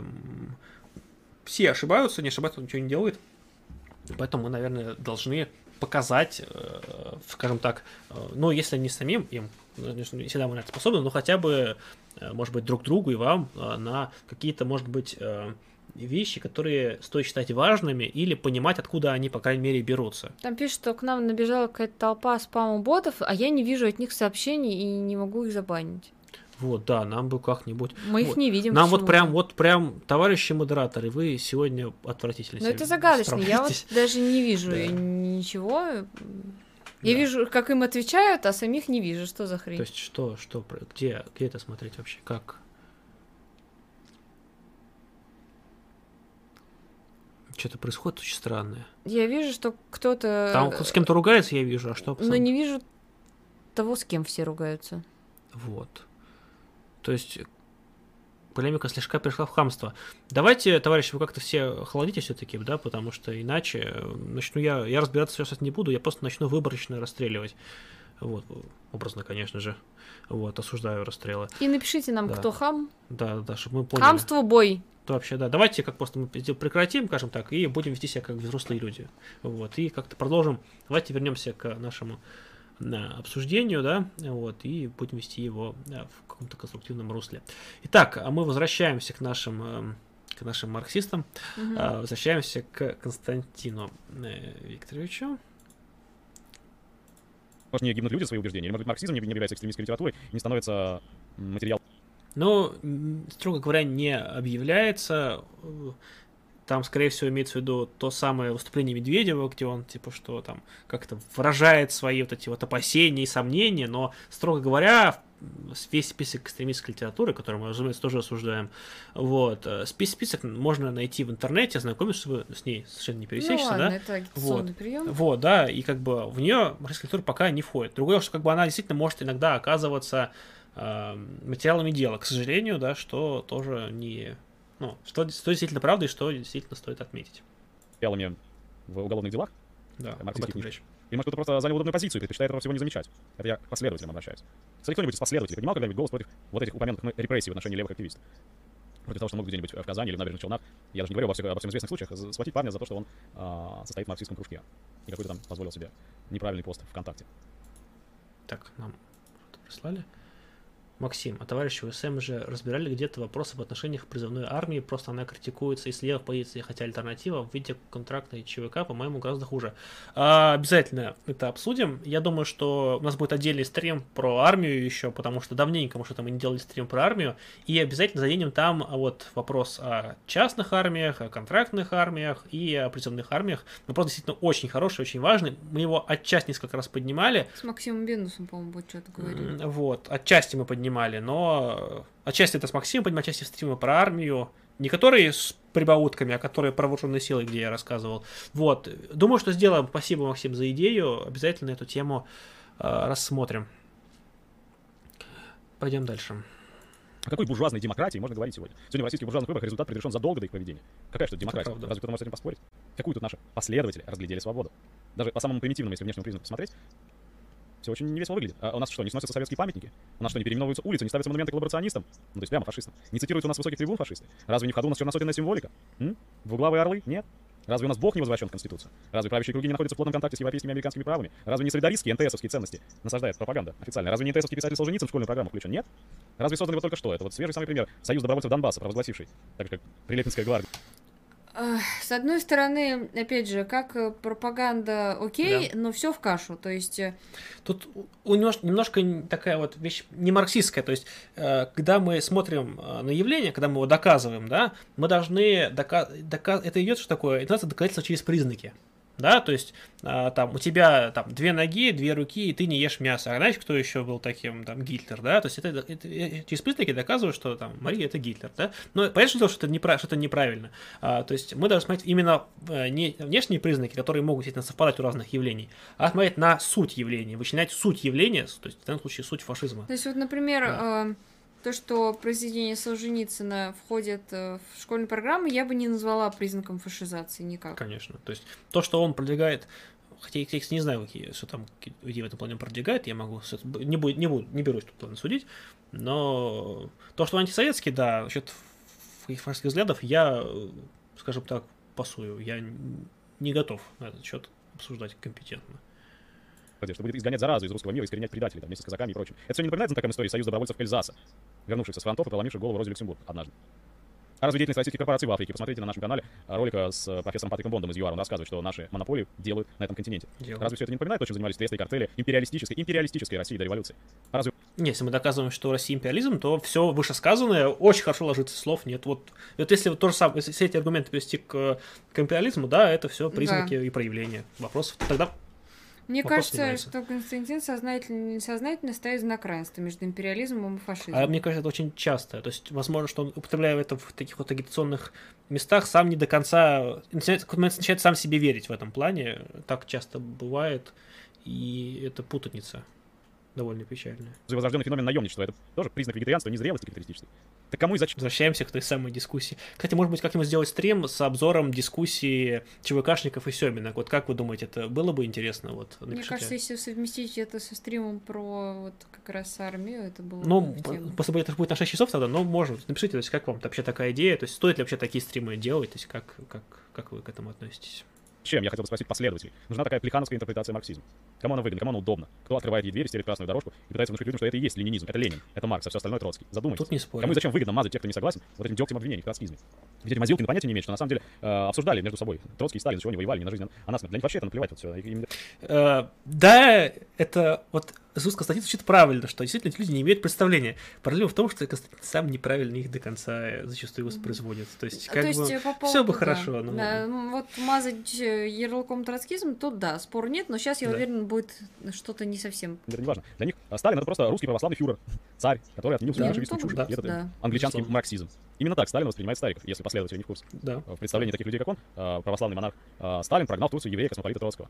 все ошибаются, не ошибаются, ничего не делают, поэтому мы, наверное, должны показать, э, скажем так, ну, если не самим им, конечно, не всегда мы на это способны, но хотя бы, может быть, друг другу и вам на какие-то, может быть, вещи, которые стоит считать важными или понимать, откуда они, по крайней мере, берутся. Там пишут, что к нам набежала какая-то толпа спам-ботов, а я не вижу от них сообщений и не могу их забанить. Вот, да, нам бы как-нибудь. Мы вот. их не видим. Нам вот прям, вот прям, товарищи модераторы, вы сегодня отвратительно. Ну это загадочно. Я вот даже не вижу да. ничего. Я да. вижу, как им отвечают, а самих не вижу. Что за хрень? То есть что, что, где, где это смотреть вообще? Как? Что-то происходит очень странное. Я вижу, что кто-то... Там с кем-то ругается, я вижу, а что? Но не вижу того, с кем все ругаются. Вот. То есть полемика слегка пришла в хамство. Давайте, товарищи, вы как-то все охладите все-таки, да, потому что иначе э, начну я, я разбираться сейчас не буду, я просто начну выборочно расстреливать. Вот, образно, конечно же. Вот, осуждаю расстрелы. И напишите нам, да. кто хам. Да, да, чтобы мы поняли. Хамство бой то вообще, да, давайте как просто мы прекратим, скажем так, и будем вести себя как взрослые люди. Вот, и как-то продолжим. Давайте вернемся к нашему на обсуждению, да, вот, и будем вести его да, в каком-то конструктивном русле. Итак, а мы возвращаемся к нашим э, к нашим марксистам. А, Возвращаемся к Константину э, Викторовичу. Может, не гибнут люди свои убеждения, или, может быть, марксизм не не является экстремистской литературой не становится материал Но, строго говоря, не объявляется. Там, скорее всего, имеется в виду то самое выступление Медведева, где он, типа, что там как-то выражает свои вот эти вот опасения и сомнения, но, строго говоря, весь список экстремистской литературы, который мы, разумеется, тоже осуждаем, вот, э, спи- список можно найти в интернете, ознакомиться, чтобы с ней совершенно не пересечься, ну, ладно, да? это Вот. прием. Вот, да, и как бы в нее культура пока не входит. Другое, что как бы она действительно может иногда оказываться материалами дела, к сожалению, да, что тоже не... Ну, что, что действительно правда и что действительно стоит отметить. материалами в уголовных делах. Да, об этом книжек. речь. Или, может, кто-то просто занял удобную позицию и предпочитает этого всего не замечать. Это я к последователям обращаюсь. Кстати, кто-нибудь из последователей поднимал когда-нибудь голос против вот этих упомянутых мной репрессий в отношении левых активистов? Против того, что могут где-нибудь в Казани или в Набережных Челнах, я даже не говорю обо всех, обо всем известных случаях, схватить парня за то, что он а, состоит в марксистском кружке. И какой-то там позволил себе неправильный пост ВКонтакте. Так, нам прислали. Максим, а товарищи УСМ же разбирали где-то вопрос об отношениях к призывной армии, просто она критикуется и с левых позиций, хотя альтернатива в виде контрактной ЧВК, по-моему, гораздо хуже. А, обязательно это обсудим. Я думаю, что у нас будет отдельный стрим про армию еще, потому что давненько мы что-то мы не делали стрим про армию, и обязательно заденем там а, вот вопрос о частных армиях, о контрактных армиях и о призывных армиях. Вопрос действительно очень хороший, очень важный. Мы его отчасти несколько раз поднимали, С Максимом Бендусом, по-моему, будет что-то говорить. Вот, отчасти мы поднимали, но э, отчасти это с Максимом поднимали, отчасти в стриме про армию, не которые с прибаутками, а которые про вооруженные силы, где я рассказывал. Вот, думаю, что сделаем. Спасибо, Максим, за идею. Обязательно эту тему э, рассмотрим. Пойдем дальше. О какой буржуазной демократии можно говорить сегодня? Сегодня в российских буржуазных выборах результат предрешен задолго до их проведения. Какая что демократия? правда. Разве кто-то может с этим поспорить? Какую тут наши последователи разглядели свободу? Даже по самому примитивному, если внешнему признаку посмотреть, все очень невесело выглядит. А у нас что, не сносятся советские памятники? У нас что, не переименовываются улицы, не ставятся монументы коллаборационистам? Ну, то есть прямо фашистам. Не цитируют у нас высоких трибун фашисты? Разве не в ходу у нас черносотенная символика? М? Двуглавые орлы? Нет. Разве у нас Бог не возвращен в Конституцию? Разве правящие круги не находятся в плотном контакте с европейскими и американскими правами? Разве не солидаристские НТСовские ценности насаждает пропаганда официально? Разве не НТСовский писатель Солженицын в школьную программу включен? Нет? Разве создан вот только что? Это вот свежий самый пример. Союз добровольцев Донбасса, провозгласивший, так же как Прилепинская гвардия. С одной стороны, опять же, как э, пропаганда окей, но все в кашу. То есть, э, Тут у- немнож- немножко такая вот вещь не марксистская, то есть, э, когда мы смотрим на явление, когда мы его доказываем, да, мы должны доказать, это идет что такое? Это называется доказательство через признаки. Да, то есть а, там у тебя там две ноги, две руки, и ты не ешь мясо. А знаете, кто еще был таким, там, Гитлер, да? То есть это, это- э, через признаки доказывают, что там Мария это Гитлер, да? Но понятно, что это, неправ- что это неправильно. А, то есть мы должны смотреть именно э, не внешние признаки, которые могут действительно совпадать у разных явлений, а смотреть на суть явления, вычленять суть явления, то есть в данном случае суть фашизма. то есть вот, например, э, то, что произведение Солженицына входит э, в школьную программу, я бы не назвала признаком фашизации никак. Конечно. То есть то, что он продвигает, хотя я, кстати, не знаю, какие, что там какие идеи в этом плане продвигает, я могу, не, буду, не, буду, не берусь тут ладно, судить, но то, что он антисоветский, да, насчет фашистских взглядов, я, э, скажем так, пасую, я не готов на этот счет обсуждать компетентно. что будет изгонять заразу из русского мира, искоренять предателей там, вместе с казаками и прочим. Это все не напоминает знакомой истории Союза добровольцев Эльзаса, вернувшихся с фронтов и проломивших голову Розе Люксембург однажды. А разве деятельность российских корпораций в Африке? Посмотрите на нашем канале ролика с э, профессором Патриком Бондом из ЮАР. Он рассказывает, что наши монополии делают на этом континенте. Делают. Разве все это не напоминает то, чем занимались тресты и картели империалистической, империалистической России до революции? Разве Не, Если мы доказываем, что Россия империализм, то все вышесказанное очень хорошо ложится, слов нет. Вот, вот если вот то же самое, если все эти аргументы привести к, к империализму, да, это все признаки и проявления вопросов. Тогда Мне Вопрос кажется, снимается. что Константин сознательно, несознательно стоит на равенства между империализмом и фашизмом. А мне кажется, это очень часто. То есть, возможно, что он, употребляя это в таких вот агитационных местах, сам не до конца начинает, начинает сам себе верить в этом плане. Так часто бывает, и это путаница довольно печальная. возрожденный феномен наемничества? Это тоже признак вегетарианства и незрелости капиталистической. Так кому и зачем? Возвращаемся к той самой дискуссии. Кстати, может быть, как-нибудь сделать стрим с обзором дискуссии ЧВКшников и Семина. Вот как вы думаете, это было бы интересно? Вот, Мне напишите. кажется, если совместить это со стримом про вот как раз армию, это было Ну, бы будет, это будет на 6 часов тогда, но можно. Напишите, то есть, как вам вообще такая идея, то есть, стоит ли вообще такие стримы делать, то есть, как, как, как вы к этому относитесь? Зачем? Я хотел бы спросить последователей. Нужна такая плехановская интерпретация марксизма. Кому она выгодна, кому она удобна? Кто открывает ей дверь, стелит красную дорожку и пытается внушить людям, что это и есть ленинизм, это Ленин, это Маркс, а все остальное Троцкий. Задумайтесь. Тут не спорю. Кому и зачем выгодно мазать тех, кто не согласен, вот этим дегтем обвинений в троцкизме? Ведь эти мазилки понятия не имеют, что на самом деле э, обсуждали между собой. Троцкий и Сталин, чего они воевали, не на жизнь, а на смерть. Для них вообще это наплевать вот все. Э, да, это вот Иисус Константин звучит правильно, что действительно эти люди не имеют представления. Проблема в том, что Константин сам неправильно их до конца зачастую воспроизводит. То есть, как То есть, бы, э, по поводу, все бы да, хорошо. Но... да, м, вот мазать э, ярлыком троцкизм, тут да, спор нет, но сейчас, я Да. уверен, будет что-то не совсем. Это не важно. Для них э, Сталин это просто русский православный фюрер, царь, который отменил всю ну, большевистскую чушь. да, И это да. англичанский Безусловно. марксизм. Именно так Сталин воспринимает стариков, если последователи не в курсе. Да. В представлении таких людей, как он, э, православный монарх, э, Сталин прогнал в Турцию еврея космополита Троцкого.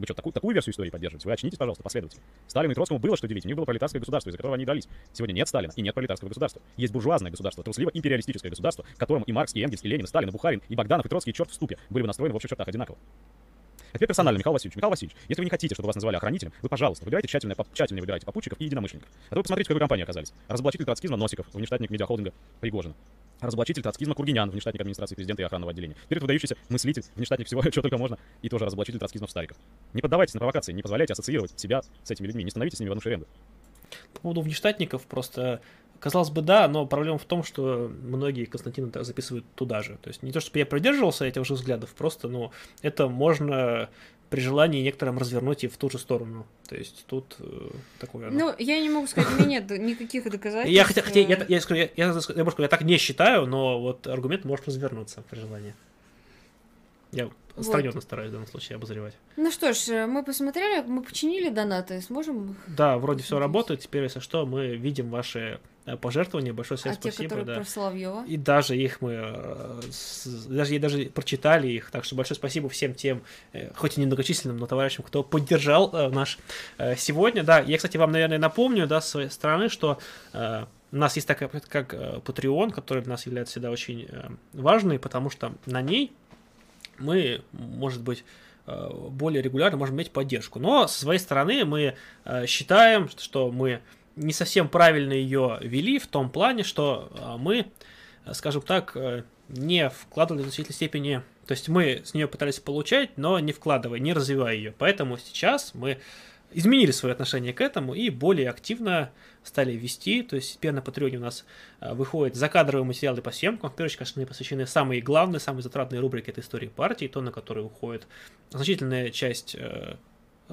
Вы что, такую, такую версию истории поддерживаете? Вы очнитесь, пожалуйста, последователи. Сталину и Троцкому было что делить. У них было пролетарское государство, из-за которого они и дрались. Сегодня нет Сталина и нет пролетарского государства. Есть буржуазное государство, трусливо-империалистическое государство, к которому и Маркс, и Энгельс, и Ленин, и Сталин, и Бухарин, и Богданов, и Троцкий, и черт в ступе были бы настроены в общих чертах одинаково. А теперь персонально, Михаил Васильевич. Михаил Васильевич, если вы не хотите, чтобы вас называли охранителем, вы, пожалуйста, выбирайте тщательно, тщательно выбирайте попутчиков и единомышленников. А то вы посмотрите, в какой компании оказались. Разоблачитель троцкизма Носиков, внештатник медиахолдинга Пригожина. Разоблачитель троцкизма Кургинян, внештатник администрации президента и охранного отделения. Теперь выдающийся мыслитель, внештатник всего, [LAUGHS] чего только можно, и тоже разоблачитель троцкизма Стариков. Не поддавайтесь на провокации, не позволяйте ассоциировать себя с этими людьми, не становитесь с ними в одну шеренгу. По поводу внештатников, просто, казалось бы, да, но проблема в том, что многие Константина записывают туда же. То есть не то, чтобы я придерживался этих же взглядов, просто, ну, это можно при желании некоторым развернуть и в ту же сторону. То есть тут э, такое... оно. Ну, я не могу сказать, у меня нет никаких доказательств. Я хотя, хотя я, э, я, я, я, я, может, я так не считаю, но вот аргумент может развернуться при желании. Я Вот. стараюсь в данном случае обозревать. Ну что ж, э, мы посмотрели, мы починили донаты, сможем? Да, вроде все работает. Теперь, если что, мы видим ваши пожертвования. Большое всем а те, спасибо. которые да. про Соловьева? И даже их мы, э, даже, даже прочитали их, так что большое спасибо всем тем, э, хоть и немногочисленным, но товарищам, кто поддержал э, наш э, сегодня. Да, я, кстати, вам, наверное, напомню, да, с своей стороны, что э, у нас есть такая, как э, Patreon, который для нас является всегда очень э, важной, потому что на ней мы, может быть, э, более регулярно можем иметь поддержку. Но со своей стороны мы э, считаем, что мы не совсем правильно ее вели в том плане, что э, мы, э, скажем так, э, не вкладывали в значительной степени, то есть мы с нее пытались получать, но не вкладывая, не развивая ее. Поэтому сейчас мы изменили свое отношение к этому и более активно стали вести. То есть теперь на Патреоне у нас э, выходят закадровые материалы по съемкам. В первую очередь, конечно, посвящены самые главные, самые затратные рубрики это истории партии, то, на которые уходит значительная часть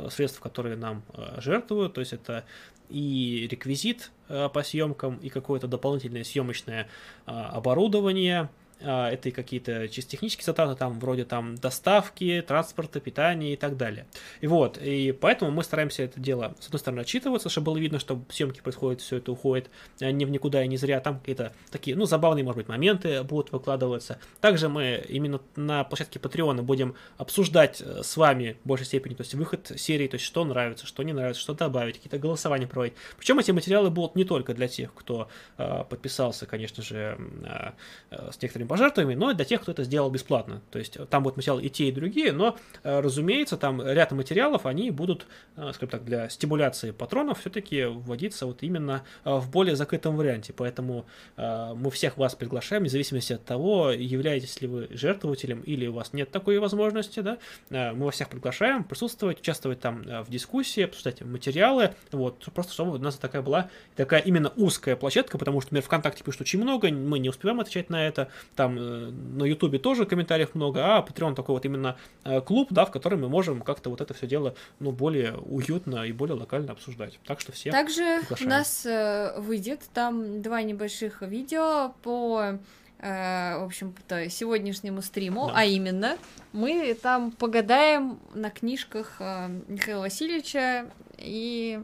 средств, которые нам э, жертвуют. То есть это и реквизит э, по съемкам, и какое-то дополнительное съемочное э, оборудование, это и какие-то чисто технические затраты, там, вроде там доставки, транспорта, питания и так далее. И вот, и поэтому мы стараемся это дело, с одной стороны, отчитываться, чтобы было видно, что съемки происходят, все это уходит а, не в никуда и не зря, там какие-то такие, ну, забавные, может быть, моменты будут выкладываться. Также мы именно на площадке Patreon будем обсуждать э, с вами в большей степени, то есть выход серии, то есть что нравится, что не нравится, что добавить, какие-то голосования проводить. Причем эти материалы будут не только для тех, кто э, подписался, конечно же, э, э, с некоторыми пожертвованиями, но и для тех, кто это сделал бесплатно. То есть э, там будут материалы и те, и другие, но, э, разумеется, там ряд материалов, они будут, э, скажем так, для стимуляции патронов все-таки вводиться вот именно в более закрытом варианте. Поэтому мы всех вас приглашаем, вне зависимости от того, являетесь ли вы жертвователем или у вас нет такой возможности, да, мы вас всех приглашаем присутствовать, участвовать там в дискуссии, обсуждать материалы, вот, просто чтобы у нас такая была такая именно узкая площадка, потому что, например, ВКонтакте пишут очень много, мы не успеваем отвечать на это, там э, на Ютубе тоже комментариев много, а Patreon такой вот именно э, клуб, да, в котором мы можем как-то вот это все дело, ну, более уютно и более локально обсуждать. Так что всех Также у приглашаем. нас э, выйдет там два небольших видео по, в общем-то, сегодняшнему стриму, Да. а именно мы там погадаем на книжках Михаила Васильевича и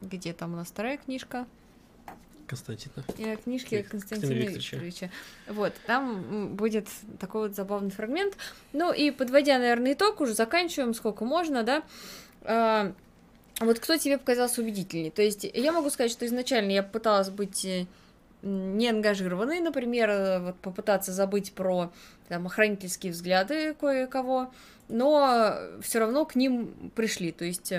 где там у нас вторая книжка? Константина. Э, книжки Константина Константина Викторовича. Викторовича. Вот, там будет такой вот забавный фрагмент. Ну и подводя, наверное, итог, уже заканчиваем, сколько можно, да. А, вот кто тебе показался убедительней? То есть я могу сказать, что изначально я пыталась быть э, не ангажированной, например, э, вот попытаться забыть про там, охранительские взгляды кое-кого, но все равно к ним пришли. То есть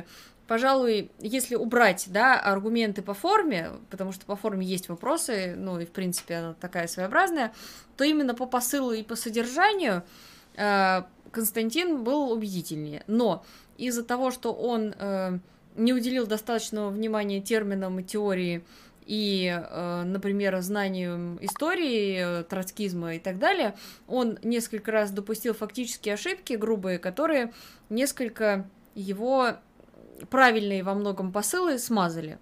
пожалуй, если убрать, да, аргументы по форме, потому что по форме есть вопросы, ну и в принципе она такая своеобразная, то именно по посылу и по содержанию э, Константин был убедительнее. Но из-за того, что он э, не уделил достаточного внимания терминам и теории и, э, например, знанию истории, э, троцкизма и так далее, он несколько раз допустил фактические ошибки грубые, которые несколько его правильные во многом посылы смазали.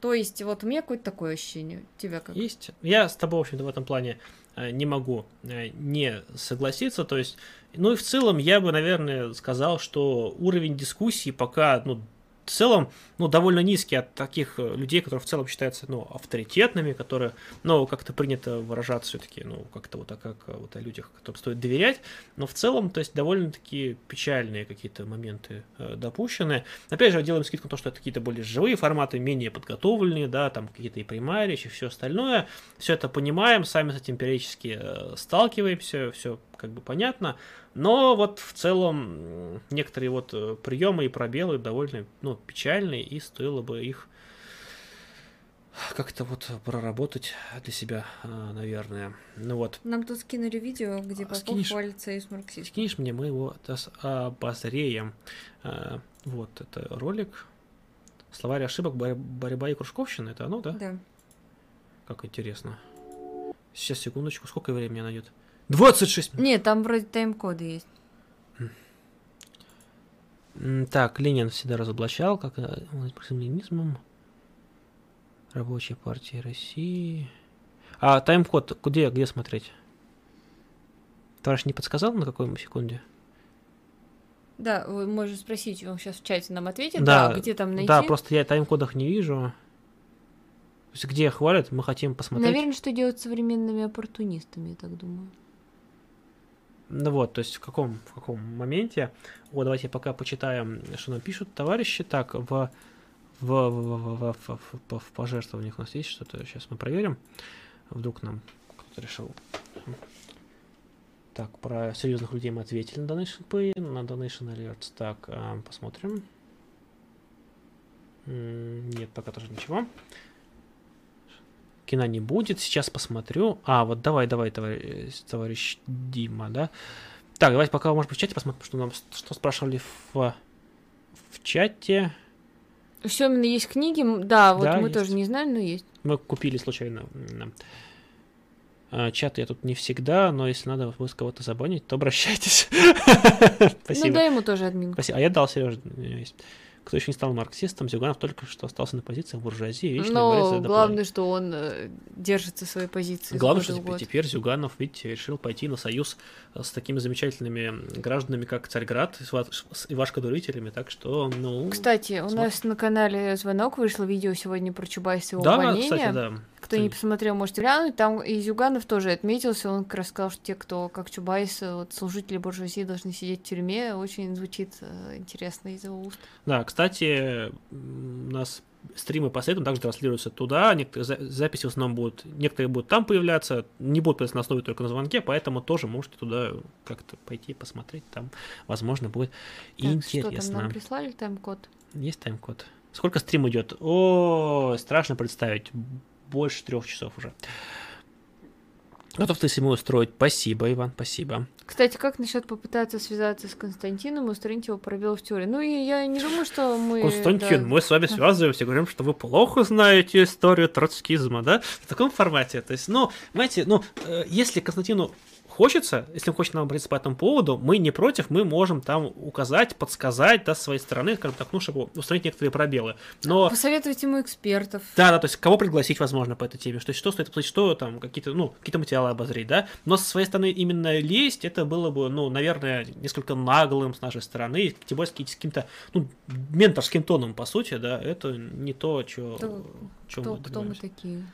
То есть, вот у меня какое-то такое ощущение. Тебя как? Есть. Я с тобой, в общем-то, в этом плане э, не могу э, не согласиться. То есть, ну и в целом я бы, наверное, сказал, что уровень дискуссии пока, ну, в целом, ну, довольно низкий от таких э, людей, которые в целом считаются, ну, авторитетными, которые, ну, как-то принято выражаться все-таки, ну, как-то вот так, как э, вот о людях, которым стоит доверять, но в целом, то есть, довольно-таки печальные какие-то моменты э, допущены. Опять же, делаем скидку на то, что это какие-то более живые форматы, менее подготовленные, да, там какие-то и прямая речь, и все остальное. Все это понимаем, сами с этим периодически э, сталкиваемся, все как бы понятно, но вот в целом некоторые вот э, приемы и пробелы довольно ну, печальные, и стоило бы их как-то вот проработать для себя, а, наверное. Ну вот. Нам тут скинули видео, где А, Попов скинешь? хвалится из марксизма. Скинешь мне, мы его обозреем. А, Вот, это ролик. Словарь ошибок, борь- борьба и кружковщина, это оно, да? Да. Как интересно. Сейчас, секундочку, сколько времени найдет? 26 минут. Нет, там вроде тайм-коды есть. Так, Ленин всегда разоблачал, как э, он с ленинизмом. Рабочая партия России. А тайм-код где, где смотреть? Товарищ не подсказал, на какой секунде? Да, вы можете спросить, он сейчас в чате нам ответит. Да, Да, где там найти? Да, просто я тайм-кодах не вижу. То есть, где хвалят, мы хотим посмотреть. Наверное, что делать с современными оппортунистами, я так думаю. Ну вот, то есть в каком, в каком моменте. Вот, давайте пока почитаем, что нам пишут товарищи. Так, в, в, в, в, в, в, в- в пожертвованиях у нас есть что-то. Сейчас мы проверим. Вдруг нам кто-то решил. Так, про серьезных людей мы ответили на Donation Pay, на Donation Alerts. Так, а, посмотрим. Нет, пока тоже ничего. Кино не будет. Сейчас посмотрю. А, вот давай, давай, товарищ, товарищ Дима, да? Так, давайте пока, может быть, в чате посмотрим, что нам что спрашивали в, в чате. У Семина есть книги, да, вот Да, мы есть. тоже не знаем, но есть. Мы купили случайно. а, Чат я тут не всегда, но если надо вас кого-то забанить, то обращайтесь. [LAUGHS] Ну, Спасибо. дай ему тоже админку. Спасибо. А я дал Сереже. Кто еще не стал марксистом, Зюганов только что остался на позициях буржуазии. вечно Но главное, что он э, держится своей позиции. Главное, что теперь, теперь Зюганов, видите, решил пойти на союз э, с такими замечательными гражданами, как Царьград, с, ва- с ивашкодурителями, так что, ну... Кстати, у Смотрим. нас на канале «Звонок» вышло видео сегодня про Чубайса и его да, увольнение. кстати, да. Кто не посмотрел, можете глянуть. Там и Зюганов тоже отметился. Он как раз сказал, что те, кто, как Чубайс, э, вот, служители буржуазии, должны сидеть в тюрьме. Очень звучит интересно из его уст. Да, кстати, м, у нас стримы по сайтам также транслируются туда, некоторые за- записи в основном будут, некоторые будут там появляться, не будут появляться на основе только на звонке, поэтому тоже можете туда как-то пойти посмотреть, там, возможно, будет Так, что там интересно. нам прислали тайм-код? Есть тайм-код? Сколько стрим идет? О, страшно представить. Больше трех часов уже. Готов ты ему устроить. Спасибо, Иван, спасибо. Кстати, как насчет попытаться связаться с Константином и устранить его пробел в теории? Ну, и я не думаю, что мы... Константин, да. мы с вами связываемся, говорим, что вы плохо знаете историю троцкизма, да? В таком формате. То есть, ну, знаете, ну, э, если Константину хочется, если он хочет нам обратиться по этому поводу, мы не против, мы можем там указать, подсказать, да, с своей стороны, скажем так, ну, чтобы устранить некоторые пробелы. Но Посоветовать ему экспертов. Да, да, то есть кого пригласить, возможно, по этой теме, что, что стоит обсудить, что там, какие-то, ну, какие-то материалы обозреть, да, но со своей стороны именно лезть, это было бы, ну, наверное, несколько наглым с нашей стороны, тем более с каким- с каким-то, ну, менторским тоном, по сути, да, это не то, что, Кто- чем Кто, мы кто мы добиваемся. такие?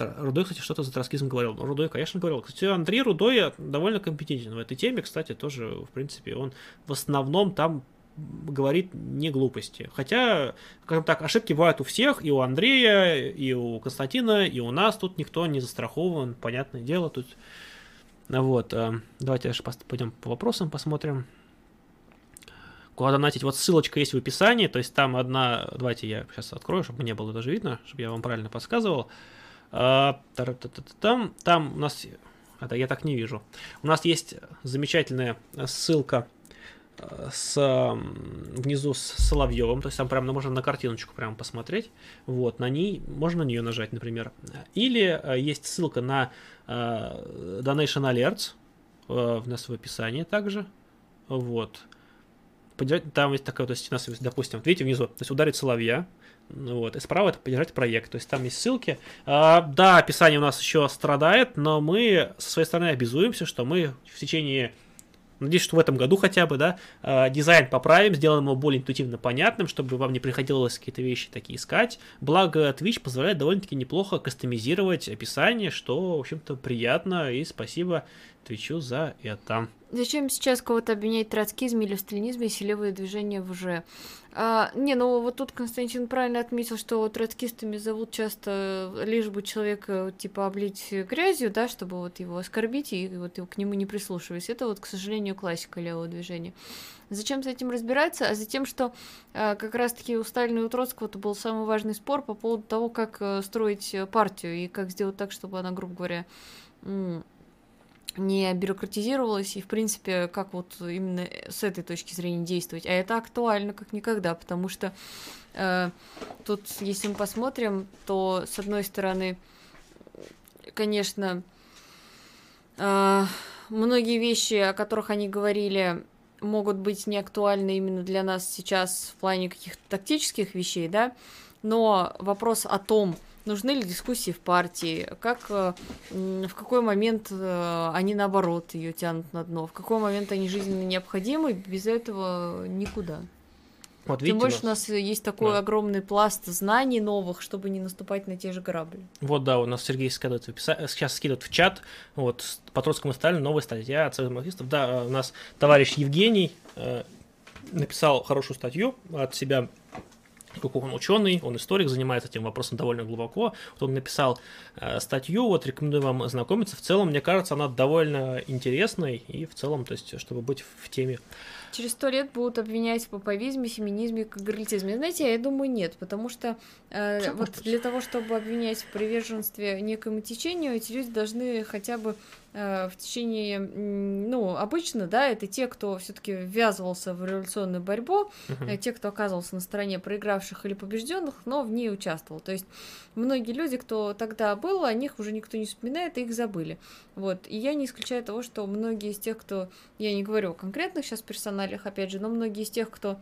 Рудой, кстати, что-то за троцкизм говорил. Ну, Рудой, конечно, говорил. Кстати, Андрей Рудой довольно компетентен в этой теме, кстати, тоже, в принципе, он в основном там говорит не глупости. Хотя, скажем так, ошибки бывают у всех, и у Андрея, и у Константина, и у нас тут никто не застрахован, понятное дело, тут... Вот, э, давайте пойдем по вопросам посмотрим. Куда донатить? Вот ссылочка есть в описании, то есть там одна... Давайте я сейчас открою, чтобы не было даже видно, чтобы я вам правильно подсказывал. А, тара-та-та-та-там, там у нас Это я так не вижу. У нас есть замечательная ссылка э, с внизу с Соловьевым, то есть там прям ну, можно на картиночку прям посмотреть, вот, на ней, можно на нее нажать, например. Или э, есть ссылка на э, Donation Alerts, в нас в описании также, вот. Поддержать- Там есть такая, то есть допустим, вот видите внизу, то есть ударить соловья, ну вот, и справа это поддержать проект, то есть там есть ссылки. А, да, описание у нас еще страдает, но мы со своей стороны обязуемся, что мы в течение Надеюсь, что в этом году хотя бы, да, э, дизайн поправим, сделаем его более интуитивно понятным, чтобы вам не приходилось какие-то вещи такие искать. Благо, Twitch позволяет довольно-таки неплохо кастомизировать описание, что, в общем-то, приятно, и спасибо Твичу за это. Зачем сейчас кого-то обвинять в троцкизме или в сталинизме, если левые движения уже? А, не, ну вот тут Константин правильно отметил, что троцкистами зовут часто лишь бы человека типа облить грязью, да, чтобы вот его оскорбить и вот его, к нему не прислушиваясь. Это вот, к сожалению, классика левого движения. Зачем с этим разбираться? А за тем, что а, как раз-таки у Сталина и у Троцкого это был самый важный спор по поводу того, как э, строить э, партию и как сделать так, чтобы она, грубо говоря, не бюрократизировалась и, в принципе, как вот именно с этой точки зрения действовать. А это актуально как никогда, потому что э, тут, если мы посмотрим, то, с одной стороны, конечно, э, многие вещи, о которых они говорили, могут быть не актуальны именно для нас сейчас в плане каких-то тактических вещей, да, но вопрос о том, нужны ли дискуссии в партии, как э, в какой момент э, они наоборот ее тянут на дно, в какой момент они жизненно необходимы, без этого никуда. Вот Тем больше у у нас- нас есть такой Да. огромный пласт знаний новых, чтобы не наступать на те же грабли. Вот, да, у нас Сергей скидывает сейчас скидывает в чат, вот, по Троцкому Сталину новая статья от Союза марксистов. Да, э, у нас товарищ Евгений э, написал хорошую статью от себя, поскольку он ученый, он историк, занимается этим вопросом довольно глубоко. Вот он написал э, статью, вот рекомендую вам ознакомиться. В целом, мне кажется, она довольно интересной и в целом, то есть, чтобы быть в теме. Через сто лет будут обвинять в поповизме, феминизме, кагарлитизме. Знаете, я думаю, нет, потому что э, вот может для того, чтобы обвинять в приверженстве некому течению, эти люди должны хотя бы в течение, ну, обычно, да, это те, кто все-таки ввязывался в революционную борьбу, э, те, кто оказывался на стороне проигравших или побежденных, но в ней участвовал. То есть многие люди, кто тогда был, о них уже никто не вспоминает, и их забыли. Вот. И я не исключаю того, что многие из тех, кто, я не говорю о конкретных сейчас персоналиях, опять же, но многие из тех, кто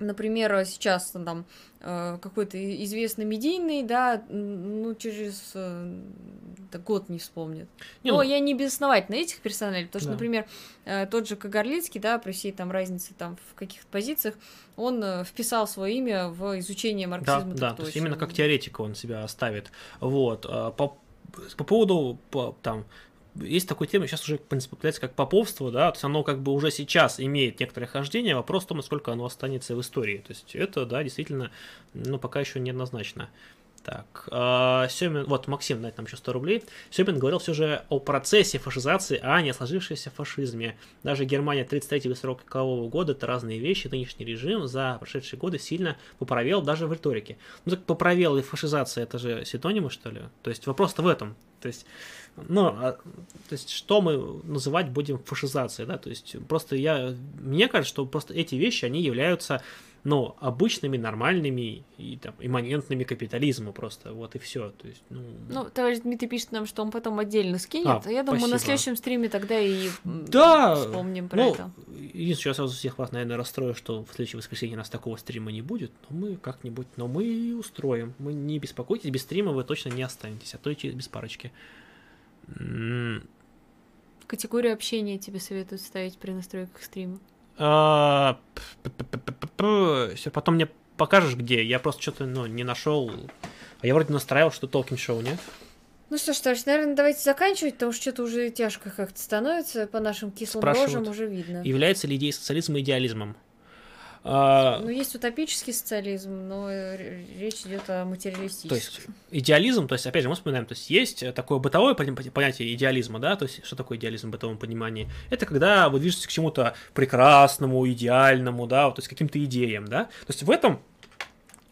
Например, сейчас ну, там э, какой-то известный медийный, да, ну, через э, да, год не вспомнит. Не, Но ну- я не безосновательно этих персоналей, потому что, Да. например, э, тот же Кагарлицкий, да, при всей там разнице там в каких-то позициях, он э, вписал свое имя в изучение Да, марксизма. да, так то есть именно как теоретика он себя оставит. Вот. По, по поводу по- там есть такой тема, сейчас уже, в принципе, попадается как поповство, да, то есть оно как бы уже сейчас имеет некоторое хождение, вопрос в том, насколько оно останется в истории. То есть это, да, действительно, ну, пока еще неоднозначно. Так, а, Семин, вот Максим дает нам еще 100 рублей. Семин говорил все же о процессе фашизации, а не о сложившемся фашизме. Даже Германия 33-40 года это разные вещи. Нынешний режим за прошедшие годы сильно поправил даже в риторике. Ну так поправил и фашизация, это же синонимы, что ли? То есть вопрос-то в этом. То есть, ну, а, то есть, что мы называть будем фашизацией, да? То есть, просто я, мне кажется, что просто эти вещи, они являются ну, обычными, нормальными и там, имманентными капитализму просто, вот и все. То есть, ну, Ну, товарищ Дмитрий пишет нам, что он потом отдельно скинет. А, я думаю, на спасибо. следующем стриме тогда и Да, вспомним про ну, это. единственное, что я сразу всех вас, наверное, расстрою, что в следующее воскресенье у нас такого стрима не будет, но мы как-нибудь, но мы устроим. Мы не беспокойтесь, без стрима вы точно не останетесь, а то и без парочки. Категорию общения тебе советуют ставить при настройках стрима. а, Все, потом мне покажешь, где. Я просто что-то ну, не нашел. А я вроде настраивал, что Толкин Шоу, нет? Ну что ж, товарищ, наверное, давайте заканчивать, потому что что-то уже тяжко как-то становится, по нашим кислым Спрашивают. рожам уже видно. Является ли идея социализма идеализмом? А, Ну, есть утопический социализм, но э, речь идет о материалистическом. То есть идеализм, то есть, опять же, мы вспоминаем, то есть есть э, такое бытовое понятие идеализма, да, то есть что такое идеализм в бытовом понимании? Это когда вы движетесь к чему-то прекрасному, идеальному, да, вот, то есть каким-то идеям, да. То есть в этом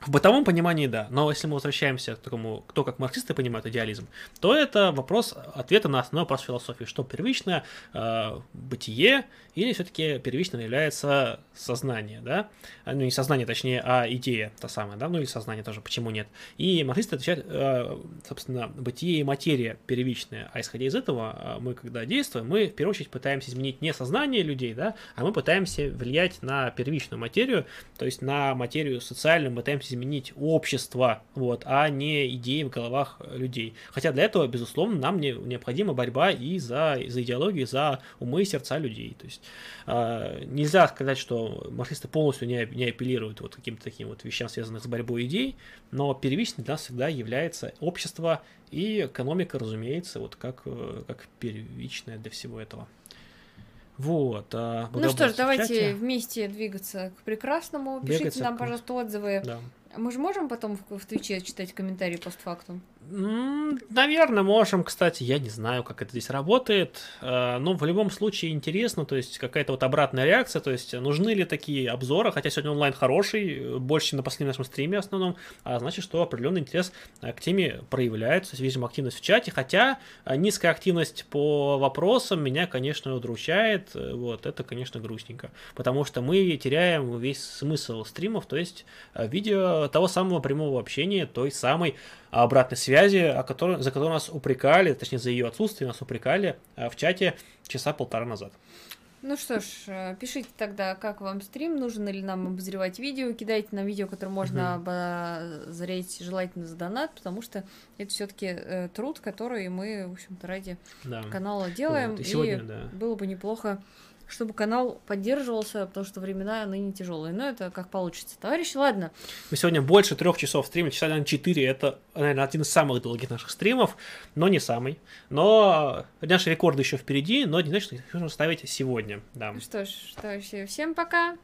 В бытовом понимании, да. Но если мы возвращаемся к такому, кто как марксисты понимают идеализм, то это вопрос ответа на основной вопрос философии. Что первичное э, бытие или все-таки первичным является сознание, да? А, ну, не сознание, точнее, а идея та самая, да? Ну, или сознание тоже, почему нет? И марксисты отвечают, э, собственно, бытие и материя первичная. А исходя из этого, э, мы, когда действуем, мы, в первую очередь, пытаемся изменить не сознание людей, да, а мы пытаемся влиять на первичную материю, то есть на материю социальную, мы пытаемся изменить общество, вот, а не идеи в головах людей. Хотя для этого, безусловно, нам не, необходима борьба и за, за идеологию, за умы и сердца людей. То есть э, нельзя сказать, что марксисты полностью не, не апеллируют вот каким-то таким вот вещам, связанным с борьбой идей, но первичным для нас всегда является общество и экономика, разумеется, вот как, как первичная для всего этого. Вот. А, ну что ж, давайте вместе двигаться к прекрасному. Пишите Бегаться нам, пожалуйста, отзывы. Да. Мы же можем потом в, в Твиче читать комментарии постфактум? Наверное, можем. Кстати, я не знаю, как это здесь работает. Э, но в любом случае интересно, то есть какая-то вот обратная реакция, то есть нужны ли такие обзоры, хотя сегодня онлайн хороший, больше, чем на последнем нашем стриме основном, а значит, что определенный интерес э, к теме проявляется, видим активность в чате, хотя э, низкая активность по вопросам меня, конечно, удручает, вот, это, конечно, грустненько, потому что мы теряем весь смысл стримов, то есть видео того самого прямого общения, той самой обратной связи, о которой, за которую нас упрекали, точнее за ее отсутствие нас упрекали э, в чате часа полтора назад. Ну что ж, э, пишите тогда, как вам стрим, нужно ли нам обозревать видео, кидайте нам видео, которое можно угу. обозреть желательно за донат, потому что это все-таки э, труд, который мы, в общем-то, ради да. канала делаем. Вот. И, сегодня, и да. было бы неплохо чтобы канал поддерживался, потому что времена ныне тяжелые. Но это как получится. Товарищи, ладно. Мы сегодня больше трех часов стримили, часа, наверное, четыре. Это, наверное, один из самых долгих наших стримов, но не самый. Но наши рекорды еще впереди, но не значит, что их нужно ставить сегодня. Да. Ну что ж, товарищи, всем пока.